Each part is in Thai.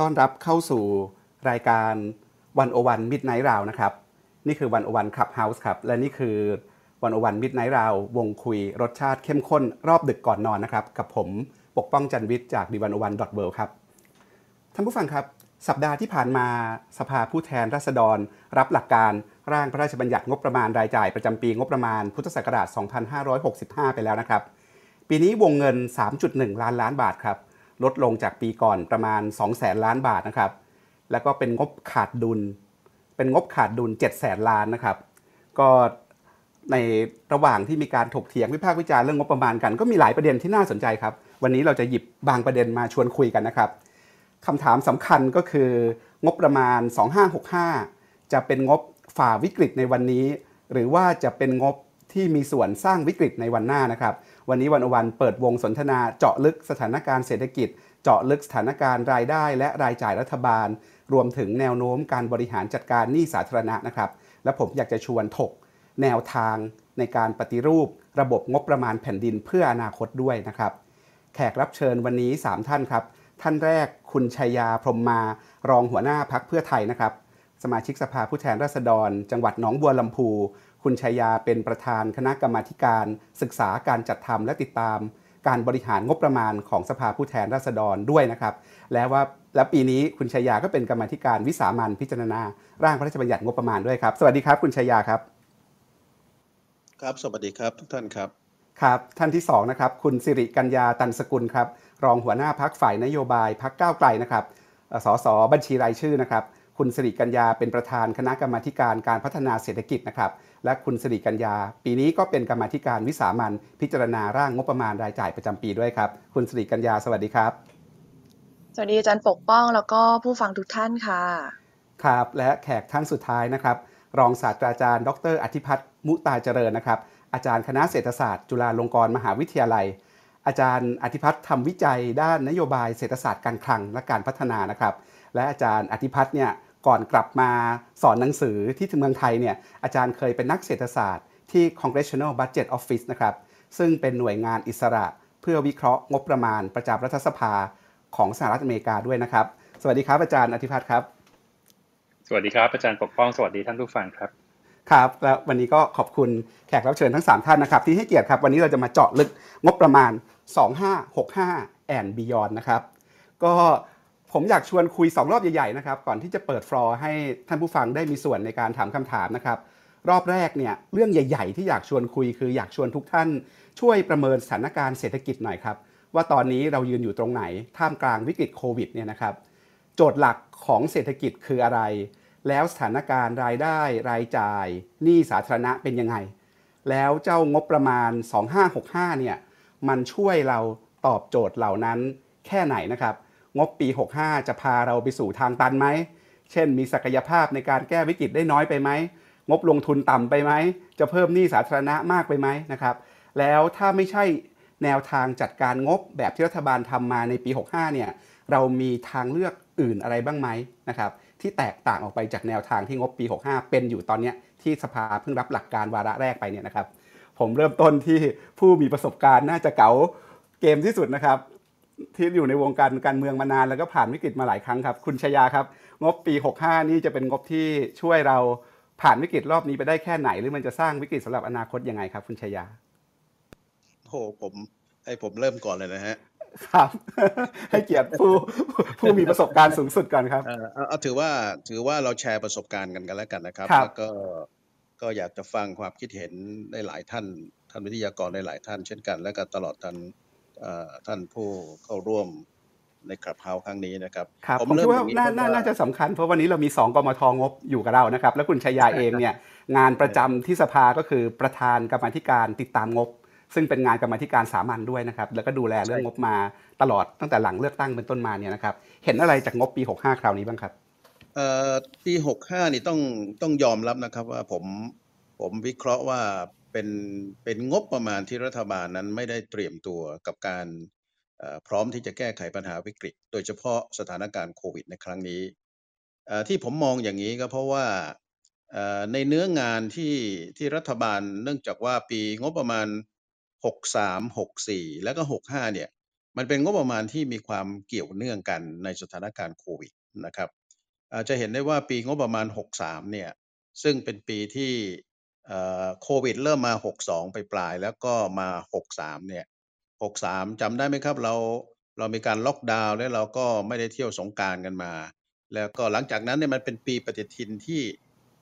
ต้อนรับเข้าสู่รายการ101 Midnight Round นะครับ นี่คือ101 Clubhouse ครับ และนี่คือ101 Midnight Round วงคุยรสชาติเข้มข้นรอบดึกก่อนนอนนะครับ กับผมปกป้องจันวิทย์จาก The101.world ครับ ท่านผู้ฟังครับ สัปดาห์ที่ผ่านมาสภาผู้แทนราษฎร รับหลักการร่างพระราชบัญญัติงบประมาณรายจ่ายประจำปีงบประมาณพุทธศักราช 2565 ไปแล้วนะครับ ปีนี้วงเงิน 3.1 ล้านล้านบาทครับ ลดลงจากปีก่อนประมาณ2แสนล้านบาทนะครับ แล้วก็เป็นงบขาดดุล เป็นงบขาดดุล7แสนล้านนะครับ ก็ในระหว่างที่มีการถกเถียงวิพากษ์วิจารณ์เรื่องงบประมาณกัน ก็มีหลายประเด็นที่น่าสนใจครับ วันนี้เราจะหยิบบางประเด็นมาชวนคุยกันนะครับคำถามสำคัญก็คืองบประมาณ 2565 จะเป็นงบฝ่าวิกฤตในวันนี้ หรือว่าจะเป็นงบที่มีส่วนสร้างวิกฤตในวันหน้านะครับ วันนี้วันอวันเปิดวงสนทนาเจาะลึกสถานการณ์เศรษฐกิจ เจาะลึกสถานการณ์รายได้ และรายจ่ายรัฐบาล รวมถึงแนวโน้มการบริหารจัดการหนี้สาธารณะนะครับ และผมอยากจะชวนถก แนวทางในการปฏิรูป ระบบงบประมาณแผ่นดินเพื่ออนาคตด้วยนะครับ แขกรับเชิญวันนี้ 3 ท่านครับ ท่านแรกคุณชัยยาพรมมารองหัวหน้าพักเพื่อไทยนะครับ สมาชิกสภาผู้แทนราษฎร จังหวัดหนองบัวลำพู คุณชัยยาเป็นประธานคณะกรรมาธิการศึกษาการจัดทำและติดตาม การบริหารงบประมาณของสภาผู้แทนราษฎรด้วยนะครับ และว่าและปีนี้คุณชัยยาก็เป็นกรรมาธิการวิสามันพิจารณา ร่างพระราชบัญญัติงบประมาณด้วยครับ สวัสดีครับคุณชัยยาครับ ครับสวัสดีครับทุกท่านครับครับท่านที่2นะครับคุณสิริกัญญาตันสกุลครับรองหัวหน้าพักฝ่ายนโยบายพักก้าวไกลนะครับเอ่อสสบัญชีรายชื่อนะครับ คุณสิริกัญญาเป็นประธานคณะกรรมาธิการการพัฒนาเศรษฐกิจนะครับ และคุณสิริกัญญา ปีนี้ก็เป็นกรรมาธิการวิสามันพิจารณาร่างงบประมาณรายจ่ายประจำปีด้วยครับ คุณสิริกัญญาสวัสดีครับ สวัสดีอาจารย์ปกป้องแล้วก็ผู้ฟังทุกท่านค่ะ ครับ และแขกท่านสุดท้ายนะครับ รองศาสตราจารย์ ดร อธิพัฒน์มุตาเจริญนะครับ อาจารย์คณะเศรษฐศาสตร์ จุฬาลงกรณ์มหาวิทยาลัย อาจารย์อธิพัฒน์ทำวิจัยด้านนโยบายเศรษฐศาสตร์การคลังและการพัฒนานะครับ และอาจารย์อธิพัฒน์เนี่ย ก่อนกลับมาสอนหนังสือที่ถึงเมืองไทยเนี่ยอาจารย์เคยเป็นนักเศรษฐศาสตร์ที่ Congressional Budget Office นะครับซึ่งเป็นหน่วยงานอิสระ เพื่อวิเคราะห์งบประมาณประจำรัฐสภาของสหรัฐอเมริกาด้วยนะครับ สวัสดีครับอาจารย์อธิพัฒน์ครับ สวัสดีครับอาจารย์ปกป้องสวัสดีท่านผู้ฟังครับครับและวันนี้ก็ขอบคุณแขกรับเชิญทั้ง 3 ท่านนะครับ ที่ให้เกียรติครับ วันนี้เราจะมาเจาะลึกงบประมาณ 2565 and beyond นะครับ ก็ ผมอยากชวนคุย 2 รอบใหญ่ๆนะครับก่อนที่จะเปิดฟลอร์ให้ท่านผู้ฟังได้มีส่วนในการถามคำถามนะครับรอบแรกเนี่ยเรื่องใหญ่ ๆ ที่อยากชวนคุยคืออยากชวนทุกท่าน ช่วยประเมินสถานการณ์เศรษฐกิจหน่อยครับว่าตอนนี้เรายืนอยู่ตรงไหนท่ามกลางวิกฤตโควิดเนี่ยนะครับโจทย์หลักของเศรษฐกิจคืออะไร แล้วสถานการณ์รายได้รายจ่ายหนี้สาธารณะเป็นยังไง แล้วเจ้างบประมาณ 2565เนี่ยมันช่วยเราตอบโจทย์เหล่านั้นแค่ไหนนะครับ งบปี 65 จะพาเราไปสู่ทางตันไหม เช่น มีศักยภาพในการแก้วิกฤตได้น้อยไปไหม งบลงทุนต่ำไปไหม จะเพิ่มหนี้สาธารณะมากไปไหมนะครับ แล้วถ้าไม่ใช่แนวทางจัดการงบแบบที่รัฐบาลทำมาในปี 65 เนี่ย เรามีทางเลือกอื่นอะไรบ้างไหมนะครับ ที่แตกต่างออกไปจากแนวทางที่งบปี 65 เป็นอยู่ตอนนี้ที่สภาเพิ่งรับหลักการวาระแรกไปเนี่ยนะครับ ผมเริ่มต้นที่ผู้มีประสบการณ์น่าจะเก๋าเกมที่สุดนะครับ ที่อยู่ในวงการการเมืองมานานแล้วก็ผ่านวิกฤตมาหลายครั้งครับ คุณชยาครับ งบปี 65 นี่จะเป็นงบที่ช่วยเราผ่านวิกฤตรอบนี้ไปได้แค่ไหน หรือมันจะสร้างวิกฤตสำหรับอนาคตยังไงครับ คุณชยาโอ้โหผมให้ผมเริ่มก่อนเลยนะฮะครับ ให้เกียรติผู้ผู้มีประสบการณ์สูงสุดก่อนครับเอ่อเอาเอาถือว่าถือว่าเราแชร์ประสบการณ์กันกันแล้วกันนะครับครับแล้วก็ก็อยากจะฟังความคิดเห็นในหลายท่านท่านวิทยากรในหลายท่านเช่นกัน และก็ตลอดท่านเอ่อ ท่านผู้เข้าร่วมในคลับเฮาส์ครั้งนี้นะครับครับผมเริ่คิดว่าอย่งน่าเพระน่าน่าจะสำคัญเพราะวันนี้เรามี 2กมทงบอยู่กับเรานะครับ และคุณชยาเองเนี่ยงานประจำที่สภาก็คือประธานกรรมาธิการติดตามงบ ซึ่งเป็นงานกรรมาธิการสามัญด้วยนะครับ แล้วก็ดูแลเรื่องงบมาตลอดตั้งแต่หลังเลือกตั้งเป็นต้นมาเนี่ยนะครับ เห็นอะไรจากงบปี 65 คราวนี้บ้างครับเอ่อปีหกห้านี่ต้องต้องยอมรับนะครับว่าผมผมวิเคราะห์ว่า เป็นเป็นงบประมาณที่รัฐบาลนั้นไม่ได้เตรียมตัวกับการพร้อมที่จะแก้ไขปัญหาวิกฤต โดยเฉพาะสถานการณ์โควิดในครั้งนี้ ที่ผมมองอย่างนี้ก็เพราะว่าในเนื้องานที่ที่รัฐบาลเนื่องจากว่าปีงบประมาณ 63 64 แล้วก็ 65 เนี่ยมันเป็นงบประมาณที่มีความเกี่ยวเนื่องกันในสถานการณ์โควิดนะครับอาจะเห็นได้ว่าปีงบประมาณ 63 เนี่ยซึ่งเป็นปีที่ โควิดเริ่มมา 62 ไปปลาย แล้วก็มา 63 เนี่ย 63จำได้ไหมครับ เราเรามีการล็อกดาวน์แล้วเราก็ไม่ได้เที่ยวสงกานต์กันมา แล้วก็หลังจากนั้นเนี่ยมันเป็นปีปฏิทินที่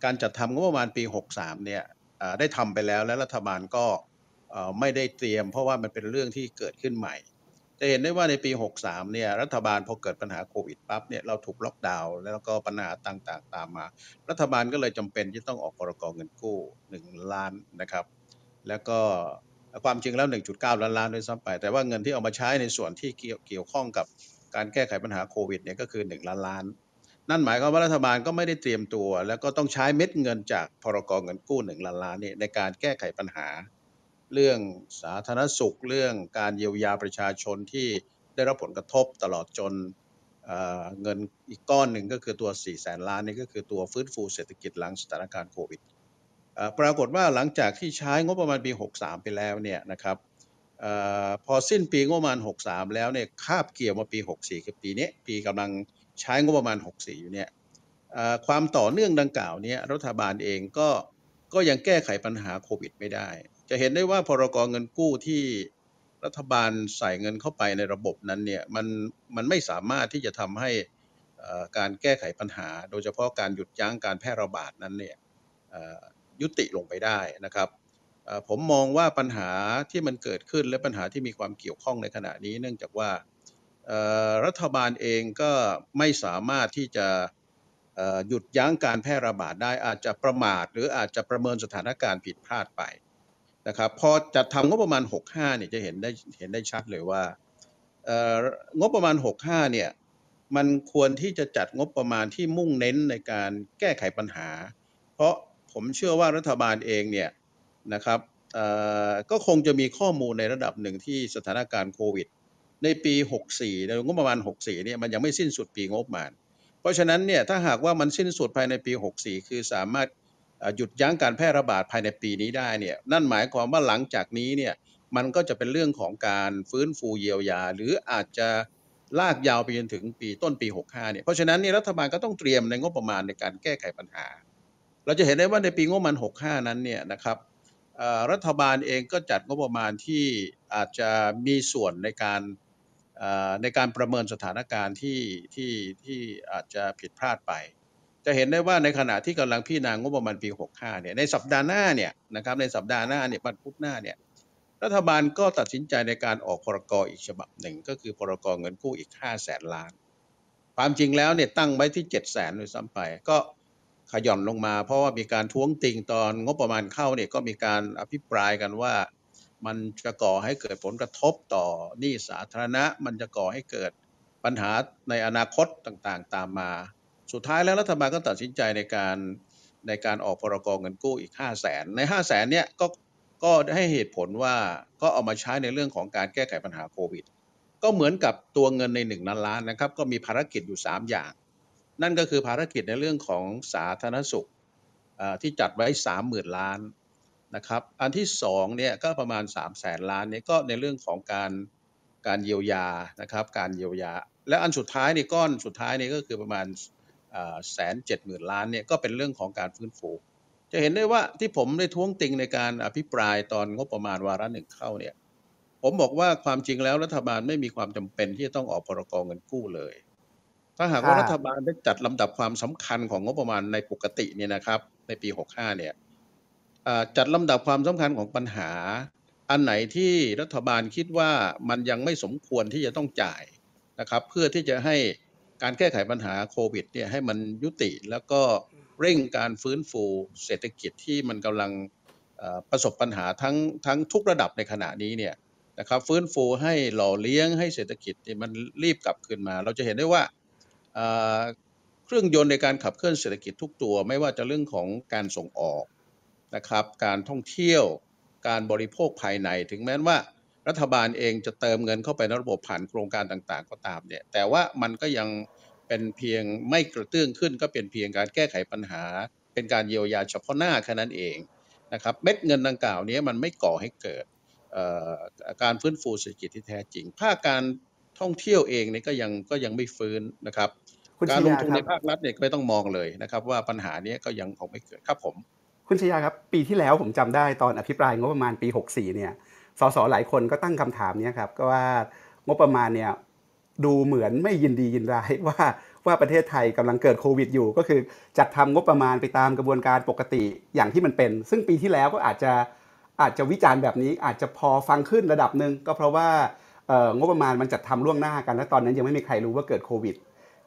การจัดทำงบประมาณปี 63 เนี่ยได้ทำไปแล้วและรัฐบาลก็ไม่ได้เตรียม เพราะว่ามันเป็นเรื่องที่เกิดขึ้นใหม่ จะเห็นได้ว่าในปี 63 เนี่ยรัฐบาลพอเกิดปัญหาโควิดปั๊บเนี่ยเราถูกล็อกดาวน์แล้วก็ปัญหาต่างๆ ตามมา รัฐบาลก็เลยจำเป็นที่ต้องออกพรกเงินกู้ 1 ล้านนะครับ แล้วก็ความจริงแล้ว 1.9 ล้านล้านด้วยซ้ำไป แต่ว่าเงินที่เอามาใช้ในส่วนที่เกี่ยวเกี่ยวข้องกับการแก้ไขปัญหาโควิดเนี่ยก็คือ 1 ล้านล้าน นั่นหมายความว่ารัฐบาลก็ไม่ได้เตรียมตัว แล้วก็ต้องใช้เม็ดเงินจากพรกเงินกู้ 1 ล้านล้านเนี่ยในการแก้ไขปัญหา เรื่องสาธารณสุข เรื่องการเยียวยาประชาชนที่ได้รับผลกระทบตลอดจนเเงินอีกก้อนหนึ่งก็คือตัว 4 แสนล้านนี่ก็คือตัวฟื้นฟูเศรษฐกิจหลังสถานการณ์โควิดปรากฏว่าหลังจากที่ใช้งบประมาณปี 63 ไปแล้วเนี่ยนะครับออพอสิ้นปีงบประมาณ 63 แล้วเนี่ยคาบเกี่ยวมาปี 64 คือปีนี้ปีกำลังใช้งบประมาณ 64 อยู่เนี่ยความต่อเนื่องดังกล่าวเนี้รัฐบาลเองก็ก็ยังแก้ไขปัญหาโควิดไม่ได้ จะเห็นได้ว่าพรกรเงินกู้ที่รัฐบาลใส่เงินเข้าไปในระบบนั้นเนี่ยมันมันไม่สามารถที่จะทำให้การแก้ไขปัญหา โดยเฉพาะการหยุดยั้งการแพร่ระบาดนั้นเนี่ยยุติลงไปได้นะครับผมมองว่าปัญหาที่มันเกิดขึ้นและปัญหาที่มีความเกี่ยวข้องในขณะนี้ เนื่องจากว่ารัฐบาลเองก็ไม่สามารถที่จะหยุดยั้งการแพร่ระบาดได้อาจจะประมาท หรืออาจจะประเมินสถานการณ์ผิดพลาดไป นะครับพอจัดทำงบประมาณ 65เนี่ยจะเห็นได้เห็นได้ชัดเลยว่าเอ่องบประมาณ 65เนี่ยมันควรที่จะจัดงบประมาณที่มุ่งเน้นในการแก้ไขปัญหา เพราะผมเชื่อว่ารัฐบาลเองเนี่ยนะครับเอ่อก็คงจะมีข้อมูลในระดับหนึ่งที่สถานการณ์โควิด ในปี 64ในงบประมาณ 64เนี่ยมันยังไม่สิ้นสุดปีงบประมาณ เพราะฉะนั้นเนี่ยถ้าหากว่ามันสิ้นสุดภายในปี 64 คือสามารถ หยุดยั้งการแพร่ระบาดภายในปีนี้ได้เนี่ยนั่นหมายความว่าหลังจากนี้เนี่ยมันก็จะเป็นเรื่องของการฟื้นฟูเยียวยา หรืออาจจะลากยาวไปจนถึงปีต้นปี 65เนี่ยเพราะฉะนั้นเนี่ยรัฐบาลก็ต้องเตรียมในงบประมาณในการแก้ไขปัญหา เราจะเห็นได้ว่าในปีงบประมาณ 65 นั้นเนี่ยนะครับรัฐบาลเองก็จัดงบประมาณที่อาจจะมีส่วนในการในการประเมินสถานการณ์ที่ที่ที่อาจจะผิดพลาดไป จะเห็นได้ว่าในขณะที่กำลังพิจารณางบประมาณปี 65 เนี่ย ในสัปดาห์หน้าเนี่ยนะครับในสัปดาห์หน้าเนี่ยวันพุธหน้าเนี่ยรัฐบาลก็ตัดสินใจในการออกพรกอีกฉบับหนึ่ง ก็คือพรกเงินกู้อีก5แสนล้าน ความจริงแล้วเนี่ยตั้งไว้ที่7แสนด้วยซ้ำไปก็ขย่อนลงมา เพราะว่ามีการท้วงติงตอนงบประมาณเข้าเนี่ยก็มีการอภิปรายกันว่า มันจะก่อให้เกิดผลกระทบต่อหนี้สาธารณะ มันจะก่อให้เกิดปัญหาในอนาคตต่างๆ ตามมา สุดท้ายแล้วรัฐบาลก็ตัดสินใจในการในการออกพรกเงินกู้อีก 5 0 0แสนใน 5 0 0แสนเนี่ยก็ก็ให้เหตุผลว่าก็เอามาใช้ในเรื่องของการแก้ไขปัญหาโควิด ก็เหมือนกับตัวเงินใน1ล้านล้านนะครับ ก็มีภารกิจอยู่ 3 อย่าง นั่นก็คือภารกิจในเรื่องของสาธารณสุขอ่อที่จัดไว้ 30,000 ล้านนะครับ อันที่2เนี่ยก็ประมาณ 3 0 0แสนล้านเนี่ยก็ในเรื่องของการการเยียวยานะครับ การเยียวยา และอันสุดท้ายนี่ก้อนสุดท้ายนี่ก็คือประมาณ แสนเจ็ดหมื่นล้านเนี่ยก็เป็นเรื่องของการฟื้นฟู จะเห็นได้ว่าที่ผมได้ท้วงติงในการอภิปรายตอนงบประมาณวาระหนึ่งเข้าเนี่ยผมบอกว่าความจริงแล้วรัฐบาลไม่มีความจำเป็นที่จะต้องออกพรกองเงินกู้เลย ถ้าหากว่ารัฐบาลได้จัดลำดับความสำคัญของงบประมาณในปกติเนี่ยนะครับ ในปี 65 เนี่ยจัดลำดับความสำคัญของปัญหา อันไหนที่รัฐบาลคิดว่ามันยังไม่สมควรที่จะต้องจ่ายนะครับ เพื่อที่จะให้ การแก้ไขปัญหาโควิดเนี่ยให้มันยุติ แล้วก็เร่งการฟื้นฟูเศรษฐกิจที่มันกำลังประสบปัญหาทั้งทั้งทุกระดับในขณะนี้เนี่ยนะครับฟื้นฟูให้หล่อเลี้ยงให้เศรษฐกิจมันรีบกลับคืนมา เราจะเห็นได้ว่าเครื่องยนต์ในการขับเคลื่อนเศรษฐกิจทุกตัว ไม่ว่าจะเรื่องของการส่งออกนะครับการท่องเที่ยวการบริโภคภายในถึงแม้ว่า รัฐบาลเองจะเติมเงินเข้าไปในระบบผ่านโครงการต่างๆ ก็ตามเนี่ย แต่ว่ามันก็ยังเป็นเพียงไม่กระเตื้องขึ้น ก็เป็นเพียงการแก้ไขปัญหา เป็นการเยียวยาเฉพาะหน้าแค่นั้นเองนะครับเม็ดเงินดังกล่าวนี้มันไม่ก่อให้เกิดเอ่อการฟื้นฟูเศรษฐกิจที่แท้จริง ภาคการท่องเที่ยวเองเนี่ยก็ยังก็ยังไม่ฟื้นนะครับคุณการชลงยาทุนคในรับภาครัฐเนี่ยก็ไม่ต้องมองเลยนะครับ ว่าปัญหาเนี้ยก็ยังคงไม่เกิดครับผม คุณชยาครับ ปีที่แล้วผมจำได้ตอนอภิปรายงบประมาณปี 64 เนี่ย สสหลายคนก็ตั้งคำถามนี้ครับก็ว่างบประมาณเนี่ยดูเหมือนไม่ยินดียินร้ายว่าว่าประเทศไทยกำลังเกิดโควิดอยู่ ก็คือจัดทำงบประมาณไปตามกระบวนการปกติอย่างที่มันเป็น ซึ่งปีที่แล้วก็อาจจะอาจจะวิจารณ์แบบนี้ อาจจะพอฟังขึ้นระดับหนึ่งก็เพราะว่างบประมาณมันจัดทำล่วงหน้ากันและตอนนั้นยังไม่มีใครรู้ว่าเกิดโควิด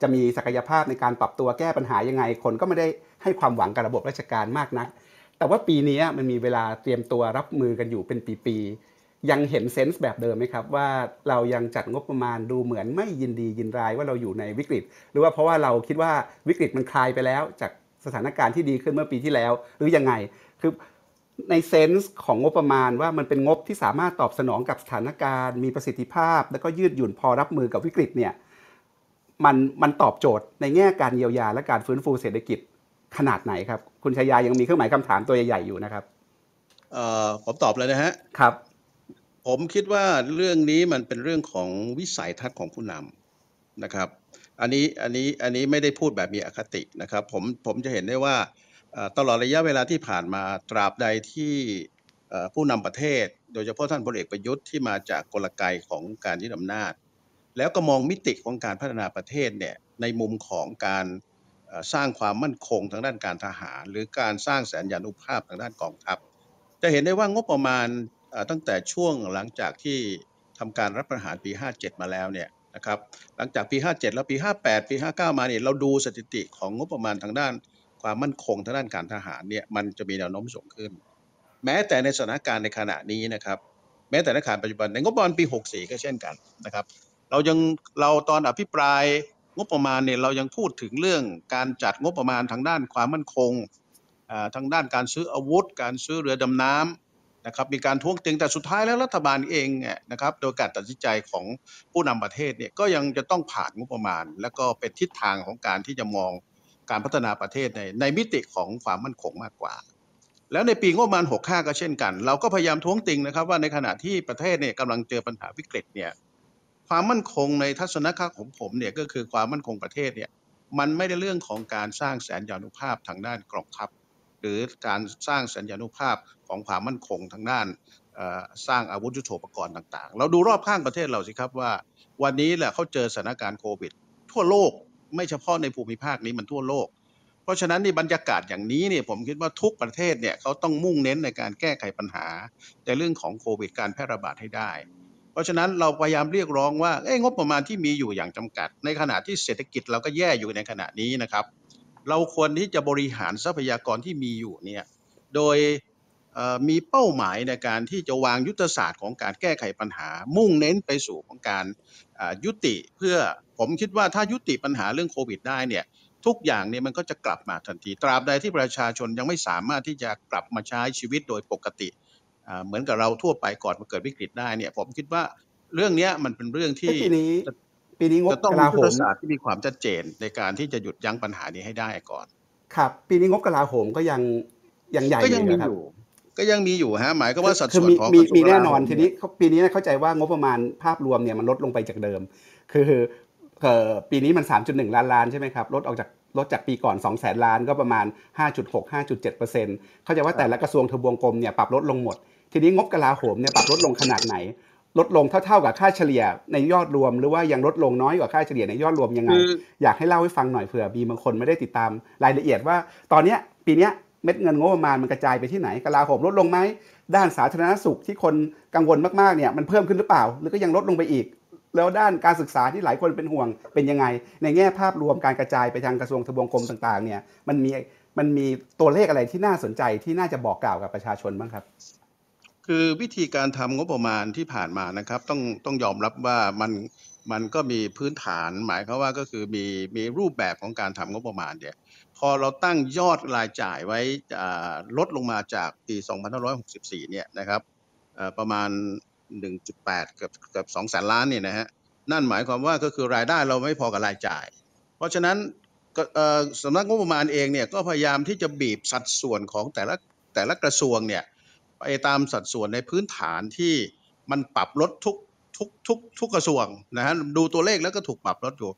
จะมีศักยภาพในการปรับตัวแก้ปัญหายังไง คนก็ไม่ได้ให้ความหวังกับระบบราชการมากนัก แต่ว่าปีนี้มันมีเวลาเตรียมตัวรับมือกันอยู่เป็นปีๆ ยังเห็นเซนส์แบบเดิมไหมครับ ว่าเรายังจัดงบประมาณดูเหมือนไม่ยินดียินร้ายว่าเราอยู่ในวิกฤต หรือว่าเพราะว่าเราคิดว่าวิกฤตมันคลายไปแล้ว จากสถานการณ์ที่ดีขึ้นเมื่อปีที่แล้ว หรือยังไงคือในเซนส์ของงบประมาณว่ามันเป็นงบที่สามารถตอบสนองกับสถานการณ์ มีประสิทธิภาพ แล้วก็ยืดหยุ่นพอรับมือกับวิกฤตเนี่ยมันมันตอบโจทย์ในแง่การเยียวยาและการฟื้นฟูเศรษฐกิจขนาดไหนครับ คุณชายายังมีเครื่องหมายคำถามตัวใหญ่ๆอยู่นะครับเอ่อผมตอบเลยนะฮะครับ ผมคิดว่าเรื่องนี้มันเป็นเรื่องของวิสัยทัศน์ของผู้นำนะครับ อันนี้อันนี้อันนี้ไม่ได้พูดแบบมีอคตินะครับ ผมผมจะเห็นได้ว่าตลอดระยะเวลาที่ผ่านมาตราบใดที่ผู้นำประเทศ โดยเฉพาะท่านพลเอกประยุทธ์ที่มาจากกลไกของการยึดอำนาจ แล้วก็มองมิติของการพัฒนาประเทศเนี่ยในมุมของการสร้างความมั่นคงทางด้านการทหาร หรือการสร้างแสนยานุภาพทางด้านกองทัพ จะเห็นได้ว่างบประมาณ ตั้งแต่ช่วงหลังจากที่ทำการรัฐประหารปี 57 มาแล้วเนี่ยนะครับหลังจากปี 57 แล้วปี 58 ปี 59 มาเนี่ยเราดูสถิติของงบประมาณทางด้านความมั่นคงทางด้านการทหารเนี่ยมันจะมีแนวโน้มสูงขึ้น แม้แต่ในสถานการณ์ในขณะนี้นะครับแม้แต่ในขณะปัจจุบันในงบประมาณปี 64 ก็เช่นกันนะครับเรายังเราตอนอภิปรายงบประมาณเนี่ยเรายังพูดถึงเรื่องการจัดงบประมาณทางด้านความมั่นคงอ่าทางด้านการซื้ออาวุธ การซื้อเรือดำน้ำ นะครับมีการท้วงติงแต่สุดท้ายแล้วรัฐบาลเองเนี่ยนะครับโดยการตัดสินใจของผู้นำประเทศเนี่ยก็ยังจะต้องผ่านงบประมาณ แล้วก็เป็นทิศทางของการที่จะมองการพัฒนาประเทศในในมิติของความมั่นคงมากกว่า แล้วในปีงบประมาณ 65 ก็เช่นกัน เราก็พยายามท้วงติงนะครับว่าในขณะที่ประเทศเนี่ยกำลังเจอปัญหาวิกฤตเนี่ยความมั่นคงในทัศนคติของผมเนี่ยก็คือความมั่นคงประเทศเนี่ยมันไม่ได้เรื่องของการสร้างแสนยานุภาพทางด้านกองทัพ หรือการสร้างแสนยานุภาพของความมั่นคงทางด้านสร้างอาวุธยุทโธปกรณ์ต่างๆ เราดูรอบข้างประเทศเราสิครับว่า วันนี้แหละเขาเจอสถานการณ์โควิด ทั่วโลกไม่เฉพาะในภูมิภาคนี้มันทั่วโลก เพราะฉะนั้นในบรรยากาศอย่างนี้เนี่ยผมคิดว่าทุกประเทศเนี่ยเขาต้องมุ่งเน้นในการแก้ไขปัญหาในเรื่องของโควิดการแพร่ระบาดให้ได้ เพราะฉะนั้นเราพยายามเรียกร้องว่าเอ้งบประมาณที่มีอยู่อย่างจำกัด ในขณะที่เศรษฐกิจเราก็แย่อยู่ในขณะนี้นะครับ เราควรที่จะบริหารทรัพยากรที่มีอยู่เนี่ยโดยเอ่อมีเป้าหมายในการที่จะวางยุทธศาสตร์ของการแก้ไขปัญหา มุ่งเน้นไปสู่ของการอ่ายุติเพื่อผมคิดว่าถ้ายุติปัญหาเรื่องโควิดได้เนี่ยทุกอย่างเนี่ยมันก็จะกลับมาทันที ตราบใดที่ประชาชนยังไม่สามารถที่จะกลับมาใช้ชีวิตโดยปกติอ่าเหมือนกับเราทั่วไปก่อนมาเกิดวิกฤตได้เนี่ยผมคิดว่าเรื่องเนี้ยมันเป็นเรื่องที่ปีนี้ ปีนี้งบจะต้องกมีลายุโหทธมศาสตร์ที่มีความชัดเจนในการที่จะหยุดยั้งปัญหานี้ให้ได้ก่อน ครับ ปีนี้งบกลาโหมก็ยังยังใหญ่ก็ยังมีนะครับอยู่ ก็ยังมีอยู่ฮะหมายก็ว่าสัดคือส่วนมีของมีกระทรวงมีแน่นอนกลาโหมทีนี้เขาปีนี้เข้าใจว่างบประมาณภาพรวมเนี่ยมันลดลงไปจากเดิม คือเอ่อปีนี้มัน 3.1 ล้านล้านใช่ไหมครับลดออกจากลดจากปีก่อน 2 0 0แสนล้านก็ประมาณ 5.6 5.7เปอร์เซ็นต์เข้าใจว่าแต่ละกระทรวงทบวงกรมเนี่ยปรับลดลงหมด ทีนี้งบกลาโหมเนี่ยปรับลดลงขนาดไหน ลดลงเท่าๆกับค่าเฉลี่ยในยอดรวม หรือว่ายังลดลงน้อยกว่าค่าเฉลี่ยในยอดรวมยังไงคืออยากให้เล่าให้ฟังหน่อยเผื่อมีบางคนไม่ได้ติดตามรายละเอียดว่า ตอนเนี้ยปีเนี้ยเม็ดเงินงบประมาณมันกระจายไปที่ไหนกลาโหมลดลงไหมด้านสาธารณสุขที่คนกังวลมากๆเนี่ยมันเพิ่มขึ้นหรือเปล่า หรือก็ยังลดลงไปอีก แล้วด้านการศึกษาที่หลายคนเป็นห่วงเป็นยังไง ในแง่ภาพรวมการกระจายไปทางกระทรวงทบวงกรมต่างๆเนี่ยมันมีมันมีตัวเลขอะไรที่น่าสนใจที่น่าจะบอกกล่าวกับประชาชนบ้างครับ คือวิธีการทำงบประมาณที่ผ่านมานะครับ ต้องต้องยอมรับว่ามันมันก็มีพื้นฐานหมายความว่าก็คือมีมีรูปแบบของการทำงบประมาณเนี่ยพอเราตั้งยอดรายจ่ายไว้ลดลงมาจากปี 2564 เนี่ยนะครับประมาณ 1.8เกือบเกือบ2แสนล้านเนี่ยนะฮะนั่นหมายความว่าก็คือรายได้เราไม่พอกับรายจ่าย เพราะฉะนั้นสำนักงบประมาณเองเนี่ยก็พยายามที่จะบีบสัดส่วนของแต่ละแต่ละกระทรวงเนี่ย ไปตามสัดส่วนในพื้นฐานที่มันปรับลดทุกทุกทุกทุกกระทรวงนะฮะดูตัวเลขแล้วก็ถูกปรับลดอยู่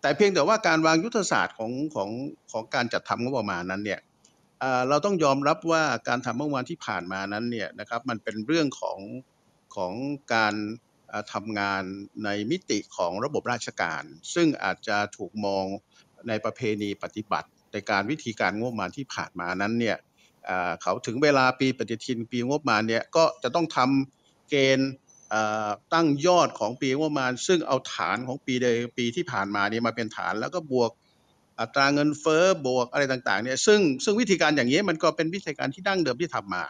แต่เพียงแต่ว่าการวางยุทธศาสตร์ของของของการจัดทำงบประมาณนั้นเนี่ยเราต้องยอมรับว่าการทำงบประมาณที่ผ่านมานั้นเนี่ยนะครับมันเป็นเรื่องของของการเอ่อทำงานในมิติของระบบราชการ ซึ่งอาจจะถูกมองในประเพณีปฏิบัติ ในการวิธีการงบประมาณที่ผ่านมานั้นเนี่ย เขาถึงเวลาปีปฏิทินปีงบประมาณเนี่ยก็จะต้องทำเกณฑ์ตั้งยอดของปีงบประมาณ ซึ่งเอาฐานของปีใดปีที่ผ่านมาเนี่ยมาเป็นฐานแล้วก็บวกอัตราเงินเฟ้อบวกอะไรต่างๆเนี่ยซึ่งซึ่งวิธีการอย่างนี้มันก็เป็นวิธีการที่ดั้งเดิมที่ทำมา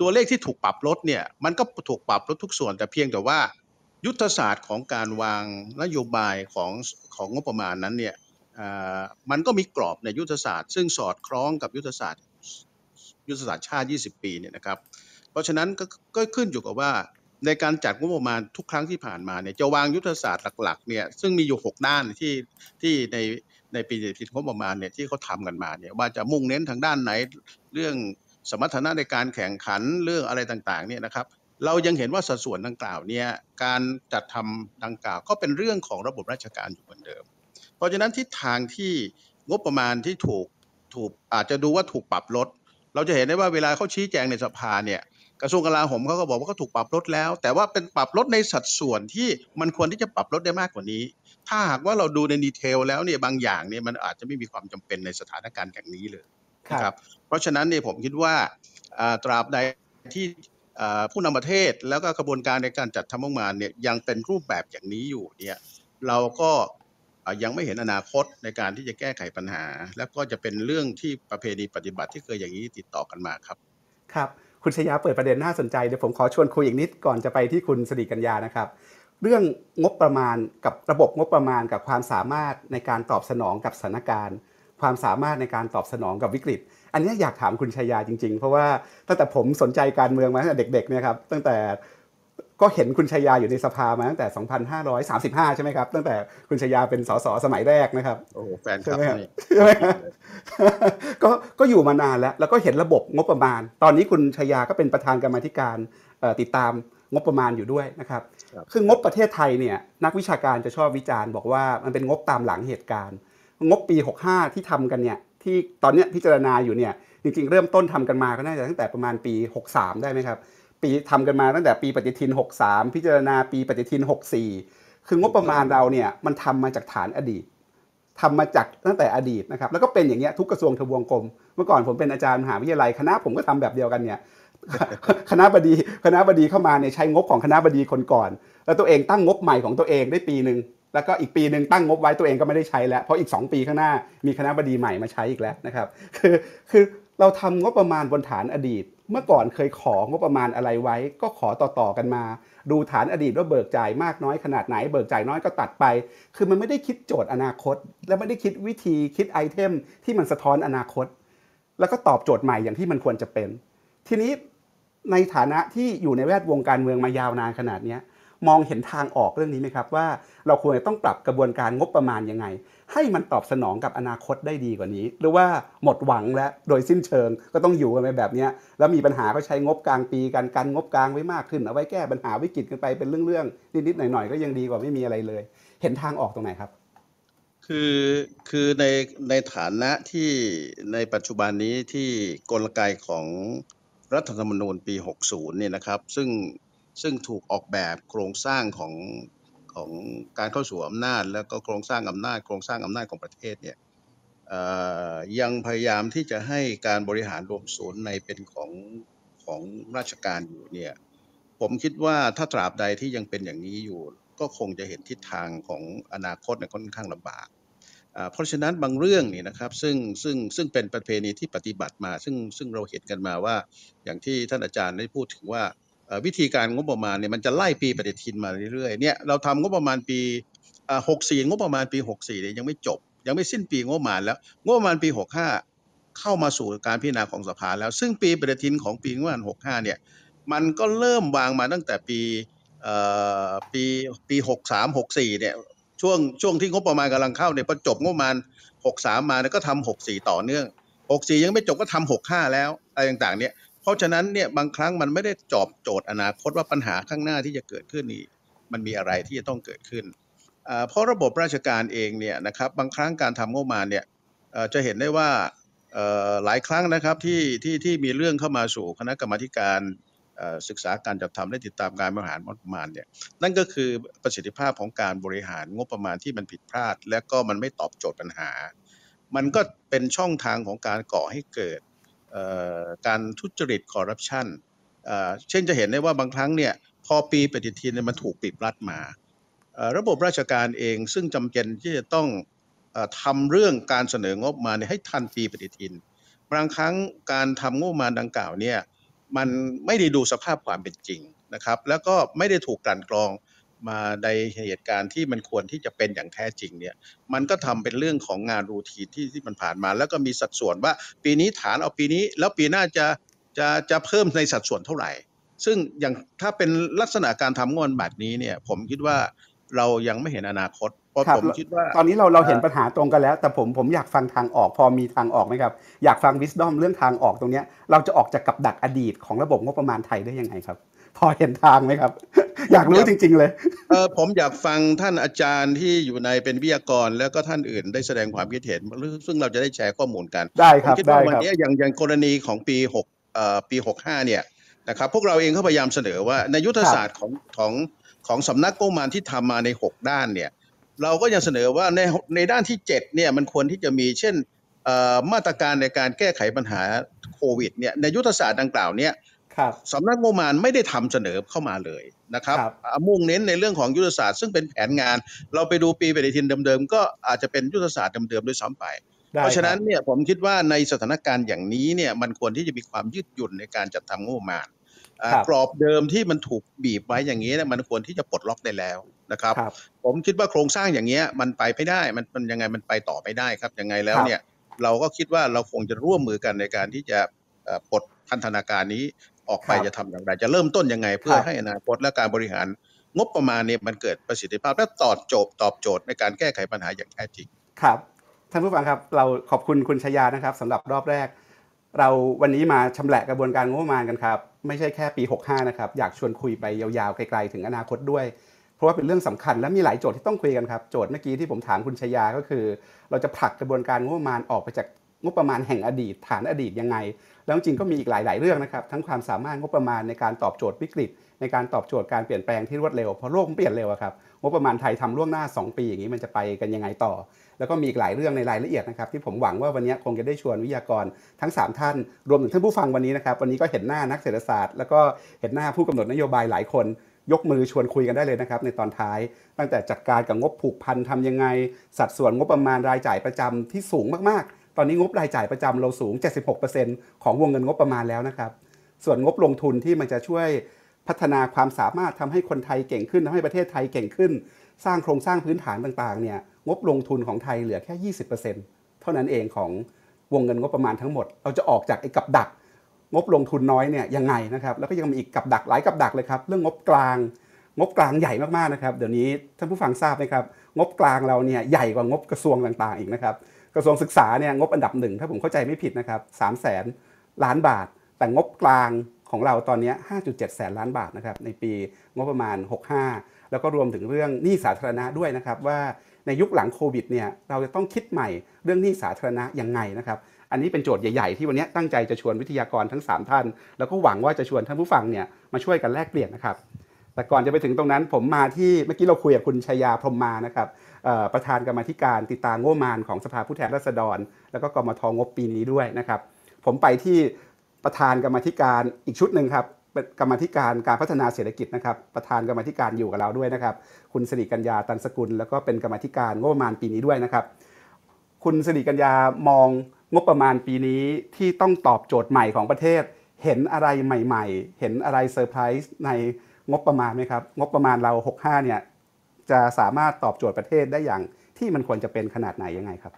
ตัวเลขที่ถูกปรับลดเนี่ยมันก็ถูกปรับลดทุกส่วนแต่เพียงแต่ว่า ยุทธศาสตร์ของการวางนโยบายของของงบประมาณนั้นเนี่ยมันก็มีกรอบในยุทธศาสตร์ ซึ่งสอดคล้องกับยุทธศาสตร์ ยุทธศาสตร์ชาติ 20 ปีเนี่ยนะครับ เพราะฉะนั้นก็ก็ขึ้นอยู่กับว่าในการจัดงบประมาณทุกครั้งที่ผ่านมาเนี่ยจะวางยุทธศาสตร์หลักๆเนี่ยซึ่งมีอยู่ 6 ด้านที่ที่ในในปีผิดงบประมาณเนี่ยที่เขาทำกันมาเนี่ยว่าจะมุ่งเน้นทางด้านไหนเรื่องสมรรถนะในการแข่งขันเรื่องอะไรต่างๆเนี่ยนะครับเรายังเห็นว่าสัดส่วนดังกล่าวเนี่ยการจัดทำดังกล่าว ก็เป็นเรื่องของระบบราชการอยู่เหมือนเดิม เพราะฉะนั้นทิศทางที่งบประมาณที่ถูกถูกอาจจะดูว่าถูกปรับลด เราจะเห็นได้ว่าเวลาเขาชี้แจงในสภาเนี่ยกระทรวงกลาโหมเขาก็บอกว่าเขาถูกปรับลดแล้ว แต่ว่าเป็นปรับลดในสัดส่วนที่มันควรที่จะปรับลดได้มากกว่านี้ ถ้าหากว่าเราดูในดีเทลแล้วเนี่ยบางอย่างเนี่ยมันอาจจะไม่มีความจำเป็นในสถานการณ์อย่างนี้เลยนะครับเพราะฉะนั้นเนี่ยผมคิดว่าอ่าตราบใดที่อ่าผู้นำประเทศแล้วก็กระบวนการในการจัดทำงบประมาณเนี่ยยังเป็นรูปแบบอย่างนี้อยู่เนี่ยเราก็อ่า ยังไม่เห็นอนาคตในการที่จะแก้ไขปัญหา แล้วก็จะเป็นเรื่องที่ประเพณีปฏิบัติที่เคยอย่างนี้ติดต่อกันมาครับ ครับ คุณชยาเปิดประเด็นน่าสนใจเดี๋ยวผมขอชวนคุยอีกนิดก่อนจะไปที่คุณสิริกัญญานะครับ เรื่องงบประมาณกับระบบงบประมาณกับความสามารถในการตอบสนองกับสถานการณ์ความสามารถในการตอบสนองกับวิกฤต อันนี้อยากถามคุณชายาจริง ๆ เพราะว่าตั้งแต่ผมสนใจการเมืองมาตั้งแต่เด็กๆเนี่ยครับตั้งแต่ ก็เห็นคุณชยาอยู่ในสภามาตั้งแต่ 2535 ใช่ไหมครับ ตั้งแต่คุณชยาเป็นสสสมัยแรกนะครับ โอ้โหแฟนคใช่ลับไหมครับนี่ใช่ไหมครับก็ก็อยู่มานานแล้ว แล้วก็เห็นระบบงบประมาณ ตอนนี้คุณชยาก็เป็นประธานกรรมาธิการเอ่อติดตามงบประมาณอยู่ด้วยนะครับครับ คืองบประเทศไทยเนี่ยนักวิชาการจะชอบวิจารณ์บอกว่ามันเป็นงบตามหลังเหตุการณ์ งบปี 65 ที่ทำกันเนี่ยที่ตอนเนี้ยพิจารณาอยู่เนี่ยจริงๆ เริ่มต้นทำกันมาก็น่าจะตั้งแต่ประมาณปี 63 ได้ไหมครับ ปีทำกันมาตั้งแต่ปีปฏิทิน 63 พิจารณาปีปฏิทิน 64 คืองบประมาณเราเนี่ยมันทำมาจากฐานอดีตทำมาจากตั้งแต่อดีตนะครับแล้วก็เป็นอย่างเงี้ยทุกกระทรวงทบวงกรมเมื่อก่อนผมเป็นอาจารย์มหาวิทยาลัยคณะผมก็ทำแบบเดียวกันเนี่ยคณะบดีคณะบดีเข้ามาเนี่ยใช้งบของคณะบดีคนก่อน แล้วตัวเองตั้งงบใหม่ของตัวเองได้ปีหนึ่งแล้วก็อีกปีหนึ่งตั้งงบไว้ตัวเองก็ไม่ได้ใช้แล้ว เพราะอีก 2 ปีข้างหน้ามีคณะบดีใหม่มาใช้อีกแล้วนะครับ คือคือเราทำงบประมาณบนฐานอดีต เมื่อก่อนเคยของบประมาณอะไรไว้ ก็ขอต่อๆกันมา ดูฐานอดีตว่าเบิกจ่ายมากน้อยขนาดไหน เบิกจ่ายน้อยก็ตัดไป คือมันไม่ได้คิดโจทย์อนาคต และไม่ได้คิดวิธีคิดไอเทมที่มันสะท้อนอนาคต แล้วก็ตอบโจทย์ใหม่อย่างที่มันควรจะเป็น ทีนี้ในฐานะที่อยู่ในแวดวงการเมืองมายาวนานขนาดนี้มองเห็นทางออกเรื่องนี้ไหมครับว่า เราควรจะต้องปรับกระบวนการงบประมาณยังไง ให้มันตอบสนองกับอนาคตได้ดีกว่านี้ หรือว่าหมดหวังแล้วโดยสิ้นเชิงก็ต้องอยู่กันไปแบบนี้แล้วมีปัญหาก็ใช้งบกลางปีกันกันงบกลางไว้มากขึ้น เอาไว้แก้ปัญหาวิกฤตกันไปเป็นเรื่องๆนิดๆหน่อยๆก็ยังดีกว่าไม่มีอะไรเลย เห็นทางออกตรงไหนครับ คือคือในในฐานะที่ในปัจจุบันนี้ที่กลไกของรัฐธรรมนูญปี 60 เนี่ยนะครับ ซึ่งซึ่งถูกออกแบบโครงสร้างของ ของการเข้าสู่อำนาจ แล้วก็โครงสร้างอำนาจโครงสร้างอำนาจของประเทศเนี่ยยังพยายามที่จะให้การบริหารรวมศูนย์ในเป็นของของราชการอยู่เนี่ยผมคิดว่าถ้าตราบใดที่ยังเป็นอย่างนี้อยู่ ก็คงจะเห็นทิศทางของอนาคตเนี่ยค่อนข้างลำบากเพราะฉะนั้นบางเรื่องนี่นะครับซึ่งซึ่งซึ่งเป็นประเพณีที่ปฏิบัติมา ซึ่งซึ่งเราเห็นกันมาว่าอย่างที่ท่านอาจารย์ได้พูดถึงว่า วิธีการงบประมาณเนี่ยมันจะไล่ปีปฏิทินมาเรื่อยๆเนี่ยเราทำงบประมาณปีอ่า64งบประมาณปี64เนี่ยยังไม่จบ ยังไม่สิ้นปีงบประมาณแล้วงบประมาณปี65เข้ามาสู่การพิจารณาของสภาแล้ว ซึ่งปีปฏิทินของปีงบประมาณ65เนี่ยมันก็เริ่มวางมาตั้งแต่ปีเอ่อปีปี63 64เนี่ยช่วงช่วงที่งบประมาณกำลังเข้าเนี่ยพอจบงบประมาณ63มาเนี่ยก็ทำ64ต่อเนื่อง64ยังไม่จบก็ทำ65แล้วอะไรต่างๆเนี่ย เพราะฉะนั้นเนี่ยบางครั้งมันไม่ได้จอบโจทย์อนาคตว่าปัญหาข้างหน้าที่จะเกิดขึ้นนี่มันมีอะไรที่จะต้องเกิดขึ้น เพราะระบบราชการเองเนี่ยนะครับบางครั้งการทำงบประมาณเนี่ยจะเห็นได้ว่าหลายครั้งนะครับที่ที่ที่มีเรื่องเข้ามาสู่คณะกรรมธิการศึกษาการจัดทำและติดตามการบริหารงบประมาณเนี่ยนั่นก็คือประสิทธิภาพของการบริหารงบประมาณที่มันผิดพลาด และก็มันไม่ตอบโจทย์ปัญหา มันก็เป็นช่องทางของการก่อให้เกิด การทุจริตคอร์รัปชันเช่นจะเห็นได้ว่าบางครั้งเนี่ยพอปีปฏิทินมันถูกปิดรัดมา ระบบราชการเองซึ่งจำเป็นที่จะต้องออทำเรื่องการเสนองบมาให้ทันปีปฏิทิน บางครั้งการทำงบมาดังกล่าวเนี่ยมันไม่ได้ดูสภาพความเป็นจริงนะครับ แล้วก็ไม่ได้ถูกกลั่นกรอง มาในเหตุการณ์ที่มันควรที่จะเป็นอย่างแท้จริงเนี่ยมันก็ทำเป็นเรื่องของงานรูทีนที่ที่มันผ่านมา แล้วก็มีสัดส่วนว่าปีนี้ฐานเอาปีนี้ แล้วปีหน้าจะจะจะเพิ่มในสัดส่วนเท่าไหร่ ซึ่งอย่างถ้าเป็นลักษณะการทำงบแบบนี้เนี่ยผมคิดว่าเรายังไม่เห็นอนาคตเพราะครับผมคิดว่า ตอนนี้เราเราเห็นเอ่อปัญหาตรงกันแล้ว แต่ผมผมอยากฟังทางออก พอมีทางออกไหมครับ อยากฟังวิส d อมเรื่องทางออกตรงเนี้ยเราจะออกจากกับดักอดีตของระบบงบประมาณไทยได้ยังไงครับ พอเห็นทางไหมครับ อยากรู้จริง ๆ เลยเออผมอยากฟังท่านอาจารย์ที่อยู่ในเป็นวิทยากร แล้วก็ท่านอื่นได้แสดงความคิดเห็น ซึ่งเราจะได้แชร์ข้อมูลกันได้ผคมรับคิดได้ว่าวันครับนี้อย่างอย่างกรณีของปีหกเอ่อปีหกห้าเนี่ยนะครับพวกเราเองก็พยายามเสนอว่าในยุทธศาสตร์ของของของสำนักงบประมาณที่ทำมาในหกด้านเนี่ยเราก็ยังเสนอว่าในในด้านที่เจ็ดเนี่ยมันควรที่จะมีเช่นเอ่อมาตรการในการแก้ไขปัญหาโควิดเนี่ยในยุทธศาสตร์ดังกล่าวเนี่ยครับ สำนักงบประมาณไม่ได้ทำเสนอเข้ามาเลยนะครับครับอ่ามุ่งเน้นในเรื่องของยุทธศาสตร์ซึ่งเป็นแผนงาน เราไปดูปีปฏิทินเดิมๆก็อาจจะเป็นยุทธศาสตร์เดิมๆด้วยซ้ำไปได้เพราะฉะนั้นคบเนี่ยผมคิดว่าในสถานการณ์อย่างนี้เนี่ยมันควรที่จะมีความยืดหยุ่นในการจัดทำงบประมาณอ่าครับกรอบเดิมที่มันถูกบีบไว้อย่างนี้เนี่ยมันควรที่จะปลดล็อกได้แล้วนะครับครับผมคิดว่าโครงสร้างอย่างเงี้ยมันไปไม่ได้มันมันยังไงมันไปต่อไม่ได้ครับยังไงแล้วครับเนี่ยเราก็คิดว่าเราคงจะร่วมมือกันในการที่จะเอ่อปลดพันธนาการนี้ ออกไปครับจะทำอย่างไร จะเริ่มต้นยังไง เพื่อครับให้อนาคตและการบริหารงบประมาณเนี่ยมันเกิดประสิทธิภาพและตอบโจทย์ตอบโจทย์ในการแก้ไขปัญหาอย่างแท้จริงครับท่านผู้ฟังครับเราขอบคุณคุณชยานะครับสำหรับรอบแรก เราวันนี้มาชำแหละกระบวนการงบประมาณกันครับไม่ใช่แค่ปี 65 นะครับ อยากชวนคุยไปยาวๆไกลๆถึงอนาคตด้วย เพราะว่าเป็นเรื่องสำคัญและมีหลายโจทย์ที่ต้องคุยกันครับ โจทย์เมื่อกี้ที่ผมถามคุณชยาก็คือ เราจะผลักกระบวนการงบประมาณออกไปจากงบประมาณแห่งอดีต ฐานอดีตยังไง แล้วจริงก็มีอีกหลาย ๆ เรื่องนะครับทั้งความสามารถงบประมาณในการตอบโจทย์วิกฤต ในการตอบโจทย์การเปลี่ยนแปลงที่รวดเร็วเพราะโลกมันเปลี่ยนเร็วครับงบประมาณไทยทำล่วงหน้า 2 ปีอย่างนี้มันจะไปกันยังไงต่อ แล้วก็มีอีกหลายเรื่องในรายละเอียดนะครับที่ผมหวังว่าวันนี้คงจะได้ชวนวิทยากรทั้ง 3 ท่าน รวมถึงท่านผู้ฟังวันนี้นะครับวันนี้ก็เห็นหน้านักเศรษฐศาสตร์ แล้วก็เห็นหน้าผู้กำหนดนโยบายหลายคนยกมือชวนคุยกันได้เลยนะครับในตอนท้าย ตั้งแต่จัดการกับงบผูกพันทำยังไง สัดส่วนงบประมาณรายจ่ายประจำที่สูงมากๆ ตอนนี้งบรายจ่ายประจำเราสูง 76%ของวงเงินงบประมาณแล้วนะครับ ส่วนงบลงทุนที่มันจะช่วยพัฒนาความสามารถทำให้คนไทยเก่งขึ้นทำให้ประเทศไทยเก่งขึ้น สร้างโครงสร้างพื้นฐานต่างๆเนี่ยงบลงทุนของไทยเหลือแค่ 20%เท่านั้นเองของวงเงินงบประมาณทั้งหมด เราจะออกจากไอ้กับดัก งบลงทุนน้อยเนี่ยยังไงนะครับแล้วก็ยังมีอีกกับดักหลายกับดักเลยครับ เรื่องงบกลาง งบกลางใหญ่มากๆนะครับ เดี๋ยวนี้ท่านผู้ฟังทราบไหมครับงบกลางเราเนี่ยใหญ่กว่างบกระทรวงต่างๆอีกนะครับ กระทรวงศึกษาเนี่ยงบอันดับหนึ่งถ้าผมเข้าใจไม่ผิดนะครับสามแสนล้านบาท แต่งบกลางของเราตอนนี้ 5.7 แสนล้านบาทนะครับในปีงบประมาณ 65 แล้วก็รวมถึงเรื่องหนี้สาธารณะด้วยนะครับว่าในยุคหลังโควิดเนี่ยเราจะต้องคิดใหม่เรื่องหนี้สาธารณะยังไงนะครับอันนี้เป็นโจทย์ใหญ่ๆ ที่วันนี้ตั้งใจจะชวนวิทยากรทั้ง 3 ท่าน แล้วก็หวังว่าจะชวนท่านผู้ฟังเนี่ยมาช่วยกันแลกเปลี่ยนนะครับแต่ก่อนจะไปถึงตรงนั้นผมมาที่เมื่อกี้เราคุยกับคุณชยาพรหมมานะครับ ประธานกรรมธิการติดตามงบมาณของสภาผู้แทนราษฎร แล้วก็กมทงบปีนี้ด้วยนะครับ ผมไปที่ประธานกรรมธิการอีกชุดหนึ่งครับเป็นกรรมธิการการพัฒนาเศรษฐกิจนะครับ ประธานกรรมธิการอยู่กับเราด้วยนะครับ คุณสิริกัญญาตันสกุล แล้วก็เป็นกรรมธิการงบประมาณปีนี้ด้วยนะครับ คุณสิริกัญญามองงบประมาณปีนี้ที่ต้องตอบโจทย์ใหม่ของประเทศ เห็นอะไรใหม่ ๆ เห็นอะไรเซอร์ไพรส์ในงบประมาณไหมครับ งบประมาณเรา 65เนี่ย จะสามารถตอบโจทย์ประเทศได้อย่างที่มันควรจะเป็นขนาดไหนยังไงครับ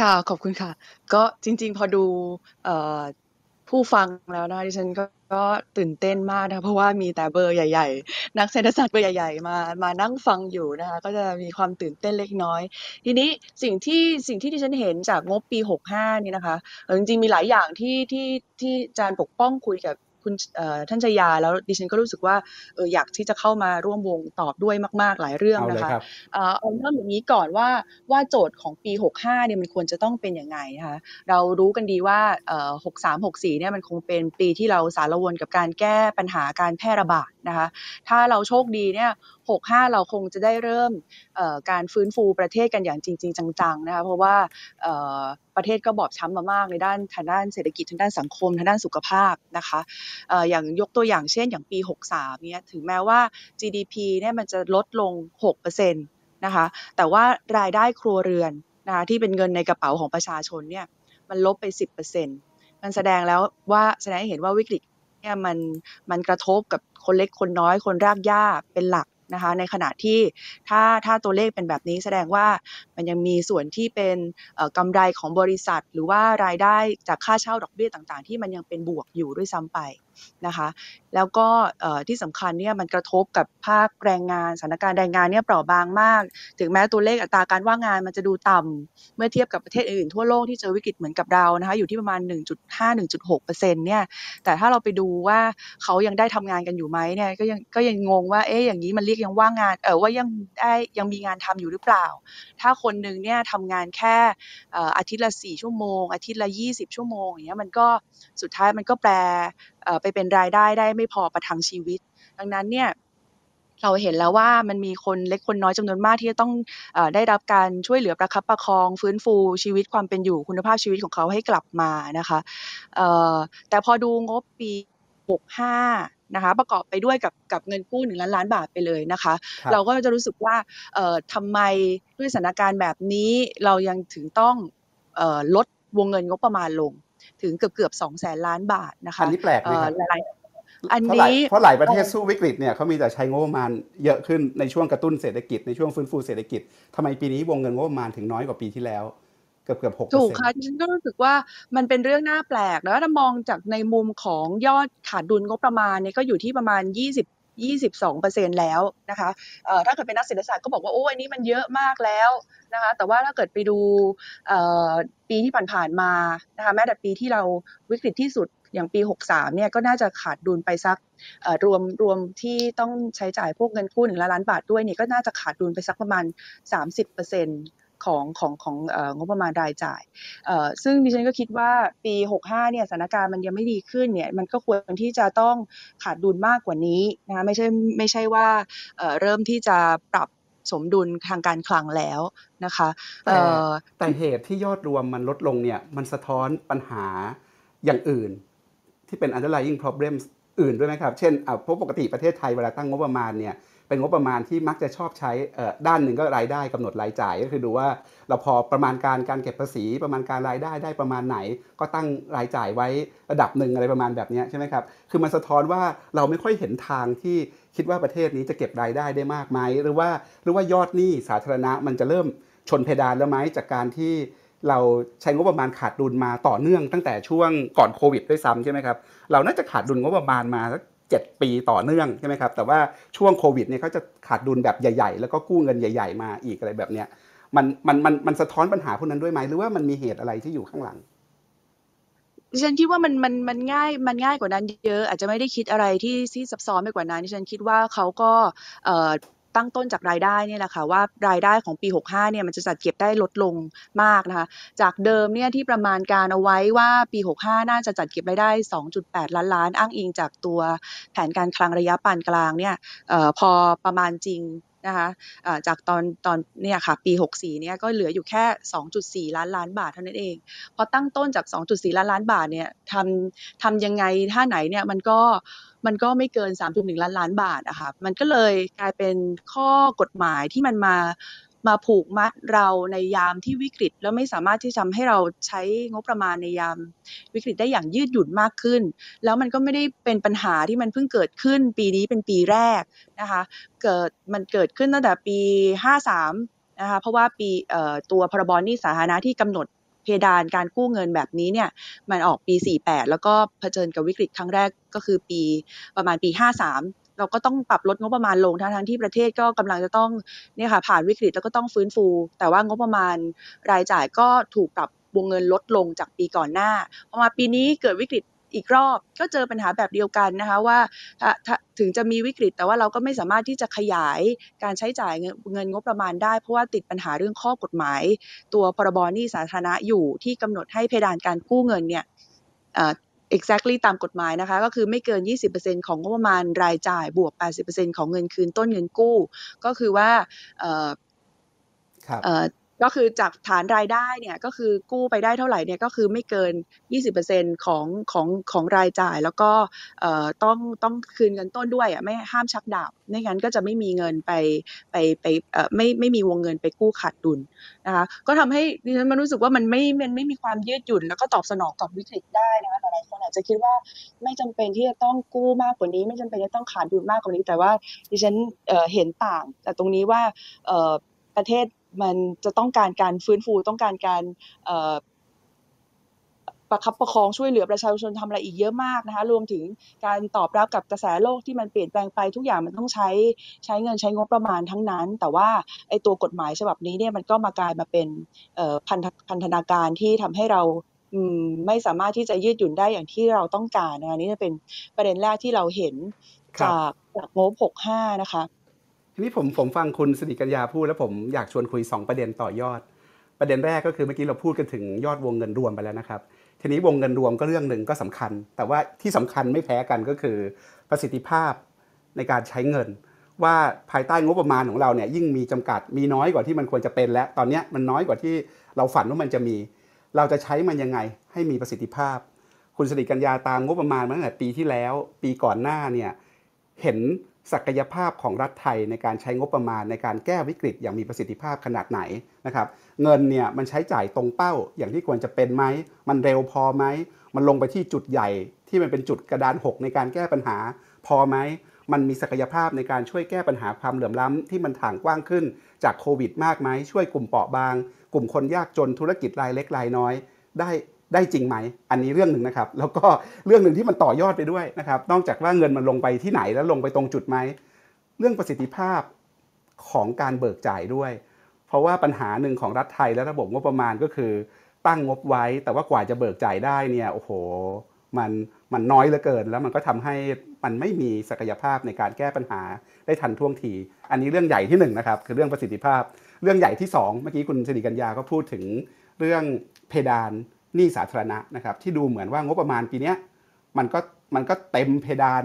ค่ะขอบคุณค่ะ ก็จริง ๆ พอดูอผู้ฟังแล้วนะคะดิฉันก็ก็ตื่นเต้นมากนะเพราะว่ามีแต่เบอร์ใหญ่ ๆ นักเศรษฐศาสตร์เบอร์ใหญ่ๆมามานั่งฟังอยู่นะคะก็จะมีความตื่นเต้นเล็กน้อย ทีนี้สิ่งที่สิ่งที่ดิฉันเห็นจากงบปี 65 นี่นะคะจริงๆมีหลายอย่างที่ที่ที่อาจารย์ปกป้องคุยกับ คุณเอ่อท่านชยาแล้วดิฉันก็รู้สึกว่าเอออยากที่จะเข้ามาร่วมวงตอบด้วยมาก ๆ หลายเรื่องเอาเลยนะคะครับเอ่อเอาเริ่มอย่างนี้ก่อนว่าว่าโจทย์ของปี 65เนี่ยมันควรจะต้องเป็นยังไงนะคะเรารู้กันดีว่าเอ่อ63 64เนี่ยมันคงเป็นปีที่เราสารวนกับการแก้ปัญหาการแพร่ระบาดนะคะถ้าเราโชคดีเนี่ย65 เราคงจะได้เริ่มการฟื้นฟูประเทศกันอย่างจริง ๆ จังๆนะคะเพราะว่าประเทศก็บอบช้ำมามากในด้านทางด้านเศรษฐกิจทางด้านสังคมทางด้านสุขภาพนะคะเอ่ออย่างยกตัวอย่างเช่นอย่างปี 63เนี่ยถึงแม้ว่า GDP เนี่ยมันจะลดลง 6%นะคะแต่ว่ารายได้ครัวเรือนนะคะที่เป็นเงินในกระเป๋าของประชาชนเนี่ยมันลบไป 10%มันแสดงแล้วว่าแสดงให้เห็นว่าวิกฤตเนี่ยมันมันกระทบกับคนเล็กคนน้อยคนรากหญ้าเป็นหลัก นะคะในขณะที่ถ้าถ้าตัวเลขเป็นแบบนี้แสดงว่ามันยังมีส่วนที่เป็นเอ่อกำไรของบริษัท หรือว่ารายได้จากค่าเช่าดอกเบี้ยต่าง ๆ ที่มันยังเป็นบวกอยู่ด้วยซ้ำไปนะคะ แล้วก็ที่สำคัญเนี่ยมันกระทบกับภาคแรงงานสถานการณ์แรงงานเนี่ยเปราะบางมาก ถึงแม้ตัวเลขอัตราการว่างงานมันจะดูต่ำเมื่อเทียบกับประเทศอื่นทั่วโลกที่เจอวิกฤตเหมือนกับเรานะคะอยู่ที่ประมาณ 1.5-1.6%เนี่ยแต่ถ้าเราไปดูว่าเขายังได้ทำงานกันอยู่ไหมเนี่ยก็ยังก็ยังงงว่าเอ๊ะอย่างนี้มันเรียกยังว่างงานเออว่ายังได้ยังมีงานทำอยู่หรือเปล่า ถ้าคนหนึ่งเนี่ยทำงานแค่อ่ออาทิตย์ละ 4 ชั่วโมง อาทิตย์ละ 20 ชั่วโมงอย่างเงี้ยมันก็สุดท้ายมันก็แปลไปเป็นรายได้ได้ไม่พอประทังชีวิต ดังนั้นเนี่ยเราเห็นแล้วว่ามันมีคนเล็กคนน้อยจำนวนมากที่จะต้องเออได้รับการช่วยเหลือประคับประคอง ฟื้นฟูชีวิตความเป็นอยู่คุณภาพชีวิตของเขาให้กลับมานะคะเอ่อแต่พอดูงบปี 65 นะคะ ประกอบไปด้วยกับกับเงินกู้1ล้านล้านบาทไปเลยนะคะครับเราก็จะรู้สึกว่าเอ่อทำไมด้วยสถานการณ์แบบนี้เรายังถึงต้องเอ่อลดวงเงินงบประมาณลง ถึงเกือบเกือบสองแสนล้านบาทนะคะอันนี้แปลกไหมเอ่อครับหลายๆ อันเพราะหลายนี้เพราะหลายประเทศสู้วิกฤตเนี่ยเขามีแต่ใช้งบประมาณเยอะขึ้นในช่วงกระตุ้นเศรษฐกิจในช่วงฟื้นฟูเศรษฐกิจทำไมปีนี้วงเงินงบประมาณถึงน้อยกว่าปีที่แล้วเกือบเกือบหกเปอร์ถูกเซ็นต์ค่ะดิฉันก็รู้สึกว่ามันเป็นเรื่องน่าแปลกแล้วถ้ามองจากในมุมของยอดขาดดุลงบประมาณเนี่ยก็อยู่ที่ประมาณ 20 22เปอร์เซ็นแล้วนะคะเอ่อถ้าเกิดเป็นนักเศรษฐศาสตร์ก็บอกว่าโอ้อันนี้มันเยอะมากแล้วนะคะ แต่ว่าถ้าเกิดไปดูเอ่อปีที่ผ่านๆมานะคะแม้แต่ปีที่เราวิกฤตที่สุด อย่างปี 63เนี่ยก็น่าจะขาดดุลไปสักรวมรวมที่ต้องใช้จ่ายพวกเงินกู้หนึ่งล้านบาทด้วยเนี่ยก็น่าจะขาดดุลไปสักประมาณ 30เปอร์เซ็นของของของเอ่องบประมาณรายจ่าย ซึ่งดิฉันก็คิดว่าปี 65เนี่ยสถานการณ์มันยังไม่ดีขึ้นเนี่ยมันก็ควรที่จะต้องขาดดุลมากกว่านี้นะคะไม่ใช่ไม่ใช่ว่าเริ่มที่จะปรับสมดุลทางการคลังแล้วนะคะเอ่แต่เหตุที่ยอดรวมมันลดลงเนี่ยมันสะท้อนปัญหาอย่างอื่น ที่เป็น underlying problems อื่นด้วยไหมครับ เช่นอะเพราะปกติประเทศไทยเวลาตั้งงบประมาณเนี่ยเป็นงบประมาณที่มักจะชอบใช้ด้านหนึ่งก็รายได้กำหนดรายจ่ายก็คือดูว่าเราพอประมาณการการเก็บภาษีประมาณการรายได้ได้ประมาณไหน ก็ตั้งรายจ่ายไว้ระดับหนึ่งอะไรประมาณแบบนี้ใช่ไหมครับคือมันสะท้อนว่าเราไม่ค่อยเห็นทางที่คิดว่าประเทศนี้จะเก็บรายได้ได้มากไหมหรือว่าหรือว่ายอดหนี้สาธารณะมันจะเริ่มชนเพดานแล้วไหมจากการที่ เราใช้งบประมาณขาดดุลมาต่อเนื่องตั้งแต่ช่วงก่อนโควิดด้วยซ้ำใช่ไหมครับเราน่าจะขาดดุลงบประมาณมาสักเจ็ดปีต่อเนื่องใช่ไหมครับแต่ว่าช่วงโควิดเนี่ยเขาจะขาดดุลแบบใหญ่ ๆ แล้วก็กู้เงินใหญ่ ๆ มาอีกอะไรแบบเนี้ยมันมันมันมันสะท้อนปัญหาพวกนั้นด้วยไหมหรือว่ามันมีเหตุอะไรที่อยู่ข้างหลังดิฉันคิดว่ามันมันมันง่ายมันง่ายกว่านั้นเยอะอาจจะไม่ได้คิดอะไรที่ที่ซับซ้อนไปกว่านั้นดิฉันคิดว่าเขาก็เอ่อ ตั้งต้นจากรายได้เนี่ยแหละค่ะว่ารายได้ของปี 65 เนี่ยมันจะจัดเก็บได้ลดลงมากนะคะ จากเดิมเนี่ยที่ประมาณการเอาไว้ว่าปี 65 น่าจะจัดเก็บรายได้ 2.8 ล้านล้าน อ้างอิงจากตัวแผนการคลังระยะปานกลางเนี่ยออพอประมาณจริงนะคะจากตอนตอนเนี่ยค่ะปี 64เนี่ยก็เหลืออยู่แค่ 2.4 ล้านล้านบาทเท่านั้นเอง พอตั้งต้นจาก 2.4 ล้านล้านบาทเนี่ยทำทำยังไงท่าไหนเนี่ยมันก็ มันก็ไม่เกิน 3.1 ล้านล้านบาทอะค่ะมันก็เลยกลายเป็นข้อกฎหมายที่มันมามาผูกมัดเราในยามที่วิกฤต แล้วไม่สามารถที่จะทำให้เราใช้งบประมาณในยามวิกฤตได้อย่างยืดหยุ่นมากขึ้น แล้วมันก็ไม่ได้เป็นปัญหาที่มันเพิ่งเกิดขึ้น ปีนี้เป็นปีแรกนะคะเกิดมันเกิดขึ้นตั้งแต่ปี 53นะคะเพราะว่าปีตัวพรบหนี้สาธารณะที่กำหนด เพดานการกู้เงินแบบนี้เนี่ยมันออกปี 48 แล้วก็เผชิญกับวิกฤตครั้งแรกก็คือปีประมาณปี 53เราก็ต้องปรับลดงบประมาณลงทั้งทั้งที่ประเทศก็กำลังจะต้องเนี่ยค่ะผ่านวิกฤตแล้วก็ต้องฟื้นฟู แต่ว่างบประมาณรายจ่ายก็ถูกปรับวงเงินลดลงจากปีก่อนหน้าพอมาปีนี้เกิดวิกฤต อีกรอบก็เจอปัญหาแบบเดียวกันนะคะว่าถ้าถ้าถึงจะมีวิกฤต แต่ว่าเราก็ไม่สามารถที่จะขยายการใช้จ่ายเงินเงินงบประมาณได้ เพราะว่าติดปัญหาเรื่องข้อกฎหมาย ตัวพรบหนี้สาธารณะอยู่ที่กำหนดให้เพดานการกู้เงินเนี่ยเอ่อ exactly ตามกฎหมายนะคะ ก็คือไม่เกิน 20%ของงบประมาณรายจ่ายบวก 80%ของเงินคืนต้นเงินกู้ ก็คือว่า ก็คือจากฐานรายได้เนี่ยก็คือกู้ไปได้เท่าไหร่เนี่ยก็คือไม่เกิน 20%ของของของรายจ่าย แล้วก็ต้องต้องคืนเงินต้นด้วยอะไม่ห้ามชักดาบไม่งั้นก็จะไม่มีเงินไปไปไปไม่ไม่มีวงเงินไปกู้ขาดดุลนะคะก็ทำให้ดิฉันมันรู้สึกว่ามันไม่มันไม่มีความยืดหยุ่น แล้วก็ตอบสนองกับวิกฤตได้นะคะหลายคนอาจจะคิดว่าไม่จำเป็นที่จะต้องกู้มากกว่านี้ ไม่จำเป็นจะต้องขาดดุลมากกว่านี้ แต่ว่าดิฉันเห็นต่างแต่ตรงนี้ว่าประเทศ มันจะต้องการการฟื้นฟูต้องการการประคับประคองช่วยเหลือประชาชนทำอะไรอีกเยอะมากนะคะ รวมถึงการตอบรับกับกระแสโลกที่มันเปลี่ยนแปลงไปทุกอย่างมันต้องใช้ใช้เงินใช้งบประมาณทั้งนั้น แต่ว่าไอ้ตัวกฎหมายฉบับนี้เนี่ยมันก็มากลายมาเป็นพันธพันธนาการที่ทำให้เราไม่สามารถที่จะยืดหยุ่นได้อย่างที่เราต้องการนะคะนี่จะเป็นประเด็นแรกที่เราเห็นจากจากงบ 65 นะคะ ทีนี้ผมผมฟังคุณสิริกัญญาพูดแล้วผมอยากชวนคุย 2 ประเด็นต่อยอด ประเด็นแรกก็คือเมื่อกี้เราพูดกันถึงยอดวงเงินรวมไปแล้วนะครับ ทีนี้วงเงินรวมก็เรื่องหนึ่งก็สำคัญ แต่ว่าที่สำคัญไม่แพ้กันก็คือประสิทธิภาพในการใช้เงิน ว่าภายใต้งบประมาณของเราเนี่ยยิ่งมีจำกัดมีน้อยกว่าที่มันควรจะเป็น และตอนนี้มันน้อยกว่าที่เราฝันว่ามันจะมี เราจะใช้มันยังไงให้มีประสิทธิภาพ คุณสิริกัญญาตามงบประมาณมาตั้งแต่ปีที่แล้ว ปีก่อนหน้าเนี่ยเห็น ศักยภาพของรัฐไทยในการใช้งบประมาณในการแก้วิกฤตอย่างมีประสิทธิภาพขนาดไหนนะครับเงินเนี่ยมันใช้จ่ายตรงเป้าอย่างที่ควรจะเป็นไหม มันเร็วพอไหม มันลงไปที่จุดใหญ่ที่มันเป็นจุดกระดานหกในการแก้ปัญหา พอไหม มันมีศักยภาพในการช่วยแก้ปัญหาความเหลื่อมล้ำที่มันถ่างกว้างขึ้นจากโควิดมากไหมช่วยกลุ่มเปราะบาง กลุ่มคนยากจนธุรกิจรายเล็กรายน้อย ได้ ได้จริงไหม อันนี้เรื่องหนึ่งนะครับ แล้วก็เรื่องหนึ่งที่มันต่อยอดไปด้วยนะครับ นอกจากว่าเงินมันลงไปที่ไหนแล้วลงไปตรงจุดไหม เรื่องประสิทธิภาพของการเบิกจ่ายด้วย เพราะว่าปัญหาหนึ่งของรัฐไทยและระบบงบประมาณก็คือ ตั้งงบไว้ แต่ว่ากว่าจะเบิกจ่ายได้เนี่ย โอ้โห มันมันน้อยเหลือเกิน แล้วมันก็ทำให้มันไม่มีศักยภาพในการแก้ปัญหาได้ทันท่วงที อันนี้เรื่องใหญ่ที่หนึ่งนะครับ คือเรื่องประสิทธิภาพ เรื่องใหญ่ที่สองเมื่อกี้คุณสิริกัญญาก็พูดถึงเรื่องเพดาน หนี้สาธารณะนะครับที่ดูเหมือนว่างบประมาณปีเนี้ยมันก็มันก็เต็มเพดาน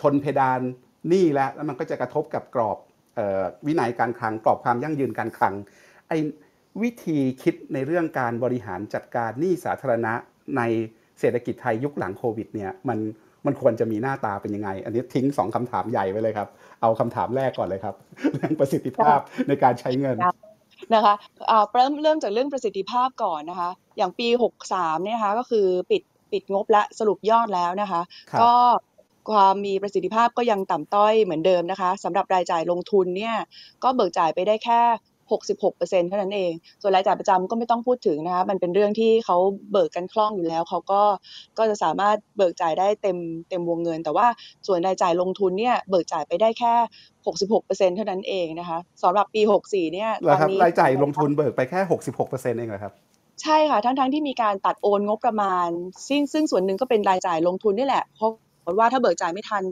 ชนเพดานหนี้แล้วแล้วมันก็จะกระทบกับกรอบเออวินัยการคลังกรอบความยั่งยืนการคลังไอ้วิธีคิดในเรื่องการบริหารจัดการหนี้สาธารณะในเศรษฐกิจไทยยุคหลังโควิดเนี่ยมันมันควรจะมีหน้าตาเป็นยังไง อันนี้ทิ้งสองคำถามใหญ่ไว้เลยครับ เอาคำถามแรกก่อนเลยครับ เรื่องประสิทธิภาพในการใช้เงิน นะคะอ่าเริ่มเริ่มจากเรื่องประสิทธิภาพก่อนนะคะ อย่างปี 63เนี่ยนะคะก็คือปิดปิดงบและสรุปยอดแล้วนะคะครับก็ความมีประสิทธิภาพก็ยังต่ำต้อยเหมือนเดิมนะคะสำหรับรายจ่ายลงทุนเนี่ยก็เบิกจ่ายไปได้แค่ 66%เท่านั้นเอง ส่วนรายจ่ายประจำก็ไม่ต้องพูดถึงนะคะ มันเป็นเรื่องที่เขาเบิกกันคล่องอยู่แล้ว เขาก็ก็จะสามารถเบิกจ่ายได้เต็มเต็มวงเงิน แต่ว่าส่วนรายจ่ายลงทุนเนี่ยเบิกจ่ายไปได้แค่ 66%เท่านั้นเองนะคะสำหรับปี 64 เนี่ยเหรอครับตอนนี้รายจ่ายลงทุนเบิกไปแค่ 66%เองเหรอครับใช่ค่ะ ทั้งๆที่มีการตัดโอนงบประมาณซึ่งซึ่งส่วนหนึ่งก็เป็นรายจ่ายลงทุนนี่แหละเพราะ ว่าถ้าเบิกจ่ายไม่ทัน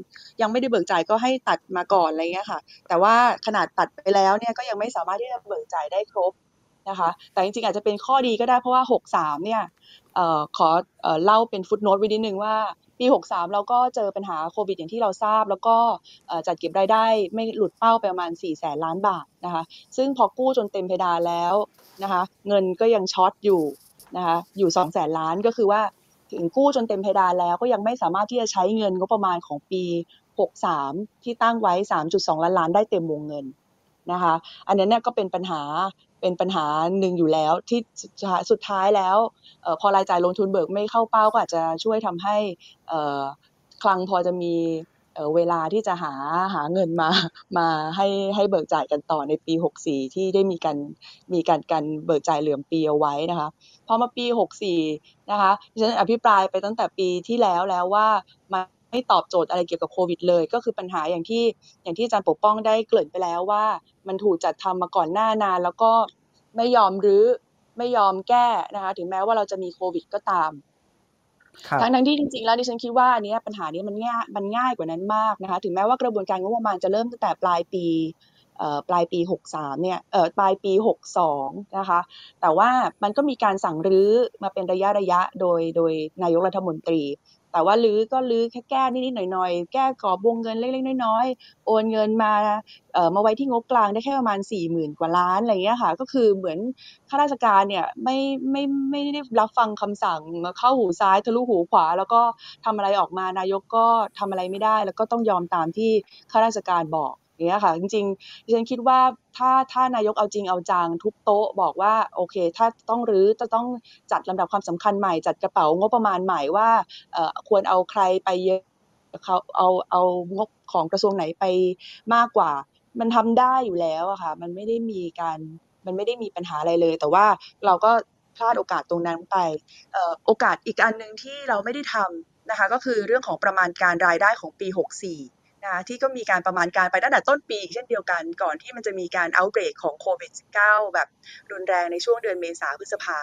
ยังไม่ได้เบิกจ่ายก็ให้ตัดมาก่อนอะไรเงี้ยค่ะ แต่ว่าขนาดตัดไปแล้วเนี่ยก็ยังไม่สามารถที่จะเบิกจ่ายได้ครบนะคะ แต่จริงๆอาจจะเป็นข้อดีก็ได้เพราะว่า 63 เนี่ยออขอเออเล่าเป็นฟุตโนตไว้นิดนึงว่าปี 63 เราก็เจอปัญหาโควิดอย่างที่เราทราบ แล้วก็จัดเก็บรายได้ไม่หลุดเป้าไปประมาณ 4 แสนล้านบาทนะคะ ซึ่งพอกู้จนเต็มเพดานแล้วนะคะ เงินก็ยังช็อตอยู่นะคะ อยู่2 0 0แสนล้านก็คือว่า ถึงกู้จนเต็มเพดานแล้วก็ยังไม่สามารถที่จะใช้เงินงบประมาณของปี 63 ที่ตั้งไว้ 3.2 ล้านล้านได้เต็มวงเงินนะคะ อันนี้เนี่ยก็เป็นปัญหาเป็นปัญหาหนึ่งอยู่แล้วที่สุดท้ายแล้วออพอรายจ่ายลงทุนเบิกไม่เข้าเป้าก็อาจจะช่วยทำให้คลังพอจะมี เเวลาที่จะหาหาเงินมามาให้ให้เบิกจ่ายกันต่อในปี 64 ที่ได้มีการมีการการเบิกจ่ายเหลื่อมปีเอาไว้นะคะพอมาปี 64 นะคะดิฉันอภิปรายไปตั้งแต่ปีที่แล้วแล้วว่ามันไม่ตอบโจทย์อะไรเกี่ยวกับโควิดเลย ก็คือปัญหาอย่างที่อย่างที่อาจารย์ปกป้องได้เกริ่นไปแล้วว่า มันถูกจัดทำมาก่อนหน้านาน แล้วก็ไม่ยอมรื้อไม่ยอมแก้นะคะถึงแม้ว่าเราจะมีโควิดก็ตาม ทั้งทั้งที่จริงๆแล้วดิฉันคิดว่าอันนี้ปัญหานี้มันง่ายมันง่ายกว่านั้นมากนะคะ ถึงแม้ว่ากระบวนการงบประมาณจะเริ่มตั้งแต่ปลายปีปลายปี 63 เนี่ยปลายปี 62 นะคะ แต่ว่ามันก็มีการสั่งรื้อมาเป็นระยะระยะโดยโดยนายกรัฐมนตรี แต่ว่าลื้อก็ลื้อแค่แก้นิดๆหน่อยๆ แก้กรอบวงเงินเล็กๆน้อยๆ โอนเงินมาเอ่อมาไว้ที่งบกลางได้แค่ประมาณ 40,000 กว่าล้านอะไรเงี้ยค่ะ ก็คือเหมือนข้าราชการเนี่ยไม่ไม่ไม่ได้รับฟังคำสั่งเข้าหูซ้ายทะลุหูขวา แล้วก็ทำอะไรออกมานายกก็ทำอะไรไม่ได้ แล้วก็ต้องยอมตามที่ข้าราชการบอก อย่างเงี้ยค่ะจริงๆดิฉันคิดว่าถ้าถ้านายกเอาจริงเอาจังทุบโต๊ะบอกว่าโอเค ถ้าต้องรื้อจะต้องจัดลำดับความสำคัญใหม่จัดกระเป๋างบประมาณใหม่ว่าควรเอาใครไปเยอะเขาเอาเอางบของกระทรวงไหนไปมากกว่า มันทำได้อยู่แล้วอะค่ะ มันไม่ได้มีการมันไม่ได้มีปัญหาอะไรเลย แต่ว่าเราก็พลาดโอกาสตรงนั้นไปออโอกาสอีกอันหนึ่งที่เราไม่ได้ทำนะคะ ก็คือเรื่องของประมาณการรายได้ของปี 64 นะที่ก็มีการประมาณการไปตั้งแต่ต้นปีเช่นเดียวกันก่อนที่มันจะมีการ outbreak ของโควิด -19 แบบรุนแรงในช่วงเดือนเมษาพฤษภา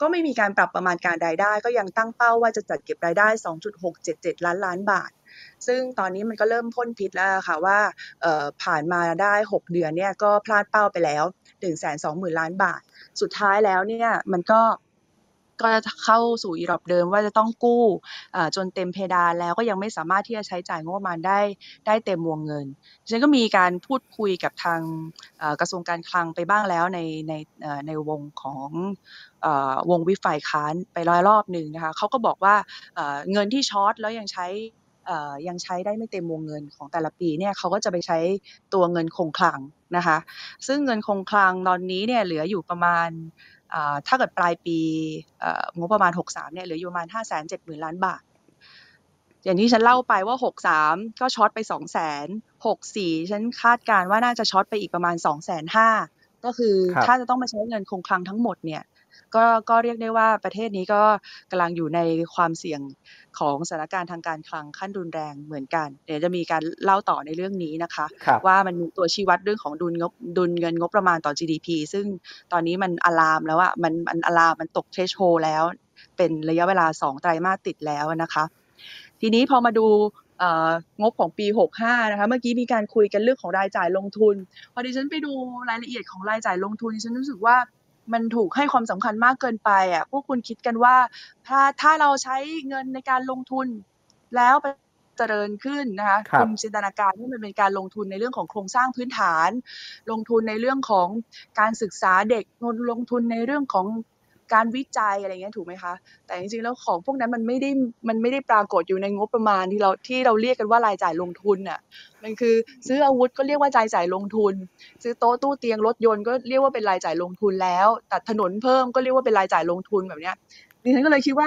ก็ไม่มีการปรับประมาณการรายได้ ก็ยังตั้งเป้าว่าจะจัดเก็บรายได้ 2.677 ล้านล้านบาท ซึ่งตอนนี้มันก็เริ่มพ่นพิษแล้วค่ะว่าผ่านมาได้ 6 เดือนเนี่ยก็พลาดเป้าไปแล้ว 120,000 ล้านบาท สุดท้ายแล้วเนี่ยมันก็ ก็จะเข้าสู่อีรอบเดิมว่าจะต้องกู้จนเต็มเพดานแล้วก็ยังไม่สามารถที่จะใช้จ่ายงบประมาณได้ได้เต็มวงเงินดิฉันก็มีการพูดคุยกับทางกระทรวงการคลังไปบ้างแล้วในในในวงของอวงวิฝ่ายค้านไปร้อยรอบหนึ่งนะคะเขาก็บอกว่าเงินที่ช็อตแล้วยังใช้ยังใช้ได้ไม่เต็มวงเงินของแต่ละปีเนี่ยเขาก็จะไปใช้ตัวเงินคงคลังนะคะ ซึ่งเงินคงคลังตอนนี้เนี่ยเหลืออยู่ประมาณ ถ้าเกิดปลายปีเอ่องบประมาณ 63เนี่ยเหลืออยู่ประมาณ 570,000 ล้านบาท อย่างที่ฉันเล่าไปว่า 63 ก็ช็อตไป 200,000 64 ฉันคาดการณ์ว่าน่าจะช็อตไปอีกประมาณ 250,000ก็คือครับถ้าจะต้องมาใช้เงินคงคลังทั้งหมดเนี่ย ก็ก็เรียกได้ว่าประเทศนี้ก็กำลังอยู่ในความเสี่ยงของสถานการณ์ทางการคลังขั้นรุนแรงเหมือนกัน เดี๋ยวจะมีการเล่าต่อในเรื่องนี้นะคะครับว่ามันมีตัวชี้วัดเรื่องของดุลงบดุลเงินงบประมาณต่อ GDP ซึ่งตอนนี้มันอะลามแล้วอะมันมันอะลามมันตกเทชโ d แล้ว เป็นระยะเวลา 2 ไตรมาสติดแล้วนะคะ ทีนี้พอมาดูเอ่องบของปี 65 นะคะ เมื่อกี้มีการคุยกันเรื่องของรายจ่ายลงทุน พอดิฉันไปดูรายละเอียดของรายจ่ายลงทุนดิฉันรู้สึกว่า มันถูกให้ความสำคัญมากเกินไปอะพวกคุณคิดกันว่า ถ้าถ้าเราใช้เงินในการลงทุนแล้วไปเจริญขึ้นนะคะครับณจินตนาการว่ามันเป็นการลงทุนในเรื่องของโครงสร้างพื้นฐาน ลงทุนในเรื่องของการศึกษาเด็กลงทุนในเรื่องของ การวิจัยอะไรเงี้ยถูกไหมคะแต่จริงๆแล้วของพวกนั้นมันไม่ได้มันไม่ได้ปรากฏอยู่ในงบประมาณที่เราที่เราเรียกกันว่ารายจ่ายลงทุนน่ะมันคือซื้ออาวุธก็เรียกว่ารายจ่ายลงทุน ซื้อโต๊ะตู้เตียงรถยนต์ก็เรียกว่าเป็นรายจ่ายลงทุนแล้วตัดถนนเพิ่มก็เรียกว่าเป็นรายจ่ายลงทุนแบบเนี้ยดิฉันก็เลยคิดว่า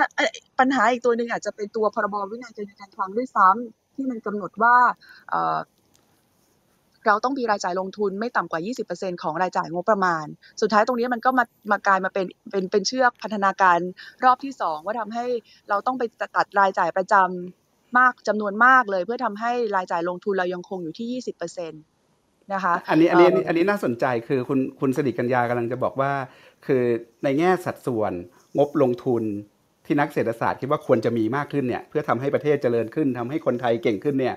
ปัญหาอีกตัวหนึ่งอาจจะเป็นตัวพรบวินัยการเงินคลังด้วยซ้ำที่มันกำหนดว่า เอ่อเราต้องมีรายจ่ายลงทุนไม่ต่ำกว่า 20%ของรายจ่ายงบประมาณ สุดท้ายตรงนี้มันก็มามากลายมาเป็นเป็นเป็นเชือกพันธนาการรอบที่สองว่าทำให้เราต้องไปตัดรายจ่ายประจำมากจำนวนมากเลย เพื่อทำให้รายจ่ายลงทุนเรายังคงอยู่ที่ 20%นะคะอันนี้อันนี้เอ่ออัอันนี้น่าสนใจคือคุณคุณสิริกัญญากำลังจะบอกว่า คือในแง่สัดส่วนงบลงทุนที่นักเศรษฐศาสตร์คิดว่าควรจะมีมากขึ้นเนี่ยเพื่อทำให้ประเทศเจริญขึ้นทำให้คนไทยเก่งขึ้นเนี่ย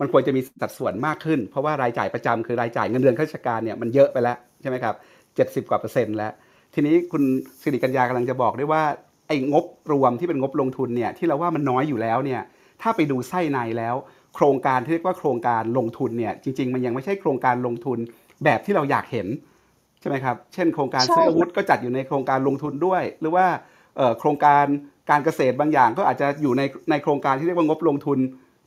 มันควรจะมีสัดส่วนมากขึ้น เพราะว่ารายจ่ายประจำคือรายจ่ายเงินเดือนข้าราชการเนี่ยมันเยอะไปแล้วใช่ไหมครับเจ็ดสิบกว่าเปอร์เซ็นต์แล้ว ทีนี้คุณสิริกัญญากำลังจะบอกได้ว่าไอ้งบรวมที่เป็นงบลงทุนเนี่ยที่เราว่ามันน้อยอยู่แล้วเนี่ยถ้าไปดูไส้ในแล้ว โครงการที่เรียกว่าโครงการลงทุนเนี่ยจริง ๆ มันยังไม่ใช่โครงการลงทุนแบบที่เราอยากเห็นใช่ไหมครับ เช่น โครงการใช่ซื้ออาวุธก็จัดอยู่ในโครงการลงทุนด้วย หรือว่าเอ่อโครงการการเกษตรบางอย่างก็อาจจะอยู่ในในโครงการที่เรียกว่างบลงทุน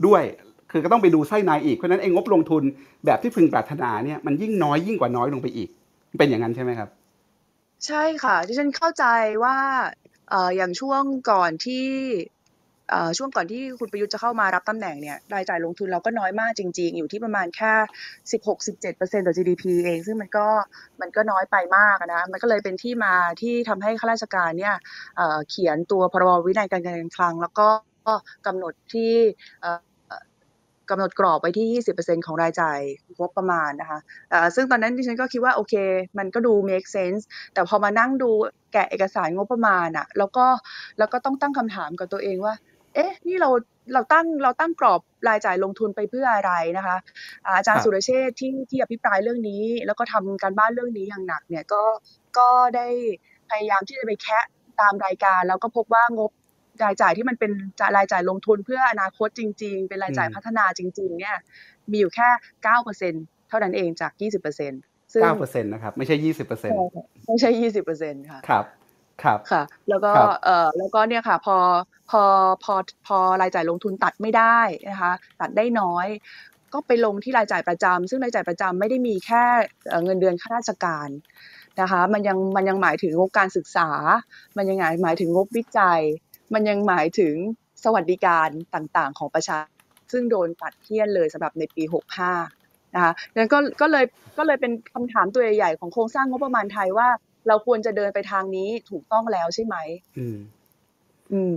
ด้วย คือก็ต้องไปดูไส้ในอีก เพราะนั้นเองงบลงทุนแบบที่พึงปรารถนาเนี่ยมันยิ่งน้อยยิ่งกว่าน้อยลงไปอีก เป็นอย่างนั้นใช่ไหมครับ ใช่ค่ะที่ฉันเข้าใจว่าเอ่ออย่างช่วงก่อนที่เอ่อช่วงก่อนที่คุณประยุทธ์จะเข้ามารับตำแหน่งเนี่ยรายจ่ายลงทุนเราก็น้อยมากจริง ๆ อยู่ที่ประมาณแค่ 16-17%ต่อ GDP เอง ซึ่งมันก็มันก็น้อยไปมากนะ มันก็เลยเป็นที่มาที่ทำให้ข้าราชการเนี่ยเอ่อเขียนตัวพรบวินัยการเงินการคลัง แล้วก็กำหนดที่เอ่อ กำหนดกรอบไว้ที่ 20%ของรายจ่ายงบประมาณนะคะเอ่อซึ่งตอนนั้นดิฉันก็คิดว่าโอเค มันก็ดู make sense แต่พอมานั่งดูแกะเอกสารงบประมาณอะแล้วก็แล้วก็ต้องตั้งคำถามกับตัวเองว่า เอ๊ะ นี่เราเราตั้งเราตั้งกรอบรายจ่ายลงทุนไปเพื่ออะไรนะคะอาอาจารครัย์บสุรเชษฐ์ที่ที่อภิปรายเรื่องนี้ แล้วก็ทำการบ้านเรื่องนี้อย่างหนักเนี่ยก็ก็ได้พยายามที่จะไปแคะตามรายการ แล้วก็พบว่างบ รายจ่ายที่มันเป็นรายจ่ายลงทุนเพื่ออนาคตจริง ๆ เป็นรายจ่ายอืมพัฒนาจริง ๆ เนี่ย มีอยู่แค่เก้าเปอร์เซ็นเท่านั้นเองจากยี่สิบเปอร์เซ็นซึ่งเก้าเปอร์เซ็นต์นะครับไม่ใช่ยี่สิบเปอร์เซ็นต์ไม่ใช่ยี่สิบเปอร์เซ็นค่ะครับครับค่ะ แล้วก็ครับเอ่อแล้วก็เนี่ยค่ะพอพอพอพอรายจ่ายลงทุนตัดไม่ได้นะคะตัดได้น้อยก็ไปลงที่รายจ่ายประจำซึ่งรายจ่ายประจำไม่ได้มีแค่เอ่อเงินเดือนข้าราชการนะคะ มันยังมันยังหมายถึงงบการศึกษา มันยังหมายหมายถึงงบวิจัย มันยังหมายถึงสวัสดิการต่างๆ ของประชาชนซึ่งโดนตัดเทียนเลยสำหรับในปี 65 นะคะดังนั้นก็ก็เลยก็เลยเป็นคำถามตัวใหญ่ๆของโครงสร้างงบประมาณไทยว่า เราควรจะเดินไปทางนี้ถูกต้องแล้วใช่ไหม อืม อืม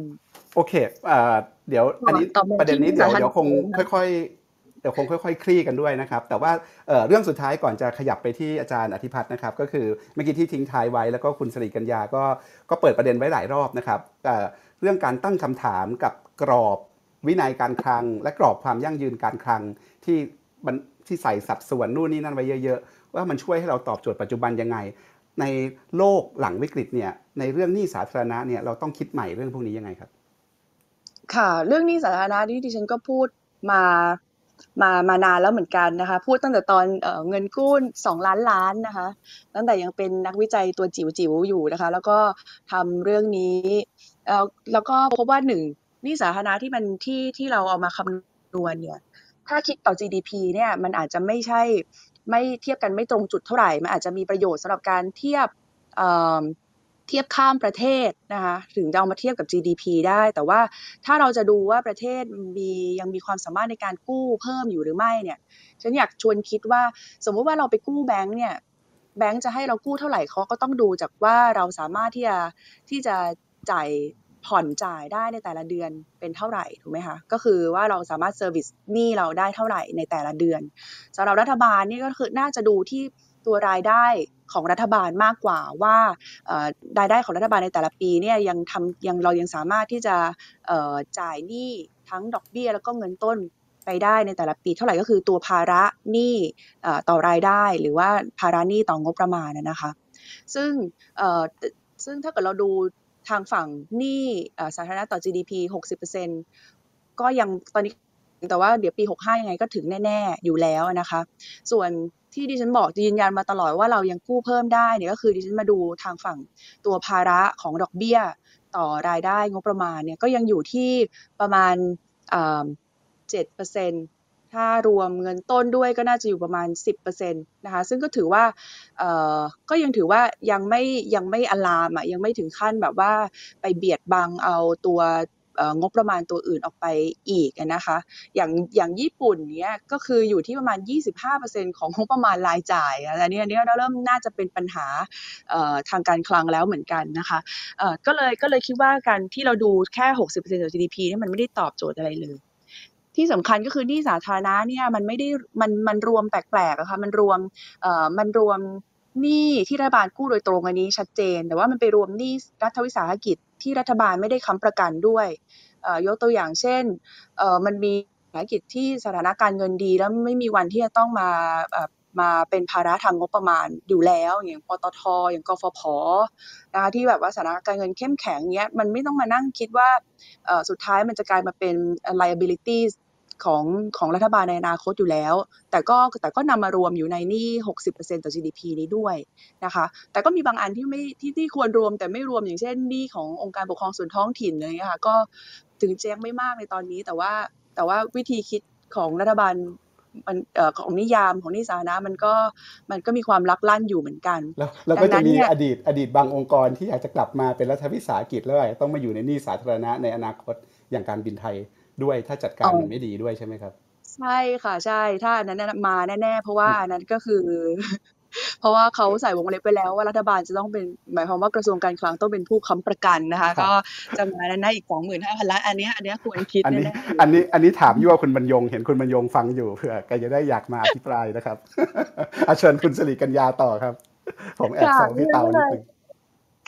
โอเคเอ่อเดี๋ยว อันนี้ต่อมาประเด็นนี้ที่เดี๋ยวสาธารณเดี๋ยวคงสุขนะค่อย ๆ เดี๋ยวคงค่อย ๆ คลี่กันด้วยนะครับ แต่ว่าเอ่อเรื่องสุดท้ายก่อนจะขยับไปที่อาจารย์อธิพัฒน์นะครับ ก็คือเมื่อกี้ที่ทิ้งท้ายไว้แล้วก็คุณสริกัญญาก็ก็เปิดประเด็นไว้หลายรอบนะครับ เรื่องการตั้งคำถามกับกรอบวินัยการคลัง และกรอบความยั่งยืนการคลังที่ที่ใส่สัดส่วนนู่นนี่นั่นไว้เยอะ ๆ ว่ามันช่วยให้เราตอบโจทย์ปัจจุบันยังไง ในโลกหลังวิกฤตเนี่ยในเรื่องหนี้สาธารณะเนี่ยเราต้องคิดใหม่เรื่องพวกนี้ยังไงครับ ค่ะ เรื่องหนี้สาธารณะที่ดิฉันก็พูดมา มามานานแล้วเหมือนกันนะคะ พูดตั้งแต่ตอนเอเงินกู้สองล้านล้านนะคะ ตั้งแต่ยังเป็นนักวิจัยตัวจิ๋วๆอยู่นะคะ แล้วก็ทำเรื่องนี้แล้วก็พบว่าหนึ่งนี้สาธารณะที่มันที่ที่เราเอามาคำนวณเนี่ย ถ้าคิดต่อ GDP เนี่ยมันอาจจะไม่ใช่ไม่เทียบกันไม่ตรงจุดเท่าไหร่ มันอาจจะมีประโยชน์สำหรับการเทียบ เทียบข้ามประเทศนะคะถึงจะเอามาเทียบกับ GDP ได้ แต่ว่าถ้าเราจะดูว่าประเทศมียังมีความสามารถในการกู้เพิ่มอยู่หรือไม่เนี่ยฉันอยากชวนคิดว่าสมมุติว่าเราไปกู้แบงก์เนี่ยแบงก์จะให้เรากู้เท่าไหร่เขาก็ต้องดูจากว่าเราสามารถที่จะที่จะจ่ายผ่อนจ่ายได้ในแต่ละเดือนเป็นเท่าไหร่ถูกไหมคะก็คือว่าเราสามารถ service หนี้เราได้เท่าไหร่ในแต่ละเดือนสำหรับรัฐบาลนี่ก็คือน่าจะดูที่ ตัวรายได้ของรัฐบาลมากกว่าว่ารายได้ของรัฐบาลในแต่ละปีเนี่ยยังทำยังเรายังสามารถที่จะจ่ายหนี้ทั้งดอกเบี้ยแล้วก็เงินต้นไปได้ในแต่ละปี เท่าไหร่ก็คือตัวภาระหนี้ต่อรายได้ หรือว่าภาระหนี้ต่องบประมาณนะคะซึ่งซึ่งถ้าเกิดเราดูทางฝั่งหนี้สาธารณะต่อ GDP 60%ก็ยังตอนนี้ แต่ว่าเดี๋ยวปี 65 ยังไงก็ถึงแน่ ๆ อยู่แล้วนะคะ ส่วนที่ดิฉันบอกยืนยันมาตลอดว่าเรายังกู้เพิ่มได้เนี่ยก็คือดิฉันมาดูทางฝั่งตัวภาระของดอกเบี้ยต่อรายได้งบประมาณเนี่ยก็ยังอยู่ที่ประมาณเจ็ดเปอร์เซ็นถ้ารวมเงินต้นด้วยก็น่าจะอยู่ประมาณ 10%นะคะซึ่งก็ถือว่าเออก็ยังถือว่ายังไม่ยังไม่อลามอะยังไม่ถึงขั้นแบบว่าไปเบียดบังเอาตัว งบประมาณตัวอื่นออกไปอีกนะคะ อย่างอย่างญี่ปุ่นเนี้ยก็คืออยู่ที่ประมาณ 25%ของงบประมาณรายจ่ายอะอันนี้อันนี้เริ่มน่าจะเป็นปัญหาทางการคลังแล้วเหมือนกันนะคะก็เลยก็เลยคิดว่าการที่เราดูแค่ 60%ของ GDP นี่มันไม่ได้ตอบโจทย์อะไรเลยที่สำคัญก็คือหนี้สาธารณะเนี่ยมันไม่ได้มันมันรวมแปลกๆอะค่ะมันรวมเอ่อมันรวมหนี้ที่รัฐบาลกู้โดยตรงอันนี้ชัดเจน แต่ว่ามันไปรวมหนี้รัฐวิสาหกิจ ที่รัฐบาลไม่ได้ค้ำประกันด้วยยกตัวอย่างเช่นมันมีธุรกิจที่สถานการเงินดี แล้วไม่มีวันที่จะต้องมามาเป็นภาระทางงบประมาณอยู่แล้วอย่างปตทอย่างกฟผนะคะที่แบบว่าสถานการเงินเข้มแข็งเนี้ยมันไม่ต้องมานั่งคิดว่าสุดท้ายมันจะกลายมาเป็น liabilities ของของรัฐบาลในอนาคตอยู่แล้ว แต่ก็แต่ก็นำมารวมอยู่ในหนี้60%ต่อ GDP นี้ด้วยนะคะ แต่ก็มีบางอันที่ไม่ที่ที่ควรรวมแต่ไม่รวมอย่างเช่นหนี้ขององค์การปกครองส่วนท้องถิ่นอะไรอย่างเงี้ยค่ะก็ถึงจะยังไม่มากในตอนนี้ แต่ว่าแต่ว่าวิธีคิดของรัฐบาลมันเอ่อของนิยามของหนี้สาธารณะมันก็มันก็มีความลักลั่นอยู่เหมือนกัน แล้วเราก็ดัจะงนั้นมีเนี่ยอดีตอดีตบางองค์กรที่อยากจะกลับมาเป็นรัฐวิสาหกิจแล้วอาจจะต้องมาอยู่ในหนี้สาธารณะในอนาคตอย่างการบินไทย ด้วยถ้าจัดการมันไม่ดีด้วยใช่ไหมครับ ใช่ค่ะใช่ถ้าอันนั้นน่ะมาแน่ๆเพราะว่าอันนั้นก็คือ เพราะว่าเขาใส่วงเล็บไปแล้วว่ารัฐบาลจะต้องเป็นหมายความว่ากระทรวงการคลังต้องเป็นผู้ค้ำประกันนะคะครับก็จะมาแน่ๆอีก25,000ล้านอันเนี้ยอันเนี้ยควรคิดอันนี้แน่อันนี้อันนี้ถามยั่วคุณบรรยงเห็นคุณบรรยงฟังอยู่เผื่อแกจะได้อยากมาอภิปรายนะครับอาเชิญคุณสิริกัญญาต่อครับ ผมแอบแซวพี่เตานิดนึงๆ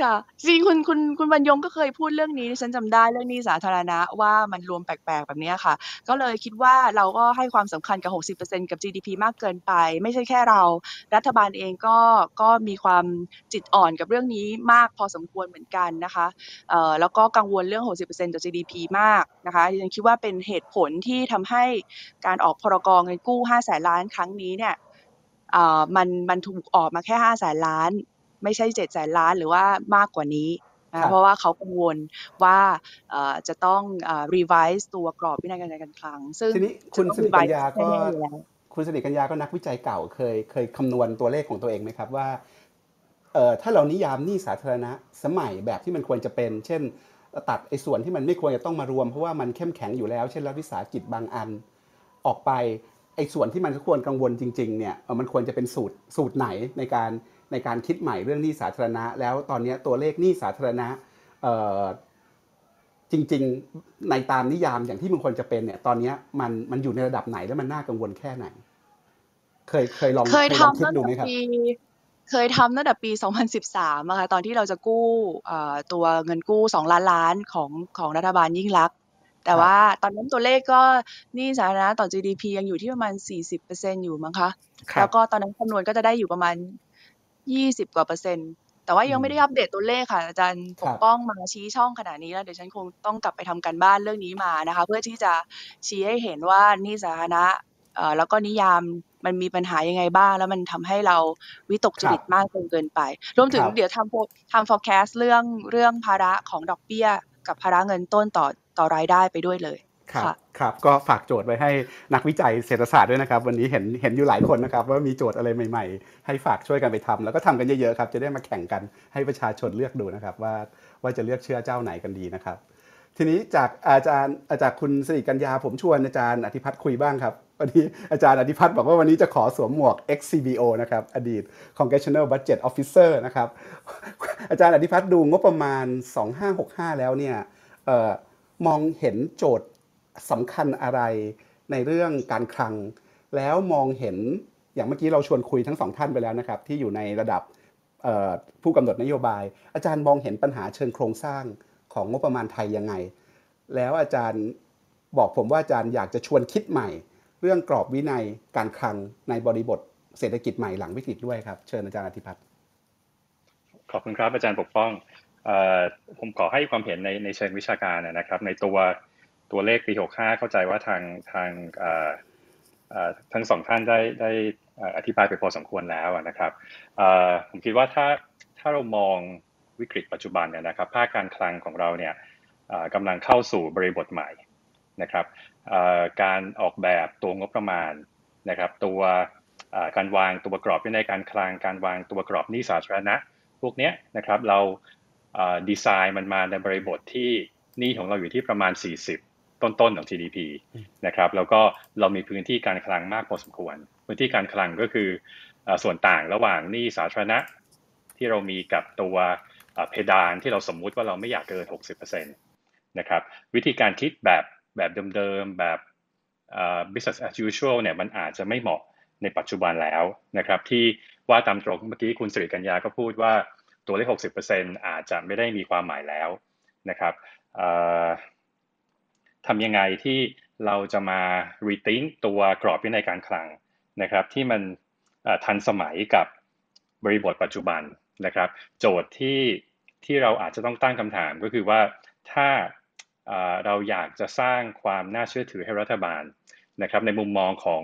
ค่ะจริงคุณคุณคุณบรรยงก็เคยพูดเรื่องนี้ฉันจำได้เรื่องนี้สาธารณะว่ามันรวมแปลกๆ แบบนี้ค่ะ ก็เลยคิดว่าเราก็ให้ความสำคัญกับ 60%กับ GDP มากเกินไป ไม่ใช่แค่เรา รัฐบาลเองก็ก็มีความจิตอ่อนกับเรื่องนี้มากพอสมควรเหมือนกันนะคะเอ่อแล้วก็กังวลเรื่อง 60%ต่อ GDP มากนะคะฉันคิดว่าเป็นเหตุผลที่ทำให้การออกพรกองเงินกู้5แสนล้านครั้งนี้เนี่ยเอ่อมันมันถูกออกมาแค่5แสนล้าน ไม่ใช่7แสนล้านหรือว่ามากกว่านี้นะครัคะบเพราะว่าเขากังวลว่าเอ่อจะต้องเอ่อ revise ตัวกรอบวินัยการเงินการคลัง ซึ่งทีนี้จะคุณต้องสิริกัญ revise ญาก็แน่ๆอยู่แล้วคุณสิริกัญญาก็นักวิจัยเก่าเคยเคยคำนวณตัวเลขของตัวเองไหมครับว่าเอ่อถ้าเรานิยามหนี้สาธารณะสมัยแบบที่มันควรจะเป็น เช่น ตัดไอ้ส่วนที่มันไม่ควรจะต้องมารวมเพราะว่ามันเข้มแข็งอยู่แล้ว เช่นรัฐวิสาหกิจบางอันออกไปไอ้ส่วนที่มันควรกังวลจริงๆเนี่ยเอ่อมันควรจะเป็นสูตรสูตรไหนในการ ในการคิดใหม่เรื่องหนี้สาธารณะ แล้วตอนเนี้ยตัวเลขหนี้สาธารณะเอ่อจริงๆในตามนิยามอย่างที่มันควรจะเป็นเนี่ยตอนเนี้ยมันมันอยู่ในระดับไหนแล้วมันน่ากังวลแค่ไหน เคยเคยลองเคยลองทำคิดตั้งดูแต่ไหมครับปีเคยทำตั้งแต่ปี 2013อะค่ะตอนที่เราจะกู้เอ่อตัวเงินกู้ 2 ล้านล้านของของรัฐบาลยิ่งลักษณ์แต่ครับว่าตอนนั้นตัวเลขก็หนี้สาธารณะต่อ GDP ยังอยู่ที่ประมาณ 40%อยู่มั้งคะครัแล้บวก็ตอนนั้นคำนวณก็จะได้อยู่ประมาณ 20กว่าเปอร์เซ็นต์แต่ว่ายังไม่ได้อัปเดตตัวเลขค่ะ อาจารย์คปรักบป้องมาชี้ช่องขนาดนี้แล้วเดี๋ยวฉันคงต้องกลับไปทำการบ้านเรื่องนี้มานะคะ เพื่อที่จะชี้ให้เห็นว่าหนี้สาธารณะเอ่อแล้วก็นิยามมันมีปัญหายังไงบ้าง แล้วมันทำให้เราวิตกจริตมากจนเกินไป รวมถึคงรับเดี๋ยวทำ fo- ทำ forecast เรื่องเรื่องภาระของดอกเบี้ย กับภาระเงินต้นต่อต่อรายได้ไปด้วยเลย ครับค่ะครับก็ฝากโจทย์ไว้ให้นักวิจัยเศรษฐศาสตร์ด้วยนะครับ วันนี้เห็นเห็นอยู่หลายคนนะครับ ว่ามีโจทย์อะไรใหม่ ๆ ให้ฝากช่วยกันไปทำแล้วก็ทำกันเยอะๆครับ จะได้มาแข่งกันให้ประชาชนเลือกดูนะครับ ว่าว่าจะเลือกเชื่อเจ้าไหนกันดีนะครับ ทีนี้จากอาจารย์อาจารย์คุณสิริกัญญาผมชวนอาจารย์อธิพัฒน์คุยบ้างครับวันนี้อาจารย์อธิพัฒน์บอกว่าวันนี้จะขอสวมหมวก XCBO นะครับ อดีต Congressional Budget Officer นะครับ อาจารย์อธิพัฒน์ดูงบประมาณ 2565 แล้วเนี่ยเอ่อมองเห็นโจทย์ สำคัญอะไรในเรื่องการคลัง แล้วมองเห็นอย่างเมื่อกี้เราชวนคุยทั้งสองท่านไปแล้วนะครับ ที่อยู่ในระดับผู้กำหนดนโยบาย อาจารย์มองเห็นปัญหาเชิงโครงสร้างของงบประมาณไทยยังไง แล้วอาจารย์บอกผมว่าอาจารย์อยากจะชวนคิดใหม่ เรื่องกรอบวินัยการคลังในบริบทเศรษฐกิจใหม่หลังวิกฤตด้วยครับ เชิญอาจารย์อธิพัฒน์ขอบคุณครับอาจารย์ปกป้องออผมขอให้ความเห็นในในเชิงวิชาการนะครับ ในตัว ตัวเลขปี 65 เข้าใจว่าทางทางทั้งสองท่านได้ได้อธิบายไปพอสมควรแล้วนะครับผมคิดว่าถ้าถ้าเรามองวิกฤตปัจจุบันเนี่ยนะครับภาคการคลังของเราเนี่ยกำลังเข้าสู่บริบทใหม่นะครับการออกแบบตัวงบประมาณนะครับ ตัวการวางตัวกรอบวินัยการคลัง การวางตัวกรอบหนี้สาธารณะ พวกเนี้ยนะครับเราดีไซน์มันมาในบริบทที่หนี้ของเราอยู่ที่ประมาณ 40 ต้นๆของ GDP นะครับแล้วก็เรามีพื้นที่การคลังมากพอสมควร พื้นที่การคลังก็คือเอ่อส่วนต่างระหว่างหนี้สาธารณะที่เรามีกับตัวเอ่อเพดานที่เราสมมุติว่าเราไม่อยากเกิน 60%นะครับวิธีการคิดแบบแบบเดิมๆแบบเอ่อ business as usual เนี่ยมันอาจจะไม่เหมาะในปัจจุบันแล้วนะครับที่ว่าตามตรงเมื่อกี้คุณสิริกัญญาก็พูดว่าตัวเลข 60%อาจจะไม่ได้มีความหมายแล้วนะครับเอ่อ ทำยังไงที่เราจะมา rethink ตัวกรอบวินัยการคลังนะครับ ที่มันทันสมัยกับบริบทปัจจุบันนะครับ โจทย์ที่ที่เราอาจจะต้องตั้งคำถามก็คือว่าถ้าเราอยากจะสร้างความน่าเชื่อถือให้รัฐบาลนะครับ ในมุมมองของ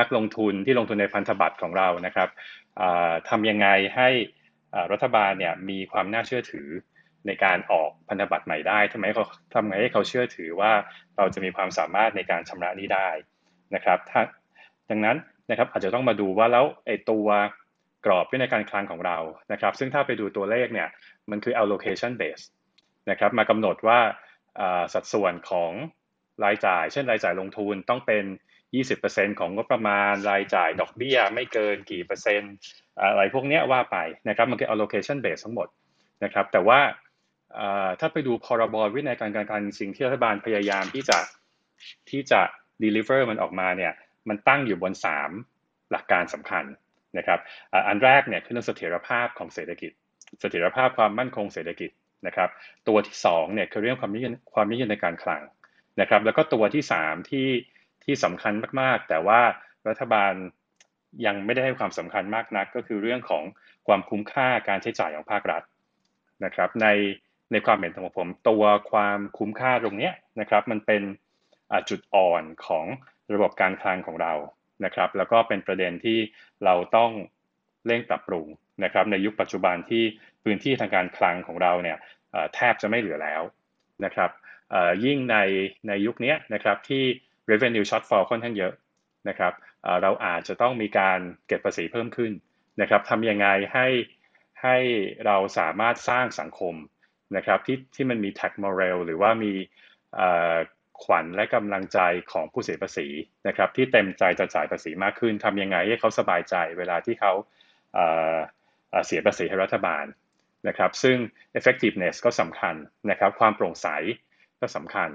นักลงทุนที่ลงทุนในพันธบัตรของเรานะครับทำยังไงให้รัฐบาลเนี่ยมีความน่าเชื่อถือ ในการออกพันธบัตรใหม่ได้ทำไมเขาทำไงให้เขาเชื่อถือว่าเราจะมีความสามารถในการชำระนี้ได้นะครับถ้าดังนั้นนะครับอาจจะต้องมาดูว่าแล้วไอ้ตัวกรอบวินัยการคลังของเรานะครับ ซึ่งถ้าไปดูตัวเลขเนี่ยมันคือ allocation base นะครับมากำหนดว่าสัดส่วนของรายจ่าย เช่นรายจ่ายลงทุนต้องเป็น 20%ของงบประมาณรายจ่ายดอกเบี้ยไม่เกินกี่เปอร์เซ็นต์อะไรพวกนี้ว่าไปนะครับมันคือ allocation base ทั้งหมดนะครับแต่ว่า ถ้าไปดูพรบวินัยการการการจริงที่รัฐบาลพยายามที่จะที่จะ deliver มันออกมาเนี่ยมันตั้งอยู่บน 3 หลักการสำคัญนะครับอันแรกเนี่ยคือเรื่องเสถียรภาพของเศรษฐกิจ เสถียรภาพความมั่นคงเศรษฐกิจนะครับ ตัวที่2เนี่ยคือเรื่องความนิยมความนิยมในการคลังนะครับ แล้วก็ตัวที่ 3 ที่ที่สำคัญมากๆ แต่ว่ารัฐบาลยังไม่ได้ให้ความสำคัญมากนัก ก็คือเรื่องของความคุ้มค่าการใช้จ่ายของภาครัฐนะครับ ใน ในความเห็นของผม ตัวความคุ้มค่าตรงนี้นะครับ มันเป็นจุดอ่อนของระบบการคลังของเรานะครับ แล้วก็เป็นประเด็นที่เราต้องเร่งปรับปรุงนะครับ ในยุคปัจจุบันที่พื้นที่ทางการคลังของเราเนี่ยแทบจะไม่เหลือแล้วนะครับยิ่งในในยุคนี้นะครับที่ revenue shortfall ค่อนข้างเยอะนะครับเราอาจจะต้องมีการเก็บภาษีเพิ่มขึ้นนะครับทำยังไงให้ให้เราสามารถสร้างสังคม นะครับที่ที่มันมี tax moral หรือว่ามีขวัญและกำลังใจของผู้เสียภาษีนะครับที่เต็มใจจะจ่ายภาษีมากขึ้นทำยังไงให้เขาสบายใจเวลาที่เขาเสียภาษีให้รัฐบาลนะครับซึ่ง effectiveness ก็สำคัญนะครับความโปร่งใสก็สำคัญ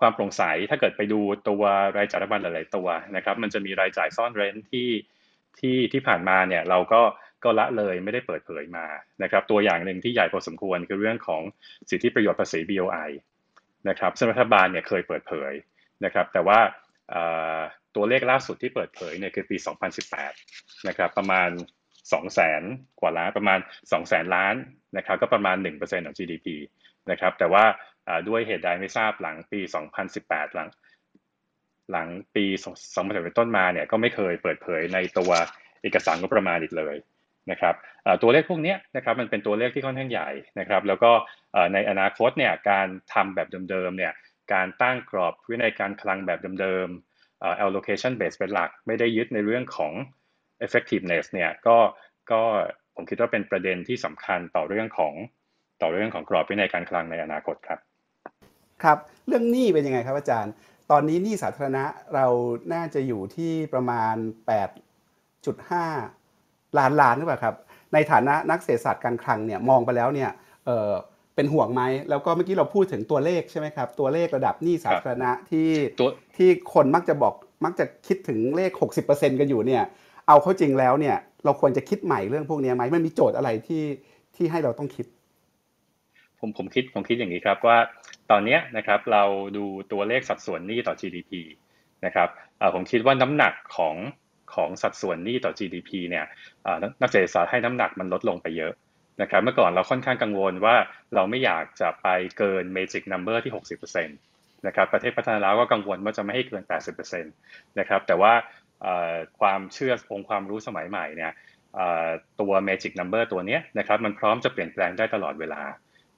ความโปร่งใสถ้าเกิดไปดูตัวรายจ่ายรัฐบาลหลาย ๆ ตัวนะครับมันจะมีรายจ่ายซ่อนเร้นที่ที่ที่ผ่านมาเนี่ยเราก็ ก็ละเลยไม่ได้เปิดเผยมานะครับตัวอย่างหนึ่งที่ใหญ่พอสมควรคือเรื่องของสิทธิประโยชน์ภาษี BOI นะครับซึ่งรัฐบาลเนี่ยเคยเปิดเผยนะครับแต่ว่าตัวเลขล่าสุดที่เปิดเผยเนี่ยคือปี 2018 นะครับประมาณ 2 0 0แสนกว่าล้านประมาณ 2 0 0แสนล้านนะครับก็ประมาณ 1%ของ GDP นะครับแต่ว่าด้วยเหตุใดไม่ทราบหลังปี 2018 หลังหลังปี 2018เป็นต้นมาเนี่ยก็ไม่เคยเปิดเผยในตัวเอกสารงบประมาณอีกเลย นะครับตัวเลขพวกนี้นะครับมันเป็นตัวเลขที่ค่อนข้างใหญ่นะครับแล้วก็ในอนาคตเนี่ยการทำแบบเดิมๆเนี่ยการตั้งกรอบวินัยการคลังแบบเดิมๆ allocation base เป็นหลัก ไม่ได้ยึดในเรื่องของ effectiveness เนี่ยก็ก็ผมคิดว่าเป็นประเด็นที่สำคัญต่อเรื่องของต่อเรื่องของกรอบวินัยการคลังในอนาคตครับครับ เรื่องหนี้เป็นยังไงครับอาจารย์ ตอนนี้หนี้สาธารณะเราน่าจะอยู่ที่ประมาณ 8.5 ล้านล้านหรือเปล่าครับ ในฐานะนักเศรษฐศาสตร์การคลังเนี่ยมองไปแล้วเนี่ยเออเป็นห่วงไหมแล้วก็เมื่อกี้เราพูดถึงตัวเลขใช่ไหมครับ ตัวเลขระดับหนี้สาธารณะที่ที่คนมักจะบอกมักจะคิดถึงเลข 60%กันอยู่เนี่ยเอาเข้าจริงแล้วเนี่ยเราควรจะคิดใหม่เรื่องพวกนี้ไหมมันมีโจทย์อะไรที่ที่ให้เราต้องคิด ผมผมคิดผมคิดอย่างนี้ครับว่าตอนนี้นะครับเราดูตัวเลขสัดส่วนหนี้ต่อ GDP นะครับผมคิดว่าน้ำหนักของ ของสัดส่วนหนี้ต่อ GDP เนี่ยนักเศรษฐศาสตร์ให้น้ำหนักมันลดลงไปเยอะนะครับเมื่อก่อนเราค่อนข้างกังวลว่าเราไม่อยากจะไปเกิน magic number ที่ 60%นะครับประเทศพัฒนาแล้วก็กังวลว่าจะไม่ให้เกิน 80%นะครับแต่ว่าความเชื่อองค์ความรู้สมัยใหม่เนี่ยตัว magic number ตัวนี้นะครับมันพร้อมจะเปลี่ยนแปลงได้ตลอดเวลา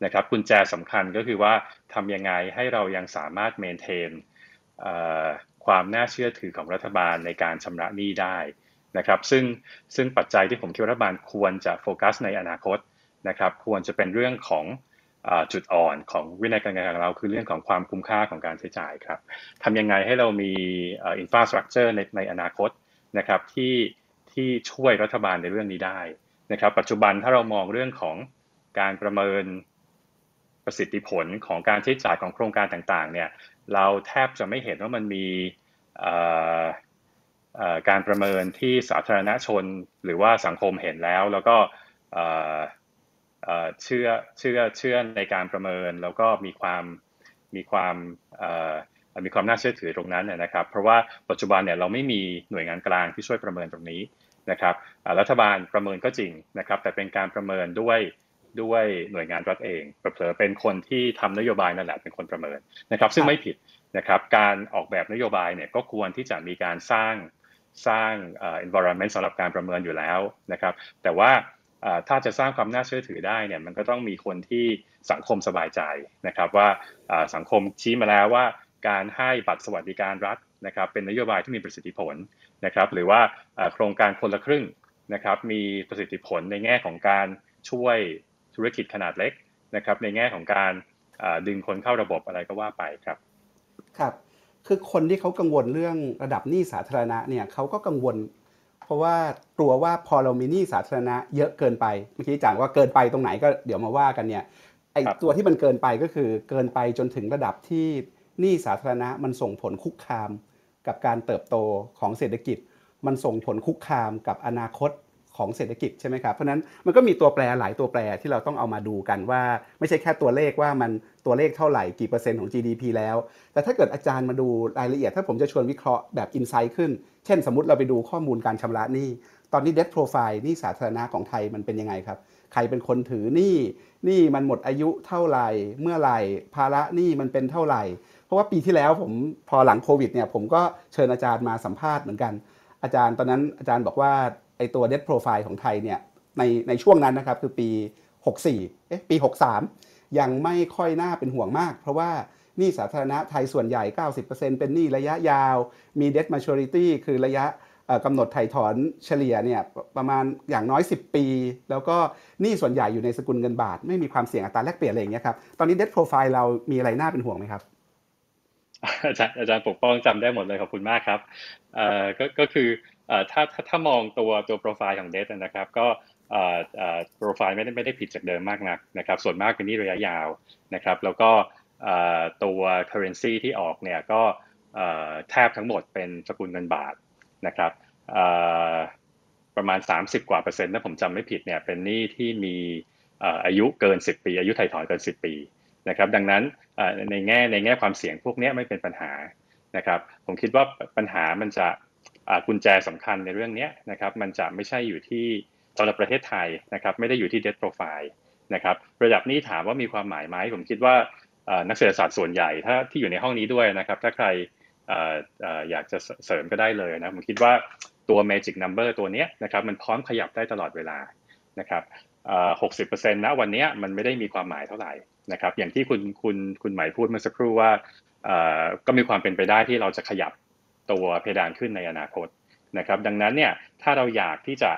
นะครับกุญแจสำคัญก็คือว่าทำยังไงให้เรายังสามารถเมนเทน ความน่าเชื่อถือของรัฐบาลในการชำระหนี้ได้นะครับ ซึ่งซึ่งปัจจัยที่ผมคิดว่ารัฐบาลควรจะโฟกัสในอนาคตนะครับ ควรจะเป็นเรื่องของจุดอ่อนของวินัยการเงินของเราคือเรื่องของความคุ้มค่าของการใช้จ่ายครับทำยังไงให้เรามีอินฟราสตรักเจอร์ในในอนาคตนะครับที่ที่ช่วยรัฐบาลในเรื่องนี้ได้นะครับ ปัจจุบันถ้าเรามองเรื่องของการประเมินประสิทธิผลของการใช้จ่ายของโครงการต่างๆเนี่ย เราแทบจะไม่เห็นว่ามันมีการประเมินที่สาธารณชนหรือว่าสังคมเห็นแล้ว แล้วก็เชื่อเชื่อเชื่อในการประเมิน แล้วก็มีความมีความมีความน่าเชื่อถือตรงนั้นนะครับ เพราะว่าปัจจุบันเนี่ยเราไม่มีหน่วยงานกลางที่ช่วยประเมินตรงนี้นะครับรัฐบาลประเมินก็จริงนะครับ แต่เป็นการประเมินด้วย ด้วยหน่วยงานรัฐเองเผลอเป็นคนที่ทำนโยบายนั่นแหละเป็นคนประเมินนะครับ ซึ่งไม่ผิดนะครับ การออกแบบนโยบายเนี่ยก็ควรที่จะมีการสร้างสร้าง environment สำหรับการประเมินอยู่แล้วนะครับ แต่ว่าถ้าจะสร้างความน่าเชื่อถือได้เนี่ยมันก็ต้องมีคนที่สังคมสบายใจนะครับ ว่าสังคมชี้มาแล้วว่าการให้บัตรสวัสดิการรัฐนะครับ เป็นนโยบายที่มีประสิทธิผลนะครับ หรือว่าโครงการคนละครึ่งนะครับ มีประสิทธิผลในแง่ของการช่วย ธุรกิจขนาดเล็กนะครับ ในแง่ของการดึงคนเข้าระบบอะไรก็ว่าไปครับ ครับ คือคนที่เขากังวลเรื่องระดับหนี้สาธารณะเนี่ยเขาก็กังวล เพราะว่ากลัวว่าพอเรามีหนี้สาธารณะเยอะเกินไปเมื่อกี้จางว่าเกินไปตรงไหนก็เดี๋ยวมาว่ากันเนี่ยไอตัวที่มันเกินไปก็คือเกินไปจนถึงระดับที่หนี้สาธารณะมันส่งผลคุกคาม กับการเติบโตของเศรษฐกิจ มันส่งผลคุกคามกับอนาคต ของเศรษฐกิจใช่ไหมครับเพราะนั้นมันก็มีตัวแปรหลายตัวแปรที่เราต้องเอามาดูกันว่า ไม่ใช่แค่ตัวเลขว่ามันตัวเลขเท่าไหร่กี่เปอร์เซ็นต์ของ GDP แล้ว แต่ถ้าเกิดอาจารย์มาดูรายละเอียด ถ้าผมจะชวนวิเคราะห์แบบอินไซต์ขึ้น เช่นสมมติเราไปดูข้อมูลการชำระหนี้ตอนนี้ debt profile หนี้สาธารณะของไทยมันเป็นยังไงครับ ใครเป็นคนถือหนี้หนี้มันหมดอายุเท่าไหร่ เมื่อไหร่ภาระหนี้มันเป็นเท่าไหร่ เพราะว่าปีที่แล้วผมพอหลังโควิดเนี่ยผมก็เชิญอาจารย์มาสัมภาษณ์เหมือนกัน อาจารย์ตอนนั้นอาจารย์บอกว่า อตัว debt profile ของไทยเนี่ยในในช่วงนั้นนะครับคือปี 64เอ๊ะปี 63 ยังไม่ค่อยน่าเป็นห่วงมาก เพราะว่านี้สาธารณะไทยส่วนใหญ่ 90%เป็นหนี้ระยะยาว มี debt maturity คือระยะกำหนดไถ่ถอนเฉลี่ยเนี่ยประมาณอย่างน้อย 10 ปี แล้วก็หนี้ส่วนใหญ่อยู่ในสกุลเงินบาท ไม่มีความเสี่ยงอัตราแลกเปลี่ยนอะไรอย่างเงี้ยครับตอนนี้ debt profile เรามีอะไรน่าเป็นห่วงไหมครับอาจารย์อาจารย์ปกป้องจำได้หมดเลยขอบคุณมากครับเอ่อก็ก็คือ ถ้าถ้าถ้ามองตัวตัวโปรไฟล์ของเดทนะครับ ก็โปรไฟล์ไม่ได้ไม่ได้ผิดจากเดิมมากนักนะครับ ส่วนมากเป็นนี่ระยะยาวนะครับ แล้วก็ตัว currency ที่ออกเนี่ยก็แทบทั้งหมดเป็นสกุลเงินบาทนะครับประมาณ 30 กว่าเปอร์เซ็นต์ถ้าผมจำไม่ผิดเนี่ยเป็นหนี้ที่มีอายุเกิน 10 ปี อายุไถ่ถอนเกิน 10 ปีนะครับ ดังนั้นในแง่ในแง่ความเสี่ยงพวกนี้ไม่เป็นปัญหานะครับ ผมคิดว่าปัญหามันจะ กุญแจสำคัญในเรื่องนี้นะครับมันจะไม่ใช่อยู่ที่สำหรับประเทศไทยนะครับไม่ได้อยู่ที่ debt profile นะครับระดับนี้ถามว่ามีความหมายไหมผมคิดว่านักเศรษฐศาสตร์ส่วนใหญ่ถ้าที่อยู่ในห้องนี้ด้วยนะครับถ้าใครอยากจะเสริมก็ได้เลยนะผมคิดว่าตัว magic number ตัวนี้นะครับมันพร้อมขยับได้ตลอดเวลานะครับหกสิบเปอร์เซ็นต์นะวันนี้มันไม่ได้มีความหมายเท่าไหร่นะครับอย่างที่คุณคุณคุณหมายพูดเมื่อสักครู่ว่าก็มีความเป็นไปได้ที่เราจะขยับ ตัวเพดานขึ้นในอนาคตนะครับ ดังนั้นเนี่ยถ้าเราอยากที่จะ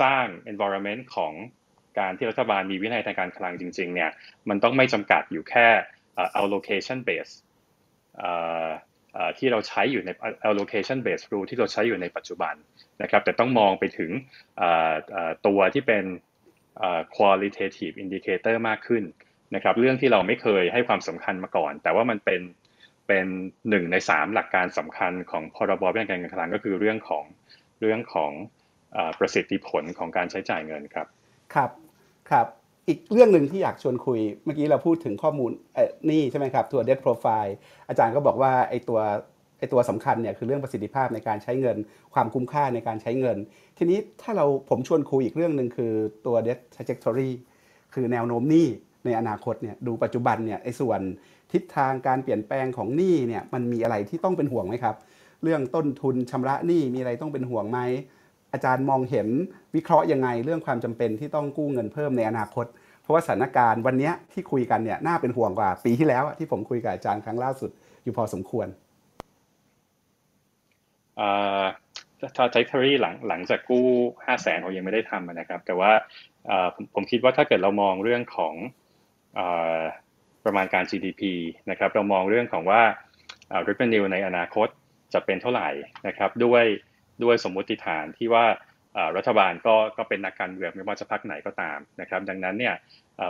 สร้าง environment ของการที่รัฐบาลมีวินัยทางการคลังจริงๆเนี่ยมันต้องไม่จำกัดอยู่แค่ allocation base ที่เราใช้อยู่ใน allocation based rule ที่เราใช้อยู่ในปัจจุบันนะครับ แต่ต้องมองไปถึงตัวที่เป็น qualitative indicator มากขึ้นนะครับ เรื่องที่เราไม่เคยให้ความสำคัญมาก่อน แต่ว่ามันเป็น เป็นหนึ่งในสามหลักการสำคัญของพรบวินัยการเงินคลังก็คือเรื่องของเรื่องของประสิทธิผลของการใช้จ่ายเงินครับ ครับครับอีกเรื่องหนึ่งที่อยากชวนคุยเมื่อกี้เราพูดถึงข้อมูลนี่ใช่ไหมครับตัว debt profile อาจารย์ก็บอกว่าไอ้ตัวไอ้ตัวสำคัญเนี่ยคือเรื่องประสิทธิภาพในการใช้เงิน ความคุ้มค่าในการใช้เงิน ทีนี้ถ้าเราผมชวนคุยอีกเรื่องหนึ่งคือตัว debt trajectory คือแนวโน้มหนี้ในอนาคตเนี่ยดูปัจจุบันเนี่ยไอ้ส่วน ทิศทางการเปลี่ยนแปลงของหนี้เนี่ยมันมีอะไรที่ต้องเป็นห่วงไหมครับ เรื่องต้นทุนชำระหนี้มีอะไรต้องเป็นห่วงไหมอาจารย์มองเห็นวิเคราะห์ยังไง เรื่องความจำเป็นที่ต้องกู้เงินเพิ่มในอนาคต เพราะว่าสถานการณ์วันนี้ที่คุยกันเนี่ยน่าเป็นห่วงกว่า ปีที่แล้วที่ผมคุยกับอาจารย์ครั้งล่าสุดอยู่พอสมควรถ้าใช้ทรีหลังหลังจากกู้ห้าแสนเรายังไม่ได้ทำนะครับ แต่ว่าผมผมคิดว่าถ้าเกิดเรามองเรื่องของ ประมาณการ GDP นะครับเรามองเรื่องของว่า revenue ในอนาคตจะเป็นเท่าไหร่นะครับด้วยด้วยสมมุติฐานที่ว่ารัฐบาลก็ก็เป็นนักการเมืองไม่ว่าจะพักไหนก็ตามนะครับ ดังนั้นเนี่ย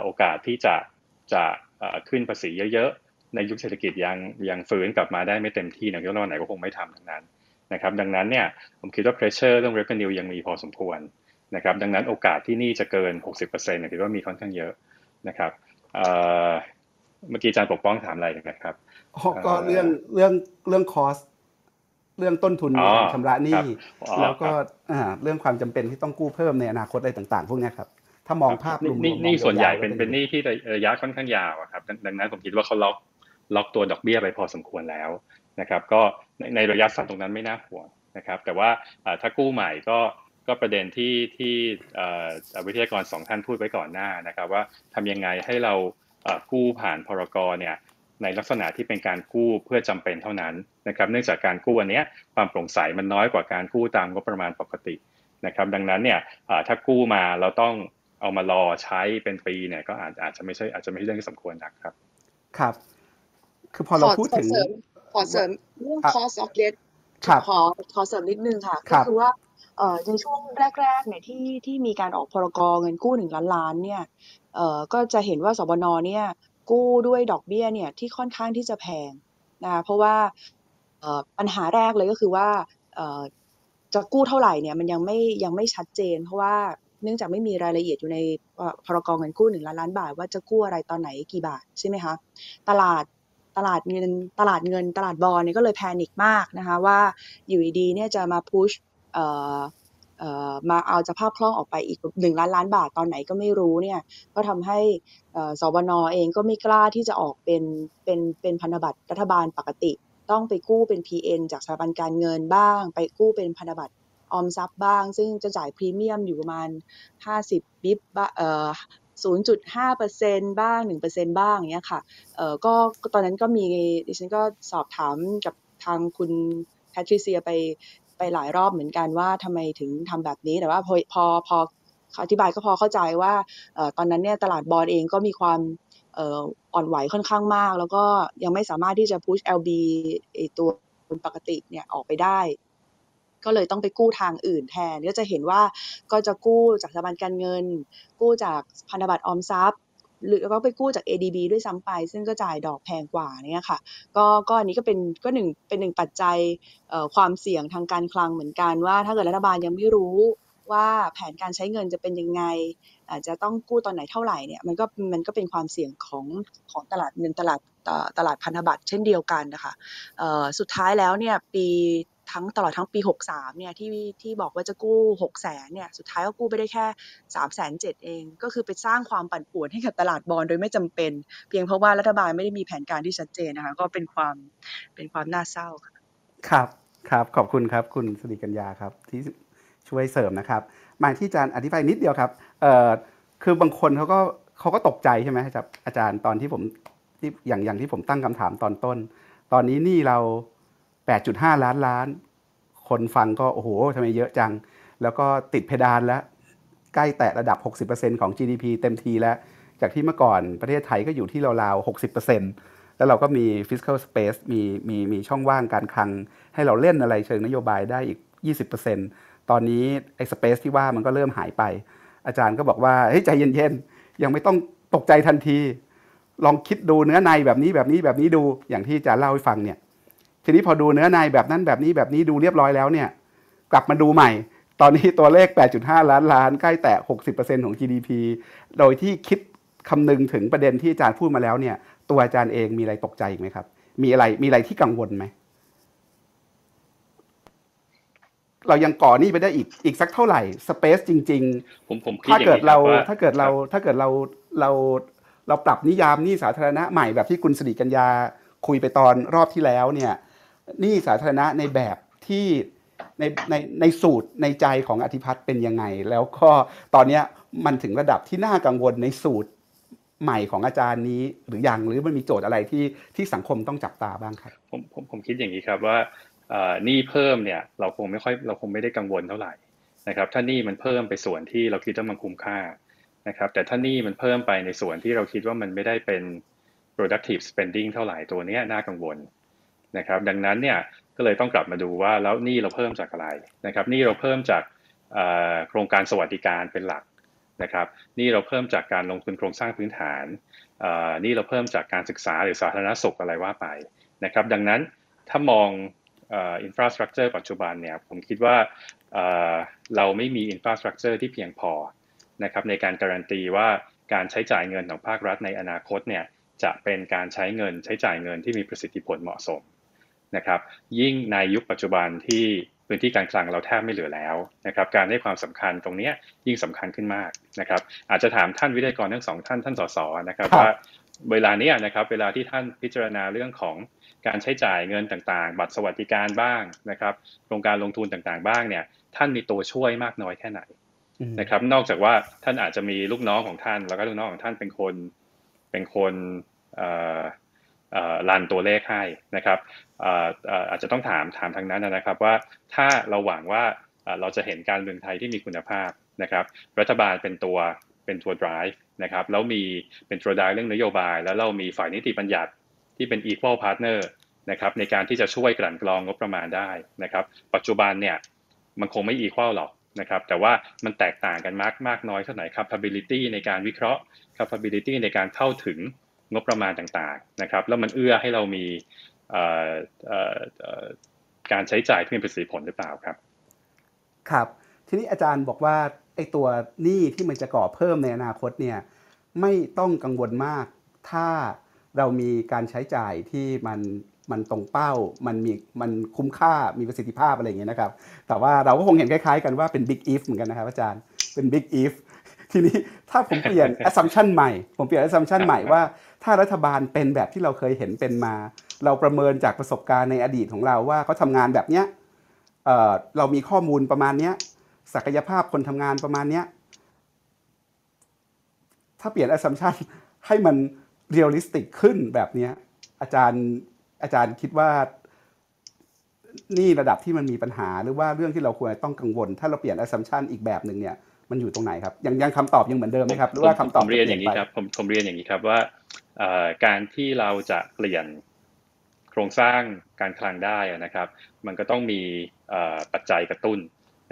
โอกาสที่จะจะขึ้นภาษีเยอะๆ ในยุคเศรษฐกิจยังยังฟื้นกลับมาได้ไม่เต็มที่นะยุคไหนก็คงไม่ทำทั้งนั้นนะครับ ดังนั้นเนี่ยผมคิดว่า pressure เรื่อง revenue ยังมีพอสมควรนะครับ ดังนั้นโอกาสที่นี่จะเกิน 60%เนี่ยคิดว่ามีค่อนข้างเยอะนะครับ มื่อกี้อาจารย์ปกป้องถามอะไรนะครับก็เรื่องเรื่องเรื่องคอสเรื่องต้นทุนในการชำระหนี้แล้วก็เรื่องความจำเป็นที่ต้องกู้เพิ่มในอนาคตอะไรต่าง ๆ พวกนี้ครับถ้ามองภาพรวมนี่ส่วนใหญ่เป็นเป็นหนี้ที่ระยะค่อนข้างยาวครับ ดังนั้นผมคิดว่าเขาล็อกล็อกตัวดอกเบี้ยไปพอสมควรแล้วนะครับ ก็ในระยะสั้นตรงนั้นไม่น่าห่วงนะครับ แต่ว่าถ้ากู้ใหม่ก็ก็ประเด็นที่ที่วิทยากรสองท่านพูดไว้ก่อนหน้านะครับ ว่าทำยังไงให้เรา กู้ผ่านพรกรเนี่ยในลักษณะที่เป็นการกู้เพื่อจำเป็นเท่านั้นนะครับเนื่องจากการกู้อันนี้ความโปร่งใสมันน้อยกว่าการกู้ตามงบประมาณปกตินะครับดังนั้นเนี่ยถ้ากู้มาเราต้องเอามารอใช้เป็นปีเนี่ยก็อาจอาจจะไม่ใช่อาจจะไม่ใช่เรื่องที่สมควรนักครับ ครับ คือพอเราพูดถึงขอเสริมขอเสริมเรื่องอะ cost of debt ครับขอขอเสริมนิดนึงค่ะครัก็บคือว่าเอ่อในช่วงแรกๆเนี่ยที่ที่มีการออกพรกเงินกู้หนึ่งล้านล้านเนี่ยเอ่อ ก็จะเห็นว่าสบนเนี่ยกู้ด้วยดอกเบี้ยเนี่ยที่ค่อนข้างที่จะแพงนะเพราะว่าเอ่อปัญหาแรกเลยก็คือว่าเอ่อจะกู้เท่าไหร่เนี่ยมันยังไม่ยังไม่ชัดเจน เพราะว่าเนื่องจากไม่มีรายละเอียดอยู่ในเอ่อพรกเงินกู้หนึ่งล้านล้านบาท ว่าจะกู้อะไรตอนไหนกี่บาทใช่ไหมคะตลาดตลาดเงินตลาดเงินตลาดบอลเนี่ยก็เลยแพนิคมากนะคะว่าอยู่ดีๆเนี่ยจะมาพุชเอ่อ มาเอาสภาพคล่องออกไปอีกหนึ่งล้านล้านบาทตอนไหนก็ไม่รู้เนี่ยก็ทำให้เอ่อสบนเองก็ไม่กล้าที่จะออกเป็นเป็นเป็นพันธบัตรรัฐบาลปกติ ต้องไปกู้เป็น PN จากสถาบันการเงินบ้าง ไปกู้เป็นพันธบัตรออมทรัพย์บ้าง ซึ่งจะจ่ายพรีเมียมอยู่ประมาณ 50บิบบ้าเอ่อ0.5%บ้าง 1%บ้างอย่างเงี้ยค่ะเอ่อก็ตอนนั้นก็มีดิฉันก็สอบถามกับทางคุณแพทริเซียไป ไปหลายรอบเหมือนกันว่าทำไมถึงทำแบบนี้แต่ว่าพอพอพออธิบายก็พอเข้าใจว่าออตอนนั้นเนี่ยตลาดบอลเองก็มีความอ่ออนไหวค่อนข้างมาก แล้วก็ยังไม่สามารถที่จะพุช LB ตัวปกติเนี่ยออกไปได้ ก็เลยต้องไปกู้ทางอื่นแทน ก็จะเห็นว่าก็จะกู้จากสถาบันการเงิน กู้จากพันธบัตรออมทรัพย์ หรือก็ไปกู้จาก ADB ด้วยซ้ำไป ซึ่งก็จ่ายดอกแพงกว่าเนี่ยค่ะ ก็ก็อันนี้ก็เป็นก็หนึ่งเป็นหนึ่งปัจจัยความเสี่ยงทางการคลังเหมือนกันว่า ถ้าเกิดรัฐบาลยังไม่รู้ว่าแผนการใช้เงินจะเป็นยังไง อาจจะต้องกู้ตอนไหนเท่าไหร่เนี่ยมันก็มันก็เป็นความเสี่ยงของของตลาดเงินตลาดตลาดพันธบัตรเช่นเดียวกันนะคะเอ่อสุดท้ายแล้วเนี่ยปี ทั้งตลอดทั้งปี 63เนี่ยที่ที่บอกว่าจะกู้6แสนเนี่ยสุดท้ายก็กู้ไปได้แค่3แสนเเอง ก็คือไปสร้างความปั่นป่วนให้กับตลาดบอลโดยไม่จำเป็น เพียงเพราะว่ารัฐบาลไม่ได้มีแผนการที่ชัดเจนนะคะก็เป็นความเป็นความน่าเศร้าค่ะครับครับขอบคุณครับคุณสิริกัญญาครับที่ช่วยเสริมนะครับ มาที่อาจารย์อธิบายนิดเดียวครับเอ่อคือบางคนเขาก็เขาก็ตกใจใช่ไหมครับอาจารย์ตอนที่ผมที่อย่างอย่างที่ผมตั้งคำถามตอนต้น ตอนนี้นี่เรา 8.5 ล้านล้าน คนฟังก็โอ้โหทำไมเยอะจัง แล้วก็ติดเพดานแล้ว ใกล้แตะระดับ 60%ของ GDP เต็มทีแล้ว จากที่เมื่อก่อนประเทศไทยก็อยู่ที่ราวๆ 60%แล้วเราก็มี fiscal space มีมีมีช่องว่างการคลัง ให้เราเล่นอะไรเชิงนโยบายได้อีก 20%ตอนนี้ไอ้ space ที่ว่ามันก็เริ่มหายไป อาจารย์ก็บอกว่าเฮ้ยใจเย็นๆ ยังไม่ต้องตกใจทันที ลองคิดดูเนื้อในแบบนี้แบบนี้แบบนี้ดูอย่างที่อาจารย์เล่าให้ฟังเนี่ย ทีนี้พอดูเนื้อในแบบนั้นแบบนี้แบบนี้ดูเรียบร้อยแล้วเนี่ย กลับมาดูใหม่ ตอนนี้ตัวเลข 8.5 ล้านล้านใกล้แตะ 60%ของ GDP โดยที่คิดคำนึงถึงประเด็นที่อาจารย์พูดมาแล้วเนี่ย ตัวอาจารย์เองมีอะไรตกใจอีกไหมครับ มีอะไรมีอะไรที่กังวลไหมเรายังก่อหนี้ไปได้อีกอีกสักเท่าไหร่สเปซจริง ๆ ผมผมคิดถ้าอย่างเกิดนี้คเราบว่าถ้าเกิดเราถ้าเกิดเราเราเราปรับนิยามหนี้สาธารณะใหม่แบบที่คุณสิริกัญญาคุยไปตอนรอบที่แล้วเนี่ย หนี้สาธารณะในแบบที่ในในในสูตรในใจของอธิพัฒน์เป็นยังไง แล้วก็ตอนนี้มันถึงระดับที่น่ากังวลในสูตรใหม่ของอาจารย์นี้หรือยังหรือมันมีโจทย์อะไรที่ที่สังคมต้องจับตาบ้างครับผมผมผมคิดอย่างนี้ครับว่าเออหนี้เพิ่มเนี่ยเราคงไม่ค่อยเราคงไม่ได้กังวลเท่าไหร่นะครับถ้านี้มันเพิ่มไปส่วนที่เราคิดว่ามันคุ้มค่านะครับแต่ถ้านี้มันเพิ่มไปในส่วนที่เราคิดว่ามันไม่ได้เป็น productive spending เท่าไหร่ตัวเนี้ยน่ากังวล นะครับ ดังนั้นเนี่ยก็เลยต้องกลับมาดูว่าแล้วหนี้เราเพิ่มจากอะไรนะครับหนี้เราเพิ่มจากโครงการสวัสดิการเป็นหลักนะครับหนี้เราเพิ่มจากการลงทุนโครงสร้างพื้นฐานหนี้เราเพิ่มจากการศึกษาหรือสาธารณสุขอะไรว่าไปนะครับ ดังนั้นถ้ามอง infrastructure ปัจจุบันเนี่ยผมคิดว่าเอ่อเราไม่มี infrastructure ที่เพียงพอนะครับในการการันตีว่าการใช้จ่ายเงินของภาครัฐในอนาคตเนี่ยจะเป็นการใช้เงินใช้จ่ายเงินที่มีประสิทธิผลเหมาะสม นะครับยิ่งในยุคปัจจุบันที่พื้นที่การคลังเราแทบไม่เหลือแล้วนะครับการให้ความสำคัญตรงเนี้ยยิ่งสำคัญขึ้นมากนะครับอาจจะถามท่านวิทยากรทั้งสองท่านท่านสสนะครับครับว่าเวลาเนี้ยนะครับเวลาที่ท่านพิจารณาเรื่องของการใช้จ่ายเงินต่างๆ บัตรสวัสดิการบ้างนะครับโครงการลงทุนต่างๆ บ้างเนี่ยท่านมีตัวช่วยมากน้อยแค่ไหนอืมนะครับนอกจากว่าท่านอาจจะมีลูกน้องของท่าน แล้วก็ลูกน้องของท่านเป็นคนเป็นคนเอ่อเอ่อ รันตัวเลขให้นะครับอาจจะต้องถามถามทางนั้นนะครับว่าถ้าเราหวังว่าเอ่อเราจะเห็นการเมืองไทยที่มีคุณภาพนะครับ รัฐบาลเป็นตัวเป็นตัว drive นะครับแล้วมีเป็นตัว drive เรื่องนโยบาย แล้วเรามีฝ่ายนิติบัญญัติที่เป็น equal partner นะครับในการที่จะช่วยกลั่นกรองงบประมาณได้นะครับ ปัจจุบันเนี่ยมันคงไม่ equal หรอกนะครับ แต่ว่ามันแตกต่างกันมากมากน้อยเท่าไหร่ capability ในการวิเคราะห์ capability ในการเข้าถึง งบประมาณต่างๆนะครับ แล้วมันเอื้อให้เรามีการใช้จ่ายที่มีประสิทธิผลหรือเปล่าครับ ครับ ทีนี้อาจารย์บอกว่าไอ้ตัวหนี้ที่มันจะก่อเพิ่มในอนาคตเนี่ยไม่ต้องกังวลมาก ถ้าเรามีการใช้จ่ายที่มันมันตรงเป้า มันมีมันคุ้มค่ามีประสิทธิภาพอะไรอย่างเงี้ยนะครับ แต่ว่าเราก็คงเห็นคล้ายๆ กันว่าเป็น big if เหมือนกันนะครับอาจารย์เป็น big if ทีนี้ถ้าผมเปลี่ยน assumption ใหม่ ผมเปลี่ยน assumption ใหม่ว่า ถ้ารัฐบาลเป็นแบบที่เราเคยเห็นเป็นมา เราประเมินจากประสบการณ์ในอดีตของเราว่าเขาทำงานแบบเนี้ยเเรามีข้อมูลประมาณเนี้ยศักยภาพคนทำงานประมาณเนี้ยถ้าเปลี่ยน assumption ให้มัน realistic ขึ้นแบบเนี้ยอาจารย์อาจารย์คิดว่านี่ระดับที่มันมีปัญหาหรือว่าเรื่องที่เราควรต้องกังวล ถ้าเราเปลี่ยน assumption อีกแบบหนึ่งเนี่ย มันอยู่ตรงไหนครับยังยังคำตอบยังเหมือนเดิมไหมครับหรือว่าคำตอบผมเรียนอย่างนี้ครับผมผมเรียนอย่างนี้ครับว่าการที่เราจะเปลี่ยนโครงสร้างการคลังได้นะครับ มันก็ต้องมีปัจจัยกระตุ้น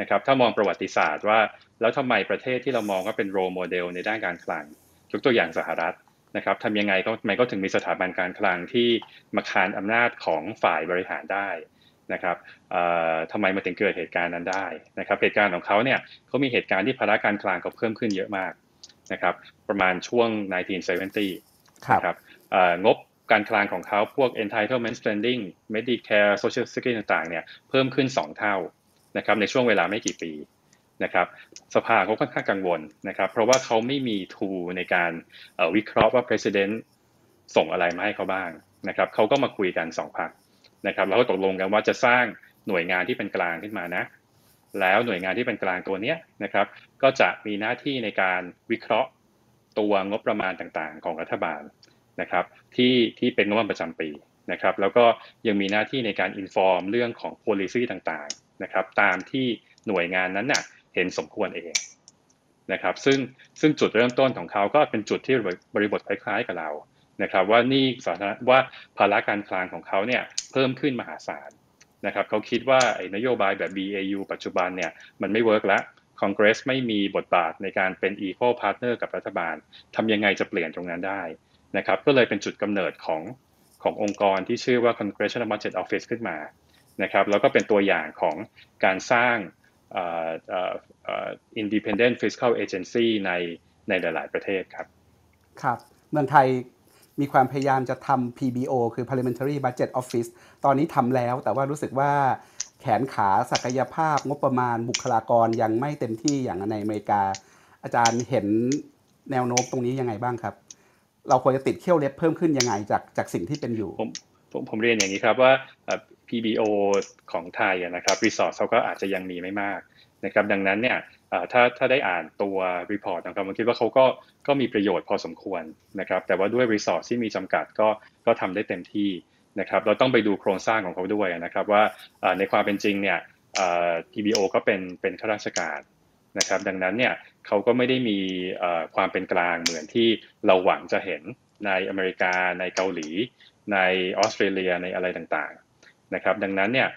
นะครับ ถ้ามองประวัติศาสตร์ว่า แล้วทำไมประเทศที่เรามองว่าเป็นโรโมเดลในด้านการคลังยกตัวอย่างสหรัฐนะครับทำยังไงก็ทำไมก็ถึงมีสถาบันการคลังที่มาคานอำนาจของฝ่ายบริหารได้ นะครับทำไมมาถึงเกิดเหตุการณ์นั้นได้นะครับ เหตุการณ์ของเขาเนี่ยเขามีเหตุการณ์ที่ภาระการคลังเขาเพิ่มขึ้นเยอะมากนะครับ ประมาณช่วง 1970นะครับงบการคลังของเขาพวก entitlement spending Medicare Social Security ต่างๆเนี่ยเพิ่มขึ้น 2 เท่านะครับในช่วงเวลาไม่กี่ปีนะครับสภาเขาค่อนข้างกังวลนะครับ เพราะว่าเขาไม่มีทูในการวิเคราะห์ว่า president ส่งอะไรมาให้เขาบ้างนะครับเขาก็มาคุยกันสองพัก นะครับแล้วก็ตกลงกันว่าจะสร้างหน่วยงานที่เป็นกลางขึ้นมานะ แล้วหน่วยงานที่เป็นกลางตัวนี้นะครับ ก็จะมีหน้าที่ในการวิเคราะห์ตัวงบประมาณต่างๆ ของรัฐบาลนะครับ ที่ที่เป็นงบประจำปีนะครับ แล้วก็ยังมีหน้าที่ในการ inform เรื่องของ policy ต่างๆนะครับ ตามที่หน่วยงานนั้นน่ะเห็นสมควรเองนะครับ ซึ่งซึ่งจุดเริ่มต้นของเขาก็เป็นจุดที่บริบทคล้ายๆกับเรา นะครับว่าหนี้สาธารณะว่าภาระการคลังของเขาเนี่ยเพิ่มขึ้นมหาศาลนะครับเขาคิดว่าไอ้นโยบายแบบ BAU ปัจจุบันเนี่ยมันไม่ work แล้วคอนเกรสไม่มีบทบาทในการเป็น equal partner กับรัฐบาลทำยังไงจะเปลี่ยนตรงนั้นได้นะครับก็เลยเป็นจุดกำเนิดของขององค์กรที่ชื่อว่า Congressional Budget Office ขึ้นมานะครับแล้วก็เป็นตัวอย่างของการสร้าง independent fiscal agency ในในหลาย ๆ ประเทศครับ ครับ เมืองไทย มีความพยายามจะทำ PBO คือ Parliamentary Budget Office ตอนนี้ทำแล้ว แต่ว่ารู้สึกว่าแขนขาศักยภาพงบประมาณบุคลากรยังไม่เต็มที่อย่างในอเมริกา อาจารย์เห็นแนวโน้มตรงนี้ยังไงบ้างครับ เราควรจะติดเขี้ยวเล็บเพิ่มขึ้นยังไงจากจากสิ่งที่เป็นอยู่ ผมผมผมเรียนอย่างนี้ครับว่า PBO ของไทยนะครับ resource เขาก็อาจจะยังมีไม่มากนะครับดังนั้นเนี่ย ถ้าถ้าได้อ่านตัว report นะครับผมคิดว่าเขาก็ก็มีประโยชน์พอสมควรนะครับ แต่ว่าด้วย resource ที่มีจำกัดก็ก็ทำได้เต็มที่นะครับ เราต้องไปดูโครงสร้างของเขาด้วยนะครับว่าในความเป็นจริงเนี่ย PBO ก็เป็นเป็นข้าราชการนะครับ ดังนั้นเนี่ยเขาก็ไม่ได้มีความเป็นกลางเหมือนที่เราหวังจะเห็นในอเมริกา ในเกาหลี ในออสเตรเลียในอะไรต่างๆนะครับ ดังนั้นเนี่ย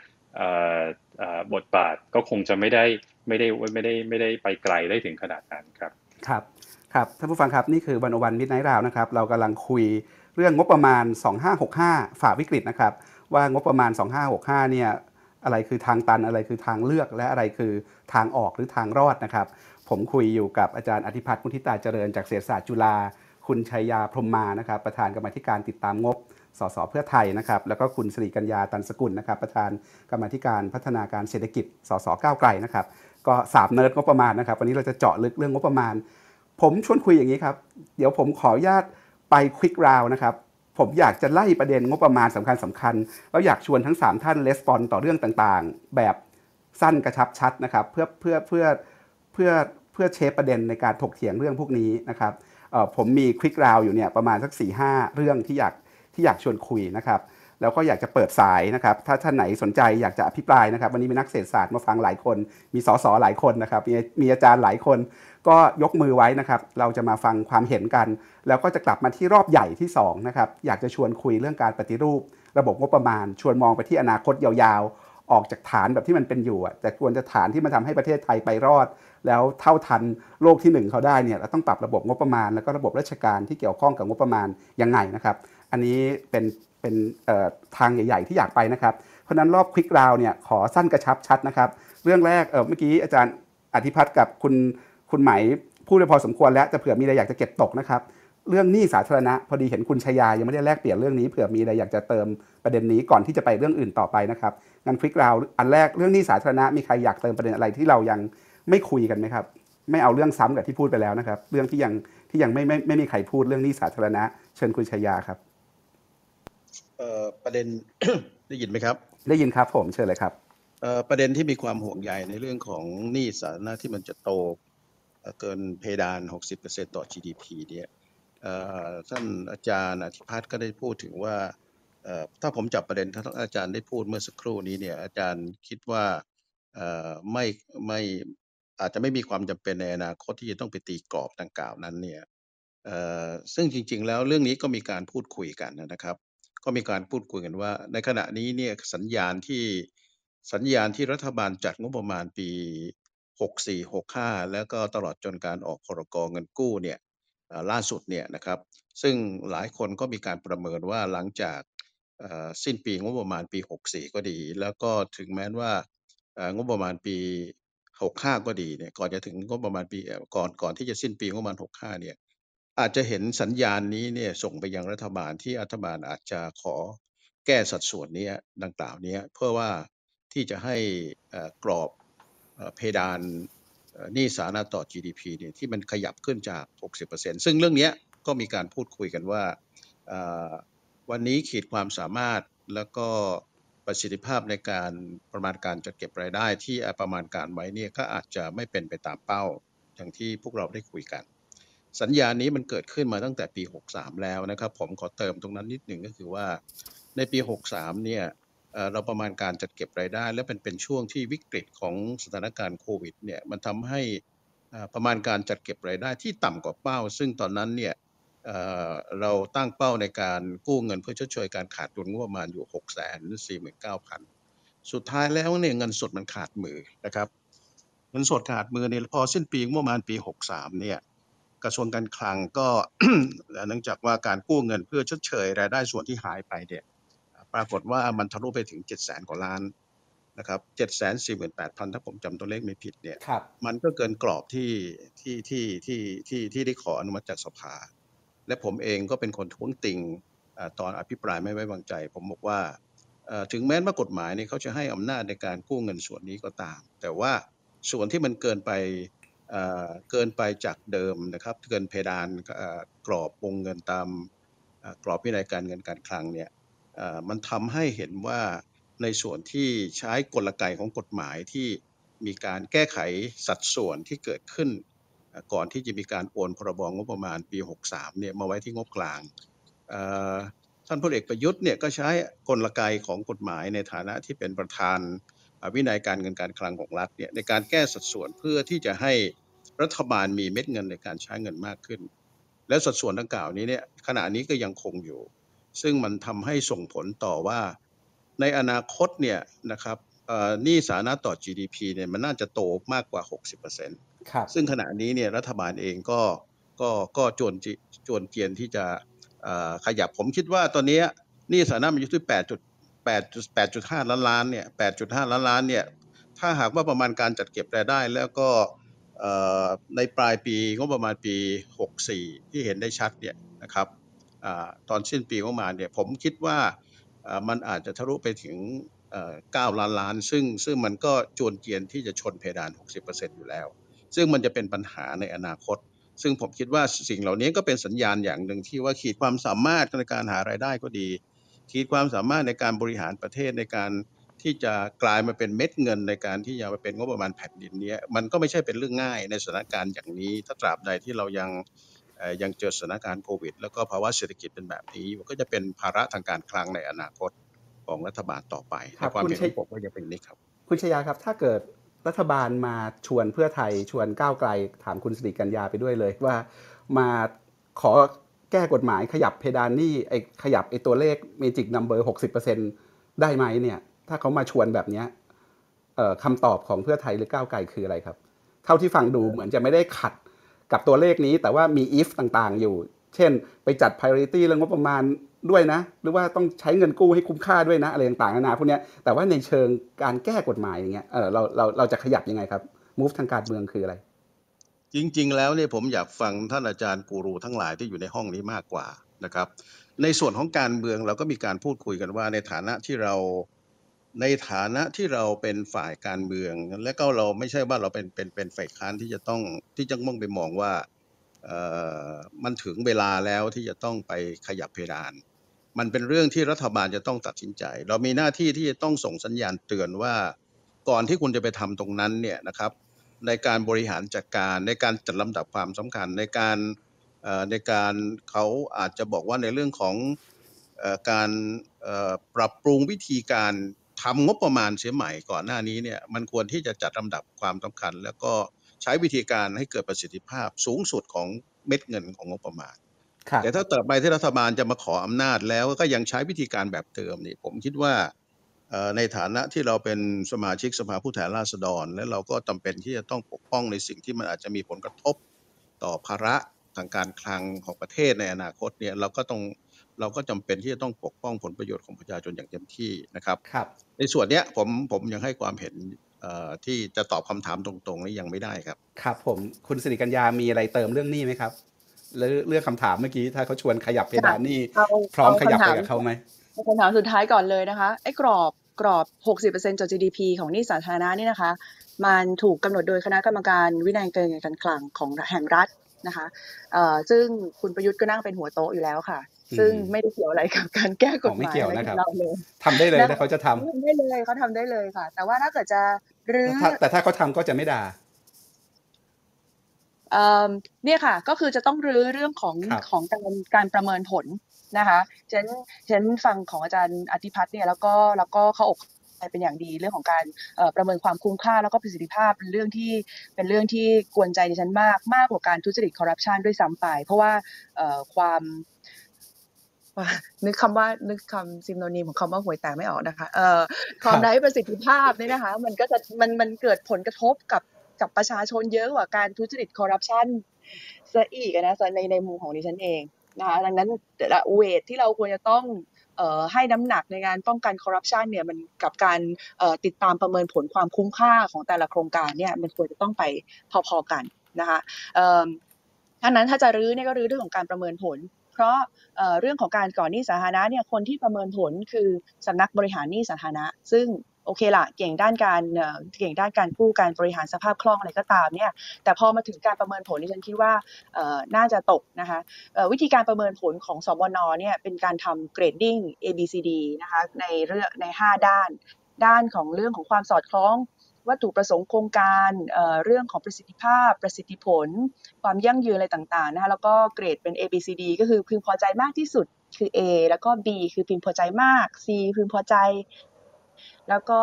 บทบาทก็คงจะไม่ได้ ไม่ได้ไม่ได้ไม่ได้ไปไกลได้ถึงขนาดนั้นครับครับครับท่านผู้ฟังครับนี่คือวันวันมิดไนท์ราวนะครับเรากำลังคุยเรื่องงบประมาณ 2565 ฝ่าวิกฤตนะครับ ว่างบประมาณ 2565 เนี่ยอะไรคือทางตันอะไรคือทางเลือกและอะไรคือทางออกหรือทางรอดนะครับ ผมคุยอยู่กับอาจารย์อธิพัฒน์มุทิตาเจริญจากเศรษฐศาสตร์จุฬาคุณชัยยาพรมมานะครับ ประธานกรรมธิการติดตามงบ สสเพื่อไทยนะครับแล้วก็คุณสิริกัญญาตันสกุลนะครับประธานกรรมธิการพัฒนาการเศรษฐกิจสสก้าวไกลนะครับก็สามเนิร์ดงบประมาณนะครับวันนี้เราจะเจาะลึกเรื่องงบประมาณ ผมชวนคุยอย่างนี้ครับ เดี๋ยวผมขออนุญาตไปควิกราวนะครับผมอยากจะไล่ประเด็นงบประมาณสำคัญสำคัญแล้วอยากชวนทั้ง 3 ท่านレスปอนต่อเรื่องต่างๆ แบบสั้นกระชับชัดนะครับเพื่อเพื่อเพื่อเพื่อเพื่อเชฟประเด็นในการถกเถียงเรื่องพวกนี้นะครับผมมีควิกราวอยู่เนี่ยประมาณสัก4ี่ห้าเรื่องที่อยาก ที่อยากชวนคุยนะครับแล้วก็อยากจะเปิดสายนะครับ ถ้าท่านไหนสนใจอยากจะอภิปรายนะครับ วันนี้มีนักเศรษฐศาสตร์มาฟังหลายคน มีสสหลายคนนะครับ มีมีอาจารย์หลายคน ก็ยกมือไว้นะครับ เราจะมาฟังความเห็นกัน แล้วก็จะกลับมาที่รอบใหญ่ที่สองนะครับ อยากจะชวนคุยเรื่องการปฏิรูป ระบบงบประมาณ ชวนมองไปที่อนาคตยาวๆ ออกจากฐานแบบที่มันเป็นอยู่แต่ควรจะฐานที่มันทำให้ประเทศไทยไปรอด แล้วเท่าทันโลกที่หนึ่งเขาได้เนี่ยเราต้องปรับระบบงบประมาณ แล้วก็ระบบราชการที่เกี่ยวข้องกับงบประมาณยังไงนะครับ อันนี้เป็นเป็นทางใหญ่ ๆ ที่อยากไปนะครับ เพราะนั้นรอบควิกราวเนี่ยขอสั้นกระชับชัดนะครับ เรื่องแรกเเมื่อกี้อาจารย์อธิพัฒน์กับคุณคุณไหมพูดไปพอสมควรแล้วจะเผื่อมีอะไรอยากจะเก็บตกนะครับเรื่องหนี้สาธารณะพอดีเห็นคุณชยายังไม่ได้แลกเปลี่ยนเรื่องนี้เผื่อมีอะไรอยากจะเติมประเด็นนี้ก่อนที่จะไปเรื่องอื่นต่อไปนะครับงั้นควิกราวอันแรกเรื่องหนี้สาธารณะมีใครอยากเติมประเด็นอะไรที่เรายัง ไม่คุยกันไหมครับ ไม่เอาเรื่องซ้ำกับที่พูดไปแล้วนะครับ เรื่องที่ยังที่ยังไม่ไม่ไม่มีใครพูดเรื่องหนี้สาธารณะ เชิญคุณชยาครับเอ่อประเด็นได้ยินไหมครับ ได้ยินครับผมเชิญเลยครับเอ่อประเด็นที่มีความห่วงใยในเรื่องของหนี้สาธารณะที่มันจะโตเอ่อเกินเพดาน 60%ต่อ GDP เนี่ยเอ่อท่านอาจารย์อธิพัฒน์ก็ได้พูดถึงว่าเอ่อถ้าผมจับประเด็นที่ท่านอาจารย์ได้พูดเมื่อสักครู่นี้เนี่ยอาจารย์คิดว่าเอ่อไม่ไม่ อาจจะไม่มีความจำเป็นในอนาคตที่จะต้องไปตีกรอบดังกล่าวนั้นเนี่ยซึ่งจริง ๆ แล้วเรื่องนี้ก็มีการพูดคุยกันนะครับ ก็มีการพูดคุยกันว่า ในขณะนี้เนี่ยสัญญาณที่สัญญาณที่รัฐบาลจัดงบประมาณปี 64 65 แล้วก็ตลอดจนการออกพรกเงินกู้เนี่ยล่าสุดเนี่ยนะครับ ซึ่งหลายคนก็มีการประเมินว่าหลังจากสิ้นปีงบประมาณปี 64 ก็ดี แล้วก็ถึงแม้ว่างบประมาณปี 65 ก็ดีเนี่ยก่อนจะถึงงบประมาณปีก่อนก่อนที่จะสิ้นปีงบประมาณ 65 เนี่ยอาจจะเห็นสัญญาณนี้เนี่ยส่งไปยังรัฐบาลที่รัฐบาลอาจจะขอแก้สัดส่วนนี้ดังกล่าวนี้เพื่อว่าที่จะให้กรอบเพดานหนี้สาธารณะต่อ GDP เนี่ยที่มันขยับขึ้นจาก 60%ซึ่งเรื่องนี้ก็มีการพูดคุยกันว่าวันนี้ขีดความสามารถแล้วก็ ประสิทธิภาพในการประมาณการจัดเก็บรายได้ที่ประมาณการไว้เนี่ยก็อาจจะไม่เป็นไปตามเป้าอย่างที่พวกเราได้คุยกัน สัญญานี้มันเกิดขึ้นมาตั้งแต่ปี 63 แล้วนะครับ ผมขอเติมตรงนั้นนิดหนึ่งก็คือว่า ในปี 63 เนี่ยเราประมาณการจัดเก็บรายได้ และเป็นเป็นช่วงที่วิกฤตของสถานการณ์โควิดเนี่ยมันทำให้ประมาณการจัดเก็บรายได้ที่ต่ำกว่าเป้า ซึ่งตอนนั้นเนี่ย เอ่อเราตั้งเป้าในการกู้เงินเพื่อชดเชยการขาดดุลงบประมาณอยู่ 649,000 สุดท้ายแล้วเนี่ยเงินสดมันขาดมือนะครับเงินสดขาดมือเนี่ยพอสิ้นปีงบประมาณปี 63 เนี่ยกระทรวงการคลังก็เนื่องจากว่าการกู้เงินเพื่อชดเชยรายได้ส่วนที่หายไปเนี่ยปรากฏว่ามันทะลุไปถึง 7 0 0 0 0 0กว่าล้านนะครับ7 4 8 0 0 0ถ้าผมจำตัวเลขไม่ผิดเนี่ยครับมันก็เกินกรอบที่ที่ที่ที่ที่ที่ได้ขออนุมัติจากสภา และผมเองก็เป็นคนท้วงติงอ่าตอนอภิปรายไม่ไว้วางใจ ผมบอกว่าถึงแม้ว่ากฎหมายเนี่ยเขาจะให้อำนาจในการกู้เงินส่วนนี้ก็ตาม แต่ว่าส่วนที่มันเกินไปเกินไปจากเดิมนะครับ เกินเพดานกรอบวงเงินตามกรอบวินัยการเงินการคลังเนี่ยมันทำให้เห็นว่าในส่วนที่ใช้กลไกของกฎหมายที่มีการแก้ไขสัดส่วนที่เกิดขึ้น ก่อนที่จะมีการโอนพรบงบประมาณปี 63เนี่ยมาไว้ที่งบกลางท่านพลเอกประยุทธ์เนี่ยก็ใช้กลไกของกฎหมายในฐานะที่เป็นประธานวินัยการเงินการคลังของรัฐเนี่ยในการแก้สัดส่วนเพื่อที่จะให้รัฐบาลมีเม็ดเงินในการใช้เงินมากขึ้น และสัดส่วนดังกล่าวนี้เนี่ยขณะนี้ก็ยังคงอยู่ ซึ่งมันทำให้ส่งผลต่อว่าในอนาคตเนี่ยนะครับหนี้สาธารณะต่อ GDP เนี่ยมันน่าจะโตมากกว่า 60% ซึ่งขณะนี้เนี่ยรัฐบาลเองก็ก็ก็จวนจวนเจียนที่จะขยับผมคิดว่าตอนนี้นี่สาธารณะมันอยู่ที่8จุด8จุด8จุด5ล้านล้านเนี่ย8.5ล้านล้านเนี่ยถ้าหากว่าประมาณการจัดเก็บรายได้แล้วก็ในปลายปีงบประมาณปี 64 ที่เห็นได้ชัดเนี่ยนะครับอตอนสิ้นปีงบประมาณเนี่ยผมคิดว่ามันอาจจะทะลุไปถึงเอ่อ9ล้านล้าน ซึ่งซึ่งมันก็จวนเจียนที่จะชนเพดาน 60%อยู่แล้ว ซึ่งมันจะเป็นปัญหาในอนาคต ซึ่งผมคิดว่าสิ่งเหล่านี้ก็เป็นสัญญาณอย่างหนึ่งที่ว่าขีดความสามารถในการหารายได้ก็ดี ขีดความสามารถในการบริหารประเทศในการที่จะกลายมาเป็นเม็ดเงินในการที่จะมาเป็นงบประมาณแผ่นดินนี้มันก็ไม่ใช่เป็นเรื่องง่ายในสถานการณ์อย่างนี้ ถ้าตราบใดที่เรายังยังเจอสถานการณ์โควิด แล้วก็ภาวะเศรษฐกิจเป็นแบบนี้ มันก็จะเป็นภาระทางการคลังในอนาคตของรัฐบาลต่อไปความเห็นของผมก็จะเป็นนี้ครับ คุณชยาครับถ้าเกิด รัฐบาลมาชวนเพื่อไทยชวนก้าวไกล ถามคุณสิริกัญญาไปด้วยเลยว่ามาขอแก้กฎหมายขยับเพดานหนี้ไอ้ขยับไอ้ตัวเลข magic number หกสิบเปอร์เซ็นต์ได้ไหมเนี่ยถ้าเขามาชวนแบบเนี้ยเอ่อคำตอบของเพื่อไทยหรือก้าวไกลคืออะไรครับ เท่าที่ฟังดูเหมือนจะไม่ได้ขัดกับตัวเลขนี้แต่ว่ามี if ต่างๆ อยู่ เช่น ไปจัด priority เรื่องงบประมาณ ด้วยนะ หรือว่าต้องใช้เงินกู้ให้คุ้มค่าด้วยนะอะไรต่างๆนานาพวกนี้แต่ว่าในเชิงการแก้กฎหมายอย่างเงี้ยเออเราเราเราจะขยับยังไงครับ move ทางการเมืองคืออะไร จริง ๆ แล้วเนี่ยผมอยากฟังท่านอาจารย์กูรูทั้งหลายที่อยู่ในห้องนี้มากกว่านะครับ ในส่วนของการเมืองเราก็มีการพูดคุยกันว่า ในฐานะที่เราในฐานะที่เราเป็นฝ่ายการเมือง และก็เราไม่ใช่ว่าเราเป็นเป็นเป็นฝ่ายค้านที่จะต้องที่จะต้องไปมองว่า มันถึงเวลาแล้วที่จะต้องไปขยับเพดาน มันเป็นเรื่องที่รัฐบาลจะต้องตัดสินใจ เรามีหน้าที่ที่จะต้องส่งสัญญาณเตือนว่า ก่อนที่คุณจะไปทำตรงนั้นเนี่ยนะครับ ในการบริหารจัดการในการจัดลำดับความสำคัญในการในการเขาอาจจะบอกว่าในเรื่องของอการปรับปรุงวิธีการทำงบประมาณเสียใหม่ก่อนหน้านี้เนี่ยมันควรที่จะจัดลำดับความสำคัญ แล้วก็ ใช้วิธีการให้เกิดประสิทธิภาพสูงสุดของเม็ดเงินของงบประมาณครับแต่ถ้าต่อไปที่รัฐบาลจะมาขออำนาจแล้วก็ยังใช้วิธีการแบบเดิมนี่ผมคิดว่าเอ่อในฐานะที่เราเป็นสมาชิกสภาผู้แทนราษฎร และเราก็จำเป็นที่จะต้องปกป้องในสิ่งที่มันอาจจะมีผลกระทบต่อภาระทางการคลังของประเทศในอนาคตเนี่ยเราก็ต้องเราก็จำเป็นที่จะต้องปกป้องผลประโยชน์ของประชาชนอย่างเต็มที่นะครับครับในส่วนเนี้ยผมผมยังให้ความเห็นเอ่อ ที่จะตอบคำถามตรงๆนี่ยังไม่ได้ครับ ครับ ผมคุณสิริกัญญามีอะไรเติมเรื่องหนี้ไหมครับหรือเรื่องคำถามเมื่อกี้ถ้าเขาชวนขยับเพดานหนี้เอาพร้อมเอาขยับคำถาไปมกับเขาไหมคำถามสุดท้ายก่อนเลยนะคะไอ้กรอบกรอบ 60%จาก GDP ของหนี้สาธารณะนี่นะคะ มันถูกกำหนดโดยคณะกรรมการวินัยการเงินการคลังของแห่งรัฐนะคะเอ่อซึ่งคุณประยุทธ์ก็นั่งเป็นหัวโต๊ะอยู่แล้วค่ะอืม ซึ่งไม่ได้เกี่ยวอะไรกับการแก้กฎหไม่มายเกี่ยวอะไรนะครับของเราเลยทำได้เลยนะถ้าเขาจะทำทำได้เลยเขาทำได้เลยค่ะ แต่ว่าถ้าเกิดจะรื้อถ้าแต่ถ้าเขาทำก็จะไม่ด่าเอ่อเนี่ยค่ะ ก็คือจะต้องรื้อเรื่องของครับของการการประเมินผลนะคะฉันฉันฟังของอาจารย์อธิพัฒน์เนี่ยแล้วก็แล้วก็เข้าอกเข้าใจเป็นอย่างดีเรื่องของการเอ่อประเมินความคุ้มค่าแล้วก็ประสิทธิภาพเป็นเรื่องที่เป็นเรื่องที่กวนใจดิฉันมากมากกว่าการทุจริตคอร์รัปชันด้วยซ้ำไป เพราะว่าเอ่อความ ว่านึกคำว่านึกคำซิมโนนีมของคำว่าหวยแตกไม่ออกนะคะเอ่อความครับไร้ประสิทธิภาพเนี่ยนะคะ มันก็จะมันมันเกิดผลกระทบกับกับประชาชนเยอะกว่าการทุจริตคอร์รัปชันซะอีกอะนะในในมุมของดิฉันเองนะคะดังนั้นเวทที่เราควรจะต้องเอ่อให้น้ำหนักในการป้องกันคอร์รัปชันเนี่ยมันกับการเอ่อติดตามประเมินผลความคุ้มค่าของแต่ละโครงการเนี่ยมันควรจะต้องไปพอๆกันนะคะเอ่อดังนั้นถ้าจะรื้อเนี่ยก็รื้อเรื่องของการประเมินผล เพราะเรื่องของการก่อนหนี้สาธารณะเนี่ยคนที่ประเมินผลคือสำนักบริหารหนี้สาธารณะ ซึ่งโอเคละเก่งด้านการเก่งด้านการกู้การบริหารสภาพคล่องอะไรก็ตามเนี่ยแต่พอมาถึงการประเมินผลนี่ฉันคิดว่าน่าจะตกนะคะวิธีการประเมินผลของสบนเนี่ยเป็นการทำเกรดดิ้ง A B C D นะคะในเรื่องใน 5 ด้าน ด้านของเรื่องของความสอดคล้อง วัตถุประสงค์โครงการเเรื่องของประสิทธิภาพ ประสิทธิผล ความยั่งยืนอะไรต่างๆนะคะแล้วก็เกรดเป็น A B C D ก็คือพึงพอใจมากที่สุดคือ A แล้วก็ B คือพึงพอใจมาก C พึงพอใจ แล้วก็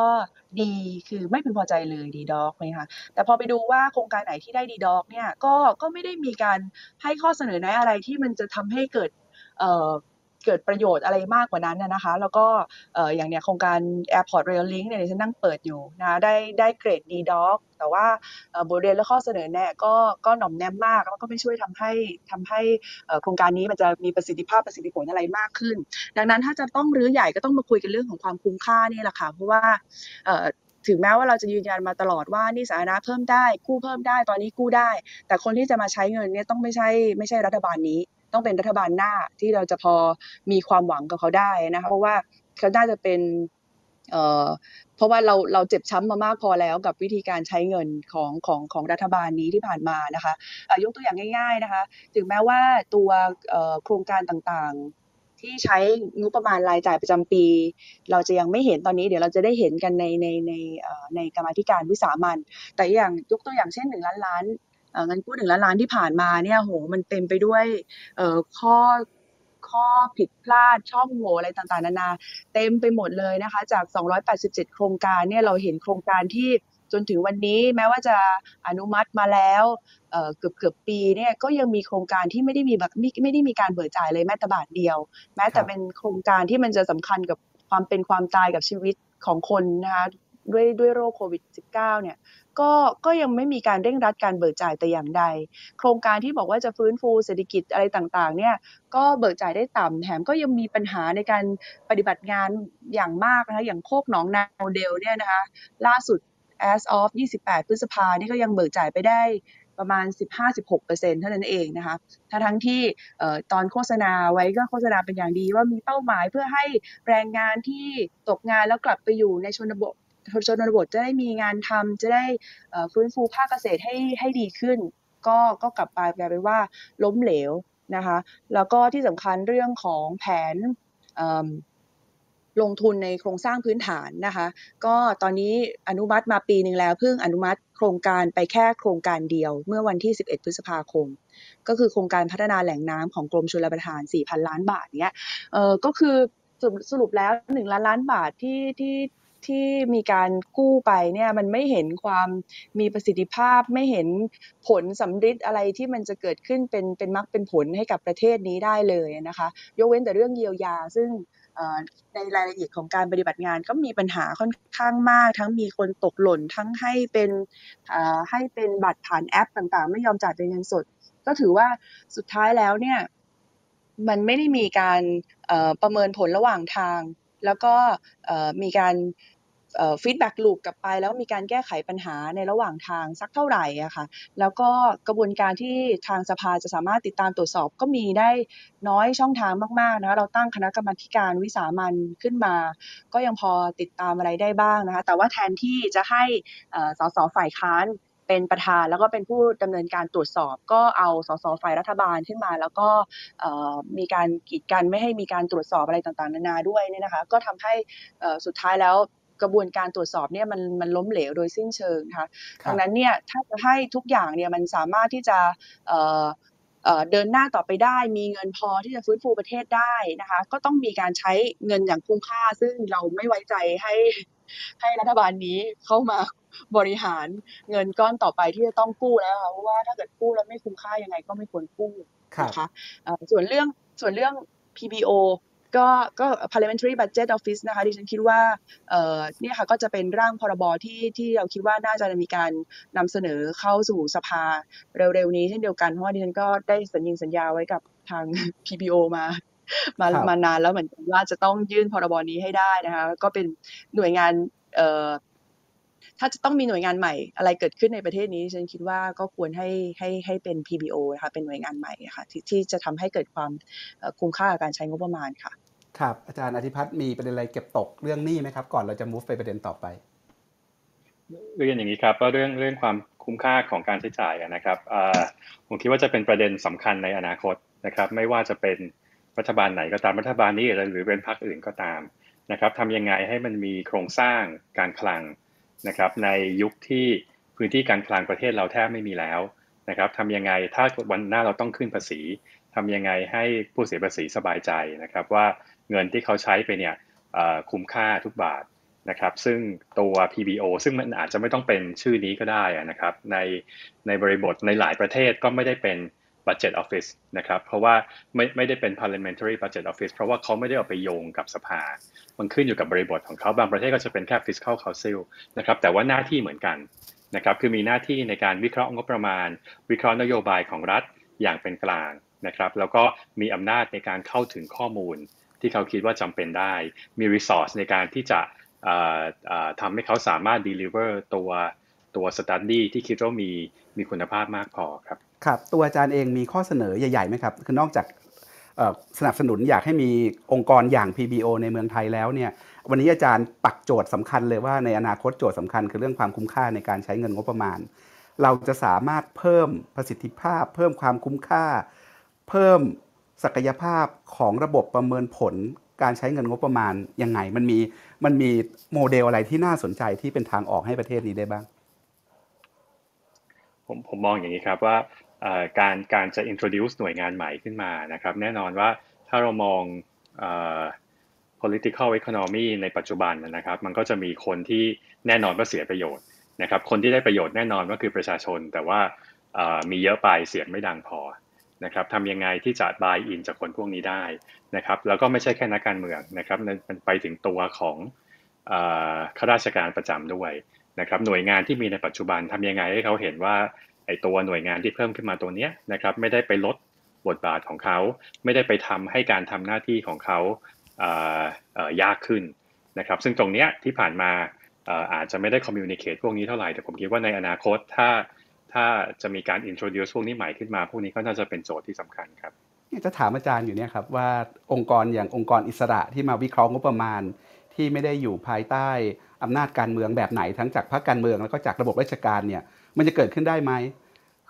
D คือไม่พึงพอใจเลย D dog นะคะแต่พอไปดูว่าโครงการไหนที่ได้ D dog เนี่ยก็ก็ไม่ได้มีการให้ข้อเสนอแนะอะไรที่มันจะทำให้เกิด เกิดประโยชน์อะไรมากกว่านั้นนะคะ แล้วก็อย่างเนี้ยโครงการ Airport Rail Link เนี่ยฉันนั่งเปิดอยู่นะได้ได้เกรด D dog แต่ว่าบทเรียนและข้อเสนอแนะก็ก็หน่อมแนมมากแล้วก็ไม่ช่วยทำให้ทำให้โครงการนี้มันจะมีประสิทธิภาพประสิทธิผลอะไรมากขึ้น ดังนั้นถ้าจะต้องรื้อใหญ่ก็ต้องมาคุยกันเรื่องของความคุ้มค่านี่แหละค่ะเพราะว่าถึงแม้ว่าเราจะยืนยันมาตลอดว่านี่สาธารณะเพิ่มได้กู้เพิ่มได้ตอนนี้กู้ได้ แต่คนที่จะมาใช้เงินเนี่ยต้องไม่ใช่ไม่ใช่รัฐบาลนี้ ต้องเป็นรัฐบาลหน้าที่เราจะพอมีความหวังกับเขาได้นะคะเพราะว่าเขาน่าจะเป็นเอ่อเพราะว่าเราเราเจ็บช้ำมามากพอแล้วกับวิธีการใช้เงินของของของรัฐบาลนี้ที่ผ่านมานะคะยกตัวอย่างง่าย ๆนะคะ ถึงแม้ว่าตัวโครงการต่างๆ ที่ใช้งบประมาณรายจ่ายประจำปี เราจะยังไม่เห็นตอนนี้เดี๋ยวเราจะได้เห็นกันในในในในกรรมธิการวิสามันแต่อย่างยกตัวอย่างเช่นหนึ่งล้านล้าน เอ่อเงินกู้หนึ่งล้านล้านที่ผ่านมาเนี่ยโหมันเต็มไปด้วยเอ่อข้อข้อผิดพลาดช่องโหว่อะไรต่างๆ นานาเต็มไปหมดเลยนะคะ จาก 287 โครงการเนี่ยเราเห็นโครงการที่จนถึงวันนี้แม้ว่าจะอนุมัติมาแล้วเอ่อเกือบเกือบปีเนี่ยก็ยังมีโครงการที่ไม่ได้มีแบบไม่ไม่ได้มีการเบิกจ่ายเลยแม้แต่บาทเดียว แม้แต่เป็นโครงการที่มันจะสำคัญกับความเป็นความตายกับชีวิตของคนนะคะ ด้วยด้วยโรคโควิด -19 เนี่ยก็ก็ยังไม่มีการเร่งรัดการเบิกจ่ายแต่อย่างใด โครงการที่บอกว่าจะฟื้นฟูเศรษฐกิจอะไรต่างๆเนี่ยก็เบิกจ่ายได้ต่ำแถมก็ยังมีปัญหาในการปฏิบัติงานอย่างมากนะคะอย่างโคกหนองนาโมเดลเนี่ยนะคะล่าสุด as of 28 พฤษภานี่ก็ยังเบิกจ่ายไปได้ประมาณ 15-16%เท่านั้นเองนะคะทั้งทั้งที่ตอนโฆษณาไว้ก็โฆษณาเป็นอย่างดีว่ามีเป้าหมายเพื่อให้แรงงานที่ตกงานแล้วกลับไปอยู่ในชนบท ชนบทจะได้มีงานทำจะได้ฟื้นฟูภาคเกษตรให้ให้ดีขึ้น ก็ก็กลับไปกลายเป็นว่าล้มเหลวนะคะ แล้วก็ที่สำคัญเรื่องของแผนลงทุนในโครงสร้างพื้นฐานนะคะ ก็ตอนนี้อนุมัติมาปีหนึ่งแล้วเพิ่งอนุมัติโครงการไปแค่โครงการเดียว เมื่อวันที่ 11 พฤษภาคม ก็คือโครงการพัฒนาแหล่งน้ำของกรมชลประทาน 4,000 ล้านบาทเนี้ยเออก็คือสรุปสรุปแล้ว 1 ล้านล้านบาทที่ที่ ที่มีการกู้ไปเนี่ยมันไม่เห็นความมีประสิทธิภาพ ไม่เห็นผลสำฤทธิ์อะไรที่มันจะเกิดขึ้นเป็นเป็นมรรคเป็นผลให้กับประเทศนี้ได้เลยนะคะยกเว้นแต่เรื่องเยียวยา ซึ่งในรายละเอียดของการปฏิบัติงานก็มีปัญหาค่อนข้างมาก ทั้งมีคนตกหล่นทั้งให้เป็นให้เป็นบัตรผ่านแอปต่างๆ ไม่ยอมจ่ายเป็นเงินสด ก็ถือว่าสุดท้ายแล้วเนี่ยมันไม่ได้มีการประเมินผลระหว่างทาง แล้วก็มีการ ฟีดแบ็กลูปกลับไป แล้วมีการแก้ไขปัญหาในระหว่างทางสักเท่าไหร่อะค่ะแล้วก็กระบวนการที่ทางสภาจะสามารถติดตามตรวจสอบก็มีได้น้อยช่องทางมากๆนะคะเราตั้งคณะกรรมการวิสามัญขึ้นมา ก็ยังพอติดตามอะไรได้บ้างนะคะแต่ว่าแทนที่จะให้สสฝ่ายค้านเป็นประธานแล้วก็เป็นผู้ดำเนินการตรวจสอบ ก็เอาสสฝ่ายรัฐบาลขึ้นมา แล้วก็มีการกีดกันไม่ให้มีการตรวจสอบอะไรต่างๆ นานาด้วยเนี่ยนะคะ ก็ทำให้สุดท้ายแล้ว กระบวนการตรวจสอบเนี่ยมันมันล้มเหลวโดยสิ้นเชิงนะคะครับดังนั้นเนี่ยถ้าจะให้ทุกอย่างเนี่ยมันสามารถที่จะเอ่อเอ่อเดินหน้าต่อไปได้ มีเงินพอที่จะฟื้นฟูประเทศได้นะคะ ก็ต้องมีการใช้เงินอย่างคุ้มค่า ซึ่งเราไม่ไว้ใจให้ให้รัฐบาลนี้เข้ามาบริหารเงินก้อนต่อไปที่จะต้องกู้แล้วค่ะเพราะว่าถ้าเกิดกู้แล้วไม่คุ้มค่ายังไงก็ไม่ควรกู้ครับนะคะเอ่อส่วนเรื่องส่วนเรื่อง PBO ก็ก็ parliamentary budget office นะคะดิฉันคิดว่าเอ่อเนี่ยค่ะก็จะเป็นร่างพรบที่ที่เราคิดว่าน่าจะมีการนำเสนอเข้าสู่สภาเร็วๆนี้เช่นเดียวกันเพราะว่าดิฉันก็ได้สัญญิงสัญญาไว้กับทาง PBO มามาครับมานานแล้วเหมือนกันว่าจะต้องยื่นพรบนี้ให้ได้นะคะก็เป็นหน่วยงานเอ่อถ้าจะต้องมีหน่วยงานใหม่อะไรเกิดขึ้นในประเทศนี้ดิฉันคิดว่าก็ควรให้ให้ให้เป็น PBO นะคะเป็นหน่วยงานใหม่ค่ะที่ที่จะทำให้เกิดความเอ่อคุ้มค่ากับการใช้งบประมาณค่ะ ครับอาจารย์อธิพัฒน์มีประเด็นอะไรเก็บตกเรื่องหนี้ไหมครับ ก่อนเราจะ move ไปประเด็นต่อไปเรียนอย่างนี้ครับว่าเรื่องเรื่องความคุ้มค่าของการใช้จ่ายนะครับผมคิดว่าจะเป็นประเด็นสำคัญในอนาคตนะครับ ไม่ว่าจะเป็นรัฐบาลไหนก็ตามรัฐบาลนี้หรือเป็นพรรคอื่นก็ตามนะครับทำยังไงให้มันมีโครงสร้างการคลังนะครับ ในยุคที่พื้นที่การคลังประเทศเราแทบไม่มีแล้วนะครับทำยังไงถ้าวันหน้าเราต้องขึ้นภาษีทำยังไงให้ผู้เสียภาษีสบายใจนะครับว่า เงินที่เขาใช้ไปเนี่ยคุ้มค่าทุกบาทนะครับ ซึ่งตัว PBO ซึ่งมันอาจจะไม่ต้องเป็นชื่อนี้ก็ได้นะครับ ในในบริบทในหลายประเทศก็ไม่ได้เป็น Budget Office นะครับ เพราะว่าไม่ไม่ได้เป็น Parliamentary Budget Office เพราะว่าเขาไม่ได้เอาไปโยงกับสภา มันขึ้นอยู่กับบริบทของเขาบางประเทศก็จะเป็นแค่ Fiscal Council นะครับ แต่ว่าหน้าที่เหมือนกันนะครับคือมีหน้าที่ในการวิเคราะห์งบประมาณ วิเคราะห์นโยบายของรัฐอย่างเป็นกลางนะครับ แล้วก็มีอำนาจในการเข้าถึงข้อมูล ที่เขาคิดว่าจำเป็นได้ มี resource ในการที่จะทำให้เขาสามารถ deliver ตัวตัว study ที่คิดว่ามีมีคุณภาพมากพอครับ ครับ ตัวอาจารย์เองมีข้อเสนอใหญ่ๆไหมครับ คือนอกจากสนับสนุนอยากให้มีองค์กรอย่าง PBO ในเมืองไทยแล้วเนี่ย วันนี้อาจารย์ปักโจทย์สำคัญเลยว่าในอนาคตโจทย์สำคัญคือเรื่องความคุ้มค่าในการใช้เงินงบประมาณ เราจะสามารถเพิ่มประสิทธิภาพ เพิ่มความคุ้มค่า เพิ่ม ศักยภาพของระบบประเมินผลการใช้เงินงบประมาณยังไง มันมีมันมีโมเดลอะไรที่น่าสนใจที่เป็นทางออกให้ประเทศนี้ได้บ้าง ผมผมมองอย่างนี้ครับว่าการการจะ introduce หน่วยงานใหม่ขึ้นมานะครับ แน่นอนว่าถ้าเรามอง political economy ในปัจจุบันนะครับ มันก็จะมีคนที่แน่นอนว่าเสียประโยชน์นะครับ คนที่ได้ประโยชน์แน่นอนก็คือประชาชน แต่ว่ามีเยอะไปเสียงไม่ดังพอ นะครับทำยังไงที่จะ buy in จากคนพวกนี้ได้นะครับ แล้วก็ไม่ใช่แค่นักการเมืองนะครับมันไปถึงตัวของข้าราชการประจำด้วยนะครับ หน่วยงานที่มีในปัจจุบันทำยังไงให้เขาเห็นว่าไอ้ตัวหน่วยงานที่เพิ่มขึ้นมาตัวเนี้ยนะครับ ไม่ได้ไปลดบทบาทของเขา ไม่ได้ไปทำให้การทำหน้าที่ของเขาเอ่อเอ่อยากขึ้นนะครับ ซึ่งตรงเนี้ยที่ผ่านมาเอ่อาจจะไม่ได้ communicate พวกนี้เท่าไหร่แต่ผมคิดว่าในอนาคตถ้า ถ้าจะมีการ introduce พวกนี้ใหม่ขึ้นมา พวกนี้ก็น่าจะเป็นโจทย์ที่สำคัญครับจะถามอาจารย์อยู่เนี่ยครับว่าองค์กรอย่างองค์กรอิสระที่มาวิเคราะห์งบประมาณ ที่ไม่ได้อยู่ภายใต้อำนาจการเมืองแบบไหนทั้งจากพรรคการเมืองแล้วก็จากระบบราชการเนี่ยมันจะเกิดขึ้นได้ไหม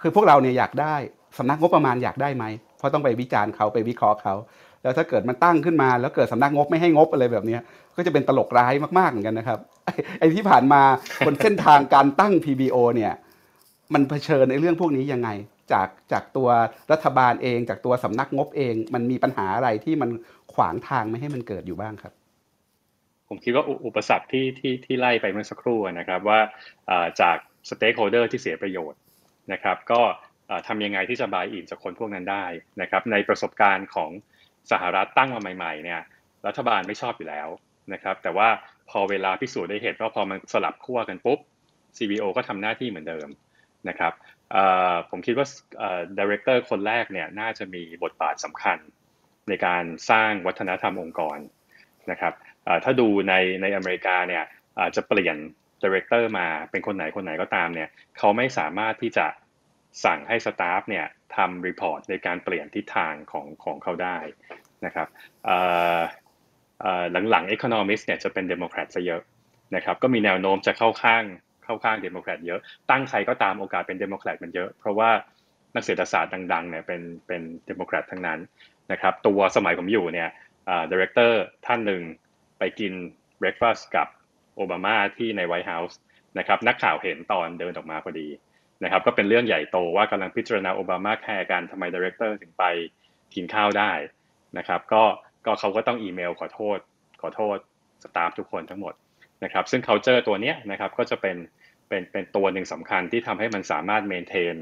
คือพวกเราเนี่ยอยากได้สำนักงบประมาณอยากได้ไหมเพราะต้องไปวิจารณ์เขาไปวิเคราะห์เขาแล้วถ้าเกิดมันตั้งขึ้นมา แล้วเกิดสำนักงบไม่ให้งบอะไรแบบนี้ก็จะเป็นตลกร้ายมากๆเหมือนกันนะครับไอ้ที่ผ่านมาบนเส้นทางการตั้ง PBO เนี่ย มันเผชิญในเรื่องพวกนี้ยังไง จากจากตัวรัฐบาลเอง จากตัวสำนักงบเอง มันมีปัญหาอะไรที่มันขวางทางไม่ให้มันเกิดอยู่บ้างครับ ผมคิดว่าอุปสรรคที่ที่ที่ไล่ไปเมื่อสักครู่นะครับว่าจาก stakeholder ที่เสียประโยชน์นะครับก็ทำยังไงที่จะ buy-in จากคนพวกนั้นได้นะครับในประสบการณ์ของสหรัฐตั้งมาใหม่ๆเนี่ยรัฐบาลไม่ชอบอยู่แล้วนะครับแต่ว่าพอเวลาพิสูจน์ได้เห็นว่าพอมันสลับขั้วกันปุ๊บ CBO ก็ทำหน้าที่เหมือนเดิม นะครับผมคิดว่า director คนแรกเนี่ยน่าจะมีบทบาทสำคัญในการสร้างวัฒนธรรมองค์กรนะครับถ้าดูในในอเมริกาเนี่ยจะเปลี่ยน director มาเป็นคนไหนคนไหนก็ตามเนี่ยเขาไม่สามารถที่จะสั่งให้ staff เนี่ยทำ report ในการเปลี่ยนทิศทางของของเขาได้นะครับเอ่อเอ่อหลังๆ Economist เนี่ยจะเป็นเดโมแครตซะเยอะนะครับก็มีแนวโน้มจะเข้าข้าง เข้าข้างเดโมแครตเยอะ ตั้งใครก็ตามโอกาสเป็นเดโมแครตมันเยอะ เพราะว่านักเศรษฐศาสตร์ดังๆเนี่ยเป็นเป็นเดโมแครตทั้งนั้นนะครับ ตัวสมัยผมอยู่เนี่ย director ท่านหนึ่งไปกิน breakfast กับโอบามาที่ใน White House นะครับนักข่าวเห็นตอนเดินออกมาพอดีนะครับก็เป็นเรื่องใหญ่โตว่ากำลังพิจารณาโอบามาแคร์กันทำไม director ถึงไปกินข้าวได้นะครับก็ก็เขาก็ต้องอีเมลขอโทษ ขอโทษสตาฟทุกคนทั้งหมด นะครับซึ่ง culture ตัวเนี้ยนะครับก็จะเป็นเป็นเป็นตัวหนึ่งสำคัญที่ทำให้มันสามารถ maintain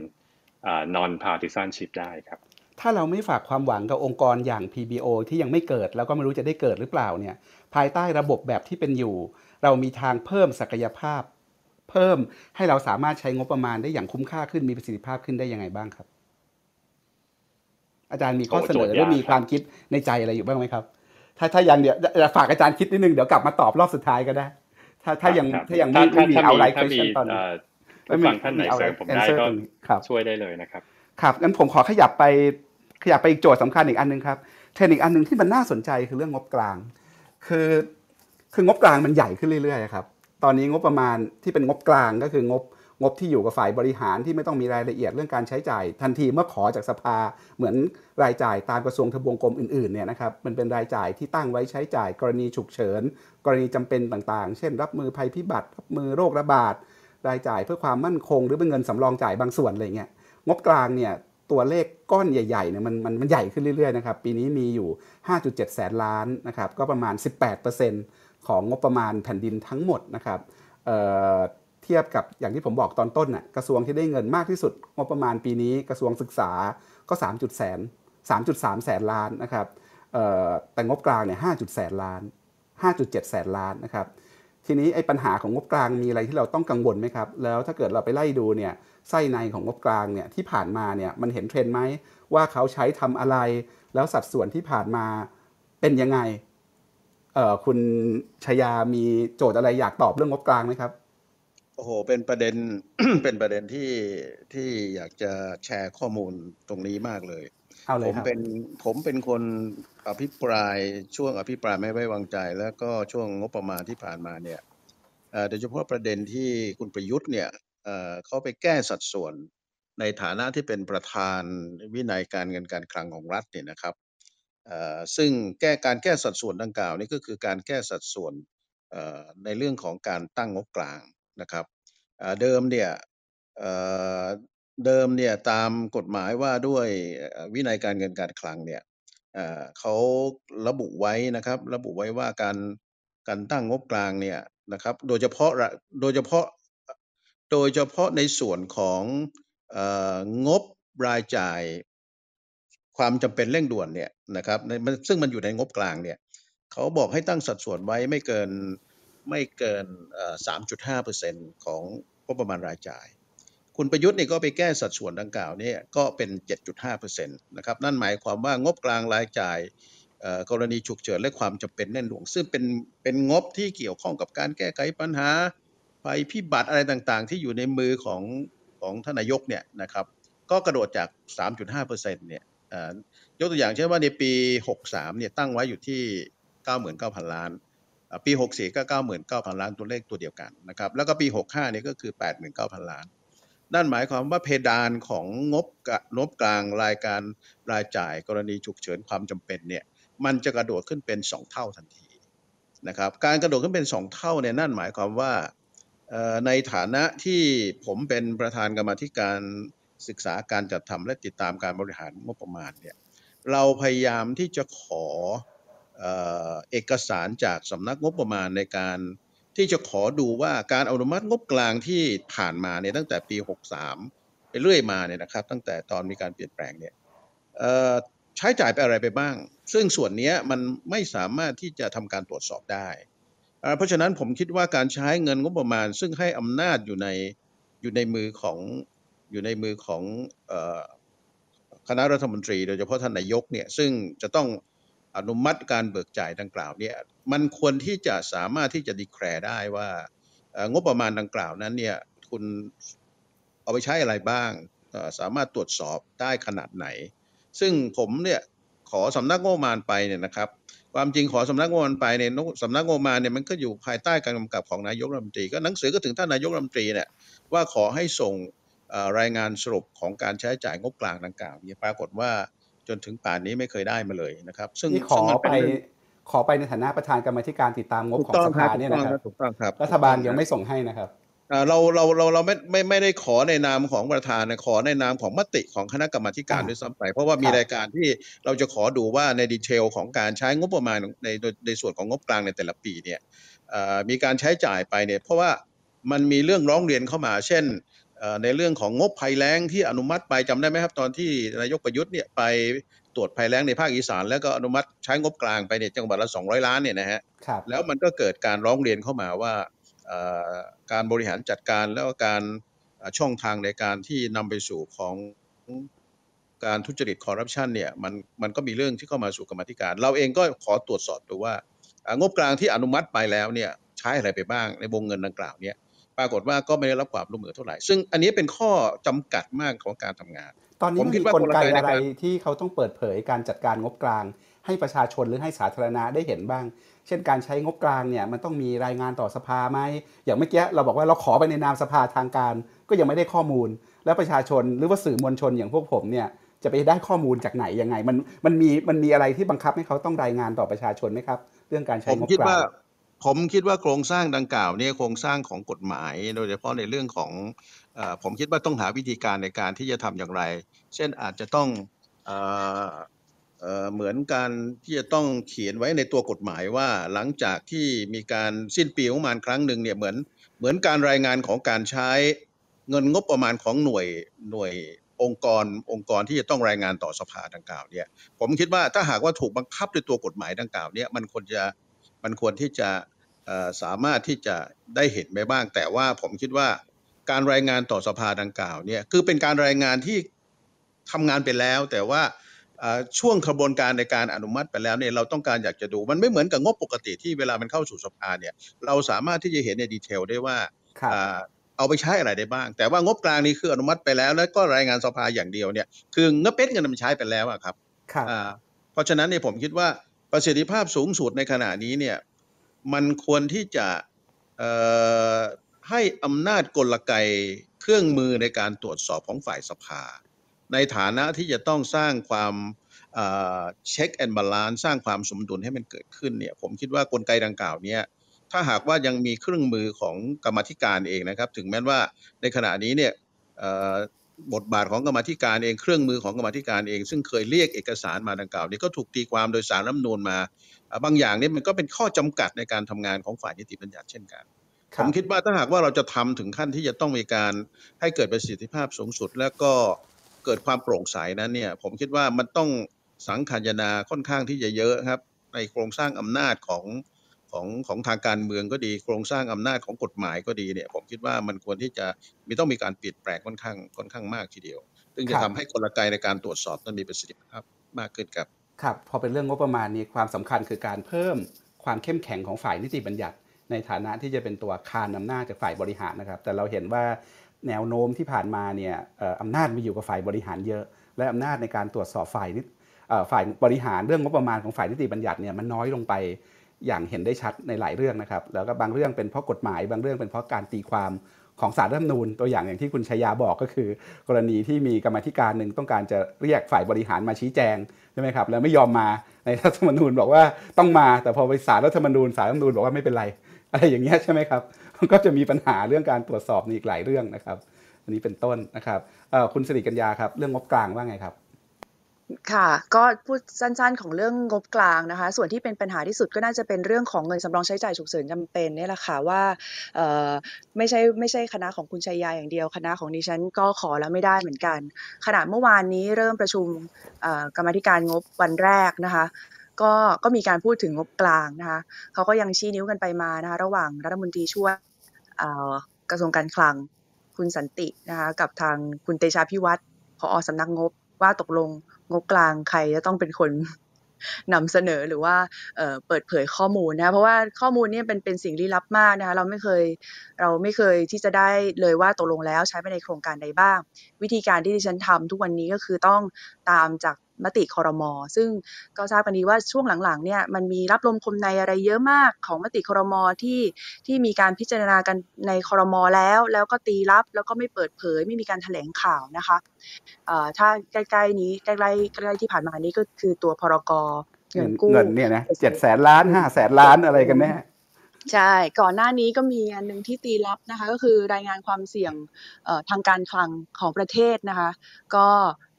อ่า non partisanship ได้ครับถ้าเราไม่ฝากความหวังกับองค์กรอย่าง PBO ที่ยังไม่เกิด แล้วก็ไม่รู้จะได้เกิดหรือเปล่าเนี่ยภายใต้ระบบแบบที่เป็นอยู่ เรามีทางเพิ่มศักยภาพ เพิ่มให้เราสามารถใช้งบประมาณได้อย่างคุ้มค่าขึ้นมีประสิทธิภาพขึ้นได้ยังไงบ้างครับ อาจารย์มีข้อเสนอโอ้โจทย์หรืยากอมีความคิดในใจอะไรอยู่บ้างไหมครับ ถ้าถ้ายังเดี๋ยวจะฝากอาจารย์คิดนิดนึงเดี๋ยวกลับมาตอบรอบสุดท้ายก็ได้ ถ้าถ้ายังครับถ้ายังไม่ไม่มีถ้เอาไลฟ์ถ้าเควมีชั่นตอนนี้เอ่อผู้ฟังท่านไหนเสริมผมได้ answer ก็ตรงนี้ครับช่วยได้เลยนะครับครับงั้นผมขอขยับไปขยับไปอีกโจทย์สำคัญอีกอันหนึงครับเทรนด์อีกอันหนึงที่มันน่าสนใจคือเรื่องงบกลาง คือคืองบกลางมันใหญ่ขึ้นเรื่อยๆครับตอนนี้งบประมาณที่เป็นงบกลางก็คืองบ งบที่อยู่กับฝ่ายบริหารที่ไม่ต้องมีรายละเอียดเรื่องการใช้จ่าย ทันทีเมื่อขอจากสภาเหมือนรายจ่ายตามกระทรวงทบวงกรมอื่นๆเนี่ยนะครับมันเป็นรายจ่ายที่ตั้งไว้ใช้จ่าย กรณีฉุกเฉิน กรณีจำเป็นต่างๆ เช่น รับมือภัยพิบัติรับมือโรคระบาดรายจ่ายเพื่อความมั่นคง หรือเป็นเงินสำรองจ่ายบางส่วนอะไรเงี้ยงบกลางเนี่ยตัวเลขก้อนใหญ่ๆเนี่ยมันมันมันใหญ่ขึ้นเรื่อยๆนะครับปีนี้มีอยู่ 5.7 แสนล้านนะครับก็ประมาณ 18%ของงบประมาณแผ่นดินทั้งหมดนะครับ เทียบกับอย่างที่ผมบอกตอนต้นน่ะกระทรวงที่ได้เงินมากที่สุดงบประมาณปีนี้กระทรวงศึกษาก็3แสน3.3 แสนล้านนะครับแต่งบกลางเนี่ย5แสนล้าน 5.7 แสนล้านนะครับทีนี้ไอ้ปัญหาของงบกลางมีอะไรที่เราต้องกังวลไหมครับ แล้วถ้าเกิดเราไปไล่ดูเนี่ยไส้ในของงบกลางเนี่ยที่ผ่านมาเนี่ยมันเห็นเทรนด์ไหมว่าเขาใช้ทำอะไร แล้วสัดส่วนที่ผ่านมาเป็นยังไงคุณชยามีโจทย์อะไรอยากตอบเรื่องงบกลางไหมครับ โอ้โห เป็นประเด็น เป็นประเด็นที่ที่อยากจะแชร์ข้อมูลตรงนี้มากเลยเอาเลผยมครับเป็นผมเป็นคนอภิปรายช่วงอภิปรายไม่ไว้วางใจ แล้วก็ช่วงงบประมาณที่ผ่านมาเนี่ยเอ่อโดยเฉพาะประเด็นที่คุณประยุทธ์เนี่ยเอ่อเขาไปแก้สัดส่วนในฐานะที่เป็นประธานวินัยการเงินการคลังของรัฐเนี่ยนะครับเอ่อซึ่งแก้การแก้สัดส่วนดังกล่าวนี่ก็คือการแก้สัดส่วนเอ่อในเรื่องของการตั้งงบกลาง นะครับเดิมเนี่ยเดิมเนี่ยตามกฎหมายว่าด้วยวินัยการเงินการคลังเนี่ยเขาระบุไว้นะครับ ระบุไว้ว่าการการตั้งงบกลางเนี่ยนะครับโดยเฉพาะโดยเฉพาะโดยเฉพาะในส่วนของอองบรายจ่ายความจำเป็นเร่งด่วนเนี่ยนะครับซึ่งมันอยู่ในงบกลางเนี่ยเขาบอกให้ตั้งสัดส่วนไว้ไม่เกิน ไม่เกินสามจุดห้าเปอร์เซ็นของงบประมาณรายจ่าย คุณประยุทธ์เนี่ยก็ไปแก้สัดส่วนดังกล่าวนี่ก็เป็น 7.5%นะครับ นั่นหมายความว่างบกลางรายจ่ายเกรณีฉุกเฉินและความจำเป็นเร่งด่วนซึ่งเป็นเป็นงบที่เกี่ยวข้องกับการแก้ไขปัญหาภัยพิบัติอะไรต่างๆ ที่อยู่ในมือของของทนายกเนี่ยนะครับก็กระโดดจาก 3.5%เนี่ยยกตัวอย่างเช่นว่าในปี 63เนี่ยตั้งไว้อยู่ที่ 99,000 ล้าน ปี 64 ก็ 99,000 ล้านตัวเลขตัวเดียวกันนะครับแล้วก็ปี 65เนี่ยก็คือ 89,000 ล้าน นั่นหมายความว่าเพดานของงบงบกลางรายการรายจ่ายกรณีฉุกเฉินความจำเป็นเนี่ยมันจะกระโดดขึ้นเป็น 2 เท่าทันทีนะครับการกระโดดขึ้นเป็น 2 เท่าเนี่ยนั่นหมายความว่าในฐานะที่ผมเป็นประธานกรรมธิการศึกษาการจัดทำและติดตามการบริหารงบประมาณเนี่ยเราพยายามที่จะขอ เอกสารจากสำนักงบประมาณในการที่จะขอดูว่าการอนุมัติงบกลางที่ผ่านมาเนี่ยตั้งแต่ปี 63 ไปเรื่อยมาเนี่ยนะครับ ตั้งแต่ตอนมีการเปลี่ยนแปลงเนี่ยใช้จ่ายไปอะไรไปบ้าง ซึ่งส่วนนี้มันไม่สามารถที่จะทำการตรวจสอบได้ เพราะฉะนั้นผมคิดว่าการใช้เงินงบประมาณ ซึ่งให้อำนาจอยู่ในอยู่ในมือของอยู่ในมือของคณะรัฐมนตรี โดยเฉพาะท่านนายกเนี่ยซึ่งจะต้อง อนุมัติการเบิกจ่ายดังกล่าวเนี่ยมันควรที่จะสามารถที่จะดีแคร์ได้ว่างบประมาณดังกล่าวนั้นเนี่ยคุณเอาไปใช้อะไรบ้าง สามารถตรวจสอบได้ขนาดไหน ซึ่งผมเนี่ยขอสำนักงบประมาณไปเนี่ยนะครับ ความจริงขอสำนักงบประมาณไปเนี่ยสำนักงบประมาณเนี่ยมันก็อยู่ภายใต้การกำกับของนายกรัฐมนตรีก็หนังสือก็ถึงท่านนายกรัฐมนตรีเนี่ยว่าขอให้ส่งรายงานสรุปของการใช้จ่ายงบกลางดังกล่าวเนี่ยปรากฏว่า จนถึงป่านนี้ไม่เคยได้มาเลยนะครับ ซึ่งนี่ขอซึ่งมันไปเป็นเรื่องขอไปในฐานะประธานกรรมาธิการติดตามงบถูกของต้องสครัภาบถูเนี่ยกต้องนะคครัรับบถูกต้องครับรัฐบาลยังไม่ส่งให้นะครับอ่าเราเราเราเราไม่ไม่ไม่ได้ขอในนามของประธานนะขอในนามของมติของคณะกรรมาธิการอ่าด้วยซ้ำไปเพราะว่ามีครับรายการที่เราจะขอดูว่าในดีเทลของการใช้งบประมาณในในในส่วนของงบกลางในแต่ละปีเนี่ยเอ่อมีการใช้จ่ายไปเนี่ยเพราะว่ามันมีเรื่องร้องเรียนเข้ามา เช่นเอ่อ ในเรื่องของงบภัยแล้งที่อนุมัติไปจำได้ไหมครับตอนที่นายกประยุทธ์เนี่ยไปตรวจภัยแล้งในภาคอีสาน แล้วก็อนุมัติใช้งบกลางไปเนี่ยจังหวัดละ 200 ล้านเนี่ยนะฮะครับแล้วมันก็เกิดการร้องเรียนเข้ามาว่าเอ่อการบริหารจัดการแล้วก็การเอ่อช่องทางในการที่นำไปสู่ของการทุจริตคอร์รัปชันเนี่ยมันมันก็มีเรื่องที่เข้ามาสู่กรรมาธิการ เราเองก็ขอตรวจสอบดูว่าเอ่องบกลางที่อนุมัติไปแล้วเนี่ยใช้อะไรไปบ้างในวงเงินดังกล่าวเนี่ย ปรากฏว่าก็ไม่ได้รับความร่วมมือเท่าไหร่ ซึ่งอันนี้เป็นข้อจำกัดมากของการทำงาน ตอนนี้ผมมันคิดมีว่ากลไกกลไกในอะไรการที่เขาต้องเปิดเผยการจัดการงบกลาง ให้ประชาชนหรือให้สาธารณะได้เห็นบ้าง เช่นการใช้งบกลางเนี่ยมันต้องมีรายงานต่อสภาไหมอย่างเมื่อกี้เราบอกว่าเราขอไปในนามสภาทางการ ก็ยังไม่ได้ข้อมูล แล้วประชาชนหรือว่าสื่อมวลชนอย่างพวกผมเนี่ยจะไปได้ข้อมูลจากไหนยังไง มันมันมีมันมีอะไรที่บังคับให้เขาต้องรายงานต่อประชาชนไหมครับ เรื่องการใช้ผมงบคิดกลาว่าง ผมคิดว่าโครงสร้างดังกล่าวเนี่ยโครงสร้างของกฎหมาย โดยเฉพาะในเรื่องของอผมคิดว่าต้องหาวิธีการในการที่จะทำอย่างไร เช่นอาจจะต้องเออเออเหมือนการที่จะต้องเขียนไว้ในตัวกฎหมายว่าหลังจากที่มีการสิ้นปีงบประมาณครั้งหนึ่งเนี่ยเหมือนเหมือนการรายงานของการใช้เงินงบประมาณของหน่วยหน่วยองค์กรองค์กรที่จะต้องรายงานต่อสภาดังกล่าวเนี่ยผมคิดว่าถ้าหากว่าถูกบังคับด้วยตัวกฎหมายดังกล่าวเนี่ยมันควรจะมันควรที่จะ สามารถที่จะได้เห็นไปบ้าง แต่ว่าผมคิดว่าการรายงานต่อสภาดังกล่าวเนี่ยคือเป็นการรายงานที่ทำงานไปแล้ว แต่ว่าเอ่อช่วงกระบวนการในการอนุมัติไปแล้วเนี่ยเราต้องการอยากจะดู มันไม่เหมือนกับงบปกติที่เวลามันเข้าสู่สภาเนี่ยเราสามารถที่จะเห็นในดีเทลได้ว่าครับอ่าเอาไปใช้อะไรได้บ้าง แต่ว่างบกลางนี้คืออนุมัติไปแล้ว แล้วก็รายงานสภาอย่างเดียวเนี่ยคือเงนเป็ดเงินมันใช้ไปแล้วอะครับครับอ่าเพราะฉะนั้นเนี่ยผมคิดว่าประสิทธิภาพสูงสุดในขณะนี้เนี่ย มันควรที่จะให้อำนาจกลไกเครื่องมือในการตรวจสอบของฝ่ายสภา ในฐานะที่จะต้องสร้างความcheck and balance สร้างความสมดุลให้มันเกิดขึ้นเนี่ยผมคิดว่ากลไกดังกล่าวเนี่ยถ้าหากว่ายังมีเครื่องมือของกรรมาธิการเองนะครับ ถึงแม้ว่าในขณะนี้เนี่ย บทบาทของกรรมาธิการเองเครื่องมือของกรรมาธิการเอง ซึ่งเคยเรียกเอกสารมาดังกล่าวนี้ก็ถูกตีความโดยศาลรัฐธรรมนูญมาอ่าบางอย่างนี่มันก็เป็นข้อจำกัดในการทำงานของฝ่ายนิติบัญญัติเช่นกันครับมคิดว่าถ้าหากว่าเราจะทำถึงขั้นที่จะต้องมีการให้เกิดประสิทธิภาพสูงสุด แล้วก็เกิดความโปร่งใสนั้นเนี่ย ผมคิดว่ามันต้องสังขารนาค่อนข้างที่จะเยอะครับ ในโครงสร้างอำนาจของ ของของทางการเมืองก็ดี โครงสร้างอำนาจของกฎหมายก็ดีเนี่ย ผมคิดว่ามันควรที่จะมีต้องมีการเปลี่ยนแปลงค่อนข้างค่อนข้างมากทีเดียว ซึ่งจะครัทำบให้กลไกในการตรวจสอบนั้นมีประสิทธิภาพมากขึ้นครับ ครับ พอเป็นเรื่องงบประมาณนี้ความสำคัญคือการเพิ่มความเข้มแข็งของฝ่ายนิติบัญญัติ ในฐานะที่จะเป็นตัวคานอำนาจจากฝ่ายบริหารนะครับ แต่เราเห็นว่าแนวโน้มที่ผ่านมาเนี่ยเอ่ออำนาจมาอยู่กับฝ่ายบริหารเยอะ และอำนาจในการตรวจสอบฝ่ายนิเอ่อฝ่ายบริหารเรื่องงบประมาณของฝ่ายนิติบัญญัติเนี่ยมันน้อยลงไป อย่างเห็นได้ชัดในหลายเรื่องนะครับ แล้วก็บางเรื่องเป็นเพราะกฎหมาย บางเรื่องเป็นเพราะการตีความของสารรัฐธรรมนูญตัวอย่างอย่างที่คุณชยาบอกก็คือ กรณีที่มีกรรมธิการหนึ่งต้องการจะเรียกฝ่ายบริหารมาชี้แจงใช่ไหมครับแล้วไม่ยอมมาในรัฐธรรมนูญบอกว่าต้องมาแต่พอไปศาลรัฐธรรมนูญศาลรัฐธรรมนูญบอกว่าไม่เป็นไร อะไรอย่างเงี้ยใช่ไหมครับมันก็จะมีปัญหาเรื่องการตรวจสอบในอีกหลายเรื่องนะครับ อันนี้เป็นต้นนะครับคุณสิริกัญญาครับเรื่องงบกลางว่าไงครับ ค่ะ ก็พูดสั้นๆของเรื่องงบกลางนะคะ ส่วนที่เป็นปัญหาที่สุดก็น่าจะเป็นเรื่องของเงินสำรองใช้จ่ายฉุกเฉินจำเป็นเนี่ยแหละค่ะว่าไม่ใช่ไม่ใช่คณะของคุณชัยยาอย่างเดียว คณะของดิฉันก็ขอแล้วไม่ได้เหมือนกัน ขณะเมื่อวานนี้เริ่มประชุมกรรมธิการงบวันแรกนะคะก็ก็มีการพูดถึงงบกลางนะคะเขาก็ยังชี้นิ้วกันไปมานะคะระหว่างรัฐมนตรีช่วยกระทรวงการคลังคุณสันตินะคะกับทางคุณเตชาพิวัตรผอสำนักงบว่าตกลง งบกลางใครจะต้องเป็นคนนำเสนอหรือว่าเปิดเผยข้อมูลนะเพราะว่าข้อมูลนี่เป็นเป็นสิ่งลี้ลับมากนะคะเราไม่เคยเราไม่เคยที่จะได้เลยว่าตกลงแล้วใช้ไปในโครงการใดบ้าง วิธีการที่ดิฉันทำทุกวันนี้ก็คือต้องตามจากมติคอรมอซึ่งก็ทราบกันดีว่าช่วงหลังๆเนี่ยมันมีรับลมคมในอะไรเยอะมากของมติคอรมอที่ที่มีการพิจารณากันในคอรมอแล้ว แล้วก็ตีรับแล้วก็ไม่เปิดเผย ไม่มีการแถลงข่าวนะคะเอ่อถ้าใกล้ๆนี้ใกล้ๆใกล้ๆที่ผ่านมานี้ก็คือตัวพรกเงินกู้เงินเนี่ยนะเจ็ดแสนล้านห้าแสนล้านอะไรกันแน่ใช่ ก่อนหน้านี้ก็มีอันหนึ่งที่ตีลับนะคะ ก็คือรายงานความเสี่ยงเอ่อทางการคลังของประเทศนะคะ ก็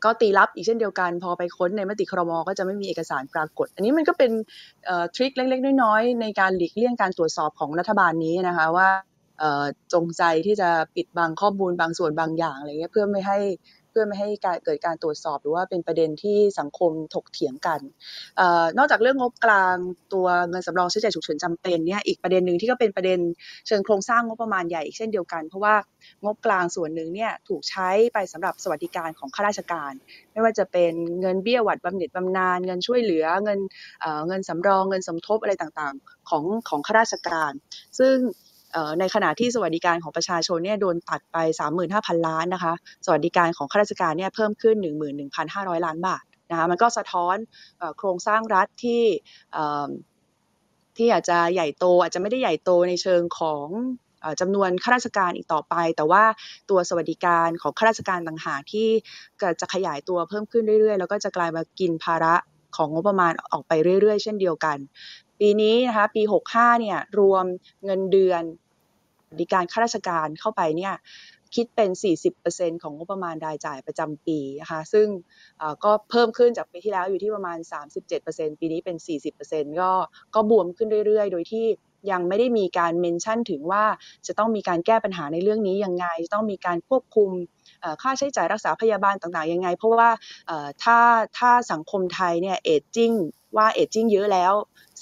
ก็ตีลับอีกเช่นเดียวกัน พอไปค้นในมติครมก็จะไม่มีเอกสารปรากฏ อันนี้มันก็เป็นทริคเล็กๆ น้อยๆ ในการหลีกเลี่ยงการตรวจสอบของรัฐบาลนี้นะคะว่าจงใจที่จะปิดบังข้อมูลบางส่วนบางอย่างอะไรเงี้ยเพื่อไม่ให้ พื่อไม่ให้การเกิดการตรวจสอบ หรือว่าเป็นประเด็นที่สังคมถกเถียงกันอนอกจากเรื่องงบกลางตัวเงินสำรองใช้จ่ายฉุกเฉินจำเป็นเนี่ยอีกประเด็นหนึ่งที่ก็เป็นประเด็นเชิงโครงสร้างงบประมาณใหญ่อีกเช่นเดียวกัน เพราะว่างบกลางส่วนหนึ่งเนี่ยถูกใช้ไปสำหรับสวัสดิการของข้าราชการ ไม่ว่าจะเป็นเงินเบี้ยหวัดบำเหน็จบำนาญเงินช่วยเหลือเงินเงินสำรองเงินสมทบอะไรต่างๆของของข้าราชการ ซึ่ง ในขณะที่สวัสดิการของประชาชนเนี่ยโดนตัดไป 35,000 ล้านนะคะ สวัสดิการของข้าราชการเนี่ยเพิ่มขึ้น 11,500 ล้านบาทนะคะมันก็สะท้อนอโครงสร้างรัฐที่ที่อาจจะใหญ่โตอาจจะไม่ได้ใหญ่โตในเชิงของจำนวนข้าราชการอีกต่อไป แต่ว่าตัวสวัสดิการของข้าราชการต่างหากที่จะขยายตัวเพิ่มขึ้นเรื่อยๆ แล้วก็จะกลายมากินภาระของงบประมาณออกไปเรื่อยๆ เช่นเดียวกัน ปีนี้นะคะปี 65เนี่ยรวมเงินเดือน วัสดิการข้าราชการเข้าไปเนี่ยคิดเป็น 40%ของงบประมาณรายจ่ายประจำปีนะคะซึ่งก็เพิ่มขึ้นจากปีที่แล้วอยู่ที่ประมาณ 37%ปีนี้เป็น 40%ก็ก็บวมขึ้นเรื่อยๆ โดยที่ยังไม่ได้มีการเมนชั่นถึงว่าจะต้องมีการแก้ปัญหาในเรื่องนี้ยังไง จะต้องมีการควบคุมค่าใช้จ่ายรักษาพยาบาลต่างๆยังไง เพราะว่าถ้าถ้าสังคมไทยเนี่ยเอจจิ้งว่าเอจจิ้งเยอะแล้ว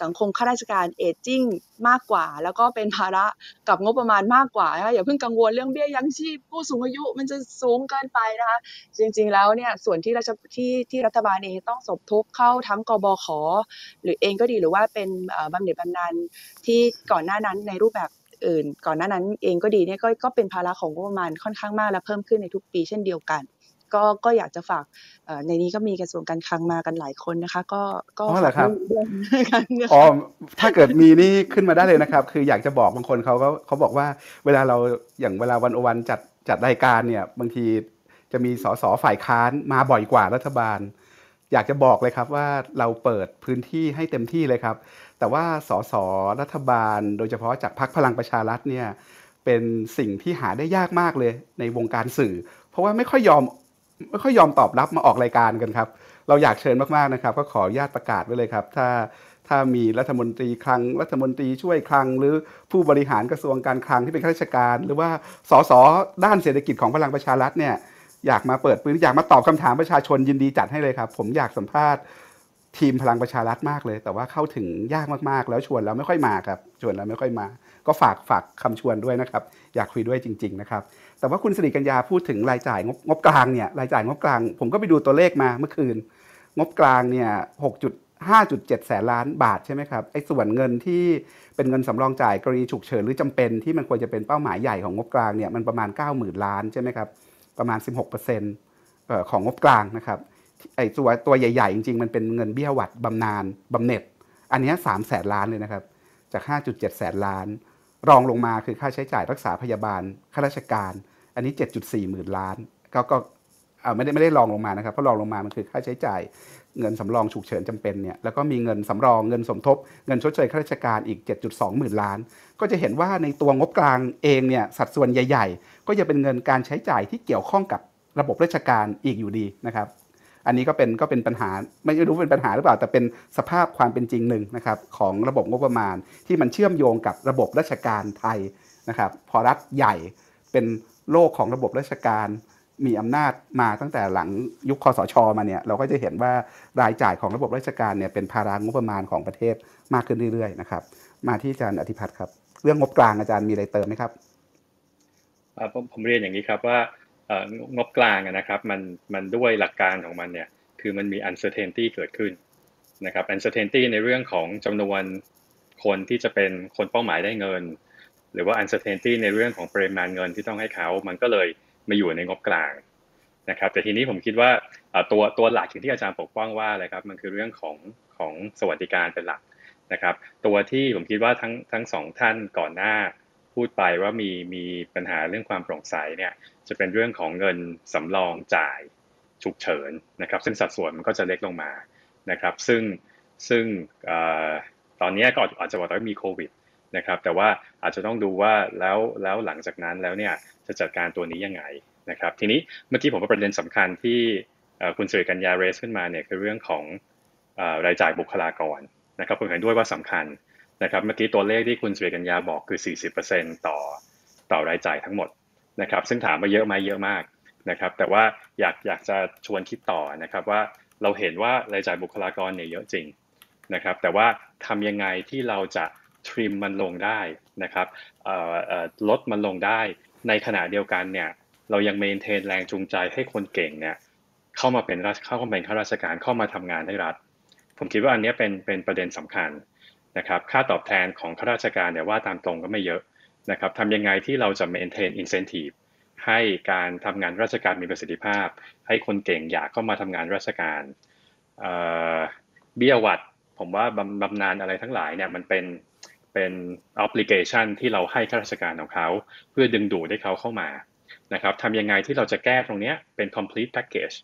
สังคมข้าราชการเอจจิ้งมากกว่า แล้วก็เป็นภาระกับงบประมาณมากกว่านะคะอย่าเพิ่งกังวลเรื่องเบี้ยยังชีพผู้สูงอายุมันจะสูงเกินไปนะคะจริงๆแล้วเนี่ยส่วนที่รัฐที่ที่รัฐบาลเองต้องสมทบเข้าทั้งกบขหรือเองก็ดีหรือว่าเป็นเอ่อบำเหน็จบำนาญที่ก่อนหน้านั้นในรูปแบบอื่น ก่อนหน้านั้นเองก็ดีเนี่ยก็ก็เป็นภาระของงบประมาณค่อนข้างมากและเพิ่มขึ้นในทุกปีเช่นเดียวกัน ก็ก็อยากจะฝากเอ่อในนี้ก็มีกระทรวงการคลังมากันหลายคนนะคะ ก็ก็อ๋อเหรอครับฝากเรื่องด้วยกันนะอ๋อคะถ้าเกิดมีนี่ขึ้นมาได้เลยนะครับ คืออยากจะบอกบางคนเขาก็เขาบอกว่าเวลาเราอย่างเวลาวันโอวันจัดจัดรายการเนี่ยบางทีจะมีสสฝ่ายค้านมาบ่อยกว่ารัฐบาล อยากจะบอกเลยครับว่าเราเปิดพื้นที่ให้เต็มที่เลยครับ แต่ว่าสสรัฐบาล โดยเฉพาะจากพรรคพลังประชารัฐเนี่ยเป็นสิ่งที่หาได้ยากมากเลยในวงการสื่อ เพราะว่าไม่ค่อยยอม ไม่ค่อยยอมตอบรับมาออกรายการกันครับ เราอยากเชิญมากๆนะครับ ก็ขออนุญาตประกาศไว้เลยครับ ถ้าถ้ามีรัฐมนตรีคลังรัฐมนตรีช่วยคลัง หรือผู้บริหารกระทรวงการคลังที่เป็นข้าราชการ หรือว่าสสด้านเศรษฐกิจของพลังประชารัฐเนี่ยอยากมาเปิดพื้นอยากมาตอบคำถามประชาชนยินดีจัดให้เลยครับ ผมอยากสัมภาษณ์ทีมพลังประชารัฐมากเลย แต่ว่าเข้าถึงยากมากๆ แล้วชวนแล้วไม่ค่อยมาครับ ชวนแล้วไม่ค่อยมา ก็ฝากฝากคำชวนด้วยนะครับ อยากคุยด้วยจริง ๆ นะครับ แต่ว่าคุณสิริกัญญาพูดถึงรายจ่ายงบงบกลางเนี่ยรายจ่ายงบกลาง ผมก็ไปดูตัวเลขมาเมื่อคืน งบกลางเนี่ย6.5.7 แสนล้านบาทใช่ไหมครับไอ้ส่วนเงินที่เป็นเงินสำรองจ่ายกรณีฉุกเฉินหรือจำเป็นที่มันควรจะเป็นเป้าหมายใหญ่ของงบกลางเนี่ยมันประมาณ 90,000 ล้านใช่ไหมครับประมาณ 16%เอ่อของงบกลางนะครับไอ้ตัวตัวใหญ่ ๆ จริง ๆ มันเป็นเงินเบี้ยหวัดบำนาญบำเหน็จ อันนี้สามแสนล้านเลยนะครับจาก 5.7 แสนล้าน รองลงมาคือค่าใช้จ่ายรักษาพยาบาลข้าราชการ อันนี้ 7.4 หมื่นล้านก็ก็เออไม่ได้ไม่ได้รองลงมานะครับเพราะรองลงมามันคือค่าใช้จ่ายเงินสำรองฉุกเฉินจำเป็นเนี่ยแล้วก็มีเงินสำรองเงินสมทบ เงินชดเชยข้าราชการอีก 7.2 หมื่นล้าน ก็จะเห็นว่าในตัวงบกลางเองเนี่ยสัดส่วนใหญ่ ๆ ก็จะเป็นเงินการใช้จ่ายที่เกี่ยวข้องกับระบบราชการอีกอยู่ดีนะครับ อันนี้ก็เป็นก็เป็นปัญหาไม่รู้เป็นปัญหาหรือเปล่า แต่เป็นสภาพความเป็นจริงหนึ่งนะครับของระบบงบประมาณ ที่มันเชื่อมโยงกับระบบราชการไทยนะครับพอรัฐใหญ่เป็นโลกของระบบราชการมีอำนาจมาตั้งแต่หลังยุคคอสชมาเนี่ยเราก็จะเห็นว่ารายจ่ายของระบบราชการเนี่ยเป็นภาระงบประมาณของประเทศมากขึ้นเรื่อยๆนะครับมาที่อาจารย์อธิพัฒน์ครับ เรื่องงบกลางอาจารย์มีอะไรเติมไหมครับผมผมเรียนอย่างนี้ครับว่า งบกลางนะครับมันมันด้วยหลักการของมันเนี่ยคือมันมี uncertainty เกิดขึ้นนะครับ uncertainty ในเรื่องของจำนวนคนที่จะเป็นคนเป้าหมายได้เงิน หรือว่า uncertainty ในเรื่องของปริมาณเงินที่ต้องให้เขา มันก็เลยมาอยู่ในงบกลางนะครับ แต่ทีนี้ผมคิดว่าตัวตัวหลักอย่างที่อาจารย์ปกป้องว่าเลยครับ มันคือเรื่องของของสวัสดิการเป็นหลักนะครับ ตัวที่ผมคิดว่าทั้งทั้งสองท่านก่อนหน้า พูดไปว่ามีมีปัญหาเรื่องความโปร่งใสเนี่ยจะเป็นเรื่องของเงินสำรองจ่ายฉุกเฉินนะครับ ซึ่งสัดส่วนมันก็จะเล็กลงมานะครับ ซึ่งซึ่งอตอนนี้ก็อาจจะบอกว่ามีโควิดนะครับ แต่ว่าอาจจะต้องดูว่าแล้วแล้วหลังจากนั้นแล้วเนี่ยจะจัดการตัวนี้ยังไงนะครับ ทีนี้เมื่อกี้ผมว่าประเด็นสำคัญที่คุณสิริกัญญาเรสขึ้นมาเนี่ยคือเรื่องของอรายจ่ายบุคลากรนะครับผมเห็นด้วยว่าสำคัญ นะครับเมื่อกี้ตัวเลขที่คุณสุริกัญญาบอกคือ 40%ต่อต่อรายจ่ายทั้งหมดนะครับซึ่งถามมาเยอะไหมเยอะมากนะครับแต่ว่าอยากอยากจะชวนคิดต่อนะครับว่าเราเห็นว่ารายจ่ายบุคลากรเนี่ยเยอะจริงนะครับแต่ว่าทำยังไงที่เราจะทริมมันลงได้นะครับลดมันลงได้ ในขณะเดียวกันเนี่ยเรายังเมนเทนแรงจูงใจให้คนเก่งเนี่ยเข้ามาเป็นราชเข้ามาเป็นข้าราชการเข้ามาทำงานให้รัฐ ผมคิดว่าอันนี้เป็นเป็นประเด็นสำคัญ นะครับค่าตอบแทนของข้าราชการเนี่ยว่าตามตรงก็ไม่เยอะนะครับทำยังไงที่เราจะ maintain incentive ให้การทำงานราชการมีประสิทธิภาพ ให้คนเก่งอยากเข้ามาทำงานราชการเบี้ยวัดผมว่าบำบำนาญอะไรทั้งหลายเนี่ยมันเป็นเป็น obligation ที่เราให้ข้าราชการของเขา เพื่อดึงดูดให้เขาเข้ามานะครับทำยังไงที่เราจะแก้ตรงนี้เป็น complete package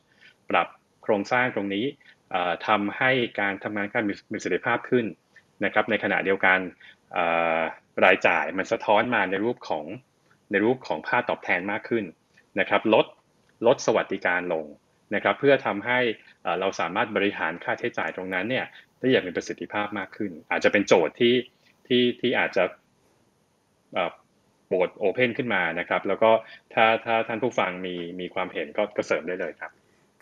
ปรับโครงสร้างตรงนี้ทำให้การทำงานการมีประสิทธิภาพขึ้น นะครับในขณะเดียวกันรายจ่ายมันสะท้อนมาในรูปของในรูปของค่าตอบแทนมากขึ้นนะครับลดลดสวัสดิการลงนะครับเพื่อทำให้เราสามารถบริหารค่าใช้จ่ายตรงนั้นเนี่ยได้อย่างมีประสิทธิภาพมากขึ้น อาจจะเป็นโจทย์ที่ที่ที่อาจจะเอ่อโบดโอเพนขึ้นมานะครับ แล้วก็ถ้าถ้าท่านผู้ฟังมีมีความเห็นก็ก็เสริมได้เลยครับ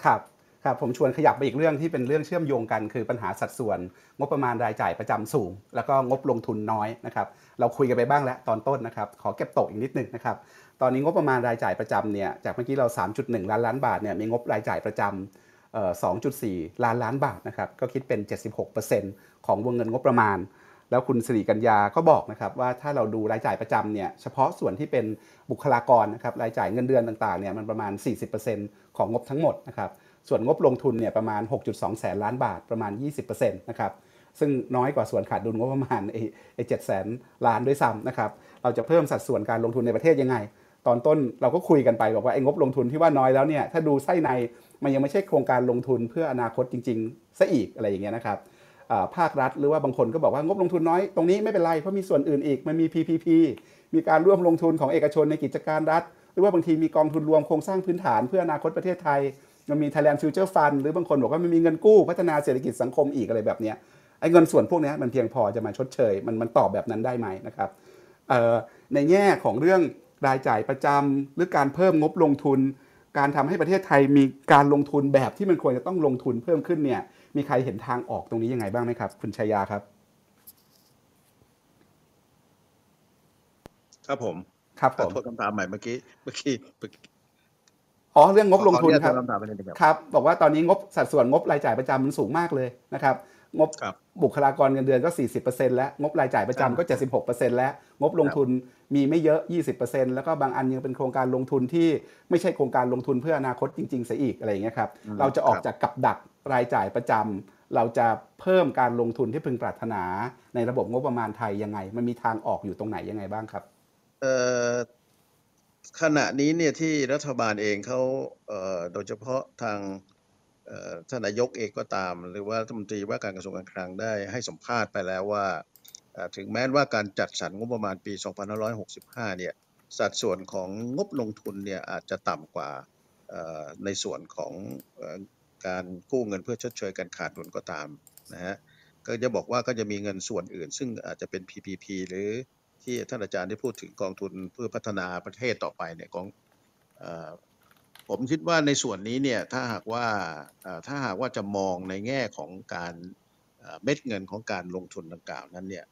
ครับ ครับผมชวนขยับไปอีกเรื่องที่เป็นเรื่องเชื่อมโยงกัน คือปัญหาสัดส่วน งบประมาณรายจ่ายประจำสูง แล้วก็งบลงทุนน้อยนะครับเราคุยกันไปบ้างแล้วตอนต้นนะครับขอเก็บตกอีกนิดนึงนะครับตอนนี้งบประมาณรายจ่ายประจำเนี่ยจากเมื่อกี้เรา 3.1 ล้านล้านบาทเนี่ยมีงบรายจ่ายประจำเอ่อ2.4 ล้านล้านบาทนะครับก็คิดเป็น 76%ของวงเงินงบประมาณ แล้วคุณสิริกัญญาก็บอกนะครับว่าถ้าเราดูรายจ่ายประจำเนี่ยเฉพาะส่วนที่เป็นบุคลากรนะครับรายจ่ายเงินเดือนต่างๆเนี่ยมันประมาณ 40%ของงบทั้งหมดนะครับ ส่วนงบลงทุนเนี่ยประมาณ 6.2 แสนล้านบาทประมาณ 20%นะครับซึ่งน้อยกว่าส่วนขาดดุลงบประมาณไอ้เจ็ดแสนล้านด้วยซ้ำนะครับเราจะเพิ่มสัดส่วนการลงทุนในประเทศยังไง ตอนต้นเราก็คุยกันไปบอกว่าไอ้งบลงทุนที่ว่าน้อยแล้วเนี่ยถ้าดูไส้ในมันยังไม่ใช่โครงการลงทุนเพื่ออนาคตจริงๆซะอีกอะไรอย่างเงี้ยนะครับภาครัฐหรือว่าบางคนก็บอกว่างบลงทุนน้อยตรงนี้ไม่เป็นไร เพราะมีส่วนอื่นอีกมันมี PPP มีการร่วมลงทุนของเอกชนในกิจการรัฐ หรือว่าบางทีมีกองทุนรวมโครงสร้างพื้นฐานเพื่ออนาคตประเทศไทย มันมี Thailand Future Fund หรือบางคนบอกว่ามันมีเงินกู้พัฒนาเศรษฐกิจสังคมอีกอะไรแบบเนี้ยไอ้เงินส่วนพวกเนี้ยมันเพียงพอจะมาชดเชย มันมันตอบแบบนั้นได้ไหมนะครับเอ่อในแง่ของเรื่องรายจ่ายประจำหรือการเพิ่มงบลงทุน การทำให้ประเทศไทยมีการลงทุนแบบที่มันควรจะต้องลงทุนเพิ่มขึ้นเนี่ยมีใครเห็นทางออกตรงนี้ยังไงบ้างไหมครับ คุณชายาครับ ครับผม ครับผมขอโทษคำถามใหม่เมื่อกี้เมื่อกี้เมื่ อกี้อ๋อเรื่องงบลงทุนขออครับญาตคำถามไปนิดนึงครับครับบอกว่าตอนนี้งบสัดส่วนงบรายจ่ายประจำมันสูงมากเลยนะครับงบครับบุคลากรเงินเดือนก็ 40%แล้ว งบรายจ่ายประจำก็ 76%แล้ว งบลงทุนมีไม่เยอะ 20%แล้วก็บางอันยังเป็นโครงการลงทุนที่ไม่ใช่โครงการลงทุนเพื่ออนาคตจริงๆเสียอีกอะไรอย่างเงี้ยครับอืมเราจะออกครับจากกับดักรายจ่ายประจำเราจะเพิ่มการลงทุนที่พึงปรารถนาในระบบงบประมาณไทยยังไง มันมีทางออกอยู่ตรงไหนยังไงบ้างครับเอ่อ ขณะนี้เนี่ยที่รัฐบาลเองเขาเโดยเฉพาะทางท่านนายกเองก็ตาม หรือว่ารัฐมนตรีว่าการกระทรวงการคลังได้ให้สัมภาษณ์ไปแล้วว่าถึงแม้ว่าการจัดสรรงบประมาณปี 2565 เนี่ยสัดส่วนของงบลงทุนเนี่ยอาจจะต่ำกว่าในส่วนของการกู้เงินเพื่อชดเชยการขาดดุลก็ตามนะฮะก็จะบอกว่าก็จะมีเงินส่วนอื่น ซึ่งอาจจะเป็น PPP หรือ ที่ท่านอาจารย์ได้พูดถึงกองทุนเพื่อพัฒนาประเทศต่อไปเนี่ยกองผมคิดว่าในส่วนนี้เนี่ยถ้าหากว่าถ้าหากว่าจะมองในแง่ของการเม็ดเงินของการลงทุนดังกล่าวนั้นเนี่ย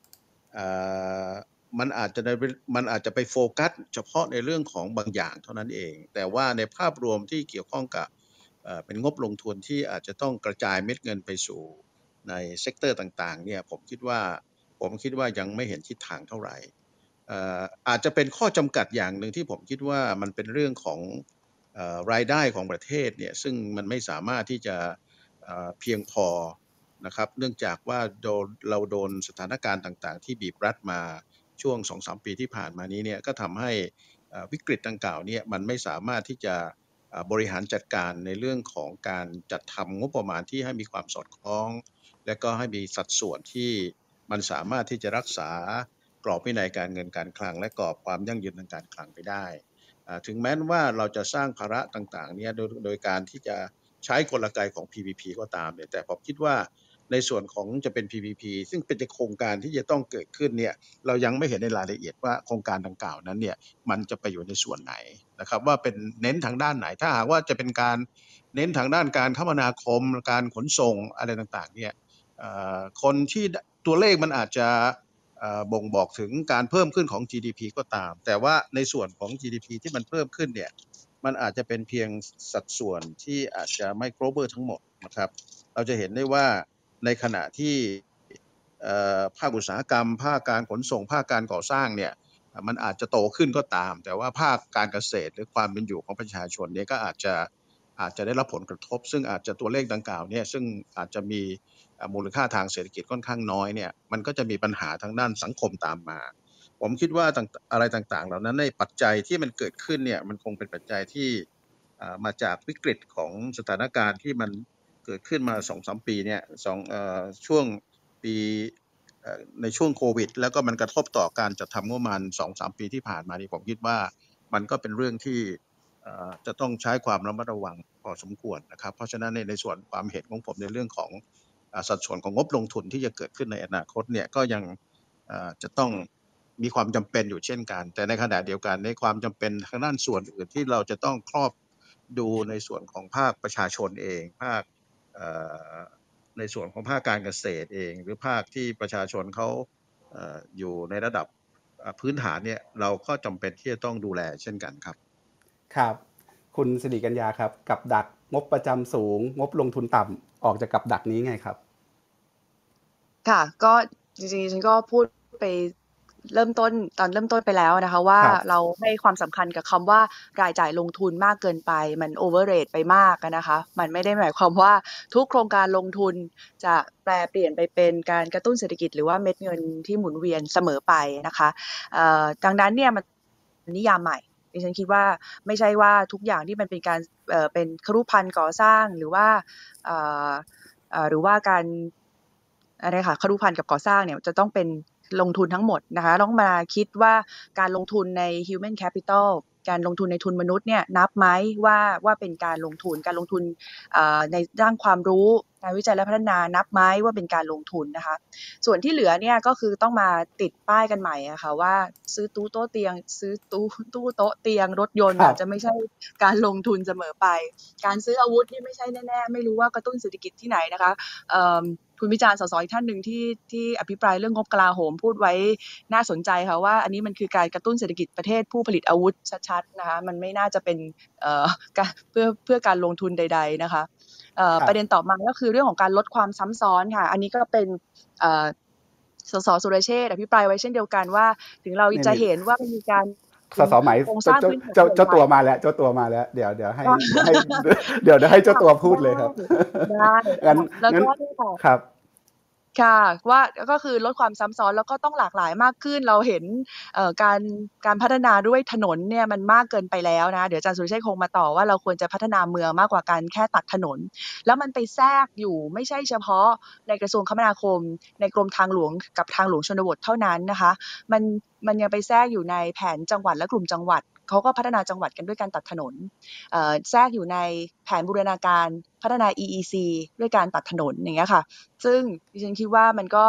มันอาจจะมันอาจจะไปโฟกัสเฉพาะในเรื่องของบางอย่างเท่านั้นเอง แต่ว่าในภาพรวมที่เกี่ยวข้องกับเป็นงบลงทุนที่อาจจะต้องกระจายเม็ดเงินไปสู่ใน sector ต่างๆเนี่ยผมคิดว่าผมคิดว่ายังไม่เห็นทิศทางเท่าไหร่ อาจจะเป็นข้อจำกัดอย่างหนึ่งที่ผมคิดว่ามันเป็นเรื่องของรายได้ของประเทศเนี่ยซึ่งมันไม่สามารถที่จะเพียงพอนะครับเนื่องจากว่าโดนเราโดนสถานการณ์ต่างๆ ที่บีบรัดมาช่วง 2-3 ปีที่ผ่านมานี้เนี่ยก็ทำให้วิกฤตดังกล่าวเนี่ยมันไม่สามารถที่จะบริหารจัดการในเรื่องของการจัดทำงบประมาณที่ให้มีความสอดคล้อง และก็ให้มีสัดส่วนที่มันสามารถที่จะรักษา กรอบวินัยการเงินการคลัง และกรอบความยั่งยืนทางการคลังไปได้ ถึงแม้ว่าเราจะสร้างภาระต่างๆเนี่ยโดยโดยการที่จะใช้กลไกของ PPP ก็ตามเนี่ยแต่ผมคิดว่าในส่วนของจะเป็น PPP ซึ่งเป็นโครงการที่จะต้องเกิดขึ้นเนี่ยเรายังไม่เห็นในรายละเอียดว่าโครงการดังกล่าวนั้นเนี่ยมันจะไปอยู่ในส่วนไหนนะครับว่าเป็นเน้นทางด้านไหน ถ้าหากว่าจะเป็นการเน้นทางด้านการคมนาคม การขนส่งอะไรต่างๆเนี่ยคนที่ตัวเลขมันอาจจะ บ่งบอกถึงการเพิ่มขึ้นของ GDP ก็ตาม แต่ว่าในส่วนของ GDP ที่มันเพิ่มขึ้นเนี่ยมันอาจจะเป็นเพียงสัดส่วนที่อาจจะไม่ cover ทั้งหมดนะครับ เราจะเห็นได้ว่าในขณะที่ภาคอุตสาหกรรม ภาคการขนส่ง ภาคการก่อสร้างเนี่ยมันอาจจะโตขึ้นก็ตาม แต่ว่าภาคการเกษตรหรือความเป็นอยู่ของประชาชนเนี่ยก็อาจจะอาจจะได้รับผลกระทบ ซึ่งอาจจะตัวเลขดังกล่าวเนี่ยซึ่งอาจจะมี มูลค่าทางเศรษฐกิจค่อนข้างน้อยเนี่ยมันก็จะมีปัญหาทางด้านสังคมตามมา ผมคิดว่าอะไรต่างๆ เหล่านั้นในปัจจัยที่มันเกิดขึ้นเนี่ยมันคงเป็นปัจจัยที่มาจากวิกฤตของสถานการณ์ที่มันเกิดขึ้นมาสองสามปีเนี่ยสองอช่วงปีในช่วงโควิด แล้วก็มันกระทบต่อการจัดทำงบประมาณสองสามปีที่ผ่านมานี่ผมคิดว่ามันก็เป็นเรื่องที่จะต้องใช้ความระมัดระวังพอสมควรนะครับ เพราะฉะนั้นในในส่วนความเห็นของผมในเรื่องของ สัดส่วนของงบลงทุนที่จะเกิดขึ้นในอนาคตเนี่ยก็ยังจะต้องมีความจำเป็นอยู่เช่นกัน แต่ในขณะเดียวกันในความจำเป็นทางด้านส่วนอื่นที่เราจะต้องครอบดูในส่วนของภาคประชาชนเอง ภาคในส่วนของภาคการเกษตรเอง หรือภาคที่ประชาชนเขาอยู่ในระดับพื้นฐานเนี่ยเราก็จำเป็นที่จะต้องดูแลเช่นกันครับ ครับ คุณสิริกัญญาครับ กับดักงบประจำสูง งบลงทุนต่ำออกจากกับดักนี้ไงครับ ค่ะ ก็จริงๆฉันก็พูดไปเริ่มต้นตอนเริ่มต้นไปแล้วนะคะ ว่าครับเราให้ความสำคัญกับคำว่ารายจ่ายลงทุนมากเกินไป มัน overrate ไปมากอะนะคะ มันไม่ได้หมายความว่าทุกโครงการลงทุนจะแปลเปลี่ยนไปเป็นการกระตุ้นเศรษฐกิจหรือว่าเม็ดเงินที่หมุนเวียนเสมอไปนะคะเอ่อดังนั้นเนี่ยมันนิยามใหม่ดิฉันคิดว่าไม่ใช่ว่าทุกอย่างที่มันเป็นการเอ่อเป็นครุภัณฑ์ก่อสร้างหรือว่าเอ่อเอ่อหรือว่าการ อะไรค่ะครุภัณฑ์กับก่อสร้างเนี่ยจะต้องเป็นลงทุนทั้งหมดนะคะต้องมาคิดว่าการลงทุนใน human capital การลงทุนในทุนมนุษย์เนี่ยนับไหมว่าว่าเป็นการลงทุนการลงทุนในด้านความรู้งานวิจัยและพัฒนานับไหมว่าเป็นการลงทุนนะคะ ส่วนที่เหลือเนี่ยก็คือต้องมาติดป้ายกันใหม่อะค่ะว่าซื้อตู้โต๊ะเตียง ซื้อตู้ตู้โต๊ะเตียงรถยนต์อาจจะไม่ใช่การลงทุนเสมอไป การซื้ออาวุธนี่ไม่ใช่แน่ๆ ไม่รู้ว่ากระตุ้นเศรษฐกิจที่ไหนนะคะ คุณวิจารณ์สสอีกท่านหนึ่งที่ที่อภิปรายเรื่องงบกลาโหมพูดไว้น่าสนใจค่ะว่า อันนี้มันคือการกระตุ้นเศรษฐกิจประเทศผู้ผลิตอาวุธชัดๆนะคะมันไม่น่าจะเป็นเอ่อเพื่อเพื่อการลงทุนใด ๆนะคะประเด็นต่อมาก็คือเรื่องของการลดความซ้ำซ้อนค่ะ อันนี้ก็เป็นสสสุรเชษฐ์อภิปรายไว้เช่นเดียวกันว่า ถึงเราจะเห็นว่ามันมีการสสหมายเจ้าเจ้าเจ้าตัวมาแล้ว เจ้าตัวมาแล้ว เดี๋ยวเดี๋ยวให้ให้ เดี๋ยวเดี๋ยวให้เจ้าตัวพูดเลยครับได้งั้นแล้วก็ครับ ค่ะว่าก็คือลดความซ้ำซ้อนแล้วก็ต้องหลากหลายมากขึ้น เราเห็นการการพัฒนาด้วยถนนเนี่ยมันมากเกินไปแล้วนะ เดี๋ยวอาจารย์สุรเชษคงมาต่อว่าเราควรจะพัฒนาเมืองมากกว่าการแค่ตัดถนน แล้วมันไปแทรกอยู่ไม่ใช่เฉพาะในกระทรวงคมนาคม ในกรมทางหลวงกับทางหลวงชนบทเท่านั้นนะคะ มันมันยังไปแทรกอยู่ในแผนจังหวัดและกลุ่มจังหวัด เขาก็พัฒนาจังหวัดกันด้วยการตัดถนนแทรกอยู่ในแผนบูรณาการพัฒนา EEC ด้วยการตัดถนนอย่างเงี้ยค่ะ ซึ่งดิฉันคิดว่ามันก็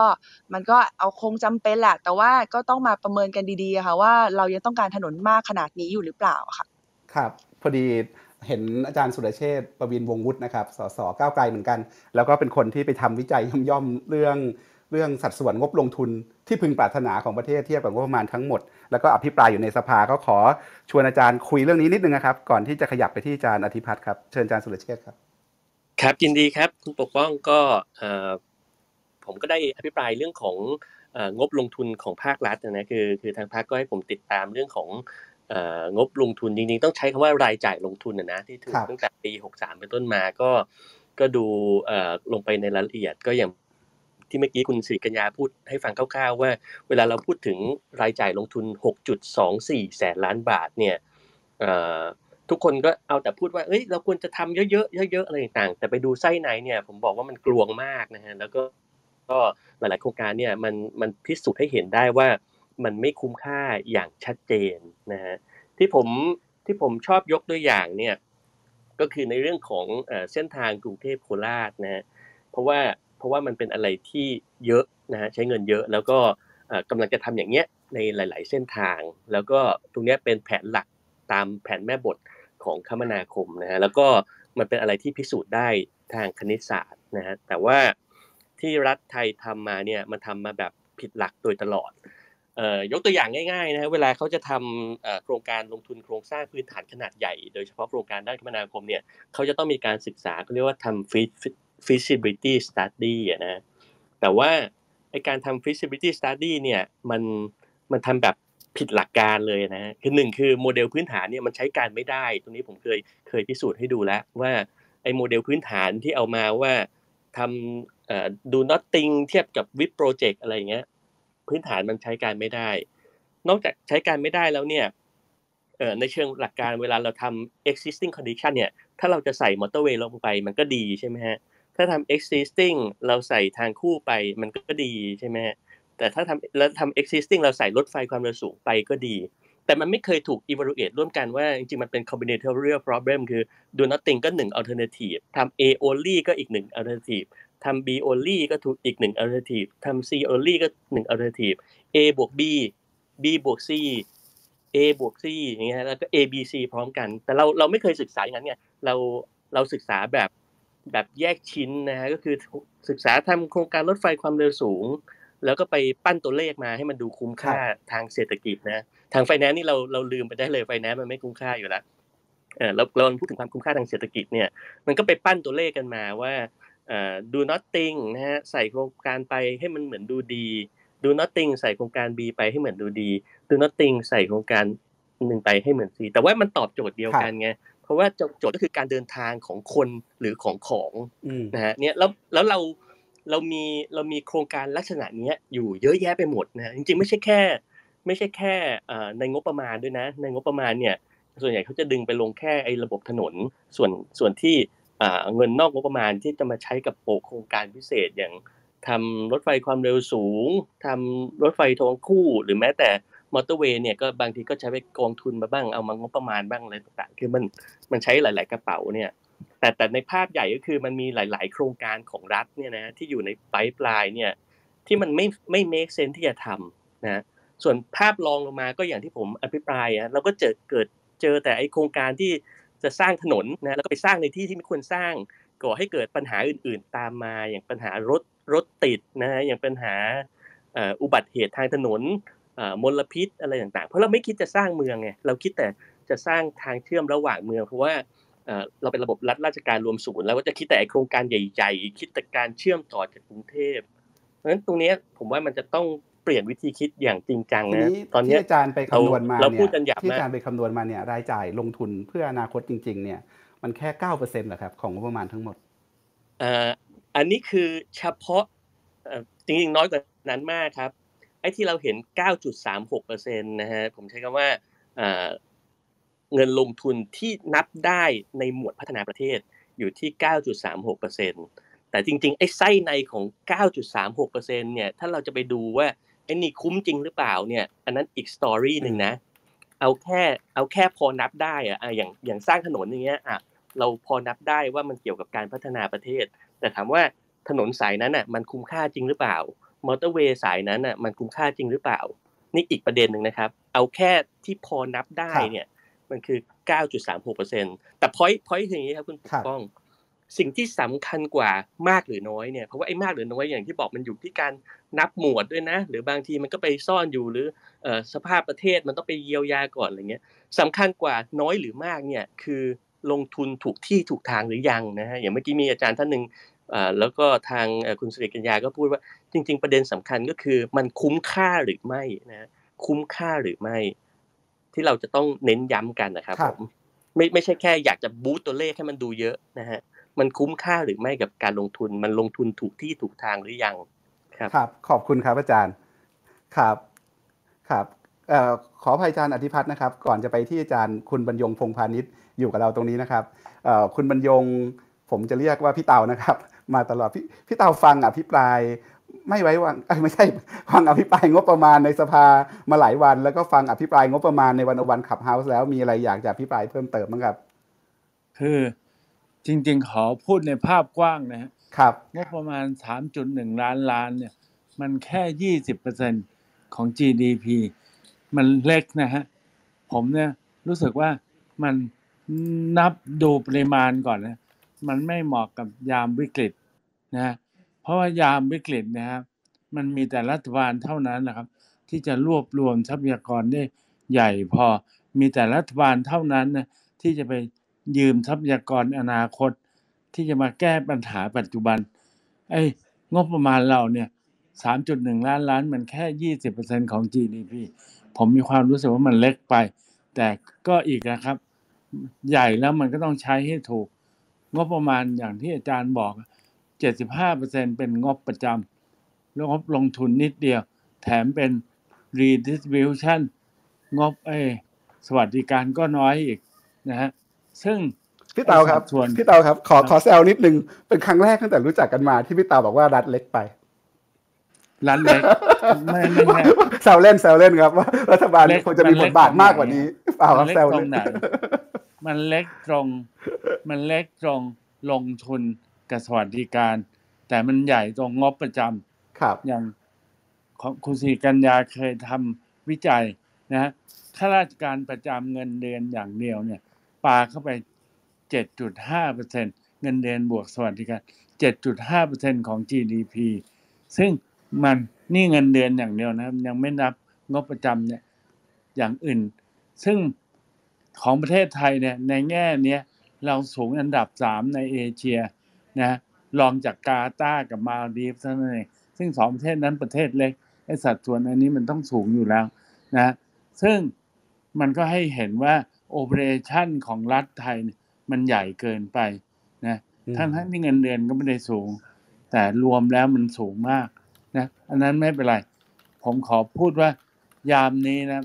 มันก็เอาคงจำเป็นแหละ แต่ว่าก็ต้องมาประเมินกันดีๆค่ะว่าเรายังต้องการถนนมากขนาดนี้อยู่หรือเปล่าค่ะ ครับ พอดีเห็นอาจารย์สุรเชษประวินวงวุฒินะครับ สสก้าวไกลเหมือนกัน แล้วก็เป็นคนที่ไปทำวิจัยย่อมๆเรื่อง เรื่องสัดส่วนงบลงทุนที่พึงปรารถนาของประเทศเทียบกับงบประมาณทั้งหมด แล้วก็อภิปรายอยู่ในสภาก็ขอชวนอาจารย์คุยเรื่องนี้นิดนึงนะครับก่อนที่จะขยับไปที่อาจารย์อธิพัฒน์ครับเชิญอาจารย์สุรเชษครับครับยินดีครับคุณปกป้องก็ผมก็ได้อภิปรายเรื่องของงบลงทุนของภาครัฐนะคือคือทางภาคก็ให้ผมติดตามเรื่องของงบลงทุนจริงๆ ต้องใช้คำว่ารายจ่ายลงทุนนะที่ถูกตั้งแต่ปี 63 เป็นต้นมาก็ก็ดูลงไปในรายละเอียดก็อย่าง ที่เมื่อกี้คุณสิริกัญญาพูดให้ฟังคร่าวๆว่า เวลาเราพูดถึงรายจ่ายลงทุน 6.24 แสนล้านบาทเนี่ยทุกคนก็เอาแต่พูดว่าเอ้ยเราควรจะทำเยอะๆเยอะๆอะไรต่างๆ แต่ไปดูไส้ในเนี่ยผมบอกว่ามันกลวงมากนะฮะแล้วก็ก็หลายๆโครงการเนี่ยมันมันพิสูจน์ให้เห็นได้ว่ามันไม่คุ้มค่าอย่างชัดเจนนะฮะที่ผมที่ผมชอบยกตัวอย่างเนี่ยก็คือในเรื่องของเส้นทางกรุงเทพโคราชนะฮะเพราะว่า ราะว่ามันเป็นอะไรที่เยอะนะฮะใช้เงินเยอะ แล้วก็กำลังจะทำอย่างเงี้ยในหลาย ๆ เส้นทาง แล้วก็ตรงนี้เป็นแผนหลักตามแผนแม่บทของคมนาคมนะฮะแล้วก็มันเป็นอะไรที่พิสูจน์ได้ทางคณิตศาสตร์นะฮะแต่ว่าที่รัฐไทยทำมาเนี่ยมันทำมาแบบผิดหลักโดยตลอดยกตัวอย่างง่ายๆนะฮะเวลาเขาจะทำโครงการลงทุนโครงสร้างพื้นฐานขนาดใหญ่ โดยเฉพาะโครงการด้านคมนาคมเนี่ยเขาจะต้องมีการศึกษาเขาเรียกว่าทำฟี feasibility study อะนะแต่ว่าไอการทำ feasibility study เนี่ยมันมันทำแบบผิดหลักการเลยนะคือหนึ่งคือโมเดลพื้นฐานเนี่ยมันใช้การไม่ได้ ตรงนี้ผมเคยเคยพิสูจน์ให้ดูแล้วว่าไอโมเดลพื้นฐานที่เอามาว่าทำดู nothing เทียบกับวิปโปรเจกต์อะไรเงี้ยพื้นฐานมันใช้การไม่ได้ นอกจากใช้การไม่ได้แล้วเนี่ยในเชิงหลักการเวลาเราทำ existing condition เนี่ยถ้าเราจะใส่มอเตอร์เวย์ลงไปมันก็ดีใช่ไหมฮะ ถ้าทำ existing เราใส่ทางคู่ไปมันก็ดีใช่ไหมแต่ถ้าทำแล้วทำ existing เราใส่รถไฟความเร็วสูงไปก็ดี แต่มันไม่เคยถูก evaluate ร่วมกันว่าจริงๆ มันเป็น combinatorial problem คือ do nothing ก็หนึ่ง alternative ทำ A only ก็อีกหนึ่ง alternative ทำ B only ก็ถูกอีกหนึ่ง alternative ทำ C only ก็หนึ่ง alternative A บวก B B บวก C A บวก C อย่างเงี้ยแล้วก็ A B C พร้อมกัน แต่เราเราไม่เคยศึกษาอย่างนั้นไงเราเราศึกษาแบบ แบบแยกชิ้นนะฮะก็คือศึกษาทำโครงการรถไฟความเร็วสูง แล้วก็ไปปั้นตัวเลขมาให้มันดูคุ้มค่าทางเศรษฐกิจนะทางไฟแนนซ์นี่เราเราลืมไปได้เลยไฟแนนซ์มันไม่คุ้มค่าอยู่แล้วเออเราเราพูดถึงความคุ้มค่าทางเศรษฐกิจเนี่ยมันก็ไปปั้นตัวเลขกันมาว่าดู nothing นะฮะใส่โครงการไปให้มันเหมือนดูดี ดู nothing ใส่โครงการ B ไปให้เหมือนดูดี ดู nothing ใส่โครงการหนึ่งไปให้เหมือน C แต่ว่ามันตอบโจทย์เดียวกันไง เพราะว่าโจทย์ก็คือการเดินทางของคนหรือของของนะฮะเนี่ยแล้วแล้วเราเรามีเรามีโครงการลักษณะนี้อยู่เยอะแยะไปหมดนะจริงๆ ไม่ใช่แค่ ไม่ใช่แค่ในงบประมาณด้วยนะ ในงบประมาณเนี่ย ส่วนใหญ่เขาจะดึงไปลงแค่ไอ้ระบบถนนส่วนส่วนที่เงินนอกงบประมาณที่จะมาใช้กับโปรโครงการพิเศษอย่างทำรถไฟความเร็วสูงทำรถไฟทางคู่ หรือแม้แต่ มอเตอร์เวย์เนี่ยก็บางทีก็ใช้ไปกองทุนมาบ้างเอามางบประมาณบ้างอะไรต่างๆ คือมันมันใช้หลาย ๆ กระเป๋าเนี่ย แต่แต่ในภาพใหญ่ก็คือมันมีหลาย ๆ โครงการของรัฐเนี่ยนะที่อยู่ในไ i ปลายเนี่ยที่มันไม่ไม่ make sense ที่จะทำนะส่วนภาพรองลงมาก็อย่างที่ผมอภิปรายอะเราก็เจอเกิดเจอแต่ไอโครงการที่จะสร้างถนนนะแล้วก็ไปสร้างในที่ที่ไม่ควรสร้างก่อให้เกิดปัญหาอื่น ๆ ตามมาอย่างปัญหารถรถติดนะฮะอย่างปัญหาอุบัติเหตุทางถนน มลพิษอะไรต่างๆ เพราะเราไม่คิดจะสร้างเมืองไงเราคิดแต่จะสร้างทางเชื่อมระหว่างเมือง เพราะว่าเราเป็นระบบรัฐราชการรวมศูนย์แล้วก็จะคิดแต่โครงการใหญ่ ๆ คิดแต่การเชื่อมต่อจากกรุงเทพเพราะฉะนั้นตรงนี้ผมว่ามันจะต้องเปลี่ยนวิธีคิดอย่างจริงจังนะตอนนี้อาจารย์ไปคำนวณมาเราพูดกันหยาบที่อาจารย์ไปคำนวณมาเนี่ยรายจ่ายลงทุนเพื่ออนาคตจริง ๆ เนี่ย มันแค่เก้าเปอร์เซ็นต์เหรอครับของงบประมาณทั้งหมดอ่าอันนี้คือเฉพาะจริงๆน้อยกว่านั้นมากครับไอ้ที่เราเห็น 9.36%นะฮะผมใช้คำว่าเงินลงทุนที่นับได้ในหมวดพัฒนาประเทศอยู่ที่ 9.36%แต่จริงๆ ไอ้ไส้ในของ 9.36%เนี่ย ถ้าเราจะไปดูว่าไอ้นี่คุ้มจริงหรือเปล่าเนี่ย อันนั้นอีก story หนึ่งนะ เอาแค่เอาแค่พอนับได้อะอย่างอย่างสร้างถนนอย่างเงี้ยอะเราพอนับได้ว่ามันเกี่ยวกับการพัฒนาประเทศ แต่ถามว่าถนนสายนั้นอะมันคุ้มค่าจริงหรือเปล่า มอเตอร์เวย์สายนั้นอะมันคุ้มค่าจริงหรือเปล่า นี่อีกประเด็นหนึ่งนะครับ เอาแค่ที่พอนับได้เนี่ยมันคือ 9.36%แต่ point point อย่างนี้ครับคุณปกป้อง สิ่งที่สำคัญกว่ามากหรือน้อยเนี่ยเพราะว่าไอ้มากหรือน้อยอย่างที่บอกมันอยู่ที่การนับหมวดด้วยนะ หรือบางทีมันก็ไปซ่อนอยู่หรือสภาพประเทศมันต้องไปเยียวยาก่อนอะไรเงี้ยสำคัญกว่าน้อยหรือมากเนี่ยคือลงทุนถูกที่ถูกทางหรือยังนะฮะอย่างเมื่อกี้มีอาจารย์ท่านหนึ่ง แล้วก็ทางคุณสิริกัญญาก็พูดว่าจริง ๆ ประเด็นสำคัญก็คือ มันคุ้มค่าหรือไม่นะคุ้มค่าหรือไม่ ที่เราจะต้องเน้นย้ำกันนะครับผมไม่ไม่ใช่แค่อยากจะบูตตัวเลขให้มันดูเยอะนะฮะมันคุ้มค่าหรือไม่กับการลงทุน มันลงทุนถูกที่ถูกทางหรือยังครับครับ ขอบคุณครับอาจารย์ครับครับเอ่อขออภัยอาจารย์อธิพัฒน์นะครับ ก่อนจะไปที่อาจารย์คุณบรรยงพงพาณิชย์อยู่กับเราตรงนี้นะครับเอ่อคุณบรรยงผมจะเรียกว่าพี่เตานะครับ มาตลอด พี่พี่เตาฟังอภิปรายไม่ไว้วางไม่ใช่ฟังอภิปรายงบประมาณในสภามาหลายวัน แล้วก็ฟังอภิปรายงบประมาณในวันวันขับเฮาส์แล้วมีอะไรอยากจะอภิปรายเพิ่มเติมบ้างครับ คือจริง ๆ ขอพูดในภาพกว้างนะครับงบประมาณ 3.1 ล้านล้านเนี่ย มันแค่ 20%ของ GDP มันเล็กนะฮะ ผมเนี่ยรู้สึกว่ามันนับดูปริมาณก่อนนะ มันไม่เหมาะกับยามวิกฤตนะเพราะว่ายามวิกฤตนะครับ มันมีแต่รัฐบาลเท่านั้นนะครับ ที่จะรวบรวมทรัพยากรได้ใหญ่พอ มีแต่รัฐบาลเท่านั้นนะที่จะไปยืมทรัพยากรอนาคต ที่จะมาแก้ปัญหาปัจจุบันไอ้งบประมาณเราเนี่ย3.1ล้านล้านมันแค่20%ของ GDP ผมมีความรู้สึกว่ามันเล็กไป แต่ก็อีกนะครับ ใหญ่แล้วมันก็ต้องใช้ให้ถูก งบประมาณอย่างที่อาจารย์บอก 75%เป็นงบประจำแล้วงบลงทุนนิดเดียว แถมเป็น redistribution งบเอสวัสดิการก็น้อยอีกนะฮะ ซึ่งพี่เตาครับพี่เตาครับขอขอแซวนิดนึง เป็นครั้งแรกตั้งแต่รู้จักกันมาที่พี่เตาบอกว่ารัฐเล็กไปรัฐเล็กไม่ไม่ไม่แซวเล่นแซวเล่นครับว่ารัฐบาลควรจะมีบทบาทมากกว่านี้เปล่าแซวเล่น มันเล็กตรง มันเล็กตรงลงทุนกับสวัสดิการ แต่มันใหญ่ตรงงบประจำครับ อย่างของคุณสีกัญญาเคยทำวิจัยนะข้าราชการประจำเงินเดือนอย่างเดียวเนี่ยปาเข้าไป 7.5%เงินเดือนบวกสวัสดิการ 7.5%ของ GDP ซึ่งมันนี่เงินเดือนอย่างเดียวนะครับ ยังไม่นับงบประจำเนี่ยอย่างอื่น ซึ่ง ของประเทศไทยเนี่ยในแง่นี้เราสูงอันดับสามในเอเชียนะรองจากกาตาร์กับมาลดีฟเท่านั้นเองซึ่งสองประเทศนั้นประเทศเล็กไอ้สัดส่วนอันนี้มันต้องสูงอยู่แล้วนะซึ่งมันก็ให้เห็นว่าโอเปอเรชั่นของรัฐไทยมันใหญ่เกินไปนะทั้งทั้งที่เงินเดือนก็ไม่ได้สูง แต่รวมแล้วมันสูงมากนะอันนั้นไม่เป็นไร ผมขอพูดว่ายามนี้นะ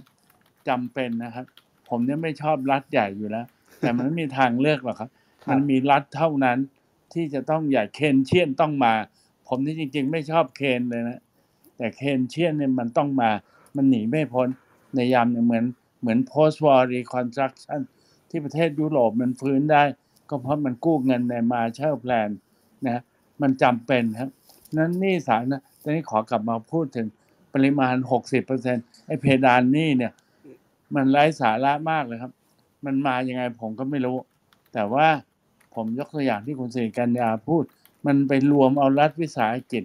จำเป็นนะครับ ผมเนี่ยไม่ชอบรัฐใหญ่อยู่แล้ว แต่มันไม่มีทางเลือกหรอกครับ มันมีรัฐเท่านั้นที่จะต้องใหญ่เคนเชียนต้องมาผผมนี่จริง ๆ ไม่ชอบเคนเลยนะ แต่เคนเชียนเนี่ยมันต้องมา มันหนีไม่พ้นในยามเนี่ยเหมือนเหมือน post war reconstruction ที่ประเทศยุโรปมันฟื้นได้ ก็เพราะมันกู้เงินในมาเชลแพลนนะมันจำเป็นครับนั้นหนี่สาธารณะตอนนี้ขอกลับมาพูดถึงปริมาณ 60%ไอ้เพดานหนี้เนี่ย มันไร้สาระมากเลยครับ มันมายังไงผมก็ไม่รู้ แต่ว่าผมยกตัวอย่างที่คุณสิริกัญญาพูด มันไปรวมเอารัฐวิสาหกิจ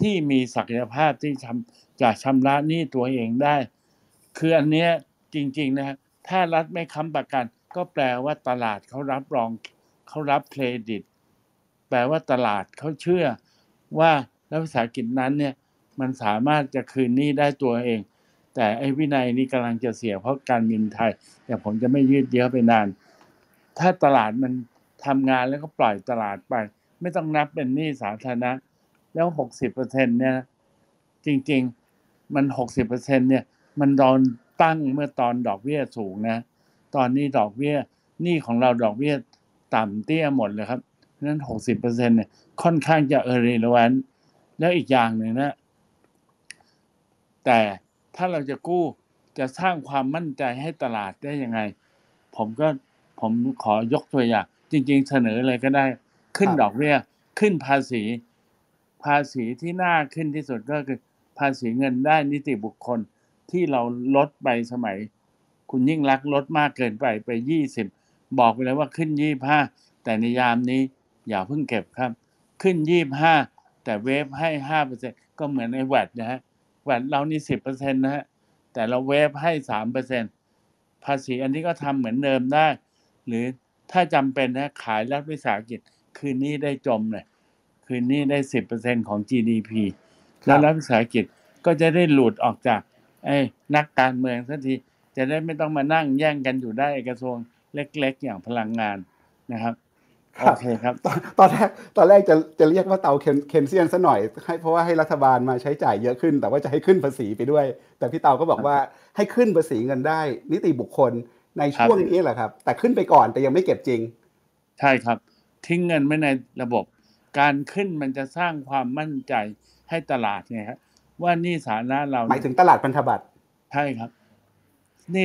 ที่มีศักยภาพที่ทำจะชำระหนี้ตัวเองได้ คืออันเนี้ยจริงๆนะถ้ารัฐไม่ค้ำประกัน ก็แปลว่าตลาดเขารับรองเขารับเครดิต แปลว่าตลาดเขาเชื่อว่ารัฐวิสาหกิจนั้นเนี่ยมันสามารถจะคืนหนี้ได้ตัวเอง แต่ไอ้วินัยนี่กำลังจะเสียเพราะการบินไทย แต่ผมจะไม่ยืดเยื้อไปนาน ถ้าตลาดมันทำงานแล้วก็ปล่อยตลาดไป ไม่ต้องนับเป็นหนี้สาธารณะ แล้วหกสิบเปอร์เซ็นเนี่ย จริง ๆ มันหกสิบเปอร์เซ็นเนี่ย มันตอนตั้งเมื่อตอนดอกเบี้ยสูงนะ ตอนนี้ดอกเบี้ยหนี้ของเราดอกเบี้ยต่ำเตี้ยหมดเลยครับเพราะนั้นหกสิบเปอร์เซ็นเนี่ยค่อนข้างจะเออร์เรลวันแล้วอีกอย่างหนึ่งนะ แต่ ถ้าเราจะกู้จะสร้างความมั่นใจให้ตลาดได้ยังไง ผมก็ผมขอยกตัวอย่างจริง ๆ เสนอเลยก็ได้ ขึ้นดอกเบี้ยขึ้นภาษี ภาษีที่น่าขึ้นที่สุดก็คือ ภาษีเงินได้นิติบุคคลที่เราลดไปสมัย คุณยิ่งรักลดมากเกินไปไปยี่สิบบอกไปแล้วว่าขึ้นยี่ห้าแต่ในยามนี้อย่าเพิ่งเก็บครับ ขึ้นยี่ห้าแต่เวฟให้ห้าเปอร์เซ็นก็เหมือนไอ้แวดนะฮะ แวดเรานี่สิบเปอร์เซ็นต์นะฮะแต่เราเวฟให้สามเปอร์เซ็นภาษีอันนี้ก็ทำเหมือนเดิมได้ หรือถ้าจำเป็นนะขายรัฐวิสาหกิจ คืนนี้ได้จมเลยคืนนี้ได้สิบเปอร์เซ็นของ GDP แล้วรัฐวิสาหกิจก็จะได้หลุดออกจากไอ้นักการเมืองสักทีจะได้ไม่ต้องมานั่งแย่งกันอยู่ได้กระทรวงเล็ก ๆ อย่างพลังงานนะครับค โอรับเคครับตอนตอนแรกตอนแรกจะจะเรียกว่าเตาเคนเคนเซียนซะหน่อยให้เพราะว่าให้รัฐบาลมาใช้จ่ายเยอะขึ้น แต่ว่าจะให้ขึ้นภาษีไปด้วย แต่พี่เตาก็บอกว่าให้ขึ้นภาษีเงินได้ นิติบุคคลในช่วงนี้แหละครับ แต่ขึ้นไปก่อนแต่ยังไม่เก็บจริง ใช่ครับ ทิ้งเงินไว้ในระบบ การขึ้นมันจะสร้างความมั่นใจให้ตลาดไงครับว่าหนี่สาธารณะเราหมายถึงตลาดพันธบัตรใช่ครับหนี่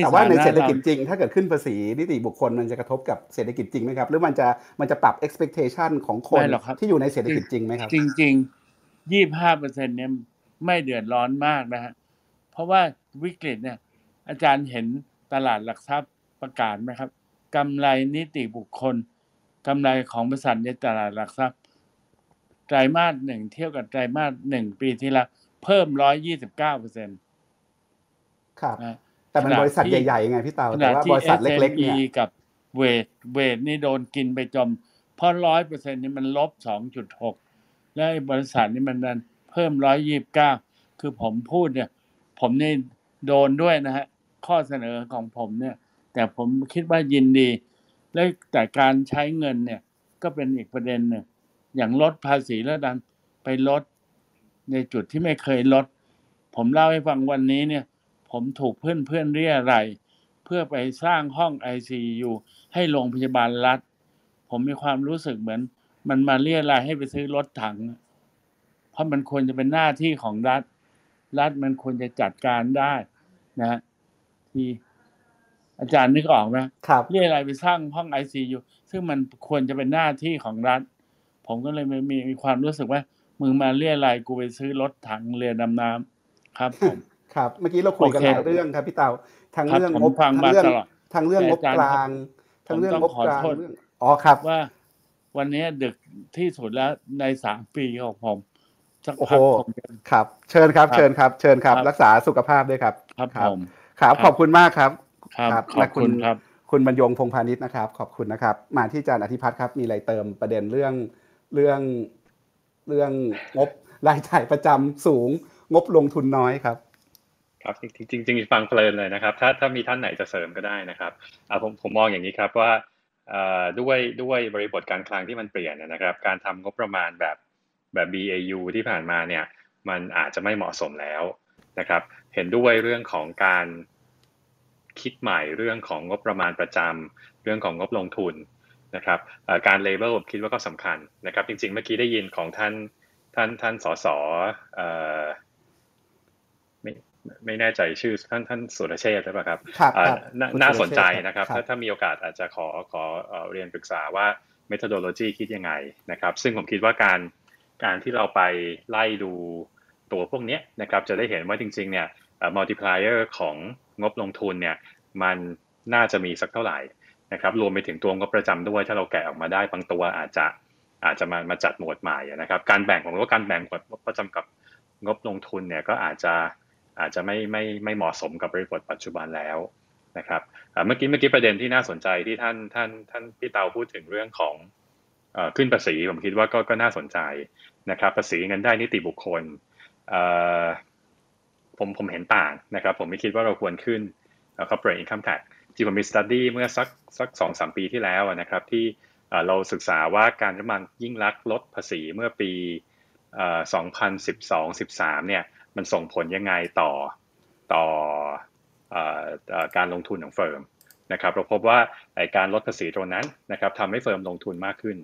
แต่ว่าในสธเศรษณะฐกิจเราจริง ถ้าเกิดขึ้นภาษีนิติบุคคลมันจะกระทบกับเศรษฐกิจจริงไหมครับ หรือมันจะมันจะปรับ expectation ของคนไม่หรอกครับที่อยู่ในเศรษฐกิจจริงไหมครับ จริงๆยี่ห้าเปอร์เซ็นเนี่ยไม่เดือดร้อนมากนะฮะเพราะว่าวิกฤตเนี่ย อาจารย์เห็นตลาดหลักทรัพย์ประกาศไหมครับกำไรนิติบุคคลกำไรของบริษัทในตลาดหลักทรัพย์ไตรมาสหนึ่งเทียบกับไตรมาสหนึ่งปีที่แล้วเพิ่มร้อยยี่สิบเก้าเปอร์เซ็นต์ครับนะ แต่มันขณะบริษัทที่ใหญ่ๆไงพี่เตาขแต่ณะว่าที่บริษัทเล็กๆ SME เนี่ยกับเวทเวทนี่โดนกินไปจม เพราะร้อยเปอร์เซ็นนี่มันลบสองจุดหกแล้วไอ้บริษัทนี่มันดันเพิ่มร้อยยี่บเก้าคือผมพูดเนี่ย ผมนี่โดนด้วยนะฮะ ข้อเสนอของผมเนี่ย แต่ผมคิดว่ายินดี และแต่การใช้เงินเนี่ย ก็เป็นอีกประเด็นหนึ่งอย่างลดภาษีแล้วดันไปลดในจุดที่ไม่เคยลด ผมเล่าให้ฟังวันนี้เนี่ย ผมถูกเพื่อนเพื่อนๆเรียอะไรยเพื่อไปสร้างห้อง ICU ให้โรงพยาบาลรัฐ ผมมีความรู้สึกเหมือน มันมาเรียอะไรยให้ไปซื้อรถถัง เพราะมันควรจะเป็นหน้าที่ของรัฐ รัฐมันควรจะจัดการได้นะฮะที่อาจารย์นึกออกไหมครับเรียอะไรยไปสร้างห้อง ICU ซึ่งมันควรจะเป็นหน้าที่ของรัฐ ผมก็เลยมีมีมีความรู้สึกว่ามึงมาเรียอะไรยกูไปซื้อรถถังเรือดำน้ำครับผม ครับเมื่อกี้เราคุยกันโอเคหลายเรื่องครับพี่เตาทั้งครับเรื่องผมงบฟังทั้งมาเรื่องตลอดทั้งเรื่องงบแต่อาจารย์กลางทั้งเรื่องผมงต้อบงขอกลางโทษเรื่องอ๋อครับว่า วันนี้ดึกที่สุดแล้วในสามปีของผมสักโอ้โหพักผมจะครับเชิญครับครับ เชิญครับ เชิญครับครับ รักษาสุขภาพด้วยครับ ครับครับผมครับครับขอบคุณมากครับ ครับขอและบคุณครับ คุณบรรยงพงพาณิชย์นะครับ ขอบคุณนะครับ มาที่อาจารย์อธิพัฒน์ครับมีอะไรเติมประเด็นเรื่องเรื่องเรื่องงบรายจ่ายประจำสูงงบลงทุนน้อยครับ ครับจริงจริงจริงๆฟังเพลินเลยนะครับ ถ้าถ้ามีท่านไหนจะเสริมก็ได้นะครับผมผมมองอย่างนี้ครับว่าด้วยด้วยบริบทการคลังที่มันเปลี่ยนนะครับ การทำงบประมาณแบบแบบ BAU ที่ผ่านมาเนี่ยมันอาจจะไม่เหมาะสมแล้วนะครับ เห็นด้วยเรื่องของการคิดใหม่เรื่องของงบประมาณประจำเรื่องของงบลงทุนนะครับการเลเบลผมคิดว่าก็สำคัญนะครับ จริงๆเมื่อกี้ได้ยินของท่านท่านท่านสสออ ไม่ไม่แน่ใจชื่อท่านท่านสุรเชษฐ์หรือเปล่าครับครับเอ่อครับน่าคุณน่าสุสรนเชษฐ์ใจครับนะครับครับ ถ้าถ้ามีโอกาสอาจจะขอขอเอ่อเรียนปรึกษาว่า methodology คิดยังไงนะครับ ซึ่งผมคิดว่าการการที่เราไปไล่ดูตัวพวกเนี้ยนะครับ จะได้เห็นว่าจริง ๆ เนี่ยเอ่อ multiplier ของงบลงทุนเนี่ย มันน่าจะมีสักเท่าไหร่นะครับ รวมไปถึงตัวงบประจำด้วย ถ้าเราแกะออกมาได้บางตัวอาจจะอาจจะมามาจัดหมวดใหม่นะครับ การแบ่งผมว่าการแบ่งงบประจำกับงบลงทุนเนี่ยก็อาจจะ อาจจะไม่ไม่ไม่เหมาะสมกับบริบทปัจจุบันแล้วนะครับเมื่อกี้เมื่อกี้ประเด็นที่น่าสนใจที่ท่านท่านท่านพี่เตาพูดถึงเรื่องของขึ้นภาษีผมคิดว่าก็ก็น่าสนใจนะครับภาษีเงินได้นิติบุคคลผมผมเห็นต่างนะครับ ผมไม่คิดว่าเราควรขึ้นเอ่อ corporate income tax ที่ผมมี study เมื่อสักสักสองสามปีที่แล้วนะครับที่เราศึกษาว่าการรัฐบาลยิ่งลักษณ์ลดภาษีเมื่อปีเอ่อ2012-13 เนี่ย มันส่งผลยังไงต่อต่อเอ่อเอ่อการลงทุนของ firm นะครับเราพบว่าไอการลดภาษีตรงนั้นนะครับทำให้ firm ลงทุนมากขึ้น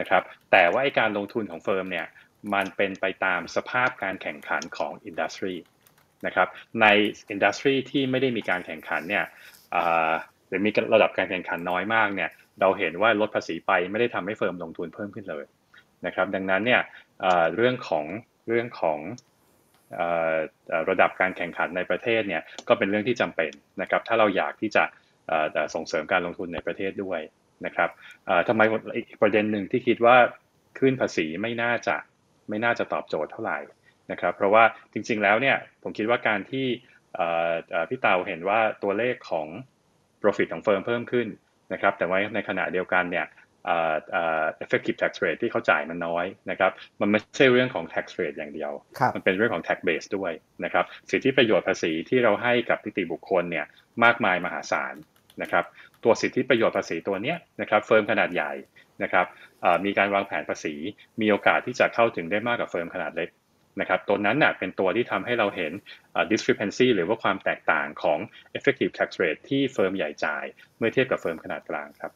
นะครับแต่ว่าไอการลงทุนของ firm เนี่ยมันเป็นไปตามสภาพการแข่งขันของ industryนะครับในอินดัสทรีที่ไม่ได้มีการแข่งขันเนี่ยหรือมีระดับการแข่งขันน้อยมากเนี่ยเราเห็นว่าลดภาษีไปไม่ได้ทำให้เฟิร์มลงทุนเพิ่มขึ้นเลยนะครับดังนั้นเนี่ยเรื่องของเรื่องของ ระดับการแข่งขันในประเทศเนี่ยก็เป็นเรื่องที่จำเป็นนะครับถ้าเราอยากที่จะส่งเสริมการลงทุนในประเทศด้วยนะครับทำไมอีกประเด็นหนึ่งที่คิดว่าขึ้นภาษีไม่น่าจะไม่น่าจะตอบโจทย์เท่าไหร่นะครับเพราะว่าจริงๆแล้วเนี่ยผมคิดว่าการที่พี่เตาเห็นว่าตัวเลขของ profit ของ firm เพิ่มขึ้นนะครับแต่ว่าในขณะเดียวกันเนี่ย effective tax rate ที่เขาจ่ายมันน้อยนะครับ มันไม่ใช่เรื่องของ tax rate อย่างเดียวครับมันเป็นเรื่องของ tax base ด้วยนะครับ สิทธิประโยชน์ภาษีที่เราให้กับนิติบุคคลเนี่ยมากมายมหาศาลนะครับ ตัวสิทธิประโยชน์ภาษีตัวเนี้ยนะครับ firm ขนาดใหญ่นะครับเอ่อมีการวางแผนภาษี มีโอกาสที่จะเข้าถึงได้มากกว่า firm ขนาดเล็กนะครับ ตัวนั้นน่ะเป็นตัวที่ทำให้เราเห็นเอ่อ discrepancy หรือว่าความแตกต่างของ effective tax rate ที่ firm ใหญ่จ่าย เมื่อเทียบกับ firm ขนาดกลางครับ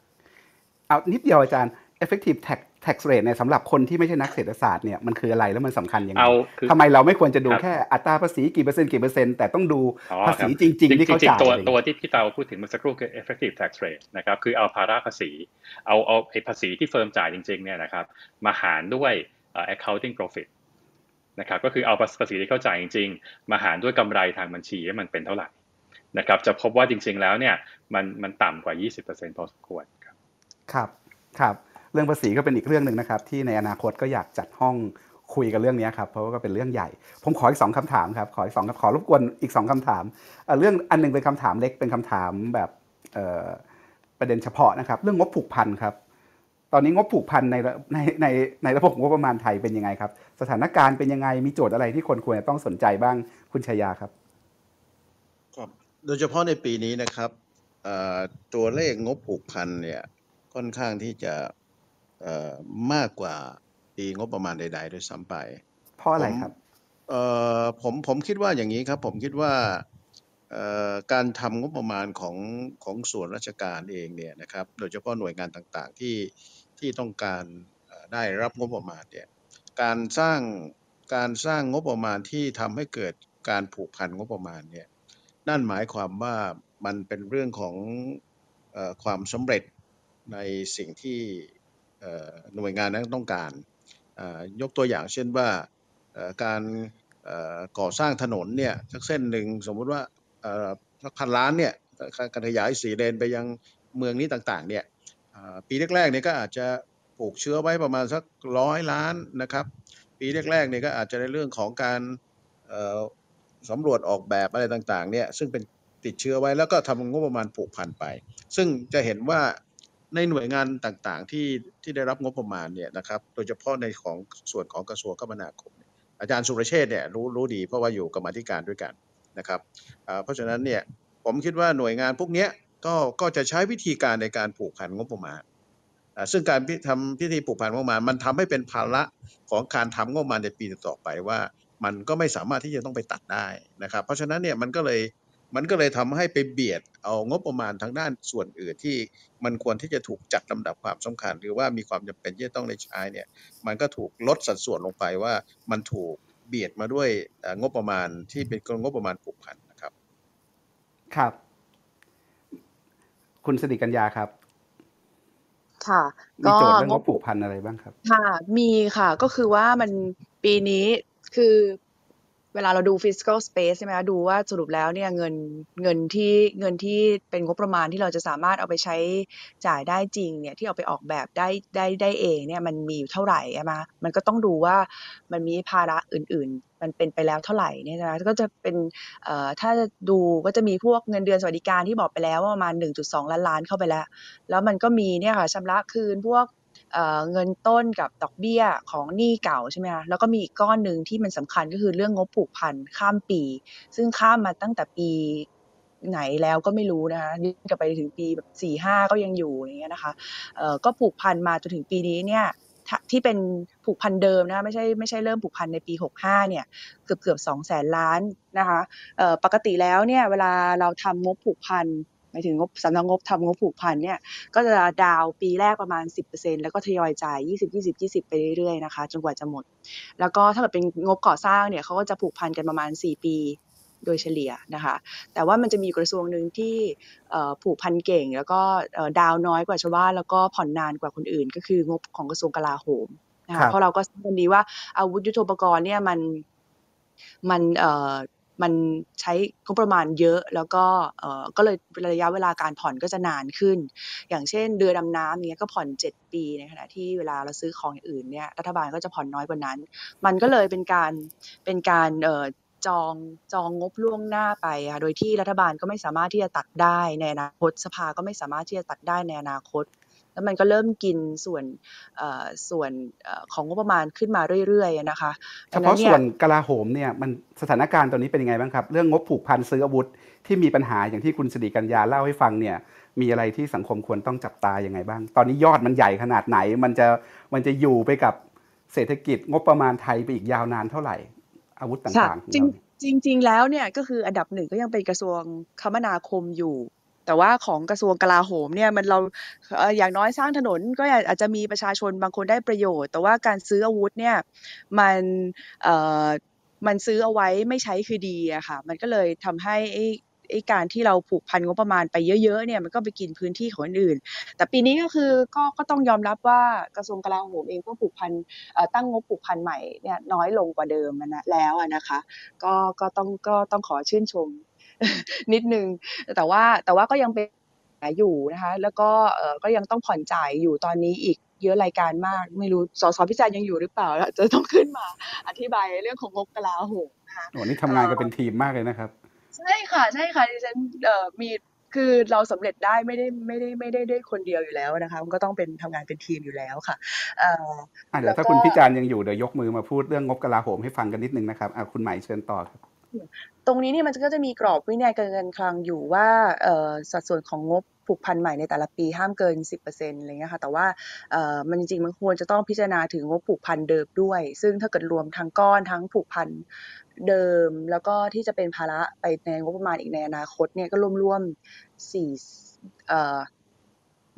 เอานิดเดียวอาจารย์ effective tax tax rate เนี่ยสำหรับคนที่ไม่ใช่นักเศรษฐศาสตร์เนี่ยมันคืออะไรแล้วมันสำคัญยังไงเอาคือทำไมเราไม่ควรจะดูครับแค่อัตราภาษีกี่เปอร์เซ็นต์กี่เปอร์เซ็นต์แต่ต้องดูอ๋อภาษีครับจริง ๆ ที่เขาจริงจ่ายๆตัวอะไรอย่างตัวเงี้ยที่พี่เตาพูดถึงเมื่อสักครู่คือ effective tax rate นะครับคือเอาภาระภาษี เอาเอาไอ้ภาษีที่เฟิร์มจ่ายจริงๆเนี่ยนะครับมาหารด้วยเอ่อ accounting profit นะครับก็คือเอาภาษีที่เขาจ่ายจริงๆมาหารด้วยกำไรทางบัญชีว่ามันเป็นเท่าไหร่นะครับจะพบว่าจริง ๆแล้วเนี่ยมันมันต่ำกว่า 20%พอสมควร ครับครับ เรื่องภาษีก็เป็นอีกเรื่องหนึ่งนะครับ ที่ในอนาคตก็อยากจัดห้องคุยกันเรื่องนี้ครับเพราะว่าก็เป็นเรื่องใหญ่ ผมขออีกสองคำถามครับขออีกสองขอรบกวนอีกสองคำถามเรื่องอันหนึงเป็นคำถามเล็กเป็นคำถามแบบประเด็นเฉพาะนะครับ เรื่องงบผูกพันครับ ตอนนี้งบผูกพันในในในในระบบงบประมาณไทยเป็นยังไงครับ สถานการณ์เป็นยังไงมีโจทย์อะไรที่คนควรจะต้องสนใจบ้างคุณชายาครับครับ โดยเฉพาะในปีนี้นะครับตัวเลขงบผูกพันเนี่ย ค่อนข้างที่จะเอ่อมากกว่าปีงบประมาณใด ๆ ด้วยซ้ำไป เพราะอะไรครับเอ่อผมผมคิดว่าอย่างนี้ครับ ผมคิดว่าเอ่อการทำงบประมาณของของส่วนราชการเองเนี่ยนะครับ โดยเฉพาะหน่วยงานต่างๆที่ที่ต้องการเอ่อได้รับงบประมาณเนี่ยการสร้างการสร้างงบประมาณที่ทำให้เกิดการผูกพันงบประมาณเนี่ยนั่นหมายความว่ามันเป็นเรื่องของเอ่อความสำเร็จ ในสิ่งที่หน่วยงานนั้นต้องการยกตัวอย่างเช่นว่าการก่อสร้างถนนเนี่ยสักเส้นหนึ่งสมมุติว่าสักพันล้านเนี่ยการขยายสีเลนไปยังเมืองนี้ต่างๆเนี่ยปีแรกๆเนี่ยก็อาจจะปลูกเชื้อไว้ประมาณสักร้อยล้านนะครับ ปีแรกๆเนี่ยก็อาจจะในเรื่องของการสำรวจออกแบบอะไรต่างๆเนี่ยซึ่งเป็นติดเชื้อไว้แล้วก็ทำงบประมาณผูกพันไป ซึ่งจะเห็นว่า ในหน่วยงานต่างๆ ที่ที่ได้รับงบประมาณเนี่ยนะครับโดยเฉพาะในของส่วนของกระทรวงคมนาคม อาจารย์สุรเชษเนี่ยรู้รู้ดีเพราะว่าอยู่กรรมาธิการด้วยกันนะครับเพราะฉะนั้นเนี่ยผมคิดว่าหน่วยงานพวกนี้ก็ก็จะใช้วิธีการในการผูกพันงบประมาณซึ่งการพิทำพิธีผูกพันงบประมาณ มันทำให้เป็นภาระของการทำงบประมาณในปีต่อไปว่า มันก็ไม่สามารถที่จะต้องไปตัดได้นะครับ เพราะฉะนั้นเนี่ยมันก็เลย มันก็เลยทำให้ไปเบียดเอางบประมาณทางด้านส่วนอื่นที่มันควรที่จะถูกจัดลำดับความสำคัญ หรือว่ามีความจำเป็นที่จะต้องได้ใช้เนี่ยมันก็ถูกลดสัดส่วนลงไปว่ามันถูกเบียดมาด้วยเอ่องบประมาณที่เป็นงบประมาณผูกพันนะครับ ครับ คุณสติกัญญาครับค่ะมีก็โจทย์เรื่องงงบบผูกพันอะไรบ้างครับ ค่ะ มีค่ะก็คือว่ามันปีนี้คือ เวลาเราดู fiscal space ใช่ไหมคะดูว่าสรุปแล้วเนี่ยเงินเงินที่เงินที่เป็นงบประมาณที่เราจะสามารถเอาไปใช้จ่ายได้จริงเนี่ยที่เอาไปออกแบบได้ได้ได้เองเนี่ยมันมีอยู่เท่าไหร่ใช่ไหมมันก็ต้องดูว่ามันมีภาระอื่น ๆ มันเป็นไปแล้วเท่าไหร่เนี่ยนะก็จะเป็นเอ่อถ้าดูก็จะมีพวกเงินเดือนสวัสดิการที่บอกไปแล้วว่าประมาณ 1.2 ล้านล้านเข้าไปแล้ว แล้วมันก็มีเนี่ยค่ะชำระคืนพวก เเงินต้นกับดอกเบี้ยของหนี้เก่าใช่ไหมคะแล้วก็มีอีกก้อนหนึ่งที่มันสำคัญก็คือเรื่องงบผูกพันข้ามปี ซึ่งข้ามมาตั้งแต่ปีไหนแล้วก็ไม่รู้นะคะย้อนกลับไปถึงปีแบบสี่ห้าก็ยังอยู่อย่างเงี้ยนะคะเอ่อก็ผูกพันมาจนถึงปีนี้เนี่ยที่เป็นผูกพันเดิมนะไม่ใช่ไม่ใช่เริ่มผูกพันในปี 65เนี่ยเกือบเกือบสองแสนล้านนะคะเอ่อปกติแล้วเนี่ยเวลาเราทำงบผูกพัน หมายถึงงบสำนักงบทำงบผูกพันเนี่ย ก็จะดาวน์ปีแรกประมาณ 10%แล้วก็ทยอยจ่าย 20 20 20 ไปเรื่อยๆนะคะจนกว่าจะหมด แล้วก็ถ้าเกิดเป็นงบก่อสร้างเนี่ยเขาก็จะผูกพันกันประมาณ 4 ปีโดยเฉลี่ยนะคะ แต่ว่ามันจะมีอยู่กระทรวงหนึ่งที่เอ่อผูกพันเก่ง แล้วก็เอ่อดาวน์น้อยกว่าชาวบ้านแล้วก็ผ่อนนานกว่าคนอื่น ก็คืองบของกระทรวงกลาโหมนะครัคะบเพราะเราก็ทราบกันดีว่าอาวุธยุทโธปกรณ์เนี่ยมันมันเอ่อ มันใช้งบประมาณเยอะแล้วก็เอ่อก็เลยระยะเวลาการผ่อนก็จะนานขึ้น อย่างเช่นเรือดำน้ำเนี้ยก็ผ่อน 7 ปีในขณะที่เวลาเราซื้อของอย่างอื่นเนี่ยรัฐบาลก็จะผ่อนน้อยกว่านั้น มันก็เลยเป็นการเป็นการเอ่อจองจองงบล่วงหน้าไปค่ะโดยที่รัฐบาลก็ไม่สามารถที่จะตัดได้ในอนาคตสภาก็ไม่สามารถที่จะตัดได้ในอนาคต แล้วมันก็เริ่มกินส่วนเอ่อส่วนเอ่อของงบประมาณขึ้นมาเรื่อยๆอะนะคะเฉดังนั้พาะนเนี่ส่ยวนกลาโหมเนี่ยมันสถานการณ์ตอนนี้เป็นยังไงบ้างครับ เรื่องงบผูกพันซื้ออาวุธที่มีปัญหาอย่างที่คุณสิริกัญญาเล่าให้ฟังเนี่ยมีอะไรที่สังคมควรต้องจับตายังไงบ้าง ตอนนี้ยอดมันใหญ่ขนาดไหน มันจะมันจะอยู่ไปกับเศรษฐกิจงบประมาณไทยไปอีกยาวนานเท่าไหร่ อาวุธค่ะต่างๆของจริงเราเนี่ยจริง ๆ แล้วเนี่ยก็คืออันดับหนึ่งก็ยังเป็นกระทรวงคมนาคมอยู่ แต่ว่าของกระทรวงกลาโหมเนี่ยมันเราอย่างน้อยสร้างถนนก็อาจจะมีประชาชนบางคนได้ประโยชน์ แต่ว่าการซื้ออาวุธเนี่ยมันเอ่อมันซื้อเอาไว้ไม่ใช้คือดีอะค่ะ มันก็เลยทำให้ไอ้ไอ้การที่เราผูกพันงบประมาณไปเยอะๆเนี่ยมันก็ไปกินพื้นที่ของคนอื่น แต่ปีนี้ก็คือก็ก็ต้องยอมรับว่ากระทรวงกลาโหมเองก็ผูกพันตั้งงบผูกพันใหม่เนี่ยน้อยลงกว่าเดิมนะแล้วอะนะคะ ก็ก็ต้องก็ต้องขอชื่นชม นิดนึงแต่ว่าแต่ว่าก็ยังเป็นอยู่นะคะ แล้วก็เออก็ยังต้องผ่อนจ่ายอยู่ตอนนี้อีกเยอะรายการมาก ไม่รู้สสพิจารณ์ยังอยู่หรือเปล่าแล้วจะต้องขึ้นมาอธิบายเรื่องของงบกลาโหมนะคะโอ้นี่ทำงานกันเป็นทีมมากเลยนะครับใช่ค่ะใช่ค่ะดิฉันเอ่อมีคือเราสำเร็จได้ไม่ได้ไม่ได้ไม่ได้ด้วยคนเดียวอยู่แล้วนะคะมันก็ต้องเป็นทำงานเป็นทีมอยู่แล้วค่ะเอ่ออะเดี๋ยวถ้าแล้วก็คุณพิจารณ์ยังอยู่เดี๋ยวยกมือมาพูดเรื่องงบกลาโหมให้ฟังกันนิดนึงนะครับอะคุณหมายเชิญต่อครับ ตรงนี้เนี่ยมันก็จะมีกรอบวินัยการเงินคลังอยู่ว่าสัดส่วนของงบผูกพันใหม่ในแต่ละปีห้ามเกิน 10%อะไรเงี้ยค่ะแต่ว่ามันจริงๆมันควรจะต้องพิจารณาถึงงบผูกพันเดิมด้วย ซึ่งถ้าเกิดรวมทั้งก้อนทั้งผูกพันเดิม แล้วก็ที่จะเป็นภาระไปในงบประมาณอีกในอนาคตเนี่ยก็รวมๆสี่เอ่อ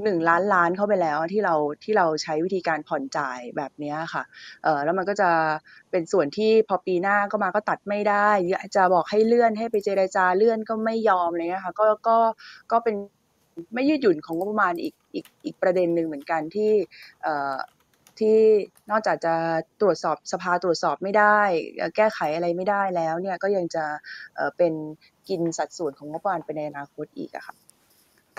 หนึ่งล้านล้านเข้าไปแล้วที่เราที่เราใช้วิธีการผ่อนจ่ายแบบนี้ค่ะเออแล้วมันก็จะเป็นส่วนที่พอปีหน้าก็มาก็ตัดไม่ได้ จะบอกให้เลื่อนให้ไปเจรจาเลื่อนก็ไม่ยอมอะไรเลยนะคะก็ก็ก็เป็นไม่ยืดหยุ่นของงบประมาณอีกอีกอีกประเด็นหนึ่งเหมือนกันที่เอ่อที่นอกจากจะตรวจสอบสภาตรวจสอบไม่ได้ แก้ไขอะไรไม่ได้แล้วเนี่ยก็ยังจะเอ่อเป็นกินสัดส่วนของงบประมาณไปในอนาคตอีกอะค่ะ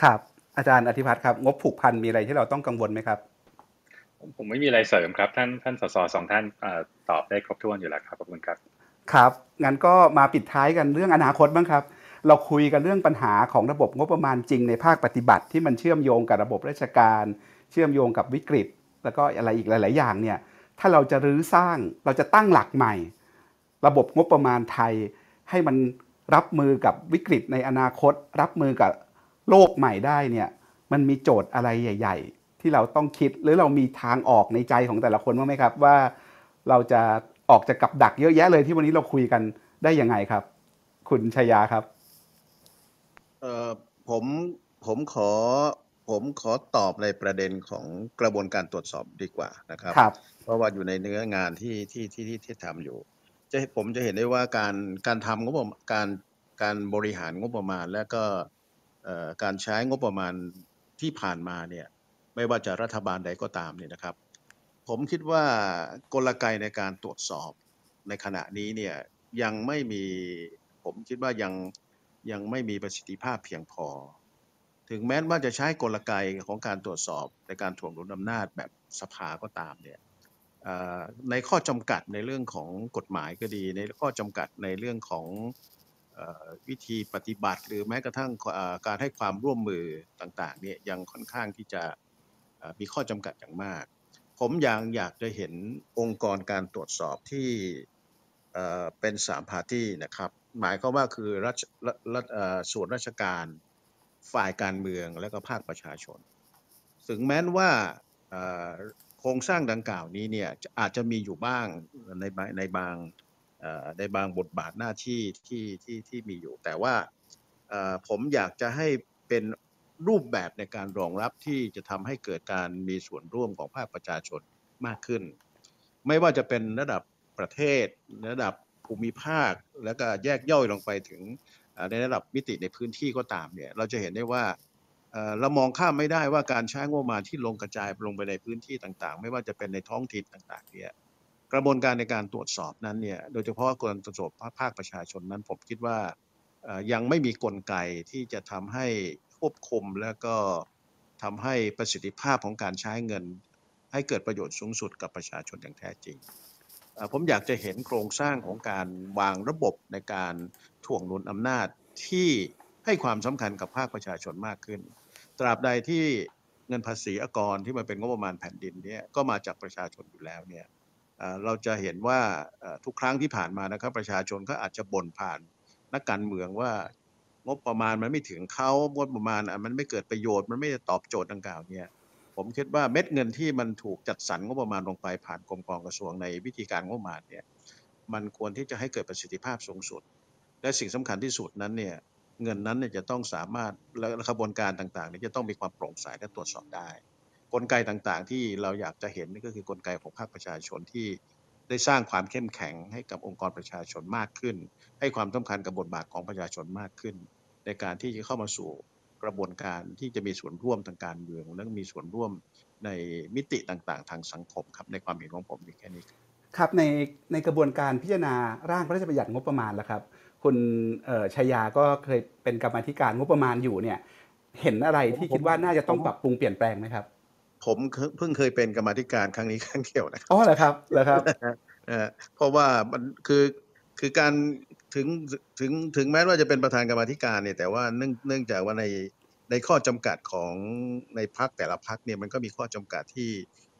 ครับ อาจารย์อธิพัฒน์ครับ งบผูกพันมีอะไรที่เราต้องกังวลไหมครับ ผมผมไม่มีอะไรเสริมครับ ท่านท่านสสสองท่านเอ่อตอบได้ครบถ้วนอยู่แล้วครับขอบคุณครับ ครับงั้นก็มาปิดท้ายกันเรื่องอนาคตบ้างครับ เราคุยกันเรื่องปัญหาของระบบงบประมาณจริงในภาคปฏิบัติที่มันเชื่อมโยงกับระบบราชการ เชื่อมโยงกับวิกฤต แล้วก็อะไรอีกหลาย ๆ อย่างเนี่ยถ้าเราจะรื้อสร้างเราจะตั้งหลักใหม่ ระบบงบประมาณไทยให้มันรับมือกับวิกฤตในอนาคต รับมือกับ โลกใหม่ได้เนี่ยมันมีโจทย์อะไรใหญ่ ๆ ที่เราต้องคิดหรือเรามีทางออกในใจของแต่ละคนบ้างไหมครับ ว่าเราจะออกจากกับดักเยอะแยะเลยที่วันนี้เราคุยกันได้ยังไงครับ คุณชยาครับเอ่อผมผมขอผมขอตอบในประเด็นของกระบวนการตรวจสอบดีกว่านะครับครับเพราะว่าอยู่ในเนื้องานที่ที่ที่ที่ที่ทำอยู่ จะผมจะเห็นได้ว่าการการทำงบประมาณการการบริหารงบประมาณและก็เอ่อ การใช้งบประมาณที่ผ่านมาเนี่ยไม่ว่าจะรัฐบาลใดก็ตามเนี่ยนะครับ ผมคิดว่ากลไกในการตรวจสอบในขณะนี้เนี่ยยังไม่มีผมคิดว่ายังยังไม่มีประสิทธิภาพเพียงพอ ถึงแม้ว่าจะใช้กลไกของการตรวจสอบในการถ่วงดุลอำนาจแบบสภาก็ตามเนี่ยในข้อจำกัดในเรื่องของกฎหมายก็ดี ในข้อจำกัดในเรื่องของ วิธีปฏิบัติหรือแม้กระทั่งการให้ความร่วมมือต่างๆเนี่ยยังค่อนข้างที่จะมีข้อจำกัดอย่างมาก ผมยังอยากจะเห็นองค์กรการตรวจสอบที่เป็นสามพาร์ตี้นะครับ หมายความว่าคือรัฐรัฐส่วนราชการฝ่ายการเมืองและก็ภาคประชาชน ถึงแม้นว่าโครงสร้างดังกล่าวนี้เนี่ยอาจจะมีอยู่บ้างในบางในบาง ในบางบทบาทหน้าที่ที่ที่ที่มีอยู่ แต่ว่าผมอยากจะให้เป็นรูปแบบในการรองรับที่จะทำให้เกิดการมีส่วนร่วมของภาคประชาชนมากขึ้น ไม่ว่าจะเป็นระดับประเทศ ระดับภูมิภาค แล้วก็แยกย่อยลงไปถึงในระดับมิติในพื้นที่ก็ตามเนี่ย เราจะเห็นได้ว่าเอ่อเรามองข้ามไม่ได้ว่าการใช้งบประมาณที่ลงกระจายลงไปในพื้นที่ต่างๆ ไม่ว่าจะเป็นในท้องถิ่นต่างๆเนี่ย กระบวนการในการตรวจสอบนั้นเนี่ยโดยเฉพาะการตรวจสอบภาคประชาชนนั้นผมคิดว่ายังไม่มีกลไกที่จะทำให้ควบคุมแล้วก็ทำให้ประสิทธิภาพของการใช้เงิน ให้เกิดประโยชน์สูงสุดกับประชาชนอย่างแท้จริง ผมอยากจะเห็นโครงสร้างของการวางระบบในการถ่วงดุลอำนาจที่ให้ความสำคัญกับภาคประชาชนมากขึ้น ตราบใดที่เงินภาษีอากรที่มันเป็นงบประมาณแผ่นดินเนี่ยก็มาจากประชาชนอยู่แล้วเนี่ย เราจะเห็นว่าทุกครั้งที่ผ่านมานะครับประชาชนก็อาจจะบ่นผ่านนักการเมืองว่างบประมาณมันไม่ถึงเขางบประมาณมันไม่เกิดประโยชน์มันไม่ตอบโจทย์ดังกล่าวเนี่ยผมคิดว่าเม็ดเงินที่มันถูกจัดสรรงบประมาณลงไปผ่านกรมกองกระทรวงในวิธีการงบประมาณเนี่ยมันควรที่จะให้เกิดประสิทธิภาพสูงสุด และสิ่งสำคัญที่สุดนั้นเนี่ยเงินนั้นเนี่ยจะต้องสามารถและและกระบวนการต่างๆเนี่ยจะต้องมีความโปร่งใสและตรวจสอบได้ กลไกต่างๆ ที่เราอยากจะเห็นนี่ก็คือกลไกของภาคประชาชนที่ได้สร้างความเข้มแข็งให้กับองค์กรประชาชนมากขึ้น ให้ความสำคัญกับบทบาทของประชาชนมากขึ้น ในการที่จะเข้ามาสู่กระบวนการที่จะมีส่วนร่วมทางการเมืองและมีส่วนร่วมในมิติต่างๆ ทางสังคมครับในความเห็นของผมมีแค่นี้ครับในในกระบวนการพิจารณาร่างพระราชบัญญัติงบประมาณแล้วครับคุณชัยยาก็เคยเป็นกรรมธิการงบประมาณอยู่เนี่ยเห็นอะไรที่คิดว่าน่าจะต้องปรับปรุงเปลี่ยนแปลงไหมครับ ผมเพิ่งเคยเป็นกรรมาธิการครั้งนี้ครั้งเดียวนะครับอ๋อเหรอครับเหรอครับเอ่อเพราะว่ามันคือคือการถึงถึงถึงแม้ว่าจะเป็นประธานกรรมาธิการเนี่ยแต่ว่าเนื่องเนื่องจากว่าในในข้อจำกัดของในพักแต่ละพักเนี่ยมันก็มีข้อจำกัดที่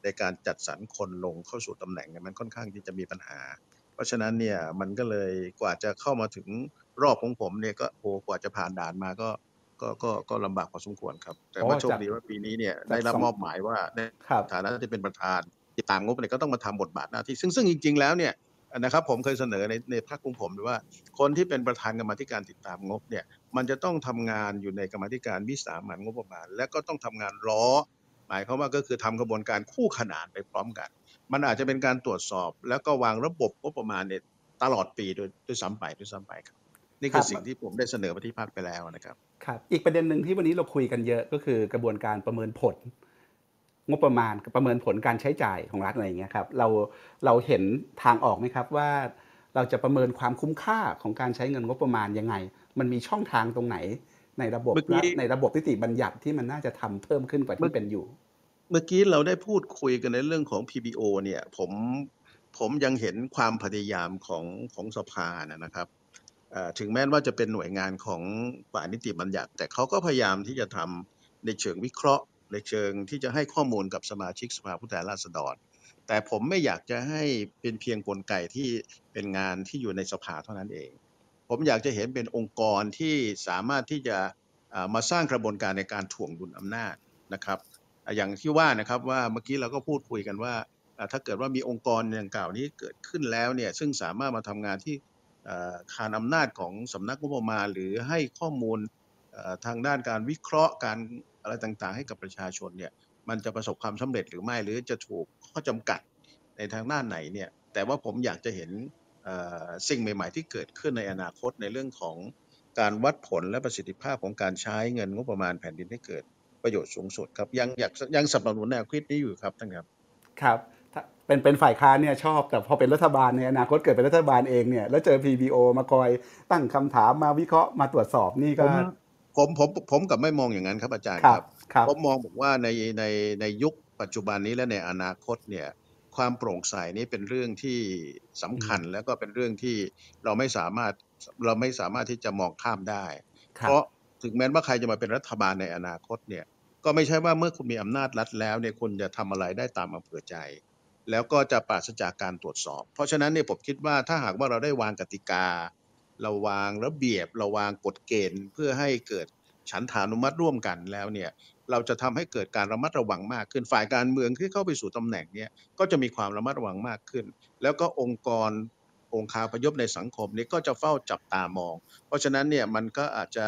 ในการจัดสรรคนลงเข้าสู่ตำแหน่งเนี่ยมันค่อนข้างที่จะมีปัญหา เพราะฉะนั้นเนี่ยมันก็เลยกว่าจะเข้ามาถึงรอบของผมเนี่ยก็โอ้กว่าจะผ่านด่านมาก็ ก็ก็ก็ลำบากพอสมควรครับ แต่ว่าอ๋อโชคจากดีว่าปีนี้เนี่ยจากได้รับสองมอบหมายว่าในครับฐานะที่เป็นประธานติดตามงบเนี่ยก็ต้องมาทำบทบาทหน้าที่ซึ่งซึ่งจริง ๆ แล้วเนี่ยนะครับผมเคยเสนอในในพรรคของผมว่า คนที่เป็นประธานกรรมาธิการติดตามงบเนี่ยมันจะต้องทำงานอยู่ในกรรมาธิการวิสามันงบประมาณ และก็ต้องทำงานล้อ หมายความว่าก็คือทำกระบวนการคู่ขนานไปพร้อมกัน มันอาจจะเป็นการตรวจสอบ แล้วก็วางระบบงบประมาณเนี่ยตลอดปีโดยด้วยซ้ำไปด้วยซ้ำไปครับ นี่คือครับสิ่งที่ผมได้เสนอมาที่พรรคไปแล้วนะครับครับ อีกประเด็นหนึ่งที่วันนี้เราคุยกันเยอะก็คือกระบวนการประเมินผล งบประมาณประเมินผลการใช้จ่ายของรัฐอะไรอย่างเงี้ยครับเราเราเห็นทางออกไหมครับว่า เราจะประเมินความคุ้มค่าของการใช้เงินงบประมาณยังไง มันมีช่องทางตรงไหนในระบบเมื่อกี้รัฐในระบบนิติบัญญัติที่มันน่าจะทำเพิ่มขึ้นกว่าเมื่ที่อเป็นอยู่ เมื่อกี้เราได้พูดคุยกันในเรื่องของ PBO เนี่ยผมผมยังเห็นความพยายามของของสภานะนะครับเอ่อ ถึงแม้ว่าจะเป็นหน่วยงานของฝ่ายนิติบัญญัติ แต่เขาก็พยายามที่จะทำในเชิงวิเคราะห์ ในเชิงที่จะให้ข้อมูลกับสมาชิกสภาผู้แทนราษฎร แต่ผมไม่อยากจะให้เป็นเพียงกลไกที่เป็นงานที่อยู่ในสภาเท่านั้นเอง ผมอยากจะเห็นเป็นองค์กรที่สามารถที่จะมาสร้างกระบวนการในการถ่วงดุลอำนาจนะครับ อย่างที่ว่านะครับว่าเมื่อกี้เราก็พูดคุยกันว่า ถ้าเกิดว่ามีองค์กรดังกล่าวนี้เกิดขึ้นแล้วเนี่ยซึ่งสามารถมาทำงานที่ คานอำนาจของสำนักงบประมาณหรือให้ข้อมูลทางด้านการวิเคราะห์การอะไรต่างๆ ให้กับประชาชนเนี่ยมันจะประสบความสำเร็จหรือไม่หรือจะถูกข้อจำกัดในทางด้านไหนเนี่ยแต่ว่าผมอยากจะเห็นสิ่งใหม่ ๆ ที่เกิดขึ้นในอนาคตในเรื่องของการวัดผลและประสิทธิภาพของการใช้เงินงบประมาณแผ่นดินให้เกิดประโยชน์สูงสุดครับยังอยากยังสนับสนุนแนวคิดนี้อยู่ครับท่านครับครับ เป็นเป็นฝ่ายค้านเนี่ยชอบ แต่พอเป็นรัฐบาลในอนาคตเกิดเป็นรัฐบาลเองเนี่ยแล้วเจอ PBO มาคอยตั้งคำถามมาวิเคราะห์มาตรวจสอบนี่ผก็มผมผมผมกับไม่มองอย่างนั้นครับอาจารย์คครัรับบครับผมมองบอกว่าในในในยุคปัจจุบันนี้และในอนาคตเนี่ยความโปร่งใสนี้เป็นเรื่องที่สำคัญแล้วก็เป็นเรื่องที่เราไม่สามารถเราไม่สามารถที่จะมองข้ามได้คเพรับราะถึงแม้ว่าใครจะมาเป็นรัฐบาลในอนาคตเนี่ยก็ไม่ใช่ว่าเมื่อคุณมีอำนาจรัฐแล้วเนี่ยคุณจะทำอะไรได้ตามอำเภอใจ แล้วก็จะปราศจากการตรวจสอบ เพราะฉะนั้นเนี่ยผมคิดว่าถ้าหากว่าเราได้วางกติกา เราวางระเบียบ เราวางกฎเกณฑ์ เพื่อให้เกิดฉันทานุมัติร่วมกันแล้วเนี่ยเราจะทำให้เกิดการระมัดระวังมากขึ้น ฝ่ายการเมืองที่เข้าไปสู่ตำแหน่งเนี่ยก็จะมีความระมัดระวังมากขึ้น แล้วก็องค์กรองค์คาพยพในสังคมนี้ก็จะเฝ้าจับตามอง เพราะฉะนั้นเนี่ยมันก็อาจจะ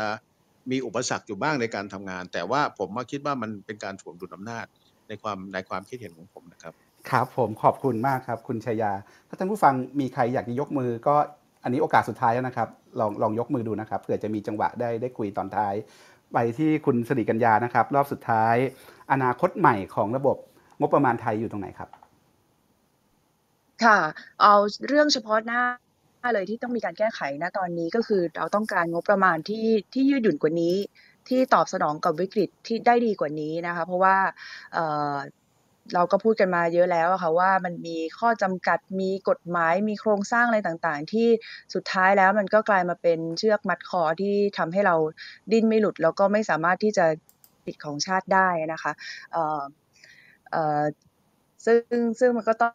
มีอุปสรรคอยู่บ้างในการทำงาน แต่ว่าผมว่าคิดว่ามันเป็นการถ่วงดุลอำนาจในความในความคิดเห็นของผมนะครับ ครับผมขอบคุณมากครับ คุณชยา ถ้าท่านผู้ฟังมีใครอยากจะยกมือก็อันนี้โอกาสสุดท้ายแล้วนะครับ ลองลองยกมือดูนะครับเผื่อจะมีจังหวะได้ได้คุยตอนท้าย ไปที่คุณสิริกัญญานะครับ รอบสุดท้าย อนาคตใหม่ของระบบงบประมาณไทยอยู่ตรงไหนครับ ค่ะ เอาเรื่องเฉพาะหน้าเลยที่ต้องมีการแก้ไขณตอนนี้ก็คือเราต้องการงบประมาณที่ที่ยืดหยุ่นกว่านี้ ที่ตอบสนองกับวิกฤตที่ได้ดีกว่านี้นะคะ เพราะว่า เราก็พูดกันมาเยอะแล้วค่ะว่ามันมีข้อจำกัดมีกฎหมายมีโครงสร้างอะไรต่างๆ ที่สุดท้ายแล้วมันก็กลายมาเป็นเชือกมัดคอที่ทำให้เราดิ้นไม่หลุด แล้วก็ไม่สามารถที่จะติดของชาติได้นะคะซึ่งซึ่งมันก็ต้อง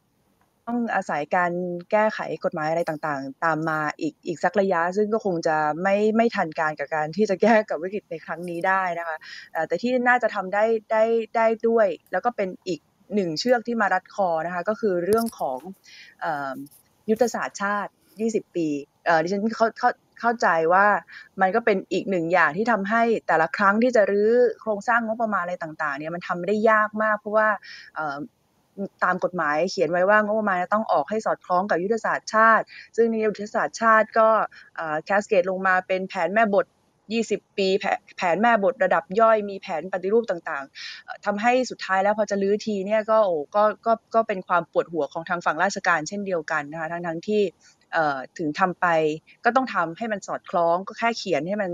ต้องอาศัยการแก้ไขกฎหมายอะไรต่างๆ ตามมาอีกอีกสักระยะ ซึ่งก็คงจะไม่ไม่ทันการกับการที่จะแก้กับวิกฤตในครั้งนี้ได้นะคะแต่ที่น่าจะทำได้ได้ได้ด้วย แล้วก็เป็นอีก หนึ่งเชือกที่มารัดคอนะคะก็คือเรื่องของอยุทธศาสตร์ชาติ 20 ปีดิฉันเขาเข้าเข้าใจว่ามันก็เป็นอีกหนึ่งอย่างที่ทำให้แต่ละครั้งที่จะรื้อโครงสร้างงบประมาณอะไรต่างๆเนี่ยมันทำได้ยากมากเพราะว่าตามกฎหมายเขียนไว้ว่างบประมาณต้องออกให้สอดคล้องกับยุทธศาสตร์ชาติ ซึ่งในยุทธศาสตร์ชาติก็แคสเกตลงมาเป็นแผนแม่บท 20 ปีแผนแผนแม่บทระดับย่อยมีแผนปฏิรูปต่างๆเอ่อทำให้สุดท้ายแล้วพอจะลื้อทีเนี่ยก็โอ้ก็ก็ก็เป็นความปวดหัวของทางฝั่งราชการเช่นเดียวกันนะคะทั้งทั้งที่ถึงทำไปก็ต้องทำให้มันสอดคล้องก็แค่เขียนให้มัน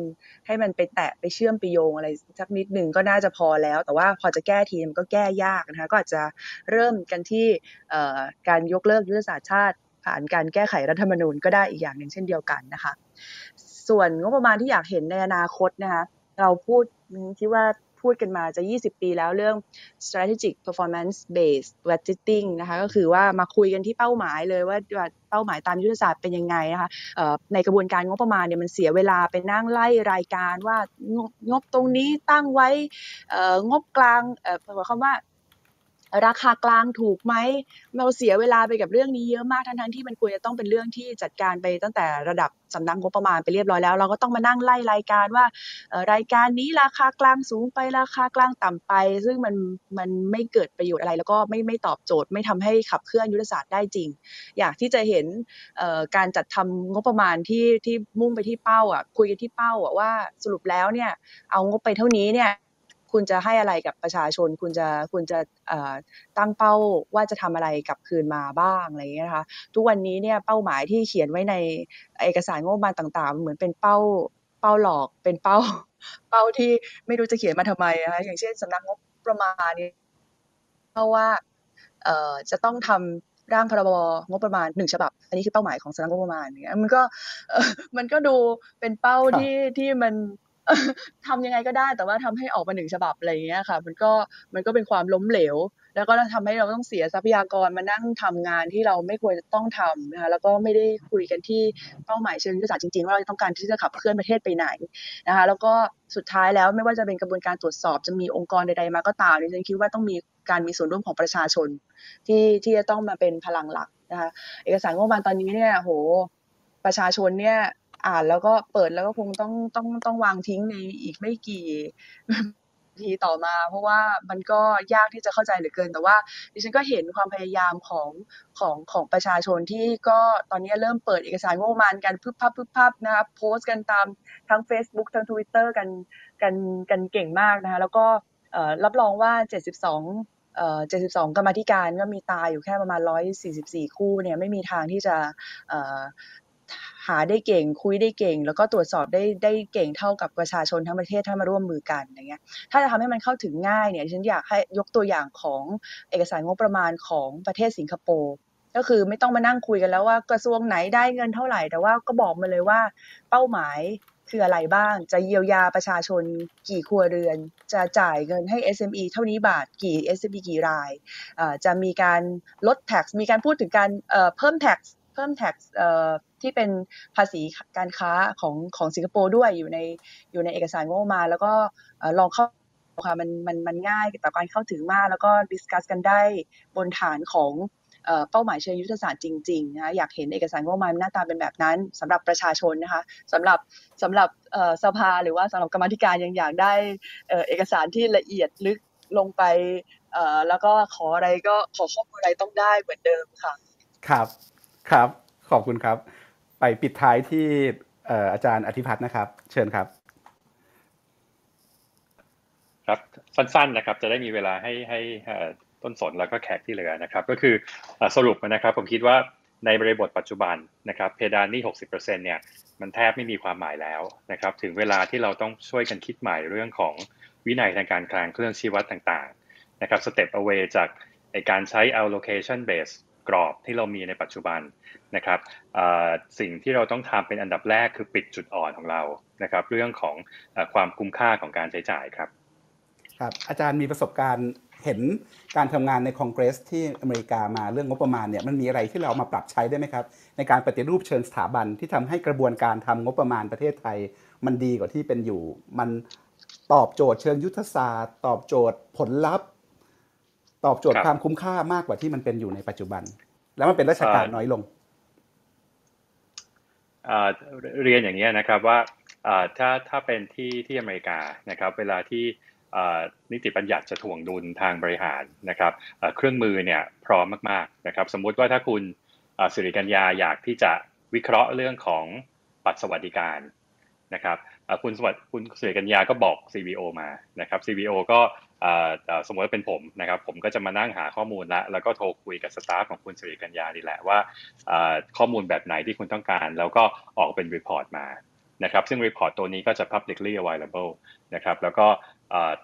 ให้มันไปแตะไปเชื่อมไปโยงอะไรสักนิดหนึ่งก็น่าจะพอแล้ว แต่ว่าพอจะแก้ทีมันก็แก้ยากนะคะก็อาจจะเริ่มกันที่การยกเลิกยุทธศาสตร์ชาติ ผ่านการแก้ไขรัฐธรรมนูญก็ได้อีกอย่างหนึ่งเช่นเดียวกันนะคะ ส่วนงบประมาณที่อยากเห็นในอนาคตนะคะเราพูดคิดว่าพูดกันมาจะ 20 ปีแล้วเรื่อง strategic performance based budgeting นะคะก็คือว่ามาคุยกันที่เป้าหมายเลยว่าเป้าหมายตามยุทธศาสตร์เป็นยังไงนะคะในกระบวนการงบประมาณเนี่ยมันเสียเวลาไปนั่งไล่รายการว่างบงบตรงนี้ตั้งไว้งบกลางเอ่อหมายความว่า ราคากลางถูกไหมเราเสียเวลาไปกับเรื่องนี้เยอะมากทั้งๆที่มันควรจะต้องเป็นเรื่องที่จัดการไปตั้งแต่ระดับสำนักงบประมาณไปเรียบร้อยแล้ว เราก็ต้องมานั่งไล่รายการว่ารายการนี้ราคากลางสูงไปราคากลางต่ำไป ซึ่งมันมันไม่เกิดประโยชน์อะไร แล้วก็ไม่ไม่ตอบโจทย์ ไม่ทำให้ขับเคลื่อนยุทธศาสตร์ได้จริง อยากที่จะเห็นการจัดทำงบประมาณที่ที่มุ่งไปที่เป้าอะคุยกันที่เป้าอะว่าสรุปแล้วเนี่ยเอางบไปเท่านี้เนี่ย คุณจะให้อะไรกับประชาชน คุณจะคุณจะตั้งเป้าว่าจะทำอะไรกลับคืนมาบ้างอะไรอย่างเงี้ยนะคะทุกวันนี้เนี่ยเป้าหมายที่เขียนไว้ในเอกสารงบประมาณต่างๆ เหมือนเป็นเป้าเป้าหลอกเป็นเป้า เป้าที่ไม่รู้จะเขียนมาทำไมนะคะอย่างเช่นสำนักงบประมาณเนี่ยเพราะว่าเอ่อจะต้องทำร่างพรบงบประมาณหนึ่งฉบับ อันนี้คือเป้าหมายของสำนักงบประมาณเงี้ยมันก็มันก็ดูเป็นเป้าที่ที่มัน ทำยังไงก็ได้แต่ว่าทำให้ออกมาหนึ่งฉบับอะไรอย่างเงี้ยค่ะ มันก็มันก็เป็นความล้มเหลว แล้วก็ทำให้เราต้องเสียทรัพยากรมานั่งทำงานที่เราไม่ควรจะต้องทำนะคะแล้วก็ไม่ได้คุยกันที่เป้าหมายเชิงยุทธศาสตร์จริงๆ ว่าเราต้องการที่จะขับเคลื่อนประเทศไปไหนนะคะ แล้วก็สุดท้ายแล้วไม่ว่าจะเป็นกระบวนการตรวจสอบจะมีองค์กรใดๆมาก็ตามดิฉันคิดว่าต้องมีการมีส่วนร่วมของประชาชน ที่ที่จะต้องมาเป็นพลังหลักนะคะเอกสารงบประมาณตอนนี้เนี่ยโหประชาชนเนี่ย อ่านแล้วก็เปิดแล้วก็คงต้องต้องต้องวางทิ้งในอีกไม่กี่ทีต่อมา เพราะว่ามันก็ยากที่จะเข้าใจเหลือเกิน แต่ว่าดิฉันก็เห็นความพยายามของของของประชาชนที่ก็ตอนนี้เริ่มเปิดเอกสารงบประมาณกันพึบพับพึบพับนะคะโพสต์กันตามทั้ง Facebook ทั้ง Twitter กันกันกันเก่งมากนะคะแล้วก็รับรองว่า 72เอ่อ72 กรรมธิการก็มีตายอยู่แค่ประมาณ 144 คู่เนี่ยไม่มีทางที่จะ หาได้เก่งคุยได้เก่ง แล้วก็ตรวจสอบได้ได้เก่งเท่ากับประชาชนทั้งประเทศถ้ามาร่วมมือกันอย่างเงี้ยถ้าจะทำให้มันเข้าถึงง่ายเนี่ยฉันอยากให้ยกตัวอย่างของเอกสารงบประมาณของประเทศสิงคโปร์ก็คือไม่ต้องมานั่งคุยกันแล้วว่ากระทรวงไหนได้เงินเท่าไหร่ แต่ว่าก็บอกมาเลยว่าเป้าหมายคืออะไรบ้าง จะเยียวยาประชาชนกี่ครัวเรือน จะจ่ายเงินให้ SME เท่านี้บาทกี่ SME กี่ราย จะมีการลด tax มีการพูดถึงการเอ่อเพิ่ม tax เพิ่ม tax เอ่อที่เป็นภาษีการค้าของของสิงคโปร์ด้วยอยู่ในอยู่ในเอกสารงบประมาณแล้วก็ลองเข้าค่ะมันมันมันง่ายต่อการเข้าถึงมาก แล้วก็ดิสคัสกันได้บนฐานของเป้าหมายเชิงยุทธศาสตร์จริงๆนะคะอยากเห็นเอกสารงบประมาณหน้าตาเป็นแบบนั้นสำหรับประชาชนนะคะสำหรับสำหรับสภาหรือว่าสำหรับกรรมธิการยังอยากได้เอกสารที่ละเอียดลึกลงไปแล้วก็ขออะไรก็ขอข้อมูลอะไรต้องได้เหมือนเดิมค่ะ ครับ ครับ ขอบคุณครับ ไปปิดท้ายที่อาจารย์อธิพัฒน์นะครับ เชิญครับครับสั้นๆนะครับจะได้มีเวลาให้ให้ต้นสนแล้วก็แขกที่เหลือนะครับ ก็คือสรุปนะครับ ผมคิดว่าในบริบทปัจจุบันนะครับ เพดานนี้60%เนี่ยมันแทบไม่มีความหมายแล้วนะครับ ถึงเวลาที่เราต้องช่วยกันคิดใหม่เรื่องของวินัยทางการคลังเครื่องชี้วัดต่างๆนะครับ step away จากการใช้ allocation base กรอบที่เรามีในปัจจุบันนะครับสิ่งที่เราต้องทำเป็นอันดับแรกคือปิดจุดอ่อนของเรานะครับ เรื่องของอความคุ้มค่าของการใช้จ่ายครับครับอาจารย์มีประสบการณ์เห็นการทำงานในคอนเกรสที่อเมริกามาเรื่องงบประมาณเนี่ยมันมีอะไรที่เรามาปรับใช้ได้ไหมครับ ในการปฏิรูปเชิงสถาบันที่ทำให้กระบวนการทำงบประมาณประเทศไทย มันดีกว่าที่เป็นอยู่ มันตอบโจทย์เชิงยุทธศาสตร์ ตอบโจทย์ผลลัพธ์ ตอบโจทย์ครับความคุ้มค่ามากกว่าที่มันเป็นอยู่ในปัจจุบัน แล้วมันเป็นราชการเอ่อน้อยลงเอ่อเรียนอย่างนี้ยนะครับว่าเอ่อถ้าถ้าเป็นที่ที่อเมริกานะครับ เวลาที่เอ่อนิติบัญญัติจะถ่วงดุลทางบริหารนะครับเอ่อเครื่องมือเนี่ยพร้อมมากๆนะครับ สมมุติว่าถ้าคุณเอ่อสิริกัญญาอยากที่จะวิเคราะห์เรื่องของบัตรสวัสดิการนะครับเอ่อคุณสวัสดิ์คุณสิริกัญญาก็บอก CBO มานะครับ CBO ก็เอ่อเอ่อ สมมติว่าเป็นผมนะครับ ผมก็จะมานั่งหาข้อมูลละแล้วก็โทรคุยกับสตาฟของคุณสิริกัญญานี่แหละว่าข้อมูลแบบไหนที่คุณต้องการ แล้วก็ออกเป็น report มานะครับ ซึ่ง report ตัวนี้ก็จะ publicly available นะครับแล้วก็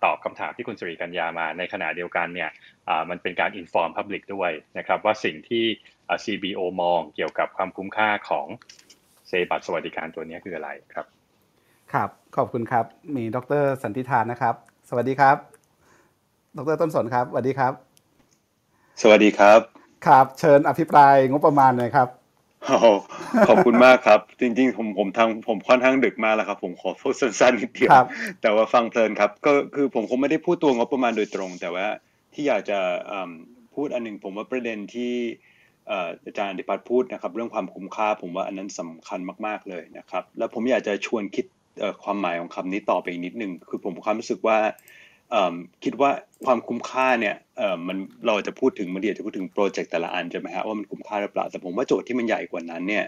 ตอบคำถามที่คุณสิริกัญญามาในขณะเดียวกันเนี่ยมันเป็นการ inform public ด้วยนะครับ ว่าสิ่งที่ CBO มองเกี่ยวกับความคุ้มค่าของเซบัตสวัสดิการตัวนี้คืออะไรครับ ครับ ขอบคุณครับ มีดรสันติธารนะครับ สวัสดีครับ ดรต้นสนครับสวัสดีครับ สวัสดีครับ ครับ เชิญอภิปรายงบประมาณหน่อยครับโอ้โหขอบคุณมากครับ จริงๆ ผมผมทางผมค่อนข้างดึกมากแล้วครับ ผมขอพูดสั้นๆนิดเดียวครับแต่ว่าฟังเพลินครับ ก็คือผมคงไม่ได้พูดตัวงบประมาณโดยตรง แต่ว่าที่อยากจะอืมพูดอันหนึ่งผมว่าประเด็นที่เอ่ออาจารย์ดิพัฒน์พูดนะครับ เรื่องความคุ้มค่า ผมว่าอันนั้นสำคัญมากๆเลยนะครับ แล้วผมอยากจะชวนคิดเอ่อความหมายของคำนี้ต่อไปอีกนิดนึงคือผมมีความรู้สึกว่าเอิ่ม คิดว่าความคุ้มค่าเนี่ยมันเราจะพูดถึงมันเดียวจะพูดถึงโปรเจกต์แต่ละอันใช่ไหมฮะว่ามันคุ้มค่าหรือเปล่าแต่ผมว่าโจทย์ที่มันใหญ่กว่านั้นเนี่ย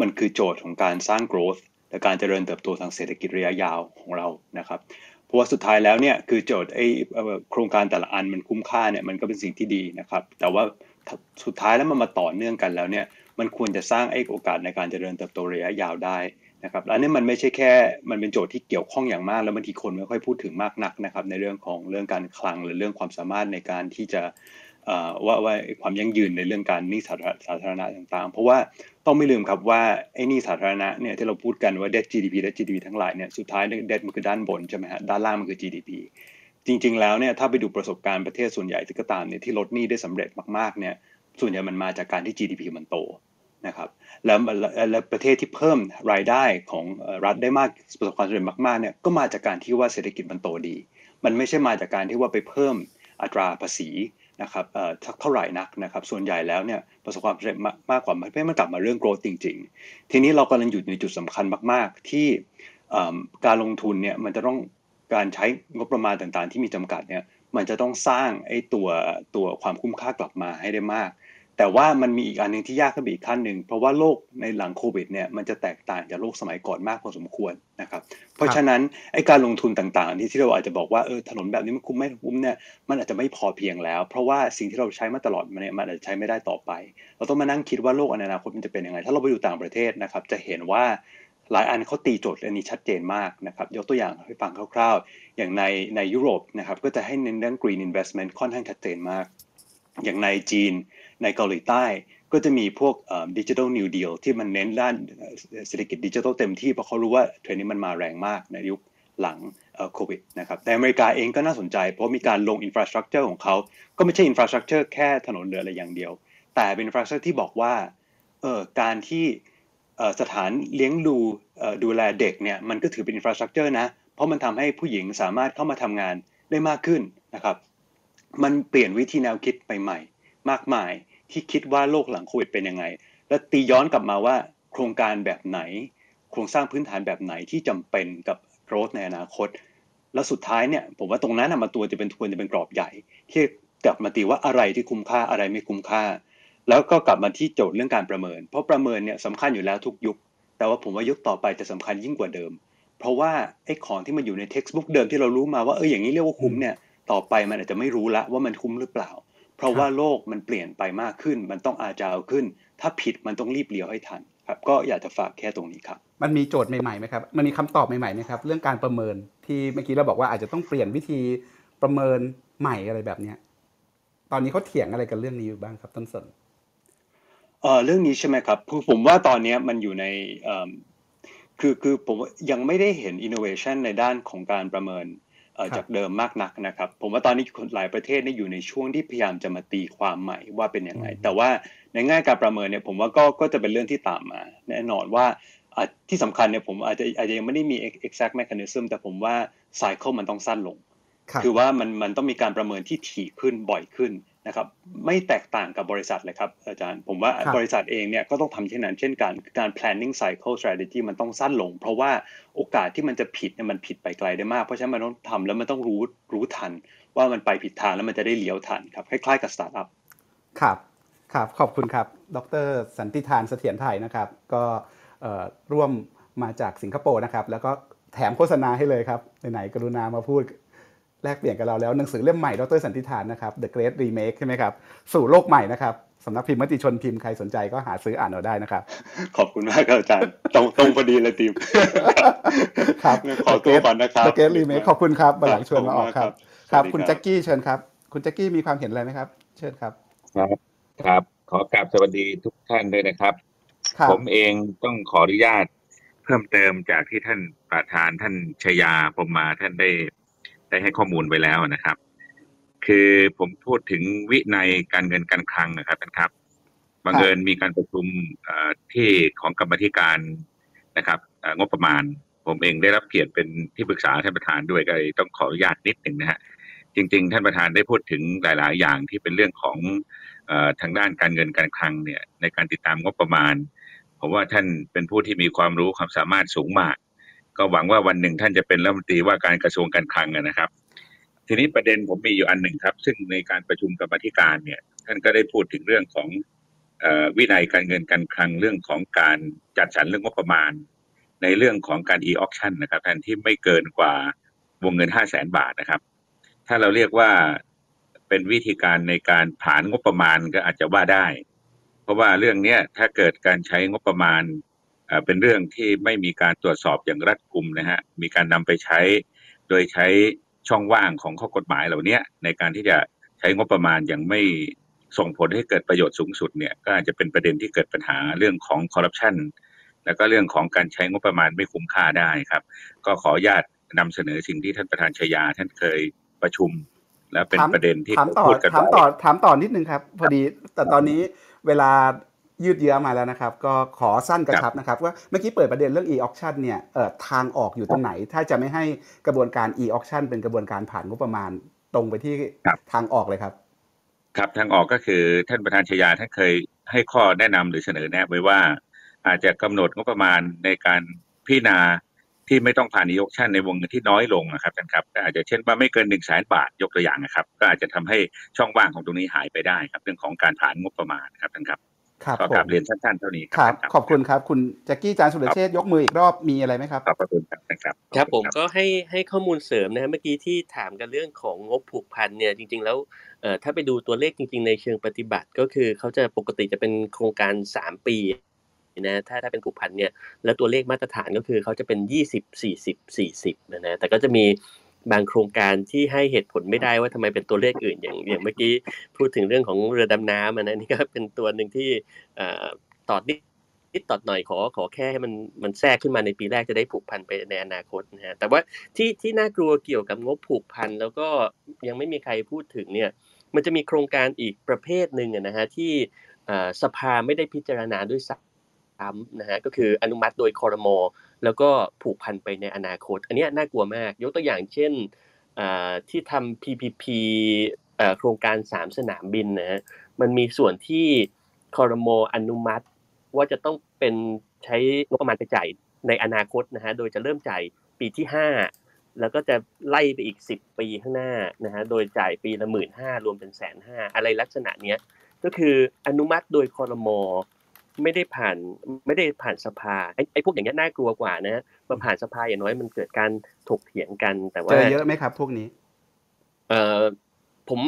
มันคือโจทย์ของการสร้าง growth และการเจริญเติบโตทางเศรษฐกิจระยะยาวของเรานะครับเพราะว่าสุดท้ายแล้วเนี่ยคือโจทย์ไอ้เอ่อโครงการแต่ละอันมันคุ้มค่าเนี่ยมันก็เป็นสิ่งที่ดีนะครับ แต่ว่าสุดท้ายแล้วมันมาต่อเนื่องกันแล้วเนี่ยมันควรจะสร้างไอ้โอกาสในการเจริญเติบโตระยะยาวได้ นะครับอันนี้มันไม่ใช่แค่มันเป็นโจทย์ที่เกี่ยวข้องอย่างมาก แล้วบางทีคนไม่ค่อยพูดถึงมากนักนะครับในเรื่องของเรื่องการคลังหรือเรื่องความสามารถในการที่จะว่าว่าความยั่งยืนในเรื่องการหนี้สาธารณสาธารณะต่างๆ เพราะว่าต้องไม่ลืมครับว่าไอ้หนี้สาธารณะเนี่ยที่เราพูดกันว่า debt GDP debt GDP ทั้งหลายเนี่ยสุดท้าย debt มันคือด้านบนใช่ไหมฮะด้านล่างมันคือ GDP จริง ๆ แล้วเนี่ยถ้าไปดูประสบการณ์ประเทศส่วนใหญ่ที่ก็ตามเนี่ยที่ลดหนี้ได้สำเร็จมากๆเนี่ยส่วนใหญ่มันมาจากการที่ GDP มันโต นะครับแล้วแล้วประเทศที่เพิ่มรายได้ของรัฐได้มากประสบความสำเร็จมากๆเนี่ยก็มาจากการที่ว่าเศรษฐกิจมันโตดี มันไม่ใช่มาจากการที่ว่าไปเพิ่มอัตราภาษีนะครับเอ่อเท่าไหร่นักนะครับ ส่วนใหญ่แล้วเนี่ยประสบความสำเร็จมากกว่าไม่มันกลับมาเรื่อง growth จริง ๆ ทีนี้เรากำลังอยู่ในจุดสำคัญมากๆ ที่การลงทุนเนี่ยมันจะต้องการใช้งบประมาณต่างๆ ที่มีจำกัดเนี่ยมันจะต้องสร้างไอ้ตัวตัวความคุ้มค่ากลับมาให้ได้มาก แต่ว่ามันมีอีกอันหนึ่งที่ยากขึ้นไปอีกขั้นหนึ่งเพราะว่าโลกในหลังโควิดเนี่ยมันจะแตกต่างจากโลกสมัยก่อนมากพอสมควรนะครับ เพราะฉะนั้นไอ้การลงทุนต่างๆ ที่ที่เราอาจจะบอกว่าเออถนนแบบนี้มันคุ้มไม่คุ้มเนี่ยมันอาจจะไม่พอเพียงแล้ว เพราะว่าสิ่งที่เราใช้มาตลอดมันเนี่ยมันอาจจะใช้ไม่ได้ต่อไป เราต้องมานั่งคิดว่าโลกอนาคตมันจะเป็นยังไง ถ้าเราไปอยู่ต่างประเทศนะครับ จะเห็นว่าหลายอันเขาตีโจทย์อันนี้ชัดเจนมากนะครับ ยกตัวอย่างให้ฟังคร่าวๆ อย่างในในยุโรปนะครับก็จะให้เน้นเรื่อง green investment ค่อนข้างชัดเจนมาก อย่างในจีน ในเกาหลีใต้ก็จะมีพวก Digital New Deal ที่มันเน้นด้านเศรษฐกิจดิจิทัลเต็มที่เพราะเขารู้ว่าเทรนด์นี้มันมาแรงมากในยุคหลังโควิดนะครับแต่อเมริกาเองก็น่าสนใจ เพราะมีการลง infrastructure ของเขา ก็ไม่ใช่ infrastructure แค่ถนนเรืออะไรอย่างเดียว แต่เป็น infrastructure ที่บอกว่าเออการที่สถานเลี้ยงดูดูแลเด็กเนี่ยมันก็ถือเป็นอินฟราสตรักเจอร์นะ เพราะมันทำให้ผู้หญิงสามารถเข้ามาทำงานได้มากขึ้นนะครับ มันเปลี่ยนวิธีแนวคิดไปใหม่ มากมายที่คิดว่าโลกหลังโควิดเป็นยังไง และตีย้อนกลับมาว่าโครงการแบบไหน โครงสร้างพื้นฐานแบบไหนที่จำเป็นกับโรธในอนาคต แล้วสุดท้ายเนี่ยผมว่าตรงนั้นมาตัวจะเป็นทวนจะเป็นกรอบใหญ่ ที่กลับมาตีว่าอะไรที่คุ้มค่าอะไรไม่คุ้มค่า แล้วก็กลับมาที่โจทย์เรื่องการประเมิน เพราะประเมินเนี่ยสำคัญอยู่แล้วทุกยุค แต่ว่าผมว่ายุคต่อไปจะสำคัญยิ่งกว่าเดิม เพราะว่าไอ้ของที่มันอยู่ในเท็กซ์บุ๊กเดิมที่เรารู้มาว่าเอออย่างนี้เรียกว่าคุ้มเนี่ยต่อไปมันอาจจะไม่รู้ละว่ามันคุ้มหรือเปล่า เพราะว่าโลกมันเปลี่ยนไปมากขึ้น มันต้องอาจาวขึ้น ถ้าผิดมันต้องรีบเลี้ยวให้ทันครับก็อยากจะฝากแค่ตรงนี้ครับ มันมีโจทย์ใหม่ๆไหมครับ มันมีคำตอบใหม่ๆไหมครับ เรื่องการประเมินที่เมื่อกี้เราบอกว่าอาจจะต้องเปลี่ยนวิธีประเมินใหม่อะไรแบบเนี้ยตอนนี้เขาเถียงอะไรกันเรื่องนี้อยู่บ้างครับต้นสนเออเรื่องนี้ใช่ไหมครับคือผมว่าตอนนี้มันอยู่ในคือคือผมยังไม่ได้เห็นอินโนเวชันในด้านของการประเมิน จากเดิมมากนักนะครับ ผมว่าตอนนี้หลายประเทศนี่อยู่ในช่วงที่พยายามจะมาตีความใหม่ว่าเป็นยังไง แต่ว่าในง่ายการประเมินเนี่ยผมว่าก็ก็จะเป็นเรื่องที่ตามมา แน่นอนว่าที่สำคัญเนี่ยผมอาจจะอาจจะยังไม่ได้มี exact mechanism แต่ผมว่า cycle มันต้องสั้นลง คือว่ามันมันต้องมีการประเมินที่ถี่ขึ้นบ่อยขึ้น นะครับไม่แตกต่างกับบริษัทเลยครับอาจารย์ผมว่าบริษัทเองเนี่ยก็ต้องทำเช่นนั้นเช่นกันการ planning cycle strategy มันต้องสั้นลง เพราะว่าโอกาสที่มันจะผิดเนี่ยมันผิดไปไกลได้มาก เพราะฉะนั้นมันต้องทำแล้วมันต้องรู้รู้ทัน ว่ามันไปผิดทางแล้วมันจะได้เลี้ยวทันครับคล้ายๆกับสตาร์ทอัพครับครับขอบคุณครับ ดร สันติธานเสถียรไทยนะครับ ก็ร่วมมาจากสิงคโปร์นะครับ แล้วก็แถมโฆษณาให้เลยครับไหนๆกรุณามาพูด แลกเปลี่ยนกับเราแล้วหนังสือเล่มใหม่ดรสันติธานนะครับ The Great Remake ใช่ไหมครับ สู่โลกใหม่นะครับสำนักพิมพ์มติชนพิมพ์ใครสนใจก็หาซื้ออ่านเอาได้นะครับ ขอบคุณมากครับอาจารย์ตรงตรงพอดีเลยทีมครับขอตัวก่อนนะครับ The Great Remake ขอบคุณครับบัลลังชวนมาออกครับ ครับคุณแจ็คกี้เชิญครับ คุณแจ็คกี้มีความเห็นอะไรไหมครับ เชิญครับ ครับครับ ขอกราบสวัสดีทุกท่านด้วยนะครับ ผมเองต้องขออนุญาตเพิ่มเติมจากที่ท่านประธานท่านชยาผมมาท่านได้ ได้ให้ข้อมูลไว้แล้วนะครับ คือผมพูดถึงวินัยการเงินการคลังนะครับท่านครับบังเอิญมีการประชุมที่ของกรรมธิการนะครับงบประมาณ ผมเองได้รับเกียรติเป็นที่ปรึกษาท่านประธานด้วยก็เลยต้องขออนุญาตนิดหนึ่งนะฮะจริง ๆ ท่านประธานได้พูดถึงหลาย ๆ อย่างที่เป็นเรื่องของทางด้านการเงินการคลังเนี่ยในการติดตามงบประมาณ ผมว่าท่านเป็นผู้ที่มีความรู้ความสามารถสูงมาก ก็หวังว่าวันหนึ่งท่านจะเป็นรัฐมนตรีว่าการกระทรวงการคลังนะครับ ทีนี้ประเด็นผมมีอยู่อันหนึ่งครับ ซึ่งในการประชุมกรรมธิการเนี่ย ท่านก็ได้พูดถึงเรื่องของวินัยการเงินการคลังเรื่องของการจัดสรรเรื่องงบประมาณ ในเรื่องของการ e-auction นะครับแทนที่ไม่เกินกว่าวงเงินห้าแสนบาทนะครับ ถ้าเราเรียกว่าเป็นวิธีการในการผ่านงบประมาณก็อาจจะว่าได้ เพราะว่าเรื่องนี้ถ้าเกิดการใช้งบประมาณ เป็นเรื่องที่ไม่มีการตรวจสอบอย่างรัดกุมนะฮะมีการนำไปใช้ โดยใช้ช่องว่างของข้อกฎหมายเหล่านี้ในการที่จะใช้งบประมาณอย่างไม่ส่งผลให้เกิดประโยชน์สูงสุดเนี่ยก็อาจจะเป็นประเด็นที่เกิดปัญหาเรื่องของคอร์รัปชันแล้วก็เรื่องของการใช้งบประมาณไม่คุ้มค่าได้ครับ ก็ขออนุญาตนำเสนอสิ่งที่ท่านประธานชยา ท่านเคยประชุม และเป็นประเด็นที่ถามต่อถามต่อถามต่อนิดนึงครับ พอดีแต่ตอนนี้เวลา ยืดเยื้อมาแล้วนะครับ ก็ขอสั้นกระชับนะครับ ว่าเมื่อกี้เปิดประเด็นเรื่อง e-auction เนี่ยทางออกอยู่ตรงไหน ถ้าจะไม่ให้กระบวนการ e-auction เป็นกระบวนการผ่านงบประมาณตรงไปที่ทางออกเลยครับ ครับทางออกก็คือท่านประธานชยาท่านเคยให้ข้อแนะนำหรือเสนอแนะไว้ว่า อาจจะกำหนดงบประมาณในการพิจารณาที่ไม่ต้องผ่านนิยกชั่นในวงเงินที่น้อยลงนะครับท่านครับก็อาจจะเช่นว่าไม่เกินหนึ่งแสนบาทยกตัวอย่างนะครับ ก็อาจจะทำให้ช่องว่างของตรงนี้หายไปได้ครับ เรื่องของการผ่านงบประมาณครับท่านครับ ครับก็ผกราบมเรียนสั้นๆเท่านี้คครัรับท่านขอบคุณครับ คุณแจ็คกี้จานสุรเชษฐ์ยกมืออีกรอบมีอะไรไหมครับขอบพระคุณครับท่านครับครับผมขอณก็ให้ให้ข้อมูลเสริมนะฮะเมื่อกี้ที่ถามกันเรื่องของงบผูกพันเนี่ยจริง ๆ แล้วเอ่อถ้าไปดูตัวเลขจริง ๆ ในเชิงปฏิบัติ ก็คือเขาจะปกติจะเป็นโครงการ 3 ปีนะถ้าถ้าเป็นผูกพันเนี่ยแล้วตัวเลขมาตรฐานก็คือเขาจะเป็น 20 40 40นะนะแต่ก็จะมี บางโครงการที่ให้เหตุผลไม่ได้ว่าทำไมเป็นตัวเลขอื่นอย่างอย่างเมื่อกี้พูดถึงเรื่องของเรือดำน้ำอะนะนี่ก็เป็นตัวหนึ่งที่เอ่อต่อนิดนิดต่อหน่อยขอขอแค่ให้มันมันแทรกขึ้นมาในปีแรกจะได้ผูกพันไปในอนาคตนะฮะแต่ว่าที่ที่น่ากลัวเกี่ยวกับงบผูกพันแล้วก็ยังไม่มีใครพูดถึงเนี่ยมันจะมีโครงการอีกประเภทหนึ่งนะฮะที่สภาไม่ได้พิจารณาด้วยซ้ำนะฮะก็คืออนุมัติโดยคอรมอ แล้วก็ผูกพันไปในอนาคต อันนี้น่ากลัวมาก ยกตัวอย่างเช่นที่ทำ PPP โครงการสามสนามบินนะฮะมันมีส่วนที่คอรมออนุมัติ ว่าจะต้องเป็นใช้งบประมาณไปจ่ายในอนาคตนะฮะโดยจะเริ่มจ่ายปีที่ห้าแล้วก็จะไล่ไปอีกสิบปีข้างหน้านะฮะโดยจ่ายปีละหมื่นห้ารวมเป็นแสนห้าอะไรลักษณะเนี้ยก็คืออนุมัติโดยคอรมอ ไม่ได้ผ่านไม่ได้ผ่านสภาไอ้ไอ้พวกอย่างเงี้ยน่ากลัวกว่านะมาผ่านสภาอย่างน้อยมันเกิดการถกเถียงกัน แต่ว่าเจอเยอะไหมครับ พวกนี้ เอ่อผม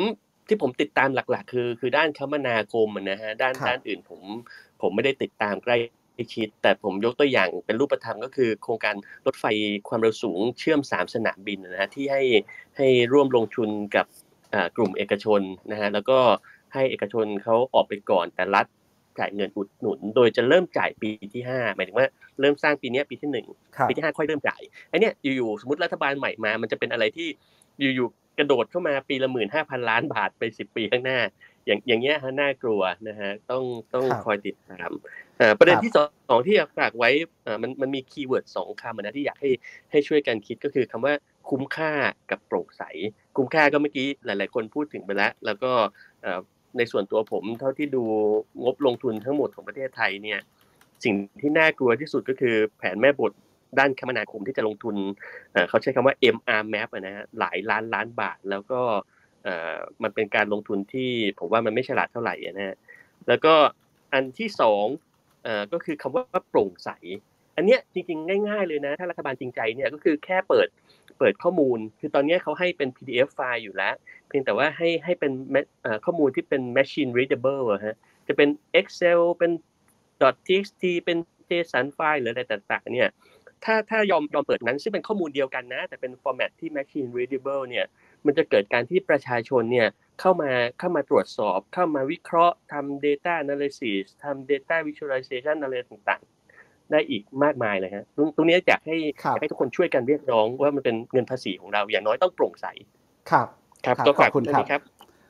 ที่ผมติดตามหลัก ๆ คือ คือด้านคมนาคมอะนะฮะด้านครับด้านอื่นผมผมไม่ได้ติดตามใกล้ชิด แต่ผมยกตัวอย่างเป็นรูปธรรมก็คือ โครงการรถไฟความเร็วสูงเชื่อมสามสนามบินนะฮะที่ให้ให้ร่วมลงทุนกับอ่ากลุ่มเอกชนนะฮะแล้วก็ให้เอกชนเขาออกไปก่อนแต่รัฐ จ่ายเงินอุดหนุน โดยจะเริ่มจ่ายปีที่ห้าหมายถึงว่าเริ่มสร้างปีเนี้ยปีที่หนึ่งครับปีที่ห้าค่อยเริ่มจ่ายไอเนี้ยอยู่ๆสมมติรัฐบาลใหม่มา มันจะเป็นอะไรที่อยู่ๆกระโดดเข้ามาปีละหมื่นห้าพันล้านบาทไปสิบปีข้างหน้า อย่างอย่างเงี้ยฮะน่ากลัวนะฮะต้องต้องครับคอยติดตามเอ่อประเด็นครับที่สองที่อยากฝากไว้เอ่อมันมันมีคีย์เวิร์ดสองคำอะนะที่อยากให้ให้ช่วยกันคิดก็คือคำว่าคุ้มค่ากับโปร่งใส คุ้มค่าก็เมื่อกี้หลาย ๆ คนพูดถึงไปแล้ว แล้วก็เอ่อ ในส่วนตัวผมเท่าที่ดูงบลงทุนทั้งหมดของประเทศไทยเนี่ยสิ่งที่น่ากลัวที่สุดก็คือแผนแม่บทด้านคมนาคมที่จะลงทุนเขาใช้คำว่า MR map นะฮะหลายล้านล้านบาท แล้วก็มันเป็นการลงทุนที่ผมว่ามันไม่ฉลาดเท่าไหร่นะฮะแล้วก็อันที่สองก็คือคำว่าโปร่งใส อันเนี้ยจริงๆ ง่าย ๆเลยนะ ถ้ารัฐบาลจริงใจเนี่ยก็คือแค่เปิด เปิดข้อมูล คือตอนนี้เขาให้เป็น PDF ไฟล์อยู่แล้ว เพียงแต่ว่าให้ให้เป็นข้อมูลที่เป็น machine readable ฮะจะเป็น Excel เป็น .txt เป็น JSON ไฟล์หรืออะไรต่างๆเนี่ยถ้าถ้ายอมยอมเปิดนั้นซึ่งเป็นข้อมูลเดียวกันนะ แต่เป็น format ที่ machine readable เนี่ยมันจะเกิดการที่ประชาชนเนี่ยเข้ามาเข้ามาตรวจสอบ เข้ามาวิเคราะห์ทำ data analysis ทำ data visualization อะไรต่างๆ ได้อีกมากมายเลยฮะตรงตรงนี้อยากให้ครับอยากให้ทุกคนช่วยกันเรียกร้องว่ามันเป็นเงินภาษีของเราอย่างน้อยต้องโปร่งใสครับครับครับก็ขอฝากบคุณเรื่คอรับงนี้ครับ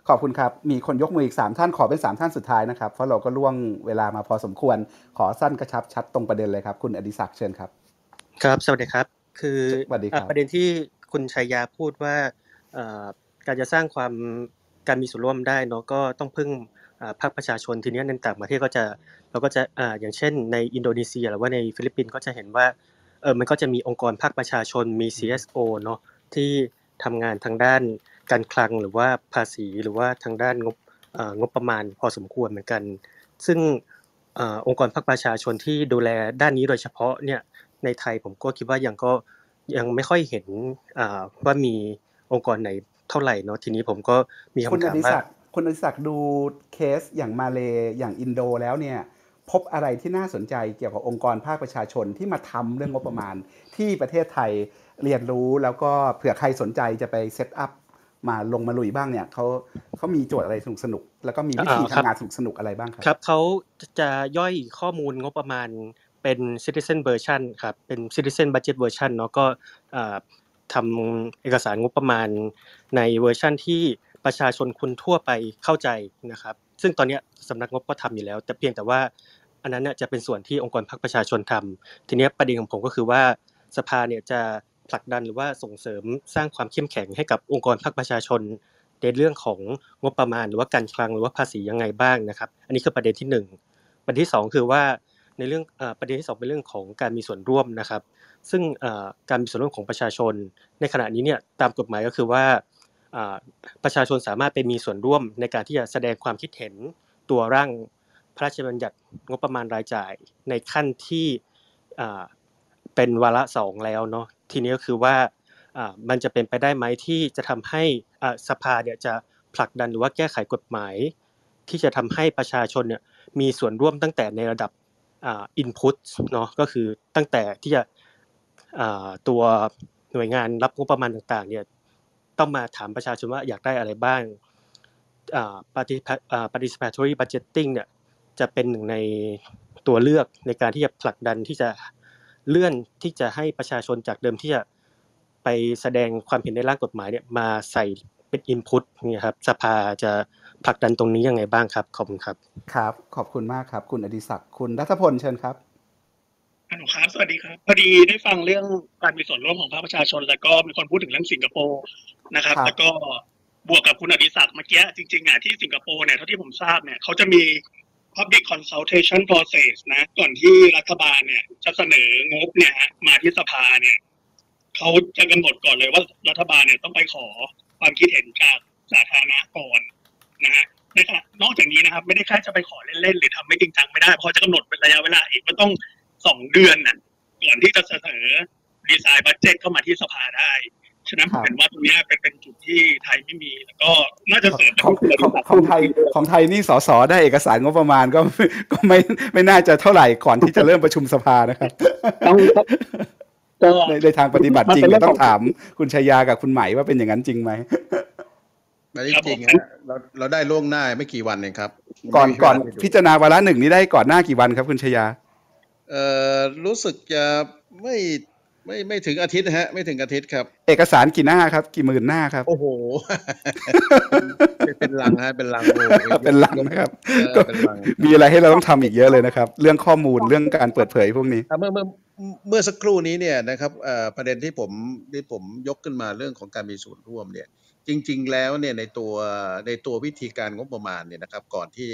ขอบคุณครับ มีคนยกมืออีก 3 ท่านขอเป็น 3 ท่านสุดท้ายนะครับ เพราะเราก็ล่วงเวลามาพอสมควร ขอสั้นกระชับชัดตรงประเด็นเลยครับ คุณอดิศักดิ์เชิญครับ ครับ สวัสดีครับ คือสวัสดีครับอะประเด็นที่คุณชัยยาพูดว่าเอ่อการจะสร้างความการมีส่วนร่วมได้เนาะก็ต้องพึ่งอ่า ภาคประชาชนทีนี้ในต่างประเทศก็จะเราก็จะอ่าอย่างเช่น ในอินโดนีเซียหรือว่าในฟิลิปปินส์ก็จะเห็นว่าเออมันก็จะมีองค์กรภาคประชาชนมี CSO เนาะที่ทำงานทางด้านการคลังหรือว่าภาษีหรือว่าทางด้านงบงบประมาณพอสมควรเหมือนกัน ซึ่งอองค์กรภาคประชาชนที่ดูแลด้านนี้โดยเฉพาะเนี่ยในไทยผมก็คิดว่ายังก็ยังไม่ค่อยเห็นว่ามีองค์กรไหนเท่าไหร่เนาะทีนี้ผมก็มีคำอถามว่า คุณอดิศักดิ์ดูเคสอย่างมาเลอย่างอินโดแล้วเนี่ยพบอะไรที่น่าสนใจเกี่ยวกับองค์กรภาคประชาชนที่มาทำเรื่องงบประมาณ ที่ประเทศไทยเรียนรู้แล้วก็เผื่อใครสนใจจะไป set up มาลงมาลุยบ้างเนี่ยเขาเขามีโจทย์อะไรสนุกสนุกแล้วก็มีวิธีอ่าครับทำงานสนุกสนุกอะไรบ้างครับครับเขาจะย่อยข้อมูลงบประมาณเป็น citizen version ครับเป็น citizen budget version เนาะก็ทำเอกสารงบประมาณในเวอร์ชั่นที่ ประชาชนคนทั่วไปเข้าใจนะครับ ซึ่งตอนนี้สำนักงบก็ทำอยู่แล้ว แต่เพียงแต่ว่าอันนั้นเนี่ยจะเป็นส่วนที่องค์กรพรรคประชาชนทำทีนี้ประเด็นของผมก็คือว่าสภาเนี่ยจะผลักดันหรือว่าส่งเสริมสร้างความเข้มแข็งให้กับองค์กรพรรคประชาชนในเรื่องของงบประมาณหรือว่าการคลังหรือว่าภาษียังไงบ้างนะครับ อันนี้คือประเด็นที่หนึ่งประเด็นที่สองคือว่าในเรื่องประเด็นที่สองเป็นเรื่องของการมีส่วนร่วมนะครับ ซึ่งการมีส่วนร่วมของประชาชน ในขณะนี้เนี่ยตามกฎหมายก็คือว่า ประชาชนสามารถไปมีส่วนร่วมในการที่จะแสดงความคิดเห็นตัวร่างพระราชบัญญัติงบประมาณรายจ่ายในขั้นที่เป็นวาระสองแล้วเนาะทีนี้ก็คือว่ามันจะเป็นไปได้ไหมที่จะทำให้สภาเนี่ยจะผลักดันหรือว่าแก้ไขกฎหมาย ที่จะทำให้ประชาชนเนี่ยมีส่วนร่วมตั้งแต่ในระดับอินพุตเนาะก็คือตั้งแต่ที่จะตัวหน่วยงานรับงบประมาณต่างๆเนี่ย ต้องมาถามประชาชนว่าอยากได้อะไรบ้าง participatory budgeting เนี่ยจะเป็นหนึ่งในตัวเลือกในการที่จะผลักดันที่จะเลื่อนที่จะให้ประชาชนจากเดิมที่จะไปแสดงความเห็นในร่างกฎหมายเนี่ยมาใส่เป็นอินพุตเนี่ยครับสภาจะผลักดันตรงนี้ยังไงบ้างครับ ขอบคุณครับครับ ขอบคุณมากครับ คุณอดิศักดิ์คุณรัฐพลเชิญครับฮัลโหลครับสวัสดีครับพอดีได้ฟังเรื่องการมีส่วนร่วมของภาคประชาชน แล้วก็มีคนพูดถึงเรื่องสิงคโปร์ นะครับ แล้วก็บวกกับคุณอดิศักดิ์เมื่อกี้จริงๆอะที่สิงคโปร์เนี่ยเท่าที่ผมทราบเนี่ยเขาจะมี public consultation process นะ ก่อนที่รัฐบาลเนี่ย จะเสนองบเนี่ยฮะมาที่สภาเนี่ยเขาจะกำหนดก่อนเลยว่ารัฐบาลเนี่ยต้องไปขอความคิดเห็นจากสาธารณะก่อนนะฮะนะครับนอกจากนี้นะครับ ไม่ได้แค่จะไปขอเล่นๆหรือทำไม่จริงจังไม่ได้เพราะจะกำหนดเป็นระยะเวลาอีกมันต้องสองเดือนน่ะก่อนที่จะเสนอดีไซน์บัตเจ็ตเข้ามาที่สภาได้ ฉะนั้นผมเห็นว่าตรงนี้เป็นเป็นจุดที่ไทยไม่มี แล้วก็น่าจะเสริมของของไทยของไทยนี่สสได้เอกสารงบประมาณก็ก็ไม่ไม่น่าจะเท่าไหร่ก่อนที่จะเริ่มประชุมสภานะครับต้องในในทางปฏิบัติจริงต้องถามคุณชายากับคุณไหมว่าเป็นอย่างนั้นจริงไหมไม่จริงเราเราได้ล่วงหน้าไม่กี่วันเองครับ ก่อนก่อนพิจารณาวาระหนึ่งนี้ได้ก่อนหน้ากี่วันครับ คุณชายา เอ่อรู้สึกจะไม่ ไม่ไม่ถึงอาทิตย์ฮะ ไม่ถึงอาทิตย์ครับ เอกสารกี่หน้าครับ กี่หมื่นหน้าครับ โอ้โห เป็นลังฮะเป็นลังเป็นลังนะครับก็มีอะไรให้เราต้องทำอีกเยอะเลยนะครับ เรื่องข้อมูลเรื่องการเปิดเผยพวกนี้เมื่อเมื่อเมื่อสักครู่นี้เนี่ยนะครับประเด็นที่ผมที่ผมยกขึ้นมาเรื่องของการมีส่วนร่วมเนี่ย จริง ๆ แล้วเนี่ยในตัวในตัววิธีการงบประมาณเนี่ยนะครับ ก่อนที่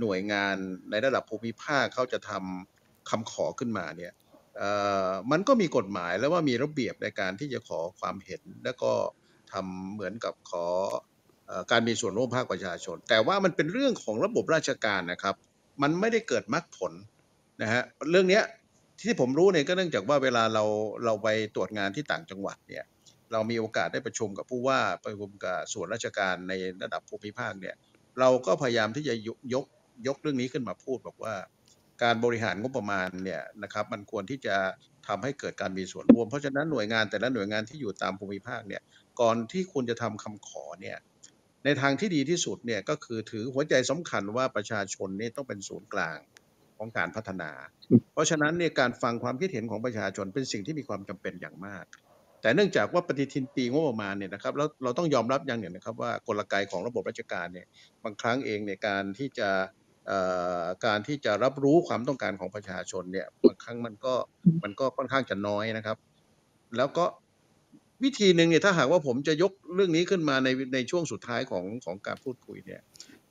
หน่วยงานในระดับภูมิภาคเขาจะทำคำขอขึ้นมาเนี่ย มันก็มีกฎหมายแล้วว่ามีระเบียบในการที่จะขอความเห็น แล้วก็ทำเหมือนกับขอการมีส่วนร่วมภาคประชาชน แต่ว่ามันเป็นเรื่องของระบบราชการนะครับ มันไม่ได้เกิดมรรคผลนะฮะเรื่องนี้ที่ผมรู้เนี่ยก็เนื่องจากว่าเวลาเราเราไปตรวจงานที่ต่างจังหวัดเนี่ยเรามีโอกาสได้ประชุมกับผู้ว่าประชุมกับส่วนราชการในระดับภูมิภาคเนี่ยเราก็พยายามที่จะยกยกเรื่องนี้ขึ้นมาพูดบอกว่า การบริหารงบประมาณเนี่ยนะครับมันควรที่จะทำให้เกิดการมีส่วนร่วม เพราะฉะนั้นหน่วยงานแต่ละหน่วยงานที่อยู่ตามภูมิภาคเนี่ยก่อนที่คุณจะทำคำขอเนี่ยในทางที่ดีที่สุดเนี่ยก็คือถือหัวใจสำคัญว่าประชาชนนี่ต้องเป็นศูนย์กลางของการพัฒนา เพราะฉะนั้นเนี่ยการฟังความคิดเห็นของประชาชนเป็นสิ่งที่มีความจำเป็นอย่างมาก แต่เนื่องจากว่าปฏิทินปีงบประมาณเนี่ยนะครับแล้วเราต้องยอมรับอย่างหนึ่งนะครับว่ากลไกของระบบราชการเนี่ยบางครั้งเองในการที่จะ การที่จะรับรู้ความต้องการของประชาชนเนี่ยบางครั้งมันก็มันก็ค่อนข้างจะน้อยนะครับ แล้วก็วิธีหนึ่งเนี่ยถ้าหากว่าผมจะยกเรื่องนี้ขึ้นมาในในช่วงสุดท้ายของของการพูดคุยเนี่ย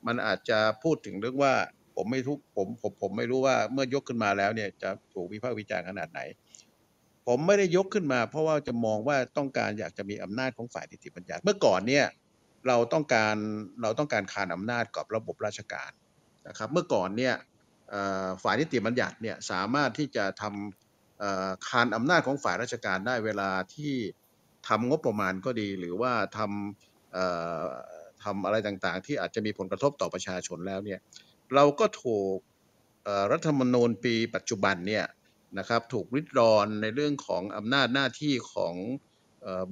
มันอาจจะพูดถึงเรื่องว่าผมไม่ทุกผมผมผมไม่รู้ว่าเมื่อยกขึ้นมาแล้วเนี่ยจะถูกวิพากษ์วิจารณ์ขนาดไหน ผมไม่ได้ยกขึ้นมา เพราะว่าจะมองว่าต้องการอยากจะมีอำนาจของฝ่ายนิติบัญญัติเมื่อก่อนเนี่ยเราต้องการเราต้องการคานอำนาจกับระบบราชการ นะครับเมื่อก่อนเนี่ยฝ่ายนิติบัญญัติเนี่ยสามารถที่จะทำคานอำนาจของฝ่ายราชการได้เวลาที่ทำงบประมาณก็ดี หรือว่าทำทำอะไรต่างๆ ที่อาจจะมีผลกระทบต่อประชาชนแล้วเนี่ยเราก็ถูกรัฐธรรมนูญปีปัจจุบันเนี่ยนะครับถูกริดรอนในเรื่องของอำนาจหน้าที่ของ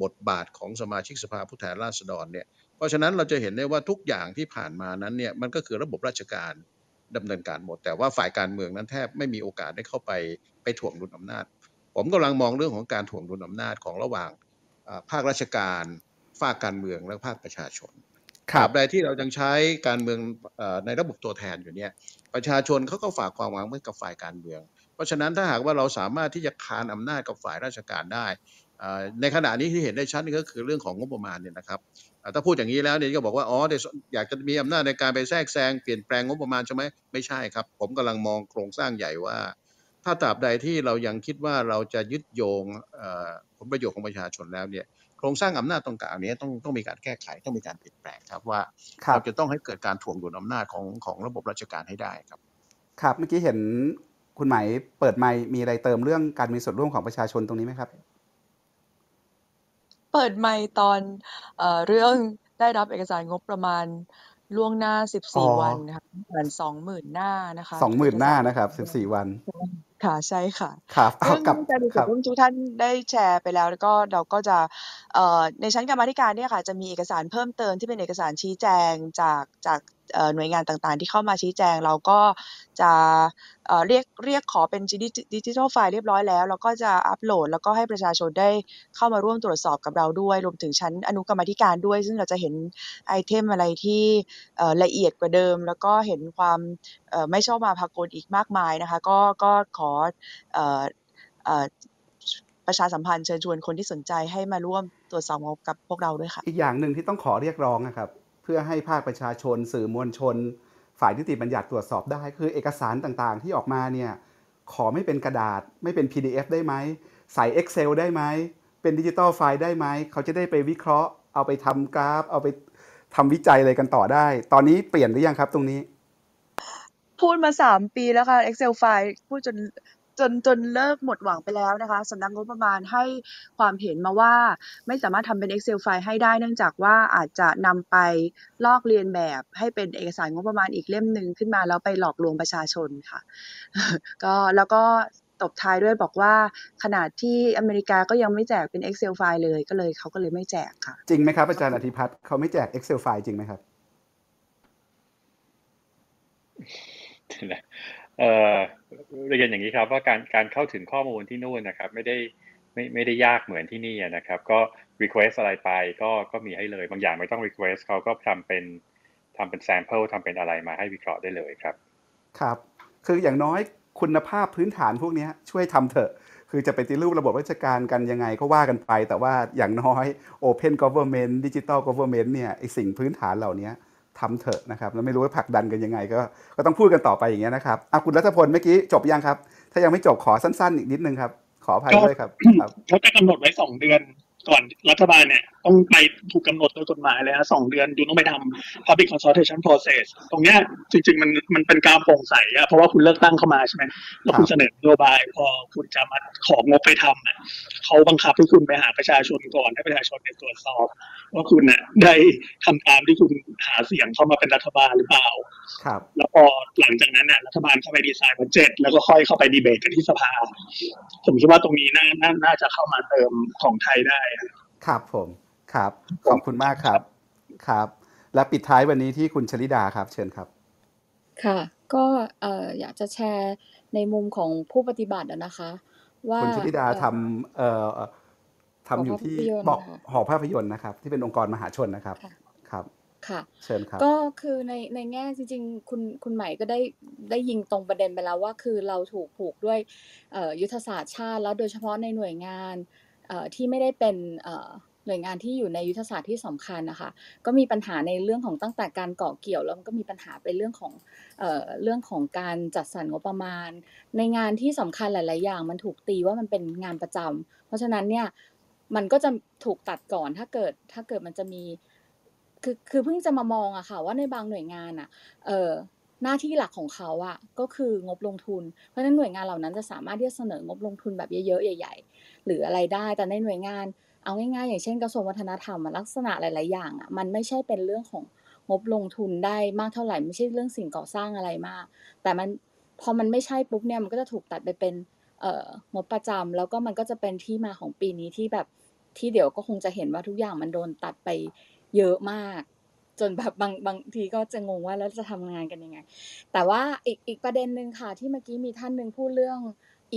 บทบาทของสมาชิกสภาผู้แทนราษฎรเนี่ย เพราะฉะนั้นเราจะเห็นได้ว่าทุกอย่างที่ผ่านมานั้นเนี่ยมันก็คือระบบราชการดำเนินการหมด แต่ว่าฝ่ายการเมืองนั้นแทบไม่มีโอกาสได้เข้าไปไปถ่วงดุลอำนาจ ผมกำลังมองเรื่องของการถ่วงดุลอำนาจของระหว่างภาคราชการภาคการเมืองและภาคประชาชนครับใดที่เรายังใช้การเมืองในระบบตัวแทนอยู่เนี่ยประชาชนเขาก็ฝากความหวังไว้กับฝ่ายการเมือง เพราะฉะนั้นถ้าหากว่าเราสามารถที่จะคานอำนาจกับฝ่ายราชการได้อ่าในขณะนี้ที่เห็นได้ชัดนี่ก็คือเรื่องของงบประมาณเนี่ยนะครับอ่า ถ้าพูดอย่างนี้แล้วเนี่ยก็บอกว่า อ๋อเดี๋ยวอยากจะมีอำนาจในการไปแทรกแซงเปลี่ยนแปลงงบประมาณใช่ไหมไม่ใช่ครับ ผมกำลังมองโครงสร้างใหญ่ว่า ถ้าตราบใดที่เรายังคิดว่าเราจะยึดโยงเอ่อผลประโยชน์ของประชาชนแล้วเนี่ยโครงสร้างอำนาจตรงกลางเนี้ต้องต้องมีการแก้ไขต้องมีการเปลี่ยนแปลงครับว่าครับเราจะต้องให้เกิดการถ่วงดุลอำนาจของของระบบราชการให้ได้ครับ ครับเมื่อกี้เห็นคุณไหมายเปิดไมค์มีอะไรเติมเรื่องการมีส่วนร่วมของประชาชนตรงนี้ไหมครับ เปิดไมค์ตอนเอ่อเรื่องได้รับเอกสารงบประมาณล่วงหน้าอ๋อ14วันนะคะประมาณ20,000หน้านะคะสองหมื่นเอกหน้าสารนะครับสิบสี่วัน ค่ะใช่ค่ะครับเอาเรื่องกลับการมีคส่วรันบร่วมทุกท่านได้แชร์ไปแล้วแล้วก็เราก็จะเอ่อในชั้นกรรมาธิการเนี่ยค่ะ จะมีเอกสารเพิ่มเติมที่เป็นเอกสารชี้แจงจากจากเอ่อหน่วยงานต่างๆ ที่เข้ามาชี้แจงเราก็จะเอ่อเรียกเรียกขอเป็นดิจิทัลไฟล์เรียบร้อยแล้ว แล้วก็จะอัปโหลด แล้วก็ให้ประชาชนได้เข้ามาร่วมตรวจสอบกับเราด้วย รวมถึงชั้นอนุกรรมาธิการด้วย ซึ่งเราจะเห็นไอเทมอะไรที่เอ่อละเอียดกว่าเดิม แล้วก็เห็นความเอ่อไม่ชอบมาพากลอีกมากมายนะคะ ก็ก็ขอประชาสัมพันธ์เชิญชวนคนที่สนใจให้มาร่วมตรวจสอบงบกับพวกเราด้วยค่ะ อีกอย่างหนึ่งที่ต้องขอเรียกร้องนะครับ เพื่อให้ภาคประชาชน สื่อมวลชน ฝ่ายนิติบัญญัติตรวจสอบได้ คือเอกสารต่างๆ ที่ออกมาเนี่ยขอไม่เป็นกระดาษ ไม่เป็น PDF ได้ไหมใส่ Excel ได้ไหมเป็นดิจิตอลไฟล์ได้ไหมเขาจะได้ไปวิเคราะห์ เอาไปทำกราฟ เอาไปทำวิจัยอะไรกันต่อได้ ตอนนี้เปลี่ยนหรือยังครับตรงนี้ พูดมาสามปีแล้วค่ะ Excel ไฟล์พูดจนจนจนเลิกหมดหวังไปแล้วนะคะสำนักงบประมาณให้ความเห็นมาว่า ไม่สามารถทำเป็น Excel ไฟล์ให้ได้เนื่องจากว่าอาจจะนำไปลอกเลียนแบบให้เป็นเอกสารงบประมาณอีกเล่มหนึ่งขึ้นมาแล้วไปหลอกลวงประชาชนค่ะ ก็แล้วก็ตบท้ายด้วยบอกว่าขนาดที่อเมริกาก็ยังไม่แจกเป็น Excel ไฟล์เลยก็เลยเขาก็เลยไม่แจกค่ะ จริงไหมครับอาจารย์อธิพัฒน์เขาไม่แจก Excel ไฟล์จริงไหมครับ เอ่อเรียนอย่างนี้ครับว่าการการเข้าถึงข้อมูลที่นู่นนะครับ ไม่ได้ไม่ไม่ได้ยากเหมือนที่นี่นะครับ ก็ request อะไรไปก็ก็มีให้เลยบางอย่างไม่ต้อง request เขาก็ทำเป็นทำเป็น sample ทำเป็นอะไรมาให้วิเคราะห์ได้เลยครับ ครับ คืออย่างน้อยคุณภาพพื้นฐานพวกนี้ช่วยทำเถอะ คือจะไปฏิรูประบบราชการกันยังไงก็ว่ากันไป แต่ว่าอย่างน้อย Open Government Digital Government เนี่ยไอสิ่งพื้นฐานเหล่านี้ ทำเถอะนะครับแล้วไม่รู้ว่าผลักดันกันยังไง ก็ก็ต้องพูดกันต่อไปอย่างเงี้ยนะครับอะคุณรัฐพลเมื่อกี้จบยังครับ ถ้ายังไม่จบขอสั้นๆ อีกนิดนึงครับ ขออภัยด้วยครับครับเขาจะกำหนดไว้สองเดือนก่อนรัฐบาลเนี่ยต้องไปถูกกำหนดโดยกฎหมายเลยนะสองเดือนอยู่ต้องไปทำ public consultation process ตรงเนี้ยจริง ๆ มันมันเป็นการโปร่งใสอะเพราะว่าคุณเลือกตั้งเข้ามาใช่ไหมแล้วคุณเสนอนโยบาย พอคุณจะมาของงบไปทำอะเขาบังคับให้คุณไปหาประชาชนก่อนให้ประชาชนเนี่ยตรวจสอบ ว่าคุณน่ะได้ทำตามที่คุณหาเสียงเข้ามาเป็นรัฐบาลหรือเปล่าครับแล้วพอหลังจากนั้นน่ะรัฐบาลเข้าไปดีไซน์บัดเจ็ตแล้วก็ค่อยเข้าไปดีเบตกันที่สภา ผมคิดว่าตรงนี้น่านาน่าจะเข้ามาเติมของไทยได้ ครับผม ครับ ขอบคุณมากครับครับ และปิดท้ายวันนี้ที่คุณชลิดาครับ เชิญครับ ค่ะ ก็เอ่ออยากจะแชร์ในมุมของผู้ปฏิบัติอะนะคะ ว่าคุณชลิดาเอ่อทำเอ่อทำอยู่ที่หอภาพยนตร์บอกค่ะหอภาพยนตร์นะครับ ที่เป็นองค์กรมหาชนนะครับค่ะครับค่ะเชิญครับก็คือในในแง่จริงๆคุณคุณใหม่ก็ได้ได้ยิงตรงประเด็นไปแล้วว่าคือเราถูกผูกด้วยเอ่อยุทธศาสตร์ชาติ แล้วโดยเฉพาะในหน่วยงานเอ่อที่ไม่ได้เป็นเอ่อ หน่วยงานที่อยู่ในยุทธศาสตร์ที่สำคัญนะคะ ก็มีปัญหาในเรื่องของตั้งแต่การเกาะเกี่ยวแล้วมันก็มีปัญหาเป็นเรื่องของเอ่อเรื่องของการจัดสรรงบประมาณ ในงานที่สำคัญหลาย ๆ อย่าง มันถูกตีว่ามันเป็นงานประจำเพราะฉะนั้นเนี่ยมันก็จะถูกตัดก่อนถ้าเกิดถ้าเกิดมันจะมีคือคือเพิ่งจะมามองอะค่ะ ว่าในบางหน่วยงานอะเออหน้าที่หลักของเขาอะก็คืองบลงทุน เพราะฉะนั้นหน่วยงานเหล่านั้นจะสามารถที่จะเสนองบลงทุนแบบเยอะๆใหญ่ ๆ หรืออะไรได้ แต่ในหน่วยงาน เอาง่ายๆ อย่างเช่นกระทรวงวัฒนธรรมลักษณะหลาย ๆ อย่างอะมันไม่ใช่เป็นเรื่องของงบลงทุนได้มากเท่าไหร่ไม่ใช่เรื่องสิ่งก่อสร้างอะไรมาก แต่มันพอมันไม่ใช่ปุ๊บเนี่ยมันก็จะถูกตัดไปเป็นเอ่องบประจำแล้วก็มันก็จะเป็นที่มาของปีนี้ที่แบบที่เดี๋ยวก็คงจะเห็นว่าทุกอย่างมันโดนตัดไปเยอะมาก จนแบบบางบางทีก็จะงงว่าแล้วจะทำงานกันยังไง แต่ว่าอีกอีกประเด็นหนึ่งค่ะ ที่เมื่อกี้มีท่านหนึ่งพูดเรื่อง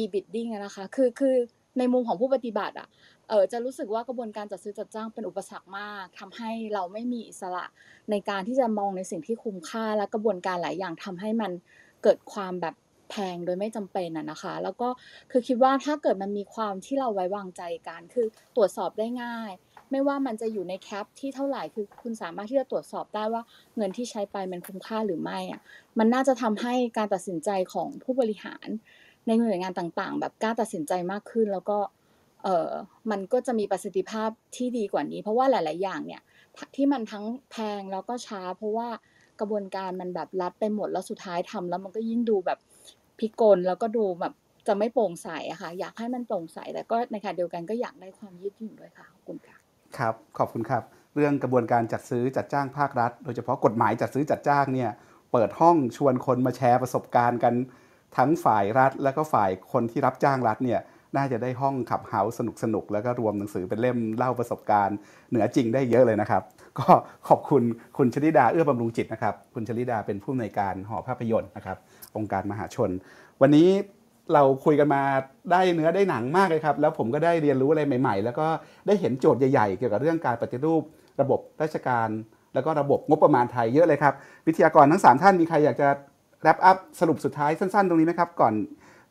e-bidding นะคะคือคือในมุมของผู้ปฏิบัติอะเออจะรู้สึกว่ากระบวนการจัดซื้อจัดจ้างเป็นอุปสรรคมากทำให้เราไม่มีอิสระในการที่จะมองในสิ่งที่คุ้มค่าและกระบวนการหลายอย่างทำให้มันเกิดความแบบแพงโดยไม่จำเป็นอะนะคะ แล้วก็คือคิดว่าถ้าเกิดมันมีความที่เราไว้วางใจกันคือตรวจสอบได้ง่าย ไม่ว่ามันจะอยู่ในแคปที่เท่าไหร่คือคุณสามารถที่จะตรวจสอบได้ว่าเงินที่ใช้ไปมันคุ้มค่าหรือไม่อะมันน่าจะทำให้การตัดสินใจของผู้บริหาร ในหน่วยงานต่างๆ แบบกล้าตัดสินใจมากขึ้นแล้วก็ เออมันก็จะมีประสิทธิภาพที่ดีกว่านี้ เพราะว่าหลาย ๆ อย่างเนี่ยที่มันทั้งแพงแล้วก็ช้า เพราะว่ากระบวนการมันแบบรัดไปหมดแล้วสุดท้ายทำแล้วมันก็ยิ่งดูแบบพิกลแล้วก็ดูแบบจะไม่โปร่งใสอะค่ะ อยากให้มันโปร่งใสแต่ก็ในขณะเดียวกันก็อยากได้ความยืดหยุ่นด้วยค่ะขอบคุณค่ะครับขอบคุณครับ เรื่องกระบวนการจัดซื้อจัดจ้างภาครัฐ โดยเฉพาะกฎหมายจัดซื้อจัดจ้างเนี่ยเปิดห้องชวนคนมาแชร์ประสบการณ์กัน ทั้งฝ่ายรัฐ แล้วก็ฝ่ายคนที่รับจ้างรัฐเนี่ย น่าจะได้ห้องขับเฮาส์สนุกๆ แล้วก็รวมหนังสือเป็นเล่มเล่าประสบการณ์ เหนือจริงได้เยอะเลยนะครับ ก็ขอบคุณคุณชลิดาเอื้อบำรุงจิตนะครับคุณชลิดาเป็นผู้อำนวยการหอภาพยนตร์นะครับองค์การมหาชน วันนี้เราคุยกันมาได้เนื้อได้หนังมากเลยครับ แล้วผมก็ได้เรียนรู้อะไรใหม่ ๆ แล้วก็ได้เห็นโจทย์ใหญ่ๆ เกี่ยวกับเรื่องการปฏิรูประบบราชการ แล้วก็ระบบงบประมาณไทยเยอะเลยครับ วิทยากรทั้ง 3 ท่านมีใครอยากจะแรปอัพสรุปสุดท้ายสั้นๆ ตรงนี้ไหมครับ ก่อน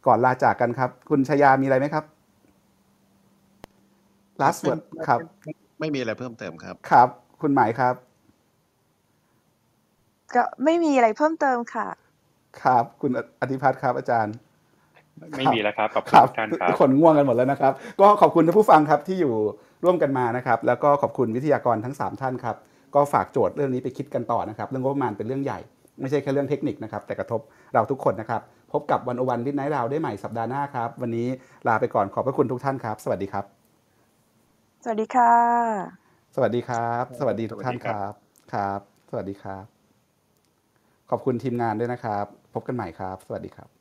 ก่อนลาจากกันครับ คุณชยามีอะไรไหมครับ last word ครับ ไม่มีอะไรเพิ่มเติมครับ ครับ คุณหมายครับ ก็ไม่มีอะไรเพิ่มเติมค่ะ ครับ คุณอธิพัฒน์ครับอาจารย์ไม่มีแล้วครับขอบคุณครับทุกท่านครับทุกคนง่วงกันหมดแล้วนะครับ ก็ขอบคุณท่านผู้ฟังครับที่อยู่ร่วมกันมานะครับ แล้วก็ขอบคุณวิทยากรทั้ง 3 ท่านครับ ก็ฝากโจทย์เรื่องนี้ไปคิดกันต่อนะครับ เรื่องงบประมาณเป็นเรื่องใหญ่ ไม่ใช่แค่เรื่องเทคนิคนะครับ แต่กระทบเราทุกคนนะครับ พบกับวันอวันดินไนท์เราได้ใหม่สัปดาห์หน้าครับ วันนี้ลาไปก่อนขอบพระคุณทุกท่านครับ สวัสดีครับ สวัสดีค่ะ สวัสดีครับ สวัสดีทุกท่านสวัสดีคครัรับบครับ สวัสดีครับ ขอบคุณทีมงานด้วยนะครับ พบกันใหม่ครับ สวัสดีครับ